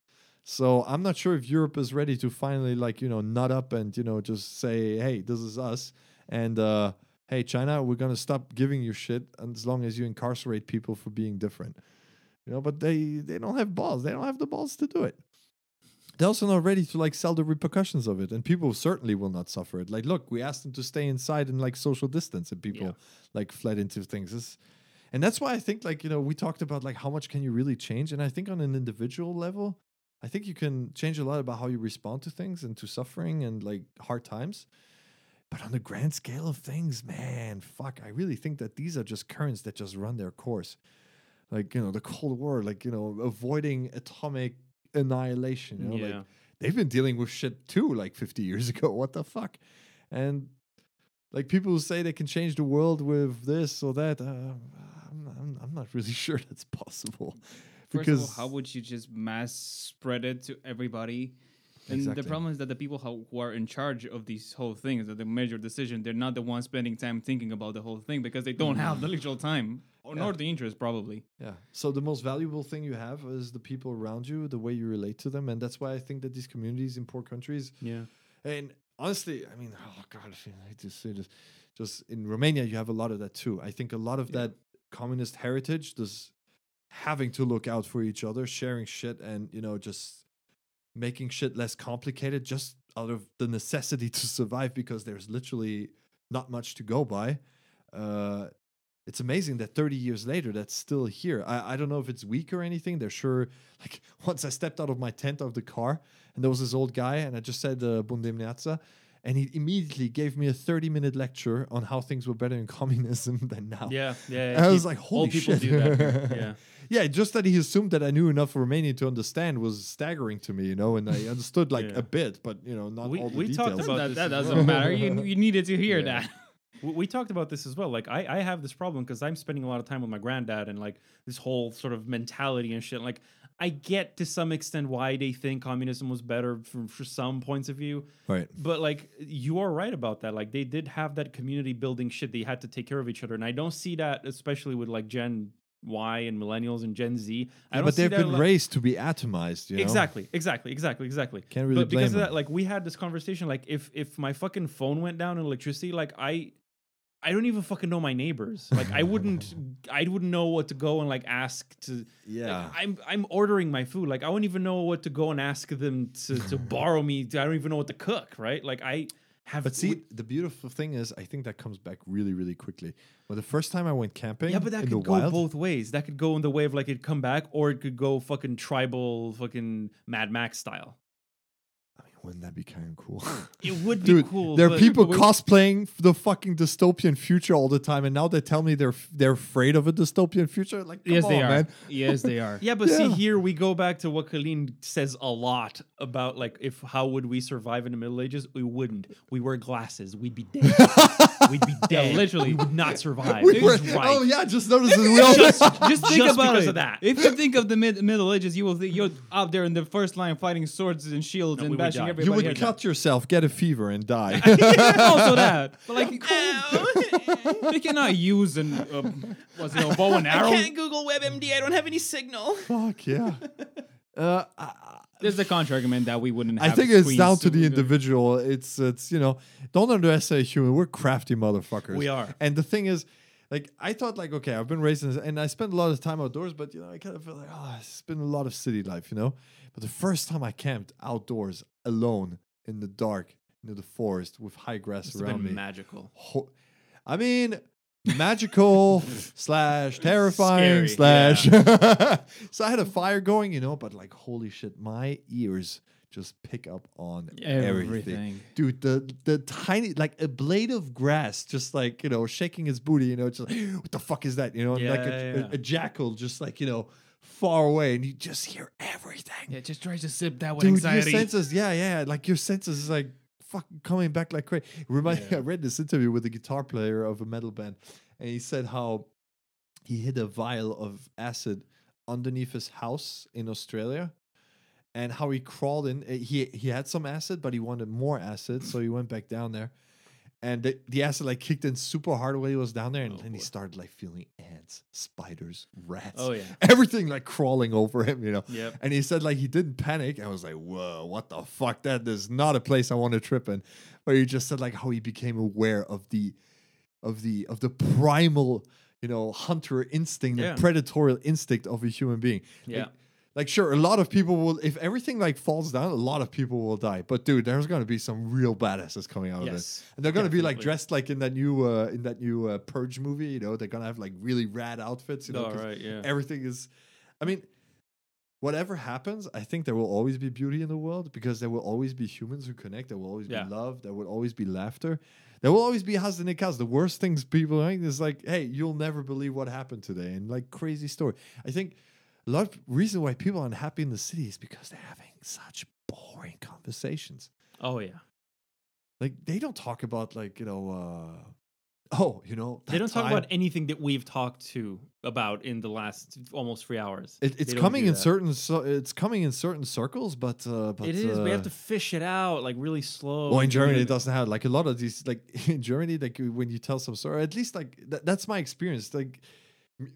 Speaker 4: So I'm not sure if Europe is ready to finally like you know nut up and you know just say hey this is us and uh hey China we're gonna stop giving you shit as long as you incarcerate people for being different. You know, but they they don't have balls. They don't have the balls to do it. They're also not ready to like sell the repercussions of it, and people certainly will not suffer it. Like, look, we asked them to stay inside and like social distance, and people
Speaker 3: Yeah.
Speaker 4: like fled into things. It's, and that's why I think like you know we talked about like how much can you really change, and I think on an individual level, I think you can change a lot about how you respond to things and to suffering and like hard times. But on the grand scale of things, man, fuck, I really think that these are just currents that just run their course. Like, you know, the Cold War, like, you know, avoiding atomic annihilation, you know,
Speaker 3: Yeah.
Speaker 4: like they've been dealing with shit too, like 50 years ago. What the fuck? And like people who say they can change the world with this or that, uh, I'm, I'm, I'm not really sure that's possible.
Speaker 1: First of all, how would you just mass spread it to everybody? And
Speaker 4: Exactly.
Speaker 1: the problem is that the people who are in charge of these whole things, that the major decision, they're not the ones spending time thinking about the whole thing because they don't have the literal time or
Speaker 4: Yeah.
Speaker 1: nor the interest, probably.
Speaker 4: Yeah. So the most valuable thing you have is the people around you, the way you relate to them, and that's why I think that these communities in poor countries,
Speaker 3: Yeah.
Speaker 4: and honestly, I mean, oh god, I to say this, just in Romania you have a lot of that too. I think a lot of that communist heritage, this having to look out for each other, sharing shit, and you know just making shit less complicated, just out of the necessity to survive because there's literally not much to go by. Uh, it's amazing that 30 years later that's still here. I, I don't know if it's weak or anything. They're sure like once I stepped out of my tent of the car and there was this old guy and I just said uh, Bundemniaza and he immediately gave me a 30 minute lecture on how things were better in communism than now.
Speaker 3: Yeah. Yeah.
Speaker 4: And I was
Speaker 3: keep-
Speaker 4: like, holy
Speaker 3: old people
Speaker 4: shit.
Speaker 3: do that. Yeah.
Speaker 4: Yeah, just that he assumed that I knew enough Romanian to understand was staggering to me, you know, and I understood like
Speaker 3: Yeah.
Speaker 4: a bit, but you know, not
Speaker 3: We-
Speaker 4: all the
Speaker 3: we talked about
Speaker 1: that
Speaker 3: this
Speaker 1: that doesn't matter. You, you needed to hear
Speaker 4: Yeah.
Speaker 1: that.
Speaker 3: We, talked about this as well. Like I, I have this problem because I'm spending a lot of time with my granddad and like this whole sort of mentality and shit. Like I get to some extent why they think communism was better from for some points of view,
Speaker 4: right.
Speaker 3: but like you are right about that. Like they did have that community building shit. They had to take care of each other, and I don't see that especially with like Gen Y and millennials and Gen Z. I don't
Speaker 4: but they've been
Speaker 3: lot-
Speaker 4: raised to be atomized, you know.
Speaker 3: Exactly, exactly, exactly, exactly.
Speaker 4: Can't really
Speaker 3: but because
Speaker 4: blame
Speaker 3: of that, like we had this conversation, like if if my fucking phone went down in electricity, like I I don't even fucking know my neighbors. Like I wouldn't I wouldn't know what to go and like ask to like,
Speaker 4: Yeah.
Speaker 3: I'm I'm ordering my food. Like I wouldn't even know what to go and ask them to, to borrow me. I don't even know what to cook, right? Like I have
Speaker 4: But see, the beautiful thing is, I think that comes back really, really quickly. Well, the first time I went camping,
Speaker 3: yeah, but that
Speaker 4: in
Speaker 3: could go
Speaker 4: wild,
Speaker 3: both ways. That could go in the way of like it come back, or it could go fucking tribal, fucking Mad Max style.
Speaker 4: I wouldn't that be kind of cool?
Speaker 3: It would be
Speaker 4: Dude,
Speaker 3: cool.
Speaker 4: there are people cosplaying the fucking dystopian future all the time, and now they tell me they're they're afraid of a dystopian future. Like, come
Speaker 1: yes,
Speaker 4: on,
Speaker 1: they are.
Speaker 4: man.
Speaker 1: Yes, they are.
Speaker 3: Yeah, but see here we go back to what Colleen says a lot about like if how would we survive in the Middle Ages? We wouldn't. We wear glasses. We'd be dead. We'd be dead.
Speaker 1: literally.
Speaker 3: we would not survive.
Speaker 4: We were-
Speaker 3: right.
Speaker 4: Oh yeah, just notice we all
Speaker 1: just think
Speaker 3: Just
Speaker 1: about
Speaker 3: because
Speaker 1: it.
Speaker 3: of that.
Speaker 1: If you think of the mid- Middle Ages, you will think you're out there in the first line fighting swords and shields
Speaker 3: No,
Speaker 1: and bashing
Speaker 3: die. You
Speaker 1: everybody.
Speaker 4: you would
Speaker 1: heads
Speaker 4: cut yourself, get a fever, and die.
Speaker 1: also that. But like, they cannot use an um, what's it, a bow and arrow.
Speaker 3: I can't Google WebMD. I don't have any signal.
Speaker 4: Fuck yeah. Uh, I,
Speaker 1: There's a counter argument that we wouldn't. Have.
Speaker 4: I think it's down to the individual. It's it's you know, don't underestimate human. We're crafty motherfuckers.
Speaker 3: We are.
Speaker 4: And the thing is, like I thought, like okay, I've been raised in this, and I spent a lot of time outdoors, but you know, I kind of feel like oh, it's been a lot of city life, you know. But the first time I camped outdoors alone in the dark, in the forest with high grass
Speaker 3: It's
Speaker 4: around
Speaker 3: been
Speaker 4: me,
Speaker 3: magical.
Speaker 4: ho- I mean, magical slash terrifying
Speaker 3: Scary,
Speaker 4: slash. so I had a fire going, you know, but like holy shit, my ears just pick up on everything.
Speaker 1: Everything.
Speaker 4: Dude, the the tiny like a blade of grass, just like you know, shaking his booty, you know, just like, what the fuck is that, you know, and like a,
Speaker 3: Yeah,
Speaker 4: a- a jackal, just like you know, far away, and you just hear everything.
Speaker 1: Yeah, just tries to sip that with
Speaker 4: Dude,
Speaker 1: anxiety.
Speaker 4: your senses, yeah, yeah, like your senses is like fucking coming back like crazy. Remind
Speaker 3: Yeah.
Speaker 4: I read this interview with a guitar player of a metal band, and he said how he hid a vial of acid underneath his house in Australia, and how he crawled in. uh, He he had some acid, but he wanted more acid, so he went back down there. And the, the acid like kicked in super hard while he was down there, and
Speaker 3: Oh,
Speaker 4: then he started like feeling ants, spiders, rats,
Speaker 3: Oh yeah.
Speaker 4: everything like crawling over him, you know.
Speaker 3: Yep.
Speaker 4: And he said like he didn't panic. I was like, whoa, what the fuck? That is not a place I want to trip in. But he just said like how he became aware of the of the of the primal, you know, hunter instinct,
Speaker 3: Yeah.
Speaker 4: the predatorial instinct of a human being.
Speaker 3: Yeah.
Speaker 4: Like, like sure, a lot of people will if everything like falls down, a lot of people will die. But dude, there's gonna be some real badasses coming out of
Speaker 3: this
Speaker 4: And they're gonna be like dressed like in that new uh in that new uh, purge movie, you know, they're gonna have like really rad outfits, you know.
Speaker 3: Right, yeah.
Speaker 4: Everything is I mean, whatever happens, I think there will always be beauty in the world because there will always be humans who connect. There will always
Speaker 3: Yeah.
Speaker 4: be love. There will always be laughter. There will always be Hasdanikas. The worst things people think is like, hey, you'll never believe what happened today, and like crazy story. I think a lot of reason why people are unhappy in the city is because they're having such boring conversations.
Speaker 3: Oh yeah.
Speaker 4: Like they don't talk about like you know, uh, oh, you know,
Speaker 3: They don't talk about anything that we've talked to about in the last almost three hours.
Speaker 4: It, it's coming in
Speaker 3: that.
Speaker 4: certain. So, it's coming in certain circles, but uh, but
Speaker 3: It is. we have
Speaker 4: uh,
Speaker 3: to fish it out like really slow.
Speaker 4: Well, in Germany,
Speaker 3: it-
Speaker 4: doesn't have like a lot of these. Like in Germany, like when you tell some story, at least like that, that's my experience. Like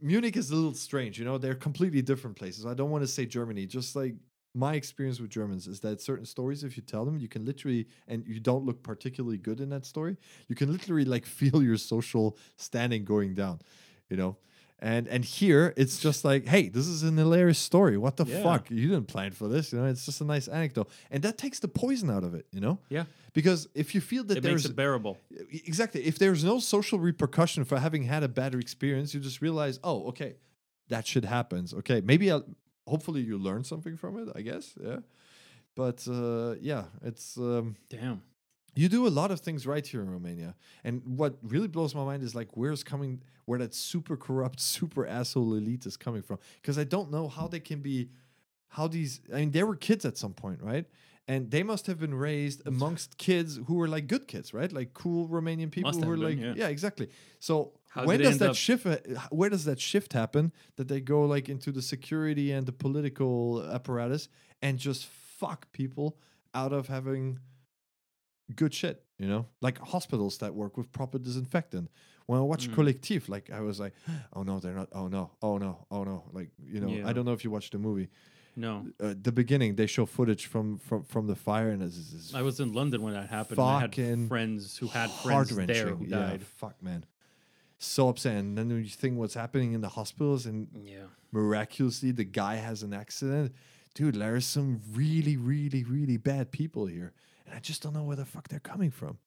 Speaker 4: Munich is a little strange, you know. They're completely different places. I don't want to say Germany. Just like my experience with Germans is that certain stories, if you tell them, you can literally, and you don't look particularly good in that story, you can literally like feel your social standing going down, you know. And and here it's just like, hey, this is an hilarious story. What the
Speaker 3: Yeah.
Speaker 4: fuck? You didn't plan for this, you know. It's just a nice anecdote, and that takes the poison out of it, you know.
Speaker 3: Yeah.
Speaker 4: Because if you feel that
Speaker 3: It
Speaker 4: there's
Speaker 3: makes it bearable.
Speaker 4: Exactly if there's no social repercussion for having had a bad experience, you just realize, oh, okay, that shit happens. Okay, maybe I'll, hopefully you learn something from it. I guess, yeah. But uh, yeah, it's um,
Speaker 3: Damn.
Speaker 4: You do a lot of things right here in Romania, and what really blows my mind is like where's coming where that super corrupt, super asshole elite is coming from. Because I don't know how they can be, how these. I mean, they were kids at some point, right? And they must have been raised amongst kids who were like good kids, right? Like cool Romanian people
Speaker 3: Must
Speaker 4: who were
Speaker 3: been,
Speaker 4: like,
Speaker 3: yeah.
Speaker 4: exactly. So
Speaker 3: How
Speaker 4: when does that shift? uh, Where does that shift happen? That they go like into the security and the political apparatus and just fuck people out of having good shit, you know, like hospitals that work with proper disinfectant. When I watch
Speaker 3: Mm.
Speaker 4: Collectif, like I was like, oh no, they're not. Oh no, oh no, oh no. Like you know,
Speaker 3: Yeah.
Speaker 4: I don't know if you watched the movie.
Speaker 3: No.
Speaker 4: Uh, the beginning, they show footage from from from the fire, and it's, it's,
Speaker 3: I was in London when that happened. and I had friends who had friends there who
Speaker 4: Yeah,
Speaker 3: died.
Speaker 4: fuck, man. So upset. And then you think what's happening in the hospitals, and
Speaker 3: Yeah.
Speaker 4: miraculously the guy has an accident. Dude, there's some really, really, really bad people here. And I just don't know where the fuck they're coming from.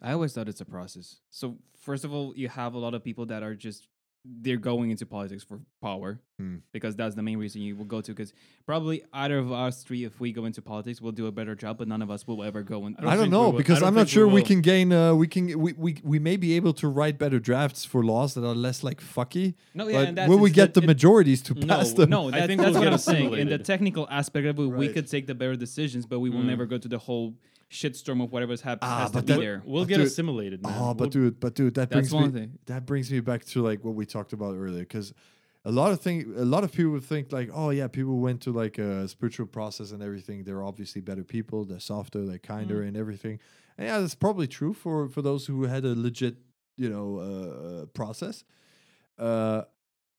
Speaker 1: I always thought it's a process. So first of all, you have a lot of people that are just they're going into politics for power
Speaker 4: Hmm.
Speaker 1: because that's the main reason you will go to. Because probably either of us three, if we go into politics, we'll do a better job, but none of us will ever go. In,
Speaker 3: don't
Speaker 4: I don't know because
Speaker 3: I don't
Speaker 4: I'm not
Speaker 3: think we
Speaker 4: sure we can gain. Uh, we can we, we we may be able to write better drafts for laws that are less like fucky.
Speaker 1: no, yeah,
Speaker 4: but
Speaker 1: and
Speaker 4: will we get the
Speaker 1: it-
Speaker 4: majorities to
Speaker 3: No,
Speaker 4: pass them?
Speaker 1: No,
Speaker 3: I think
Speaker 1: that's what I'm saying. In the technical aspect of it, we could take the better decisions, but we will
Speaker 3: Mm.
Speaker 1: never go to the whole shitstorm of whatever's happening.
Speaker 4: Ah,
Speaker 1: has to
Speaker 4: but
Speaker 1: be
Speaker 4: that-
Speaker 1: there.
Speaker 3: We'll
Speaker 4: But
Speaker 3: get
Speaker 4: dude-
Speaker 3: assimilated, man.
Speaker 4: Oh, but
Speaker 3: We'll-
Speaker 4: dude, but dude, that brings
Speaker 1: one
Speaker 4: me
Speaker 1: thing.
Speaker 4: that brings me back to like what we talked about earlier because a lot of thing a lot of people think like oh yeah people went to like a spiritual process and everything they're obviously better people they're softer they're kinder
Speaker 3: Mm.
Speaker 4: and everything and yeah that's probably true for for those who had a legit you know uh, process uh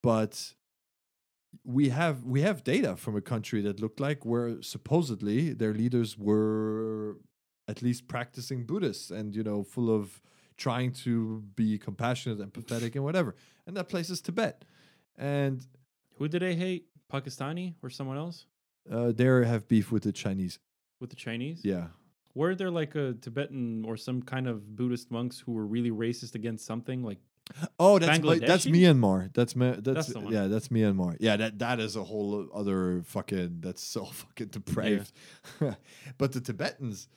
Speaker 4: but we have we have data from a country that looked like where supposedly their leaders were at least practicing Buddhists and you know full of trying to be compassionate, empathetic, and whatever. And that place is Tibet, and
Speaker 3: Who did they hate? Pakistani or someone else?
Speaker 4: uh, there have beef with the Chinese.
Speaker 3: With the Chinese?
Speaker 4: Yeah,
Speaker 3: Were there like a Tibetan or some kind of Buddhist monks who were really racist against something? Like,
Speaker 4: Oh, that's that's Myanmar. That's Ma- that's,
Speaker 3: That's
Speaker 4: yeah, that's Myanmar. Yeah, that that is a whole other fucking. That's so fucking depraved. but the Tibetans,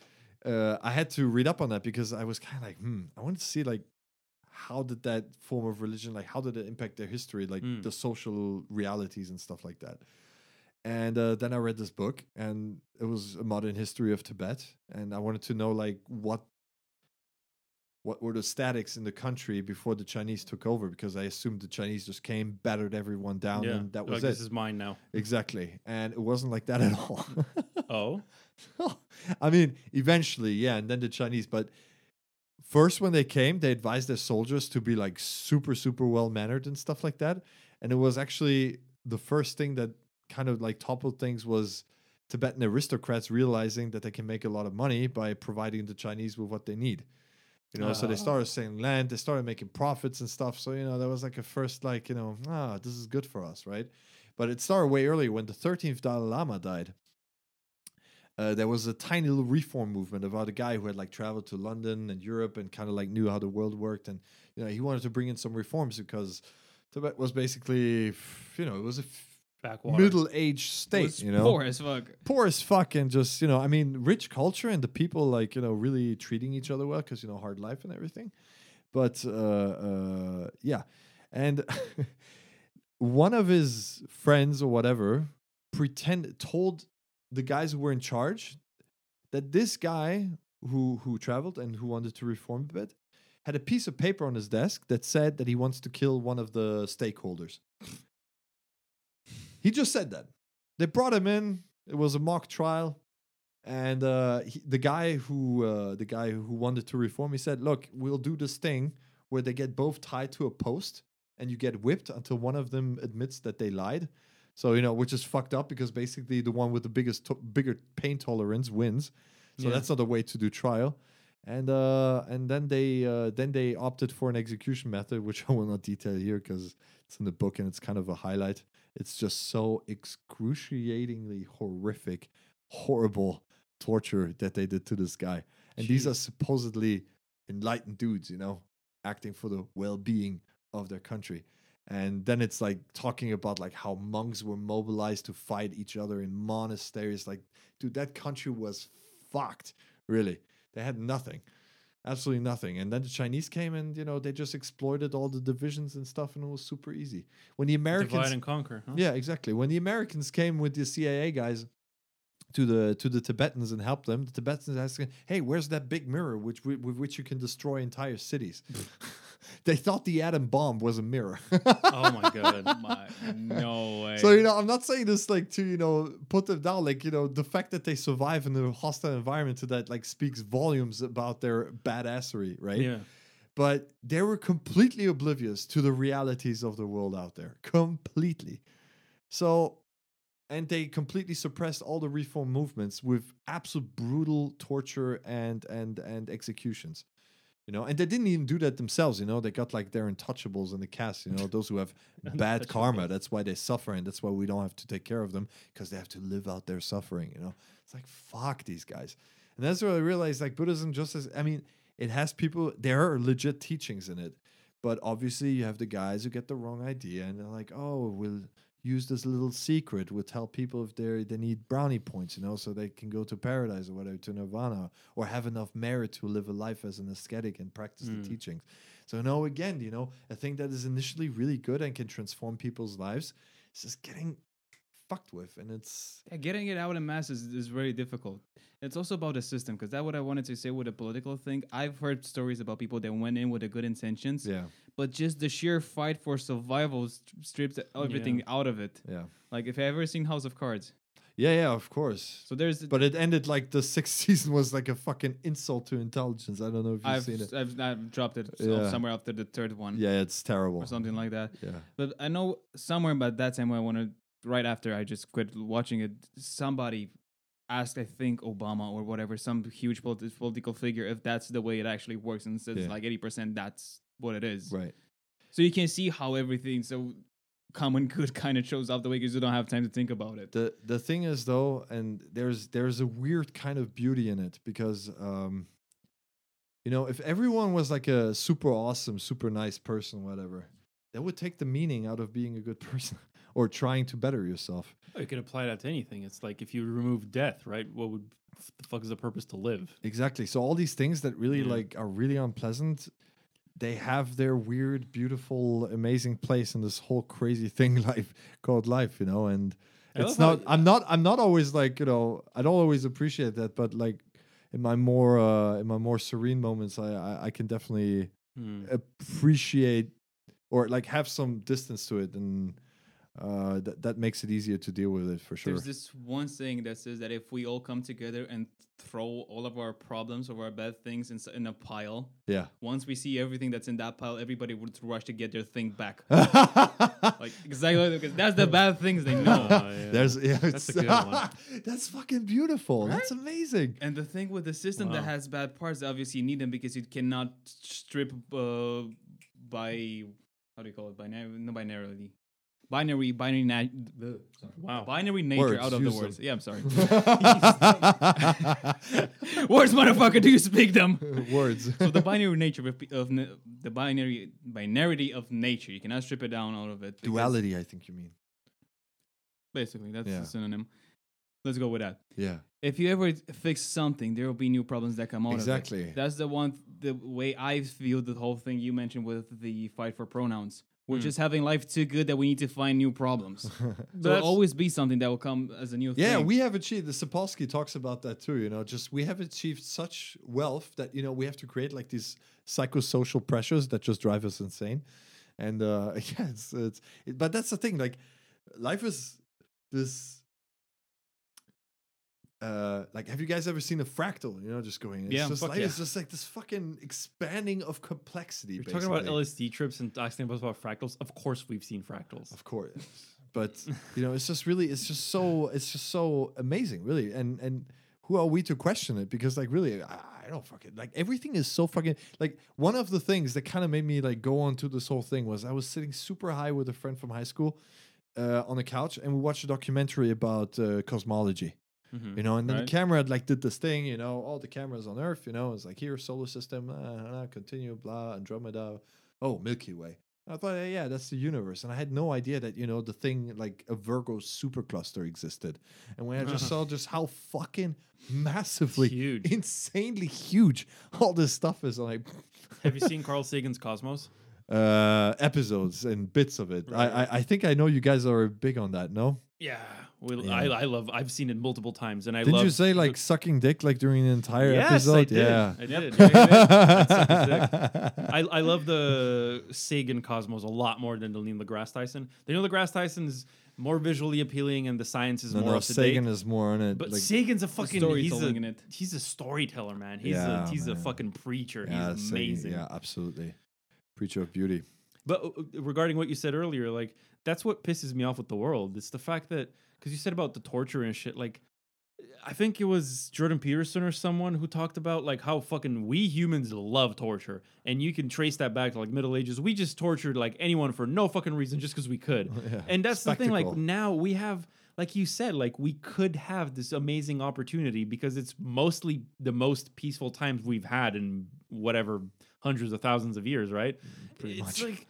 Speaker 4: uh, I had to read up on that because I was kind of like, hmm, I wanted to see like how did that form of religion, like how did it impact their history, like
Speaker 3: Mm.
Speaker 4: the social realities and stuff like that. And uh, then I read this book, and it was a modern history of Tibet, and I wanted to know like what what were the statics in the country before the Chinese took over because I assumed the Chinese just came, battered everyone down,
Speaker 3: yeah,
Speaker 4: and that
Speaker 3: like,
Speaker 4: was
Speaker 3: this is mine now.
Speaker 4: exactly. And it wasn't like that at all.
Speaker 3: Oh,
Speaker 4: I mean, eventually, yeah, and then the Chinese, but first when they came, they advised their soldiers to be like super, super well mannered and stuff like that. And it was actually the first thing that kind of like toppled things was Tibetan aristocrats realizing that they can make a lot of money by providing the Chinese with what they need. You know, so they
Speaker 3: Ah.
Speaker 4: started selling land, they started making profits and stuff. So, you know, that was like a first, like, you know, ah, this is good for us, right? But it started way earlier when the 13th Dalai Lama died. Uh, there was a tiny little reform movement about a guy who had like traveled to London and Europe and kind of like knew how the world worked. And, you know, he wanted to bring in some reforms because Tibet was basically, you know, it was a
Speaker 3: Backwater.
Speaker 4: middle aged state, you know?
Speaker 1: poor as fuck.
Speaker 4: poor as fuck and just you know i mean rich culture and the people like you know really treating each other well because you know hard life and everything but uh, uh yeah and one of his friends or whatever pretend told the guys who were in charge that this guy who who traveled and who wanted to reform a bit had a piece of paper on his desk that said that he wants to kill one of the stakeholders he just said that they brought him in. It was a mock trial, and uh, he, the guy who uh, the guy who wanted to reform, he said, "Look, we'll do this thing where they get both tied to a post, and you get whipped until one of them admits that they lied." So you know, which is fucked up because basically the one with the biggest, to- bigger pain tolerance wins. So
Speaker 3: Yeah.
Speaker 4: that's not a way to do trial. And uh, and then they uh, then they opted for an execution method, which I will not detail here because it's in the book and it's kind of a highlight. It's just so excruciatingly horrific, horrible torture that they did to this guy. And these are supposedly enlightened dudes, you know, acting for the well-being of their country. And then it's like talking about like how monks were mobilized to fight each other in monasteries. Like, dude, that country was fucked. Really, they had nothing, absolutely nothing. And then the Chinese came and you know they just exploited all the divisions and stuff, and it was super easy. When the Americans,
Speaker 3: Divide and conquer. Huh?
Speaker 4: yeah, exactly. When the Americans came with the CIA guys to the to the Tibetans and helped them, the Tibetans asking, "Hey, where's that big mirror which with, with which you can destroy entire cities?" they thought the atom bomb was a mirror.
Speaker 3: Oh my god.
Speaker 1: My, no way.
Speaker 4: So you know, I'm not saying this like to you know put them down. Like you know, the fact that they survive in a hostile environment to that like speaks volumes about their badassery, right?
Speaker 3: Yeah.
Speaker 4: But they were completely oblivious to the realities of the world out there, completely. So, and they completely suppressed all the reform movements with absolute brutal torture and and and executions. You know, and they didn't even do that themselves. You know, they got like their untouchables in the cast. You know, those who have bad karma. That's why they suffer, and that's why we don't have to take care of them because they have to live out their suffering. You know, it's like fuck these guys, and that's where I realized like Buddhism just as I mean, it has people. There are legit teachings in it, but obviously you have the guys who get the wrong idea, and they're like, oh, we'll use this little secret. We'll tell people if they they need brownie points, you know, so they can go to paradise or whatever to nirvana, or have enough merit to live a life as an ascetic and practice
Speaker 3: Mm.
Speaker 4: the teachings. So no, again, you know, a thing that is initially really good and can transform people's lives is just getting fucked with, and it's
Speaker 1: Yeah, getting it out in mass is is very difficult. It's also about the system because that's what I wanted to say with the political thing. I've heard stories about people that went in with the good intentions,
Speaker 4: yeah,
Speaker 1: but just the sheer fight for survival st- strips everything out of it.
Speaker 4: yeah,
Speaker 1: Like if you ever seen House of Cards,
Speaker 4: yeah, yeah, of course.
Speaker 1: so there's
Speaker 4: But it ended like the sixth season was like a fucking insult to intelligence. I don't know if you've
Speaker 1: I've,
Speaker 4: seen it.
Speaker 1: I've I've dropped it so-
Speaker 4: Yeah.
Speaker 1: somewhere after the third one
Speaker 4: Yeah, it's terrible.
Speaker 1: or something like that.
Speaker 4: Yeah.
Speaker 1: But I know somewhere about that time when I wanted right after I just quit watching it, somebody asked I think Obama or whatever, some huge politi- political figure, if that's the way it actually works, and says
Speaker 4: Yeah.
Speaker 1: like eighty percent that's what it is.
Speaker 4: Right.
Speaker 1: So you can see how everything so common good kind of shows up the way because you don't have time to think about it.
Speaker 4: The the thing is though, and there's there's a weird kind of beauty in it because um you know, if everyone was like a super awesome, super nice person, whatever, that would take the meaning out of being a good person or trying to better yourself.
Speaker 3: Oh, you can apply that to anything. It's like if you remove death, right? What would the fuck is the purpose to live?
Speaker 4: Exactly. So all these things that really
Speaker 3: Yeah.
Speaker 4: like are really unpleasant, they have their weird, beautiful, amazing place in this whole crazy thing life called life, you know. And
Speaker 3: I
Speaker 4: it's not. I'm not. I'm not always like you know. I don't always appreciate that, but like in my more uh in my more serene moments, I I, I can definitely
Speaker 3: Hmm.
Speaker 4: appreciate or like have some distance to it, and uh that that makes it easier to deal with it for sure.
Speaker 1: There's this one saying that says that if we all come together and throw all of our problems or our bad things in, in a pile,
Speaker 4: yeah.
Speaker 1: once we see everything that's in that pile, everybody would rush to get their thing back.
Speaker 4: like
Speaker 1: Like exactly because that's the bad things they know.
Speaker 3: Oh, yeah.
Speaker 4: There's yeah,
Speaker 3: That's a good one.
Speaker 4: that's fucking beautiful. That's amazing.
Speaker 1: And the thing with the system that has bad parts, obviously you need them because you cannot strip uh, by how do you call it? Binary, no binarily, binary, binary, na- the- sorry.
Speaker 3: Wow.
Speaker 1: binary nature
Speaker 4: Words,
Speaker 1: out of the
Speaker 4: use them.
Speaker 1: words. Yeah, I'm sorry. words, motherfucker, do you speak them?
Speaker 4: Words.
Speaker 1: So the binary nature of, of na- the binary binarity of nature, you cannot strip it down out of it.
Speaker 4: Duality, I think you mean.
Speaker 1: basically. That's
Speaker 4: Yeah.
Speaker 1: a synonym. Let's go with that.
Speaker 4: Yeah.
Speaker 1: if you ever fix something, there will be new problems that come out
Speaker 4: Exactly.
Speaker 1: of it. Exactly. That's the one, the way I feel the whole thing you mentioned with the fight for pronouns. We're
Speaker 3: Mm.
Speaker 1: just having life too good that we need to find new problems. so there'll always be something that will come as a new
Speaker 4: Yeah,
Speaker 1: thing.
Speaker 4: Yeah, we have achieved. The Sapolsky talks about that too. You know, just we have achieved such wealth that you know we have to create like these psychosocial pressures that just drive us insane. And uh yeah, it's, it's it, but that's the thing. Like, life is this. Uh, like, have you guys ever seen a fractal? You know, just going. It's
Speaker 1: Yeah,
Speaker 4: just like
Speaker 1: yeah.
Speaker 4: it's just like this fucking expanding of complexity.
Speaker 3: You're talking about. LSD trips and asking us about fractals. Of course, we've seen fractals.
Speaker 4: Of course. But you know, it's just really it's just so it's just so amazing, really. And and who are we to question it? Because like really, I, I don't fucking like everything is so fucking like one of the things that kind of made me like go on to this whole thing was I was sitting super high with a friend from high school uh, on the couch and we watched a documentary about uh, cosmology
Speaker 3: Mhm.
Speaker 4: you know, and then
Speaker 1: Right.
Speaker 4: the camera like did this thing, you know, all the cameras on Earth, you know, it's like here, solar system, uh, uh, continue, blah, Andromeda, oh, Milky Way. I thought, yeah, yeah, that's the universe, and I had no idea that you know the thing like a Virgo supercluster existed. And when I just saw just how fucking massively,
Speaker 3: Huge.
Speaker 4: insanely huge all this stuff is, like
Speaker 3: Have you seen Carl Sagan's Cosmos?
Speaker 4: uh, episodes and bits of it. I, I I think I know you guys are big on that. No,
Speaker 3: Yeah, we,
Speaker 4: Yeah.
Speaker 3: I, I love. I've seen it multiple times, and I
Speaker 4: didn't
Speaker 3: love.
Speaker 4: you say like sucking dick like during the entire
Speaker 3: yes,
Speaker 4: episode?
Speaker 3: I did.
Speaker 4: Yeah.
Speaker 3: I did.
Speaker 1: Yeah, yeah,
Speaker 3: I, I love the Sagan Cosmos a lot more than the Neil deGrasse Tyson. The Neil deGrasse Tyson is more visually appealing, and the science is
Speaker 4: No,
Speaker 3: more
Speaker 4: no,
Speaker 3: up date.
Speaker 4: Sagan is more on it.
Speaker 3: But
Speaker 4: like,
Speaker 3: Sagan's a fucking he's a,
Speaker 1: in it.
Speaker 3: he's a storyteller, man. He's
Speaker 4: Yeah,
Speaker 3: a he's
Speaker 4: man.
Speaker 3: a fucking preacher.
Speaker 4: yeah,
Speaker 3: he's
Speaker 4: Sagan,
Speaker 3: amazing.
Speaker 4: yeah, absolutely. Preacher of beauty.
Speaker 3: But uh, regarding what you said earlier, like that's what pisses me off with the world. It's the fact that because you said about the torture and shit, like I think it was Jordan Peterson or someone who talked about like how fucking we humans love torture, and you can trace that back to like Middle Ages. We just tortured like anyone for no fucking reason, just because we could.
Speaker 4: Yeah,
Speaker 3: And that's the thing. Like now we have. Like you said, like we could have this amazing opportunity because it's mostly the most peaceful times we've had in whatever hundreds of thousands of years, right?
Speaker 4: Pretty
Speaker 3: it's
Speaker 4: much.
Speaker 3: like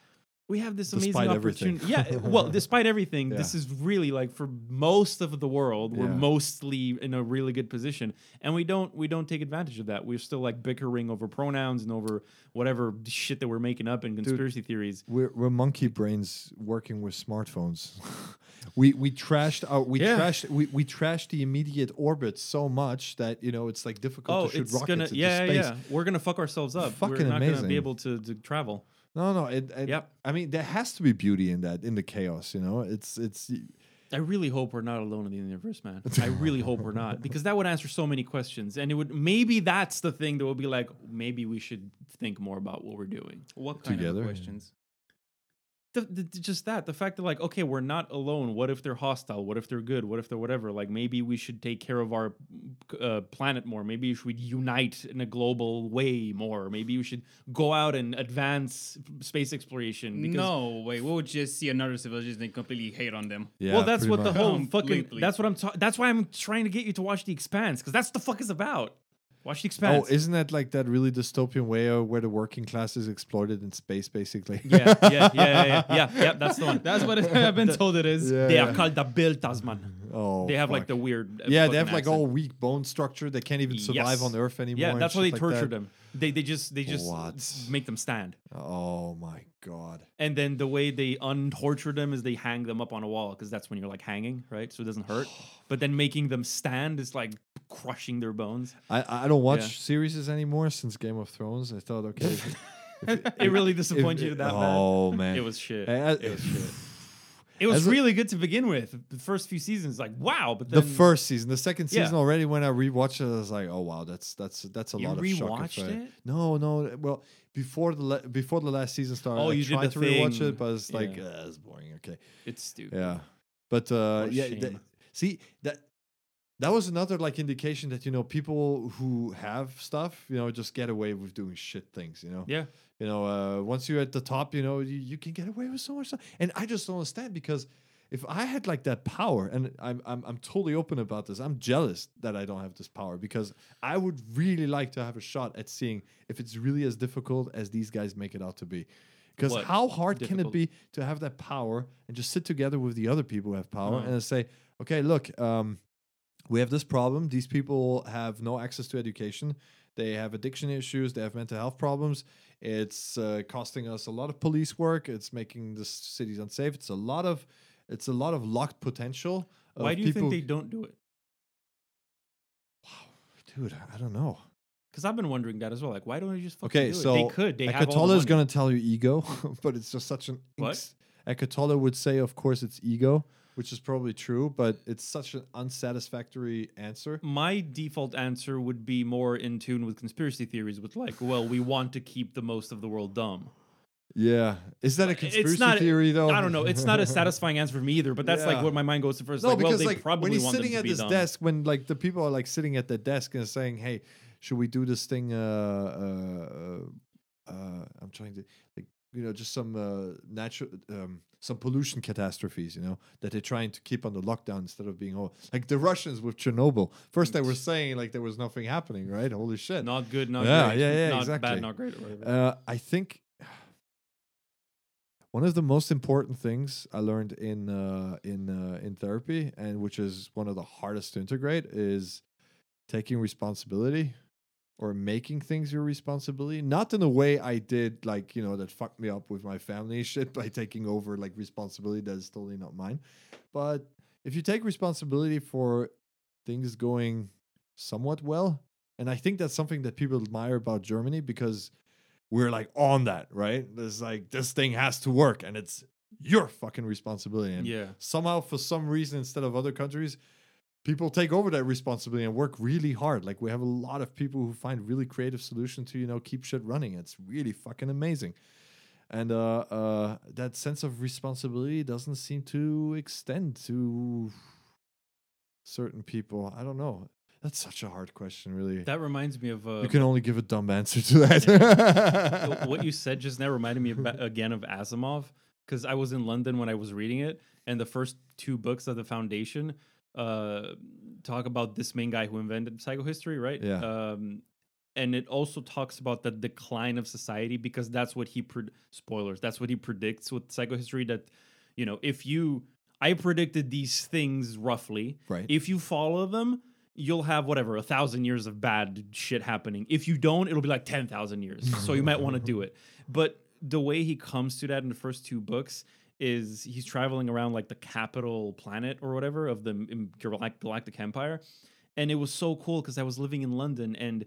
Speaker 3: we have this
Speaker 4: Despite
Speaker 3: amazing
Speaker 4: everything.
Speaker 3: opportunity. Yeah, well, despite everything, this is really like for most of the world, we're
Speaker 4: Yeah.
Speaker 3: mostly in a really good position, and we don't we don't take advantage of that. We're still like bickering over pronouns and over whatever shit that we're making up in conspiracy theories.
Speaker 4: We're, we're monkey brains working with smartphones. we we trashed our we
Speaker 3: Yeah.
Speaker 4: trashed we, we trashed the immediate orbit so much that you know it's like difficult
Speaker 3: Oh,
Speaker 4: to shoot
Speaker 3: it's
Speaker 4: rockets
Speaker 3: gonna
Speaker 4: into
Speaker 3: yeah
Speaker 4: space.
Speaker 3: yeah. We're gonna fuck ourselves up. we're
Speaker 4: Fucking
Speaker 3: not gonna
Speaker 4: amazing.
Speaker 3: be able to, to travel.
Speaker 4: No, no. It, it-
Speaker 3: Yep.
Speaker 4: I mean, there has to be beauty in that, in the chaos. You know, it's it's.
Speaker 3: I really hope we're not alone in the universe, man. I really hope we're not, because that would answer so many questions, and it would maybe that's the thing that would be like, maybe we should think more about what we're doing.
Speaker 1: What kind
Speaker 4: Together,
Speaker 1: of questions?
Speaker 3: The, the, just that the fact that like okay we're not alone. What if they're hostile? What if they're good? What if they're whatever? Like maybe we should take care of our uh, planet more. Maybe we should unite in a global way more. Maybe we should go out and advance space exploration because
Speaker 1: no, wait, we would just see another civilization and completely hate on them.
Speaker 4: Yeah,
Speaker 3: well that's
Speaker 4: pretty
Speaker 3: what the
Speaker 4: much.
Speaker 3: whole
Speaker 1: Completely.
Speaker 3: fucking that's what i'm ta- that's why i'm trying to get you to watch the expanse because that's the fuck is about watch the oh, expanse
Speaker 4: Oh, isn't that like that really dystopian way of where the working class is exploited in space, basically?
Speaker 3: yeah yeah yeah yeah yeah yeah, yeah that's the one
Speaker 1: That's what I've been told it is.
Speaker 4: Yeah,
Speaker 3: they
Speaker 4: yeah.
Speaker 3: are called the bill tasman
Speaker 4: Oh,
Speaker 3: they have like the weird
Speaker 4: Yeah, they have
Speaker 3: fucking
Speaker 4: like all weak bone structure. They can't even survive
Speaker 3: Yes.
Speaker 4: on Earth anymore.
Speaker 3: Yeah,
Speaker 4: and
Speaker 3: that's why they
Speaker 4: shit like
Speaker 3: torture
Speaker 4: that.
Speaker 3: them. They they just they just
Speaker 4: What?
Speaker 3: make them stand.
Speaker 4: Oh my god.
Speaker 3: And then the way they untorture them is they hang them up on a wall because that's when you're like hanging, right? So it doesn't hurt. but then making them stand is like crushing their bones.
Speaker 4: I I don't watch series anymore since Game of Thrones. I thought, okay, if-
Speaker 3: It really
Speaker 4: if-
Speaker 3: disappointed you that bad.
Speaker 4: Oh man,
Speaker 3: It was shit.
Speaker 4: Uh,
Speaker 3: it was shit. It was
Speaker 4: As
Speaker 3: really good to begin with. The first few seasons, like wow, but
Speaker 4: the first season, the second
Speaker 3: Yeah.
Speaker 4: season already. When I rewatched it, I was like, "Oh wow, that's that's that's a
Speaker 3: You
Speaker 4: lot of shock
Speaker 3: rewatched
Speaker 4: effect."
Speaker 3: it?
Speaker 4: No, no. Well, before the la- before the last season started,
Speaker 3: Oh,
Speaker 4: I
Speaker 3: you
Speaker 4: tried to rewatch it, but it's like,
Speaker 3: Yeah.
Speaker 4: uh, it's boring. Okay,
Speaker 3: it's stupid.
Speaker 4: yeah, but uh, yeah. th- see that that was another like indication that you know people who have stuff, you know, just get away with doing shit things. You know,
Speaker 3: Yeah.
Speaker 4: you know, uh, once you're at the top, you know, you, you can get away with so much stuff. And I just don't understand because if I had like that power, and I'm, I'm I'm totally open about this, I'm jealous that I don't have this power because I would really like to have a shot at seeing if it's really as difficult as these guys make it out to be. Because how hard can it be to have that power and just sit together with the other people who have power
Speaker 3: Uh-huh.
Speaker 4: and say, okay, look, um, we have this problem. These people have no access to education. They have addiction issues. They have mental health problems. It's uh, costing us a lot of police work. It's making the cities unsafe. It's a lot of, it's a lot of locked potential. of
Speaker 3: Why do you think they don't do it?
Speaker 4: Wow, dude? I don't know.
Speaker 3: Because I've been wondering that as well. Like, why don't they just fucking
Speaker 4: Okay,
Speaker 3: do
Speaker 4: so
Speaker 3: it? They could. They have all the
Speaker 4: is going to tell you ego, but it's just such an.
Speaker 3: What?
Speaker 4: inks- Eckhart Tolle would say, of course, it's ego, which is probably true, but it's such an unsatisfactory answer.
Speaker 3: My default answer would be more in tune with conspiracy theories, with like, well, we want to keep the most of the world dumb.
Speaker 4: Yeah, is that a
Speaker 3: It's
Speaker 4: conspiracy
Speaker 3: not-
Speaker 4: theory though?
Speaker 3: I don't know. It's not a satisfying answer for me either, but that's
Speaker 4: Yeah.
Speaker 3: like what my mind goes to first.
Speaker 4: No,
Speaker 3: like, well,
Speaker 4: because
Speaker 3: they
Speaker 4: like
Speaker 3: probably
Speaker 4: when he's sitting at his
Speaker 3: dumb.
Speaker 4: desk, when like the people are like sitting at the desk and saying, "Hey, should we do this thing?" Uh, uh, uh, I'm trying to like you know just some uh, natural um, some pollution catastrophes, you know, that they're trying to keep under lockdown instead of being all like the Russians with Chernobyl. First, they were saying like there was nothing happening, right? Holy shit!
Speaker 3: Not good, not
Speaker 4: Yeah,
Speaker 3: great.
Speaker 4: yeah, yeah,
Speaker 3: not
Speaker 4: exactly.
Speaker 3: bad, not great.
Speaker 4: Uh, I think one of the most important things I learned in uh, in uh, in therapy, and which is one of the hardest to integrate, is taking responsibility or making things your responsibility. Not in a way I did, like you know, that fucked me up with my family shit by taking over like responsibility that is totally not mine. But if you take responsibility for things going somewhat well, and I think that's something that people admire about Germany because we're like on that, right? There's like this thing has to work and it's your fucking responsibility. And
Speaker 3: yeah.
Speaker 4: somehow, for some reason, instead of other countries, people take over that responsibility and work really hard. Like we have a lot of people who find really creative solutions to, you know, keep shit running. It's really fucking amazing. And uh, uh, that sense of responsibility doesn't seem to extend to certain people. I don't know. That's such a hard question, really.
Speaker 3: That reminds me of uh,
Speaker 4: you can only give a dumb answer to that.
Speaker 3: what you said just now reminded me about, again of Asimov because I was in London when I was reading it, and the first two books of the Foundation uh, talk about this main guy who invented psychohistory, right?
Speaker 4: Yeah.
Speaker 3: Um, and it also talks about the decline of society because that's what he pred- spoilers. That's what he predicts with psychohistory. That you know, if you, I predicted these things roughly.
Speaker 4: Right.
Speaker 3: If you follow them. You'll have whatever a thousand years of bad shit happening. If you don't, it'll be like ten thousand years. So you might want to do it. But the way he comes to that in the first two books is he's traveling around like the capital planet or whatever of the galactic empire. And it was so cool because i was living in london and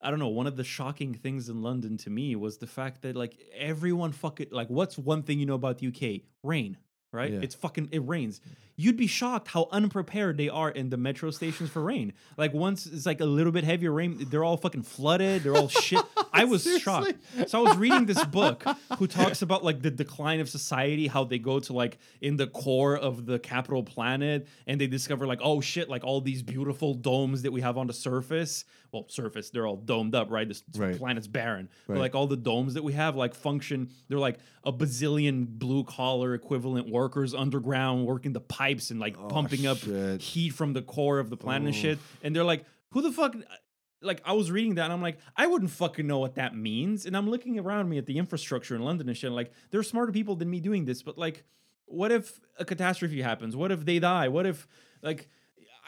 Speaker 3: i don't know one of the shocking things in london to me was the fact that like everyone fucking like what's one thing you know about the uk rain right?
Speaker 4: Yeah.
Speaker 3: it's fucking it rains. You'd be shocked how unprepared they are in the metro stations for rain. Like once it's like a little bit heavier rain they're all fucking flooded they're all shit. I was shocked. So I was reading this book who talks about like the decline of society, how they go to like in the core of the capital planet and they discover like, oh shit, like all these beautiful domes that we have on the surface. Well, surface, they're all domed up, right? This
Speaker 4: Right.
Speaker 3: planet's barren. But like all the domes that we have like function, they're like a bazillion blue collar equivalent workers underground working the pipes and like oh, pumping up
Speaker 4: shit.
Speaker 3: heat from the core of the planet and shit. And they're like, who the fuck? Like, I was reading that and I'm like, I wouldn't fucking know what that means. And I'm looking around me at the infrastructure in London and shit. Like, there are smarter people than me doing this, but like, what if a catastrophe happens? What if they die? What if, like,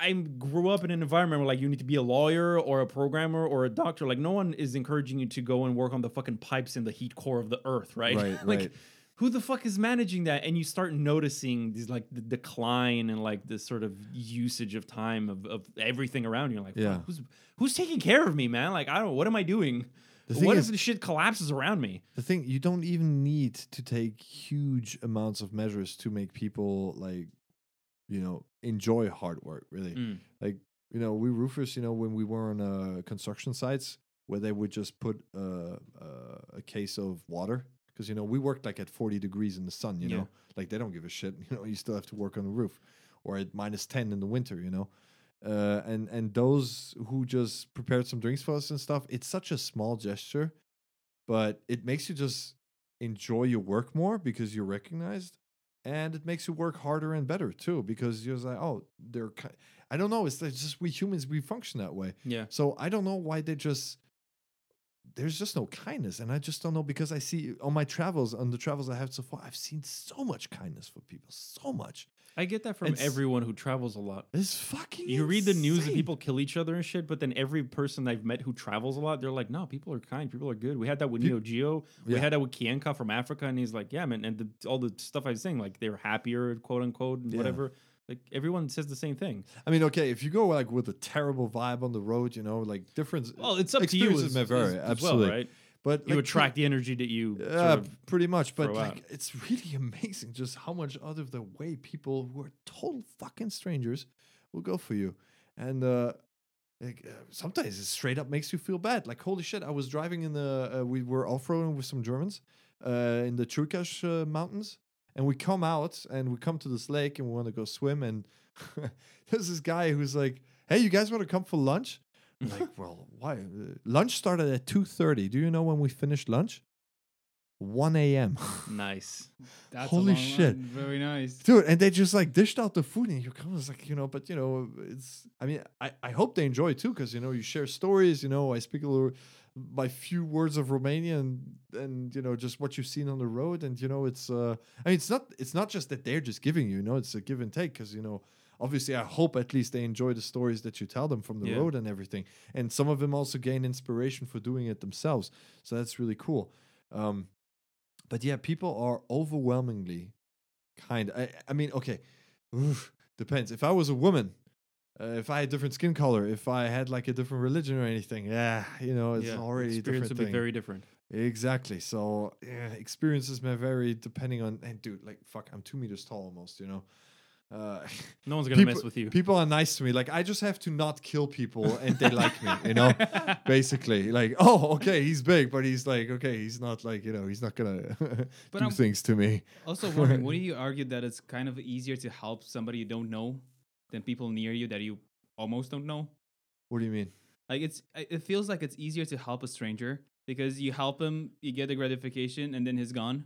Speaker 3: I grew up in an environment where like you need to be a lawyer or a programmer or a doctor. Like no one is encouraging you to go and work on the fucking pipes in the heat core of the earth, right?
Speaker 4: Right,
Speaker 3: like
Speaker 4: right.
Speaker 3: who the fuck is managing that? And you start noticing these like the decline and like this sort of usage of time of, of everything around you. Like,
Speaker 4: Yeah.
Speaker 3: who's who's taking care of me, man? Like, I don't what am I doing? What
Speaker 4: is-
Speaker 3: if the shit collapses around me?
Speaker 4: The thing you don't even need to take huge amounts of measures to make people like, you know, enjoy hard work. Really,
Speaker 3: Mm.
Speaker 4: like you know, we roofers, you know, when we were on uh, construction sites where they would just put uh, uh, a case of water because you know we worked like at 40 degrees in the sun. You
Speaker 3: Yeah.
Speaker 4: know, like they don't give a shit. You know, you still have to work on the roof, or at minus 10 in the winter. You know. Uh, and and those who just prepared some drinks for us and stuff, it's such a small gesture, but it makes you just enjoy your work more because you're recognized and it makes you work harder and better too because you're like oh they're i don't know it's just we humans we function that way
Speaker 3: Yeah.
Speaker 4: so i don't know why they just there's just no kindness and i just don't know because i see on my travels on the travels i have so far i've seen so much kindness for people so much
Speaker 3: I get that from
Speaker 4: It's-
Speaker 3: everyone who travels a lot.
Speaker 4: it's fucking
Speaker 3: You read the news that
Speaker 4: insane.
Speaker 3: people kill each other and shit, but then every person I've met who travels a lot, they're like, no, people are kind, people are good. We had that with Neo Geo. We
Speaker 4: Yeah.
Speaker 3: had that with Kienka from Africa, and he's like, yeah, man, and the, all the stuff I was saying, like they're happier, quote unquote, and
Speaker 4: Yeah.
Speaker 3: whatever. Like everyone says the same thing.
Speaker 4: I mean, okay, if you go like with a terrible vibe on the road, you know, like different.
Speaker 3: Well, it's up to you
Speaker 4: experiences
Speaker 3: as,
Speaker 4: may vary,
Speaker 3: as- as
Speaker 4: absolutely.
Speaker 3: well, right?
Speaker 4: But
Speaker 3: You
Speaker 4: like,
Speaker 3: attract the energy that you. Of-
Speaker 4: pretty much. But like,
Speaker 3: out.
Speaker 4: it's really amazing just how much out of the way people who are total fucking strangers will go for you, and uh, like, uh, sometimes it straight up makes you feel bad. Like, holy shit! I was driving in the. Uh, we were off roading with some Germans uh, in the Churkash uh, mountains, and we come out and we come to this lake and we want to go swim, and there's this guy who's like, "Hey, you guys want to come for lunch?" Like, well, why? Uh, lunch started at two thirty. Do you know when we finished lunch? One a.m.
Speaker 3: nice.
Speaker 1: That's
Speaker 4: Holy shit.
Speaker 1: line. Very nice.
Speaker 4: dude and they just like dished out the food and you come it's like you know but you know it's i mean i, I hope they enjoy it too because you know you share stories you know i speak a little my few words of romanian and you know just what you've seen on the road and you know it's uh i mean it's not it's not just that they're just giving you you know it's a give and take because you know obviously i hope at least they enjoy the stories that you tell them from the
Speaker 3: Yeah.
Speaker 4: road and everything and some of them also gain inspiration for doing it themselves so that's really cool um but yeah people are overwhelmingly kind. I, I mean, okay, oof, depends. If I was a woman, uh, if I had different skin color, if I had like a different religion or anything, yeah, you know, it's
Speaker 3: yeah.
Speaker 4: already
Speaker 3: experience
Speaker 4: different
Speaker 3: would be very different.
Speaker 4: exactly. So yeah, experiences may vary depending on. And dude, like fuck, I'm two meters tall almost. You know. Uh,
Speaker 3: No one's gonna
Speaker 4: people,
Speaker 3: mess with you.
Speaker 4: People are nice to me. Like I just have to not kill people, and they like me. You know, basically, like oh, okay, he's big, but he's like okay, he's not like you know, he's not gonna do
Speaker 1: I'm-
Speaker 4: things to me.
Speaker 1: Also wondering, would you argue that it's kind of easier to help somebody you don't know than people near you that you almost don't know?
Speaker 4: What do you mean?
Speaker 1: Like it's, it feels like it's easier to help a stranger because you help him, you get the gratification, and then he's gone.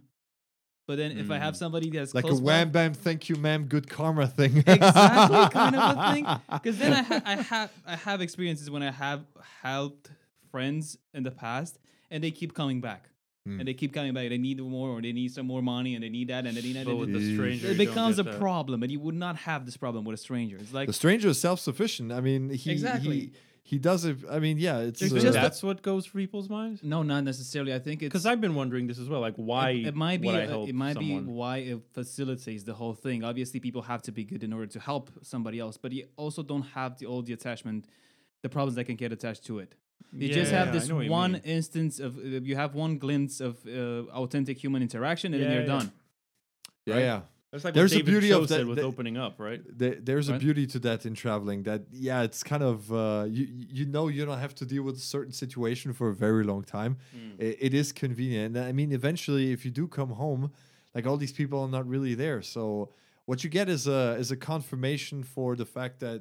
Speaker 1: But then if I have somebody that's
Speaker 4: like a
Speaker 1: close by-
Speaker 4: wham bam, thank you, ma'am, good karma thing.
Speaker 1: exactly kind of a thing because then I, ha- I have I have experiences when I have helped friends in the past and they keep coming back
Speaker 4: Hmm.
Speaker 1: and they keep coming back they need more or they need some more money and they need that and they need that
Speaker 3: But with
Speaker 1: it,
Speaker 3: the stranger,
Speaker 1: it becomes a
Speaker 3: that.
Speaker 1: problem and you would not have this problem with a stranger it's like
Speaker 4: the stranger is self sufficient. I mean, he
Speaker 1: Exactly.
Speaker 4: he, he does it. I mean, yeah, it's uh,
Speaker 1: just
Speaker 3: that's what goes through people's minds?
Speaker 1: no not necessarily I think it's
Speaker 3: Because I've been wondering this as well. Like, why
Speaker 1: it, it might be
Speaker 3: would I
Speaker 1: a-
Speaker 3: help
Speaker 1: it might
Speaker 3: someone?
Speaker 1: be why it facilitates the whole thing obviously people have to be good in order to help somebody else but you also don't have the all the attachment the problems that can get attached to it you just have this
Speaker 3: know what you
Speaker 1: one instance of uh, you have one glimpse of uh, authentic human interaction and then you're
Speaker 3: yeah.
Speaker 1: done
Speaker 4: yeah,
Speaker 3: right?
Speaker 4: yeah.
Speaker 3: That's like
Speaker 4: There's a beauty
Speaker 3: Cho
Speaker 4: of that-
Speaker 3: with
Speaker 4: that-
Speaker 3: opening up, right?
Speaker 4: There, there's a beauty to that in traveling. That yeah, it's kind of uh, you you know you don't have to deal with a certain situation for a very long time.
Speaker 3: Mm.
Speaker 4: I- it is convenient. And I mean, eventually, if you do come home, like all these people are not really there. So what you get is a is a confirmation for the fact that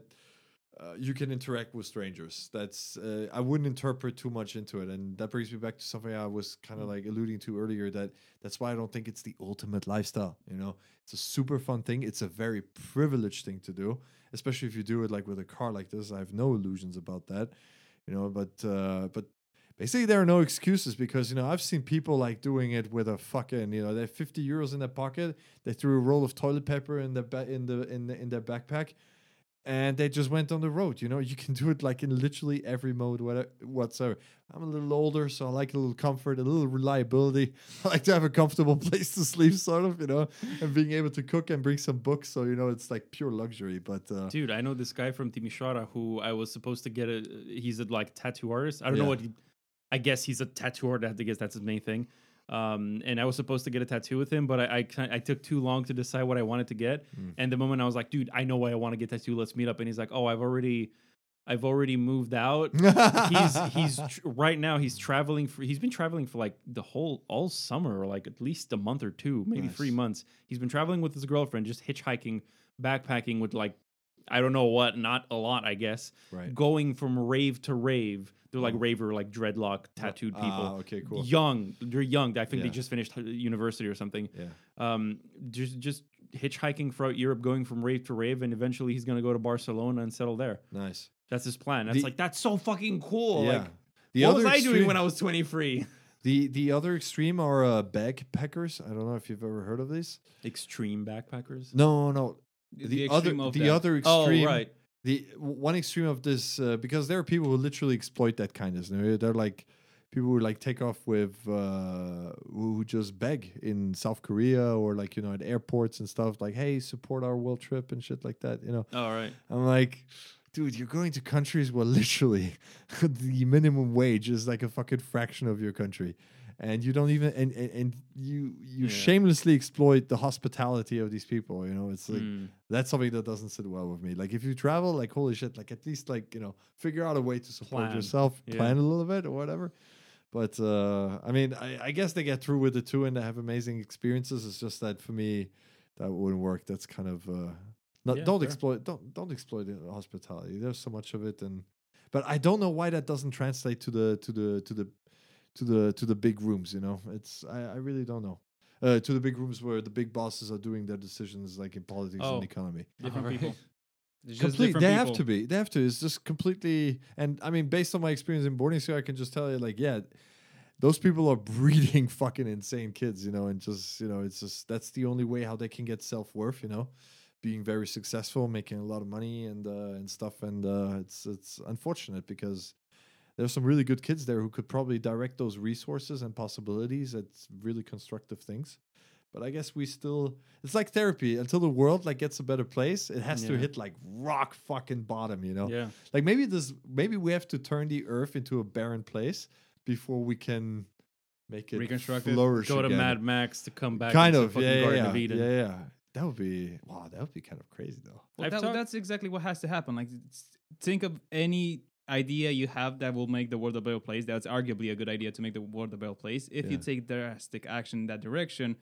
Speaker 4: uh, you can interact with strangers. That's uh, I wouldn't interpret too much into it, and that brings me back to something I was kind of like alluding to earlier. That that's why I don't think it's the ultimate lifestyle. You know, it's a super fun thing. It's a very privileged thing to do, especially if you do it like with a car like this. I have no illusions about that. You know, but uh, but basically there are no excuses because you know I've seen people like doing it with a fucking you know they have 50 euros in their pocket. They threw a roll of toilet paper in their ba- in the in the, in their backpack and they just went on the road. You know, you can do it like in literally every mode whatsoever. I'm a little older, so I like a little comfort, a little reliability. I like to have a comfortable place to sleep, sort of, you know, and being able to cook and bring some books. So you know, it's like pure luxury. But uh,
Speaker 3: Dude, I know this guy from Timisoara who I was supposed to get a. He's a like tattoo artist. I don't
Speaker 4: Yeah.
Speaker 3: know what. He, I guess he's a tattooer. I guess that's his main thing. Um, and I was supposed to get a tattoo with him, but I I, I took too long to decide what I wanted to get.
Speaker 4: Mm.
Speaker 3: And the moment I was like, dude, I know why I want to get tattoo. Let's meet up. And he's like, oh, I've already, I've already moved out. he's he's tr- right now he's traveling for he's been traveling for like the whole all summer or like at least a month or two maybe three months he's been traveling with his girlfriend just hitchhiking backpacking with like i don't know what not a lot i guess
Speaker 4: right.
Speaker 3: going from rave to rave they're like
Speaker 4: Oh.
Speaker 3: raver like dreadlock tattooed people
Speaker 4: Ah, okay, cool.
Speaker 3: young they're young i think they
Speaker 4: Yeah.
Speaker 3: just finished university or something
Speaker 4: Yeah.
Speaker 3: um just just hitchhiking throughout europe going from rave to rave and eventually he's going to go to barcelona and settle there
Speaker 4: Nice.
Speaker 3: that's his plan that's
Speaker 4: The-
Speaker 3: like that's so fucking cool
Speaker 4: yeah.
Speaker 3: like
Speaker 4: the
Speaker 3: what was I doing
Speaker 4: extreme-
Speaker 3: when I was 23?
Speaker 4: the the other extreme are uh, backpackers. I don't know if you've ever heard of these.
Speaker 3: Extreme backpackers.
Speaker 4: No, no. The, other
Speaker 1: extreme of
Speaker 4: the
Speaker 1: that.
Speaker 4: other
Speaker 3: Oh,
Speaker 4: extreme.
Speaker 3: right.
Speaker 4: The one extreme of this uh, because there are people who literally exploit that kindness. They're like people who like take off with uh, who just beg in South Korea or like you know at airports and stuff. Like, hey, support our world trip and shit like that. You know.
Speaker 3: All right.
Speaker 4: I'm like, dude, you're going to countries where literally the minimum wage is like a fucking fraction of your country. And you don't even and, and, and you you
Speaker 3: Yeah.
Speaker 4: shamelessly exploit the hospitality of these people. You know, it's like
Speaker 3: Mm.
Speaker 4: that's something that doesn't sit well with me. Like if you travel, like holy shit, like at least like you know figure out a way to support
Speaker 3: Plan.
Speaker 4: yourself,
Speaker 3: Yeah.
Speaker 4: plan a little bit or whatever. But uh, I mean, I, I guess they get through with it too, and they have amazing experiences. It's just that for me, that wouldn't work. That's kind of uh, not,
Speaker 3: Yeah,
Speaker 4: don't
Speaker 3: fair.
Speaker 4: exploit don't don't exploit the hospitality. There's so much of it, and but I don't know why that doesn't translate to the to the to the to the to the big rooms. You know, it's I, I really don't know. Uh, to the big rooms where the big bosses are doing their decisions, like in politics
Speaker 3: Oh.
Speaker 4: and economy.
Speaker 3: Different
Speaker 1: Alright.
Speaker 3: people.
Speaker 4: Complete,
Speaker 1: different
Speaker 4: they have to be. They have to. It's just completely. And I mean, based on my experience in boarding school, I can just tell you, like, yeah, those people are breeding fucking insane kids, you know, and just you know, it's just that's the only way how they can get self worth, you know, being very successful, making a lot of money and uh, and stuff. And uh, it's it's unfortunate because there's some really good kids there who could probably direct those resources and possibilities at really constructive things. But I guess we still it's like therapy until the world like gets a better place, it has to hit like rock fucking bottom, you know.
Speaker 3: Yeah.
Speaker 4: Like maybe this maybe we have to turn the earth into a barren place before we can make it
Speaker 1: Reconstruct it?
Speaker 4: flourish.
Speaker 3: Go to
Speaker 4: again.
Speaker 3: Mad Max to come back.
Speaker 4: kind of, yeah, yeah, yeah,
Speaker 3: of Eden.
Speaker 4: yeah, yeah. That would be wow. That would be kind of crazy though.
Speaker 1: Well, that-
Speaker 3: talked-
Speaker 1: that's exactly what has to happen. Like, think of any idea you have that will make the world a better place. That's arguably a good idea to make the world a better place. If you take drastic action in that direction,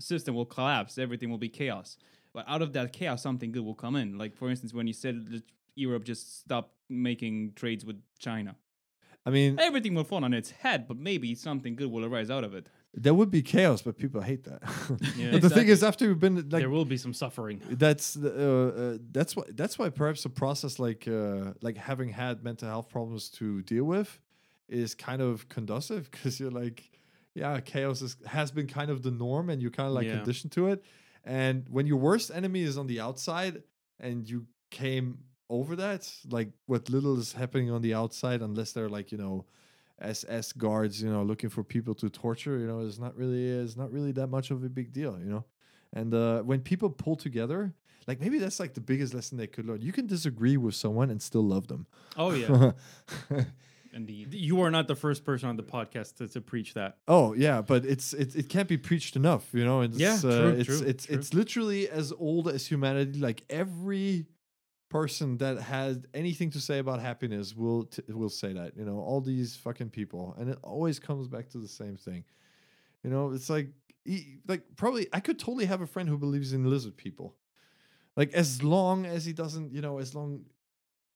Speaker 1: system will collapse. Everything will be chaos. But out of that chaos, something good will come in. Like, for instance, when you said that Europe just stopped making trades with China,
Speaker 4: I mean,
Speaker 1: everything will fall on its head. But maybe something good will arise out of it.
Speaker 4: There would be chaos, but people hate that.
Speaker 3: Yeah.
Speaker 4: but the thing is, after you've been like
Speaker 3: there will be some suffering.
Speaker 4: that's the, uh, uh, that's why that's why perhaps a process like uh, like having had mental health problems to deal with is kind of conducive because you're like yeah chaos is, has been kind of the norm and you're kind of like
Speaker 3: Yeah.
Speaker 4: conditioned to it and when your worst enemy is on the outside and you came over that like what little is happening on the outside unless they're like you know SS guards you know looking for people to torture you know is not really is not really that much of a big deal you know and uh, when people pull together, like maybe that's like the biggest lesson they could learn. You can disagree with someone and still love them.
Speaker 3: Oh yeah.
Speaker 1: Indeed.
Speaker 3: you are not the first person on the podcast to, to preach that.
Speaker 4: oh yeah, but it's it, it can't be preached enough, you know. It's,
Speaker 3: Yeah,
Speaker 4: uh,
Speaker 3: true,
Speaker 4: it's
Speaker 3: true,
Speaker 4: it's
Speaker 3: true.
Speaker 4: it's literally as old as humanity. Like every person that has anything to say about happiness will t- will say that. You know, all these fucking people, and it always comes back to the same thing. You know, it's like like probably I could totally have a friend who believes in lizard people. Like as long as he doesn't, you know, as long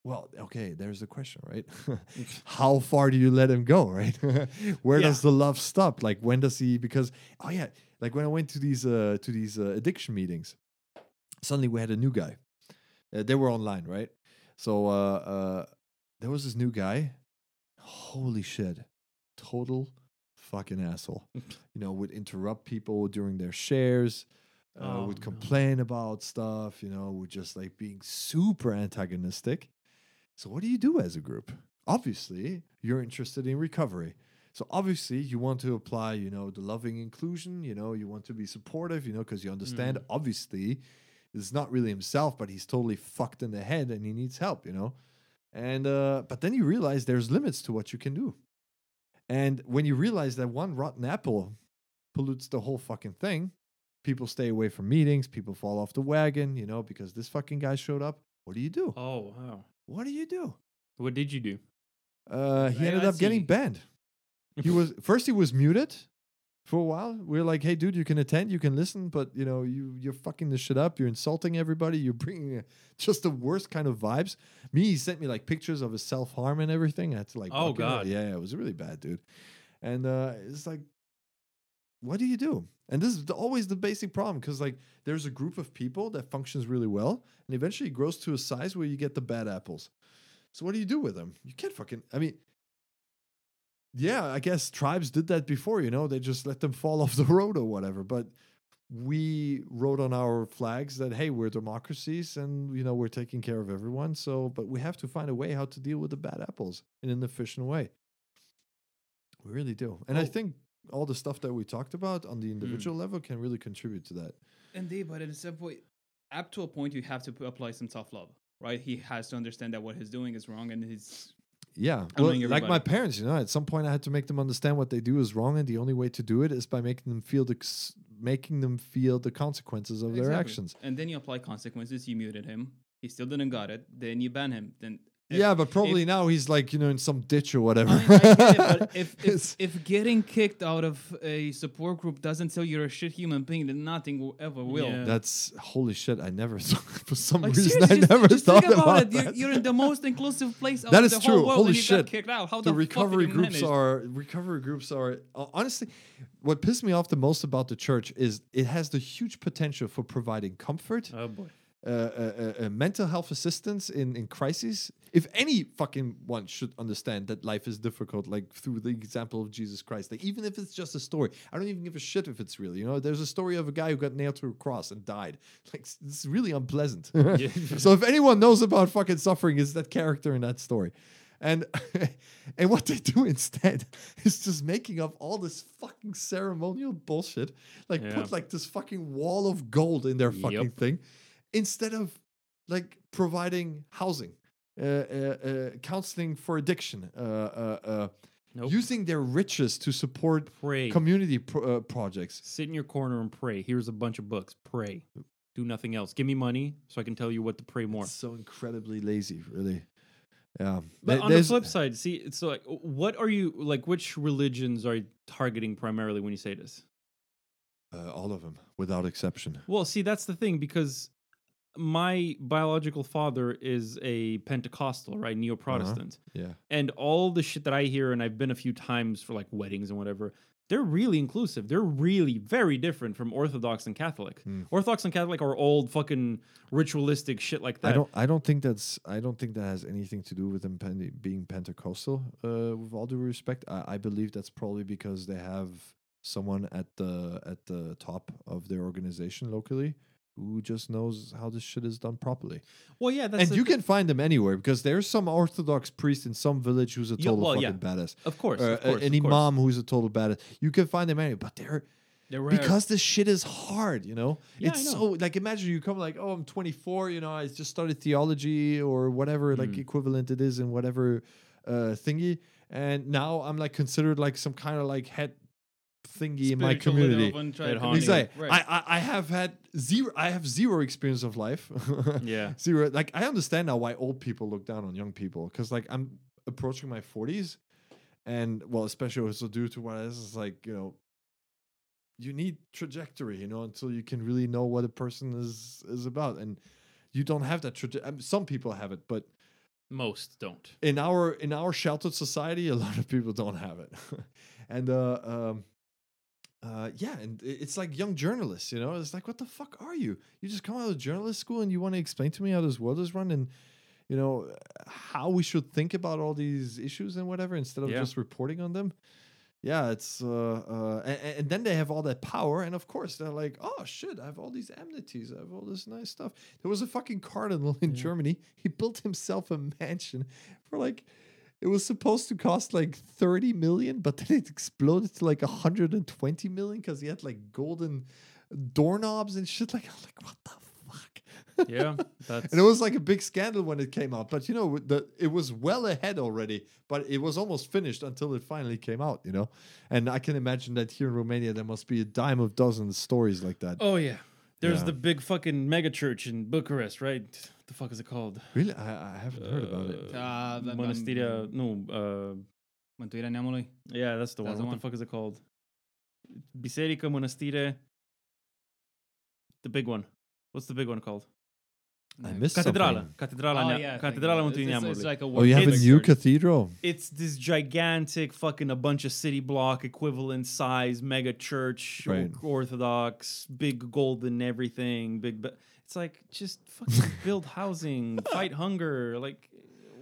Speaker 4: well, okay, there's the question, right? How far do you let him go, right? Where
Speaker 3: Yeah.
Speaker 4: does the love stop? Like when does he because oh yeah, like when I went to these uh to these uh, addiction meetings, suddenly we had a new guy. Uh, they were online, right? So uh uh there was this new guy. Holy shit. Total fucking asshole. you know, would interrupt people during their shares. Uh,
Speaker 3: Oh,
Speaker 4: would
Speaker 3: no.
Speaker 4: complain about stuff, you know, would just like being super antagonistic. So, what do you do as a group? Obviously, you're interested in recovery. So, obviously, you want to apply, you know, the loving inclusion, you know, you want to be supportive, you know, because you understand,
Speaker 3: Mm.
Speaker 4: obviously, it's not really himself, but he's totally fucked in the head and he needs help, you know. And, uh, but then you realize there's limits to what you can do. And when you realize that one rotten apple pollutes the whole fucking thing, people stay away from meetings, people fall off the wagon, you know, because this fucking guy showed up. What do you do?
Speaker 3: Oh wow.
Speaker 4: What do you do?
Speaker 3: What did you do?
Speaker 4: Uh, he
Speaker 1: Yeah,
Speaker 4: ended
Speaker 1: I
Speaker 4: up getting banned. He was first he was muted for a while. We are like, "Hey, dude, you can attend, you can listen, but you know, you you're fucking this shit up. You're insulting everybody. You're bringing just the worst kind of vibes." Me, he sent me like pictures of his self harm and everything. I had to like,
Speaker 3: Oh,
Speaker 4: it.
Speaker 3: God.
Speaker 4: yeah, it was really bad, dude. And uh, it's like, what do you do? And this is the, always the basic problem because like there's a group of people that functions really well, and eventually it grows to a size where you get the bad apples. So what do you do with them? You can't fucking. I mean, yeah, I guess tribes did that before. You know, they just let them fall off the road or whatever. But we wrote on our flags that hey, we're democracies and you know we're taking care of everyone. So, but we have to find a way how to deal with the bad apples in an efficient way. We really do, and I
Speaker 1: Oh.
Speaker 4: think all the stuff that we talked about on the hmm. individual level can really contribute to that.
Speaker 1: Indeed, but at some point, up to a point, you have to apply some tough love, right? He has to understand that what he's doing is wrong, and he's
Speaker 4: Yeah, well, like my parents, you know, at some point I had to make them understand what they do is wrong, and the only way to do it is by making them feel the making them feel the consequences of their actions.
Speaker 1: And then you apply consequences. You muted him. He still didn't got it. Then you ban him. Then
Speaker 4: yeah, but probably
Speaker 1: if-
Speaker 4: now he's like you know in some ditch or whatever.
Speaker 1: I, I get it, but if, if if getting kicked out of a support group doesn't tell you're a shit human being, then nothing will ever will.
Speaker 3: Yeah.
Speaker 4: That's holy shit. I never thought for some
Speaker 1: Like
Speaker 4: reason
Speaker 1: seriously,
Speaker 4: I never
Speaker 1: just
Speaker 4: thought
Speaker 1: think about,
Speaker 4: about
Speaker 1: it. You're,
Speaker 4: that.
Speaker 1: you're in the most inclusive place of
Speaker 4: That
Speaker 1: the
Speaker 4: is
Speaker 1: whole
Speaker 4: true.
Speaker 1: world,
Speaker 4: Holy shit.
Speaker 1: kicked out. How
Speaker 4: the
Speaker 1: the,
Speaker 4: recovery
Speaker 1: fuck
Speaker 4: groups
Speaker 1: manage?
Speaker 4: are recovery groups are uh, honestly what pissed me off the most about the church is it has the huge potential for providing comfort
Speaker 3: Oh boy.
Speaker 4: Uh, uh, uh, uh, mental health assistance in, in crises. If any fucking one should understand that life is difficult, like through the example of Jesus Christ, like even if it's just a story, I don't even give a shit if it's real. You know, there's a story of a guy who got nailed to a cross and died. Like it's really unpleasant. so if anyone knows about fucking suffering, is that character in that story. And and what they do instead is just making up all this fucking ceremonial bullshit. Like
Speaker 3: Yeah.
Speaker 4: put like this fucking wall of gold in their fucking
Speaker 3: Yep.
Speaker 4: thing instead of like providing housing, uh, uh, uh, counseling for addiction, uh, uh, uh,
Speaker 3: Nope.
Speaker 4: using their riches to support
Speaker 3: Pray.
Speaker 4: community pro- uh, projects.
Speaker 3: Sit in your corner and pray. Here's a bunch of books. Pray. Do nothing else. Give me money so I can tell you what to pray more.
Speaker 4: It's so incredibly lazy, really. Yeah,
Speaker 3: But
Speaker 4: There-
Speaker 3: on the flip side, see, it's like, what are you like? Which religions are you targeting primarily when you say this?
Speaker 4: uh, all of them without exception.
Speaker 3: Well, see, that's the thing because my biological father is a Pentecostal, right, neo Protestant,
Speaker 4: Yeah,
Speaker 3: and all the shit that I hear, and I've been a few times for like weddings and whatever. They're really inclusive. They're really very different from Orthodox and Catholic.
Speaker 4: Hmm.
Speaker 3: Orthodox and Catholic are old fucking ritualistic shit like that.
Speaker 4: I don't. I don't think that's. I don't think that has anything to do with them being Pentecostal. Uh, with all due respect, I, I believe that's probably because they have someone at the at the top of their organization locally who just knows how this shit is done properly.
Speaker 3: Well, yeah, that's
Speaker 4: and you
Speaker 3: thi-
Speaker 4: can find them anywhere because there's some Orthodox priest in some village who's a
Speaker 3: Yeah,
Speaker 4: total
Speaker 3: well,
Speaker 4: fucking
Speaker 3: yeah.
Speaker 4: badass.
Speaker 3: of course,
Speaker 4: Uh,
Speaker 3: of course,
Speaker 4: an
Speaker 3: of course.
Speaker 4: imam who's a total badass. You can find them anywhere, but they're
Speaker 1: They're rare.
Speaker 4: because this shit is hard, you know.
Speaker 3: Yeah,
Speaker 4: it's
Speaker 3: know.
Speaker 4: so like imagine you come like, oh, I'm 24, you know, I just started theology or whatever like
Speaker 3: Mm.
Speaker 4: equivalent it is in whatever uh thingy, and now I'm like considered like some kind of like head thingy in my community.
Speaker 1: of untried
Speaker 3: At.
Speaker 4: Exactly.
Speaker 1: Right.
Speaker 4: I, I I have had zero. I have zero experience of life.
Speaker 3: Yeah.
Speaker 4: zero. Like I understand now why old people look down on young people because like I'm approaching my 40s, and well, especially also due to what is is like you know. You need trajectory, you know, until you can really know what a person is is about, and you don't have that trajectory. some people have it, but
Speaker 3: Most don't.
Speaker 4: in our in our sheltered society, a lot of people don't have it, and uh, um, uh, yeah, and it's like young journalists, you know, it's like, what the fuck are you? You just come out of journalist school and you want to explain to me how this world is run and you know how we should think about all these issues and whatever instead of
Speaker 3: Yeah.
Speaker 4: just reporting on them. Yeah, it's uh, uh, and, and then they have all that power, and of course they're like, "Oh shit, I have all these amenities, I have all this nice stuff." There was a fucking cardinal in
Speaker 3: Yeah.
Speaker 4: Germany. He built himself a mansion for like, it was supposed to cost like thirty million, but then it exploded to like hundred and twenty million because he had like golden doorknobs and shit. Like, I'm like, what the fuck?
Speaker 3: Yeah, that's
Speaker 4: And it was like a big scandal when it came out. But you know, the it was well ahead already, but it was almost finished until it finally came out, you know? And I can imagine that here in Romania there must be a dime of dozen stories like that.
Speaker 3: Oh yeah. There's
Speaker 4: Yeah.
Speaker 3: the big fucking mega church in Bucharest, right? What the fuck is it called?
Speaker 4: Really? I, I haven't heard about it.
Speaker 1: Uh, the-
Speaker 3: Mănăstirea,
Speaker 1: um,
Speaker 3: no, uh,
Speaker 1: Mântuirea Neamului.
Speaker 3: yeah, that's the one.
Speaker 1: The
Speaker 3: what
Speaker 1: one.
Speaker 3: the fuck is it called? Biserica Mănăstire. The big one. What's the big one called?
Speaker 4: I missed
Speaker 3: Catedrala.
Speaker 4: something.
Speaker 3: Catedrala,
Speaker 1: Oh,
Speaker 3: Nea-
Speaker 1: yeah, I think
Speaker 3: Catedrala
Speaker 1: it's-
Speaker 3: Mântuirii
Speaker 1: it's- it's like a
Speaker 4: Oh, you have a
Speaker 3: It's-
Speaker 4: new
Speaker 1: church.
Speaker 4: cathedral?
Speaker 3: It's this gigantic fucking a bunch of city block equivalent size mega church, o-
Speaker 4: Right.
Speaker 3: Orthodox, big golden everything, big. But it's like just fucking build housing, fight hunger. Like,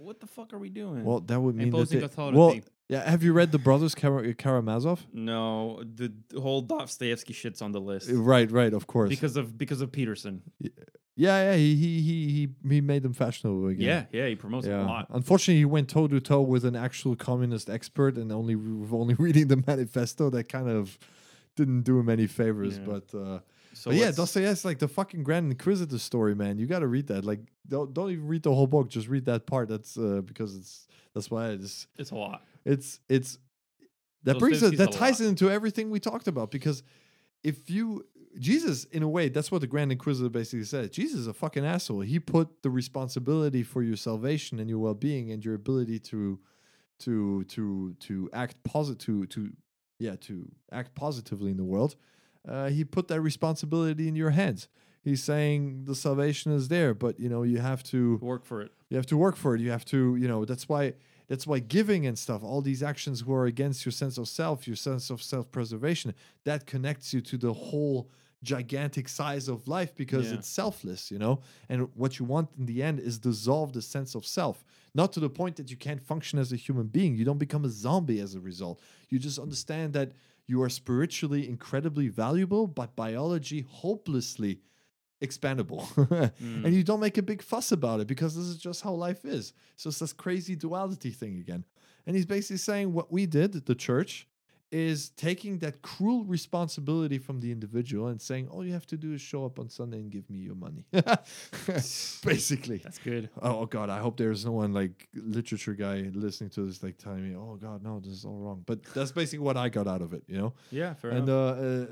Speaker 3: what the fuck are we doing?
Speaker 4: Well, that would mean that
Speaker 1: Imposing
Speaker 4: they,
Speaker 1: authority.
Speaker 4: Well, yeah, have you read The Brothers Kara- Karamazov?
Speaker 3: no, the, the whole Dostoevsky shit's on the list
Speaker 4: Uh, Right, right, of course.
Speaker 3: because of because of Peterson.
Speaker 4: yeah, yeah, he he he he, he made them fashionable again.
Speaker 3: Yeah, yeah, he promotes it a
Speaker 4: Yeah.
Speaker 3: lot.
Speaker 4: Unfortunately, he went toe to toe with an actual communist expert, and only only reading the manifesto that kind of didn't do him any favors.
Speaker 3: Yeah.
Speaker 4: But uh,
Speaker 3: So
Speaker 4: but yeah, Dostoevsky, like the fucking Grand Inquisitor story, man. You got to read that. Like, don't don't even read the whole book. Just read that part. That's uh, because it's that's why it's
Speaker 3: it's a lot.
Speaker 4: it's it's that brings
Speaker 3: it,
Speaker 4: that ties into everything we talked about because if you Jesus in a way that's what the Grand Inquisitor basically said. Jesus is a fucking asshole. He put the responsibility for your salvation and your well-being and your ability to to to to act positive to to yeah to act positively in the world. Uh, he put that responsibility in your hands. He's saying the salvation is there, but you know you have to
Speaker 3: Work for it.
Speaker 4: you have to work for it you have to you know that's why that's why giving and stuff all these actions who are against your sense of self your sense of self-preservation that connects you to the whole gigantic size of life because
Speaker 3: Yeah.
Speaker 4: it's selfless you know and what you want in the end is dissolve the sense of self not to the point that you can't function as a human being you don't become a zombie as a result you just understand that you are spiritually incredibly valuable but biology hopelessly expandable. And you hmm. don't make a big fuss about it because this is just how life is. So it's this crazy duality thing again. And he's basically saying what we did at the church is taking that cruel responsibility from the individual and saying all you have to do is show up on sunday and give me your money basically
Speaker 3: That's good.
Speaker 4: oh god i hope there's no one like literature guy listening to this like telling me oh god no this is all wrong but that's basically what i got out of it you know
Speaker 3: Yeah, fair
Speaker 4: and
Speaker 3: enough.
Speaker 4: uh, uh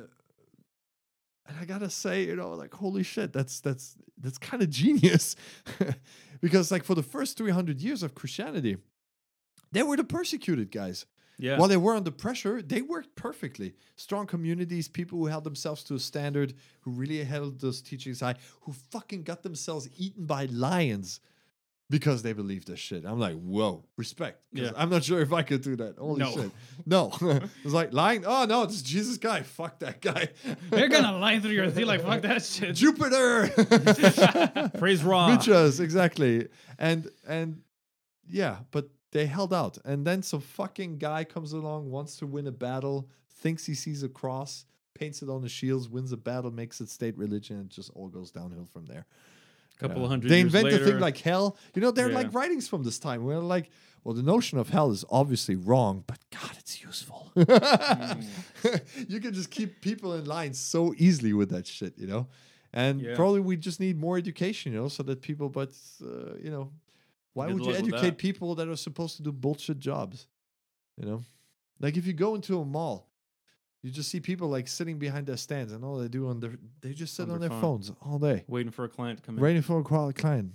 Speaker 4: and I gotta say, you know, like holy shit, that's that's that's kind of genius, because like for the first three hundred years of Christianity, they were the persecuted guys.
Speaker 3: Yeah.
Speaker 4: While they were under pressure, they worked perfectly. Strong communities, people who held themselves to a standard, who really held those teachings high, who fucking got themselves eaten by lions because they believed this shit. I'm like, whoa, respect.
Speaker 3: Yeah.
Speaker 4: I'm not sure if I could do that. Holy
Speaker 3: No.
Speaker 4: shit. No. it's like lying. Oh no, it's Jesus guy. Fuck that guy.
Speaker 1: They're gonna lie through your teeth like fuck that shit.
Speaker 4: Jupiter.
Speaker 3: Praise Ra.
Speaker 4: Bitches, exactly. And and yeah, but they held out. And then some fucking guy comes along, wants to win a battle, thinks he sees a cross, paints it on the shields, wins a battle, makes it state religion, and it just all goes downhill from there.
Speaker 3: A couple
Speaker 4: Yeah.
Speaker 3: of hundred
Speaker 4: They invent a thing like hell. You know, they're
Speaker 3: Yeah.
Speaker 4: like writings from this time. We're like, well, the notion of hell is obviously wrong, but God, it's useful. you can just keep people in line so easily with that shit, you know. And
Speaker 3: Yeah.
Speaker 4: probably we just need more education, you know, so that people. But uh, you know, why would you educate people that are supposed to do bullshit jobs? You know, like if you go into a mall, you just see people like sitting behind their stands, and all they do on their they just sit
Speaker 3: On
Speaker 4: on,
Speaker 3: their
Speaker 4: their
Speaker 3: phone.
Speaker 4: phones all day
Speaker 3: waiting for a client to come in.
Speaker 4: waiting for a client.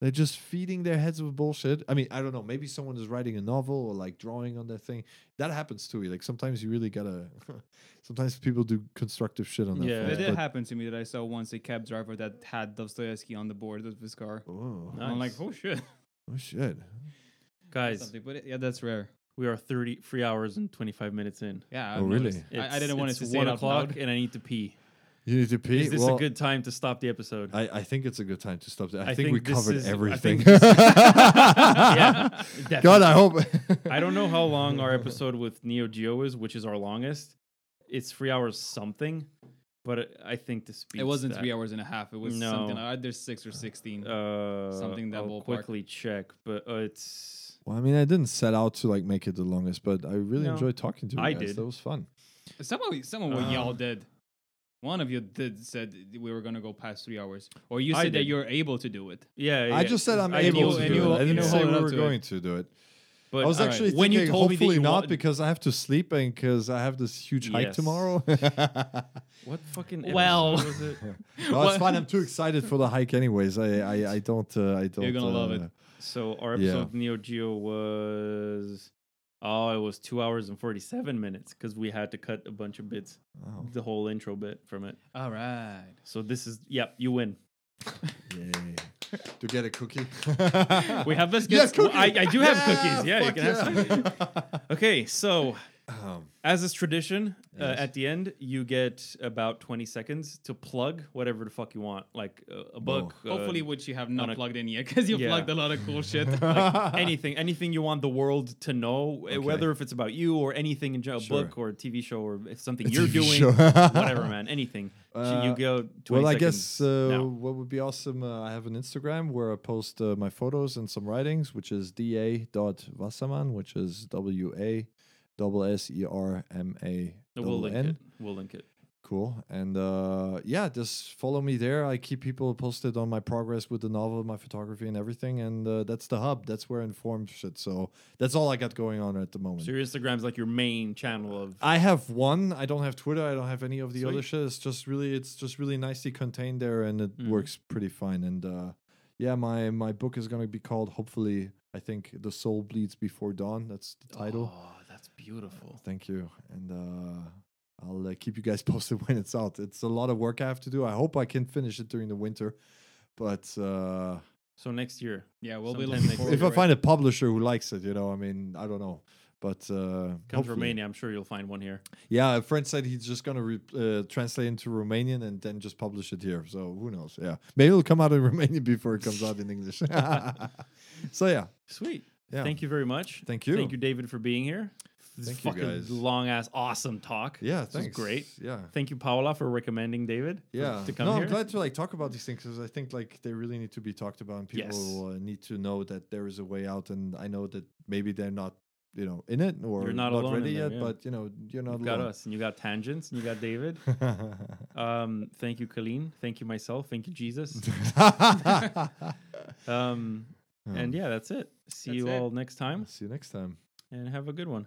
Speaker 4: They're just feeding their heads with bullshit. I mean, I don't know. Maybe someone is writing a novel or like drawing on their thing. That happens to too. Like sometimes you really gotta. sometimes people do constructive shit on their
Speaker 3: Yeah.
Speaker 1: It
Speaker 4: phones.
Speaker 1: did happen to me that I saw once a cab driver that had Dostoevsky on the board of his car.
Speaker 4: Oh,
Speaker 1: I'm like,
Speaker 3: Nice.
Speaker 1: oh shit.
Speaker 4: Oh shit!
Speaker 3: Guys,
Speaker 1: Something, but yeah, that's rare.
Speaker 3: we are 30 three hours and 25 minutes in.
Speaker 1: Yeah.
Speaker 4: Oh,
Speaker 1: I've
Speaker 4: really?
Speaker 1: noticed. I, I didn't want it to say
Speaker 3: one
Speaker 1: it out
Speaker 3: o'clock,
Speaker 1: loud.
Speaker 3: and I need to pee.
Speaker 4: You need to pee.
Speaker 3: Is this
Speaker 4: Well,
Speaker 3: a good time to stop the episode?
Speaker 4: I, I think it's a good time to stop. There. I,
Speaker 3: I
Speaker 4: think, we
Speaker 3: think this
Speaker 4: covered
Speaker 3: is- I
Speaker 4: everything.
Speaker 3: think yeah,
Speaker 4: God, I hope.
Speaker 3: I don't know how long our episode with Neo Geo is, which is our longest. It's three hours something, but I think the speed.
Speaker 1: It wasn't three hours and a half. It was
Speaker 3: No.
Speaker 1: something like either six or sixteen.
Speaker 3: Uh,
Speaker 1: Something that
Speaker 3: I'll quickly check, but uh, it's
Speaker 4: Well, I mean, I didn't set out to like make it the longest, but I really
Speaker 3: No.
Speaker 4: enjoyed talking to you
Speaker 3: I
Speaker 4: guys.
Speaker 3: did.
Speaker 4: That was fun.
Speaker 1: Some of some of what y'all
Speaker 3: Um,
Speaker 1: did. One of you did said we were gonna go past three hours, or you said that you're able to do it.
Speaker 3: Yeah,
Speaker 4: I just said I'm
Speaker 3: I
Speaker 4: able
Speaker 1: you-
Speaker 4: to do
Speaker 1: you-
Speaker 4: it. I didn't
Speaker 1: you
Speaker 4: say we were
Speaker 1: to it.
Speaker 4: going to do it.
Speaker 3: But
Speaker 4: I was
Speaker 1: all right.
Speaker 4: actually
Speaker 3: When you
Speaker 4: thinking,
Speaker 3: told me
Speaker 4: hopefully
Speaker 3: you
Speaker 4: not,
Speaker 3: want-
Speaker 4: because I have to sleep and because I have this huge hike
Speaker 3: Yes.
Speaker 4: tomorrow.
Speaker 3: what fucking
Speaker 1: Well.
Speaker 3: episode was it?
Speaker 4: no, it's fine. I'm too excited for the hike, anyways. I, I, I don't, uh, I don't.
Speaker 1: You're gonna love
Speaker 4: uh,
Speaker 1: it.
Speaker 3: So our
Speaker 4: Yeah.
Speaker 3: episode of Neo Geo was oh, it was two hours and forty seven minutes because we had to cut a bunch of bits,
Speaker 4: Oh,
Speaker 3: the whole intro bit from it.
Speaker 1: All right.
Speaker 3: So this is yep, you win.
Speaker 4: yay. to get a cookie.
Speaker 3: We have
Speaker 4: Yes,
Speaker 3: biscuits. Well. I, I do have cookies. Yeah, you
Speaker 4: fuck
Speaker 3: can have some. Okay, so
Speaker 4: Um,
Speaker 3: as is tradition, uh, at the end you get about twenty seconds to plug whatever the fuck you want, like uh, a book. uh,
Speaker 1: Hopefully, which you have not
Speaker 3: a-
Speaker 1: plugged in yet, because you
Speaker 3: Yeah.
Speaker 1: plugged a lot of cool shit.
Speaker 3: like anything, anything you want the world to know, uh, whether if it's about you or anything in general,
Speaker 4: Sure.
Speaker 3: book or a TV show or if something
Speaker 4: A
Speaker 3: you're
Speaker 4: TV
Speaker 3: doing, whatever, man, anything. So you
Speaker 4: Uh,
Speaker 3: go. 20
Speaker 4: well, I guess uh,
Speaker 3: now.
Speaker 4: what would be awesome. Uh, I have an Instagram where I post uh, my photos and some writings, which is da.wasserman, which is W A double S E R M A
Speaker 3: we'll link it. We'll link it.
Speaker 4: Cool. And uh, yeah, just follow me there. I keep people posted on my progress with the novel, my photography, and everything. And uh, that's the hub. That's where I inform shit. So that's all I got going on at the moment.
Speaker 3: So your Instagram's like your main channel of.
Speaker 4: I have one. I don't have Twitter. I don't have any of the other
Speaker 3: Sweet.
Speaker 4: shit. It's just really, it's just really nicely contained there, and it
Speaker 3: Mhm.
Speaker 4: works pretty fine. And uh, yeah, my my book is gonna be called. Hopefully, I think the soul bleeds before dawn. That's the title.
Speaker 3: Oh, that's beautiful.
Speaker 4: Thank you, and uh, I'll uh, keep you guys posted when it's out. It's a lot of work I have to do. I hope I can finish it during the winter, but uh,
Speaker 3: So next year,
Speaker 1: yeah, we'll be
Speaker 3: Sometime
Speaker 1: looking
Speaker 3: next
Speaker 1: forward
Speaker 4: if I find a publisher who likes it, you know, I mean, I don't know. But uh,
Speaker 3: comes
Speaker 4: hopefully.
Speaker 3: Romania, I'm sure you'll find one here.
Speaker 4: Yeah, a friend said he's just gonna re- uh, translate into Romanian and then just publish it here. So who knows? Yeah, maybe it'll come out in Romanian before it comes out in English. so yeah,
Speaker 3: Sweet.
Speaker 4: yeah.
Speaker 3: Thank you very much.
Speaker 4: Thank you.
Speaker 3: Thank you, David, for being here. This
Speaker 4: Thank you,
Speaker 3: fucking
Speaker 4: guys.
Speaker 3: long ass awesome talk.
Speaker 4: Yeah,
Speaker 3: This was
Speaker 4: thanks.
Speaker 3: great.
Speaker 4: Yeah.
Speaker 3: Thank you, Paola, for recommending David. for-
Speaker 4: Yeah,
Speaker 3: to come
Speaker 4: no,
Speaker 3: here.
Speaker 4: I'm glad to like talk about these things because I think like they really need to be talked about, and people
Speaker 3: Yes.
Speaker 4: uh, need to know that there is a way out. And I know that maybe they're not, you know, in it or
Speaker 3: You're not alone
Speaker 4: ready
Speaker 3: there,
Speaker 4: yet,
Speaker 3: yeah.
Speaker 4: but you know, you're not
Speaker 3: You've got us, and you got tangents, and you got David. um, thank you, Colleen. Thank you, myself. Thank you, Jesus. um, and yeah, that's it. See
Speaker 1: That's
Speaker 3: you
Speaker 1: it.
Speaker 3: all next time,
Speaker 4: See you next time.
Speaker 3: and have a good one.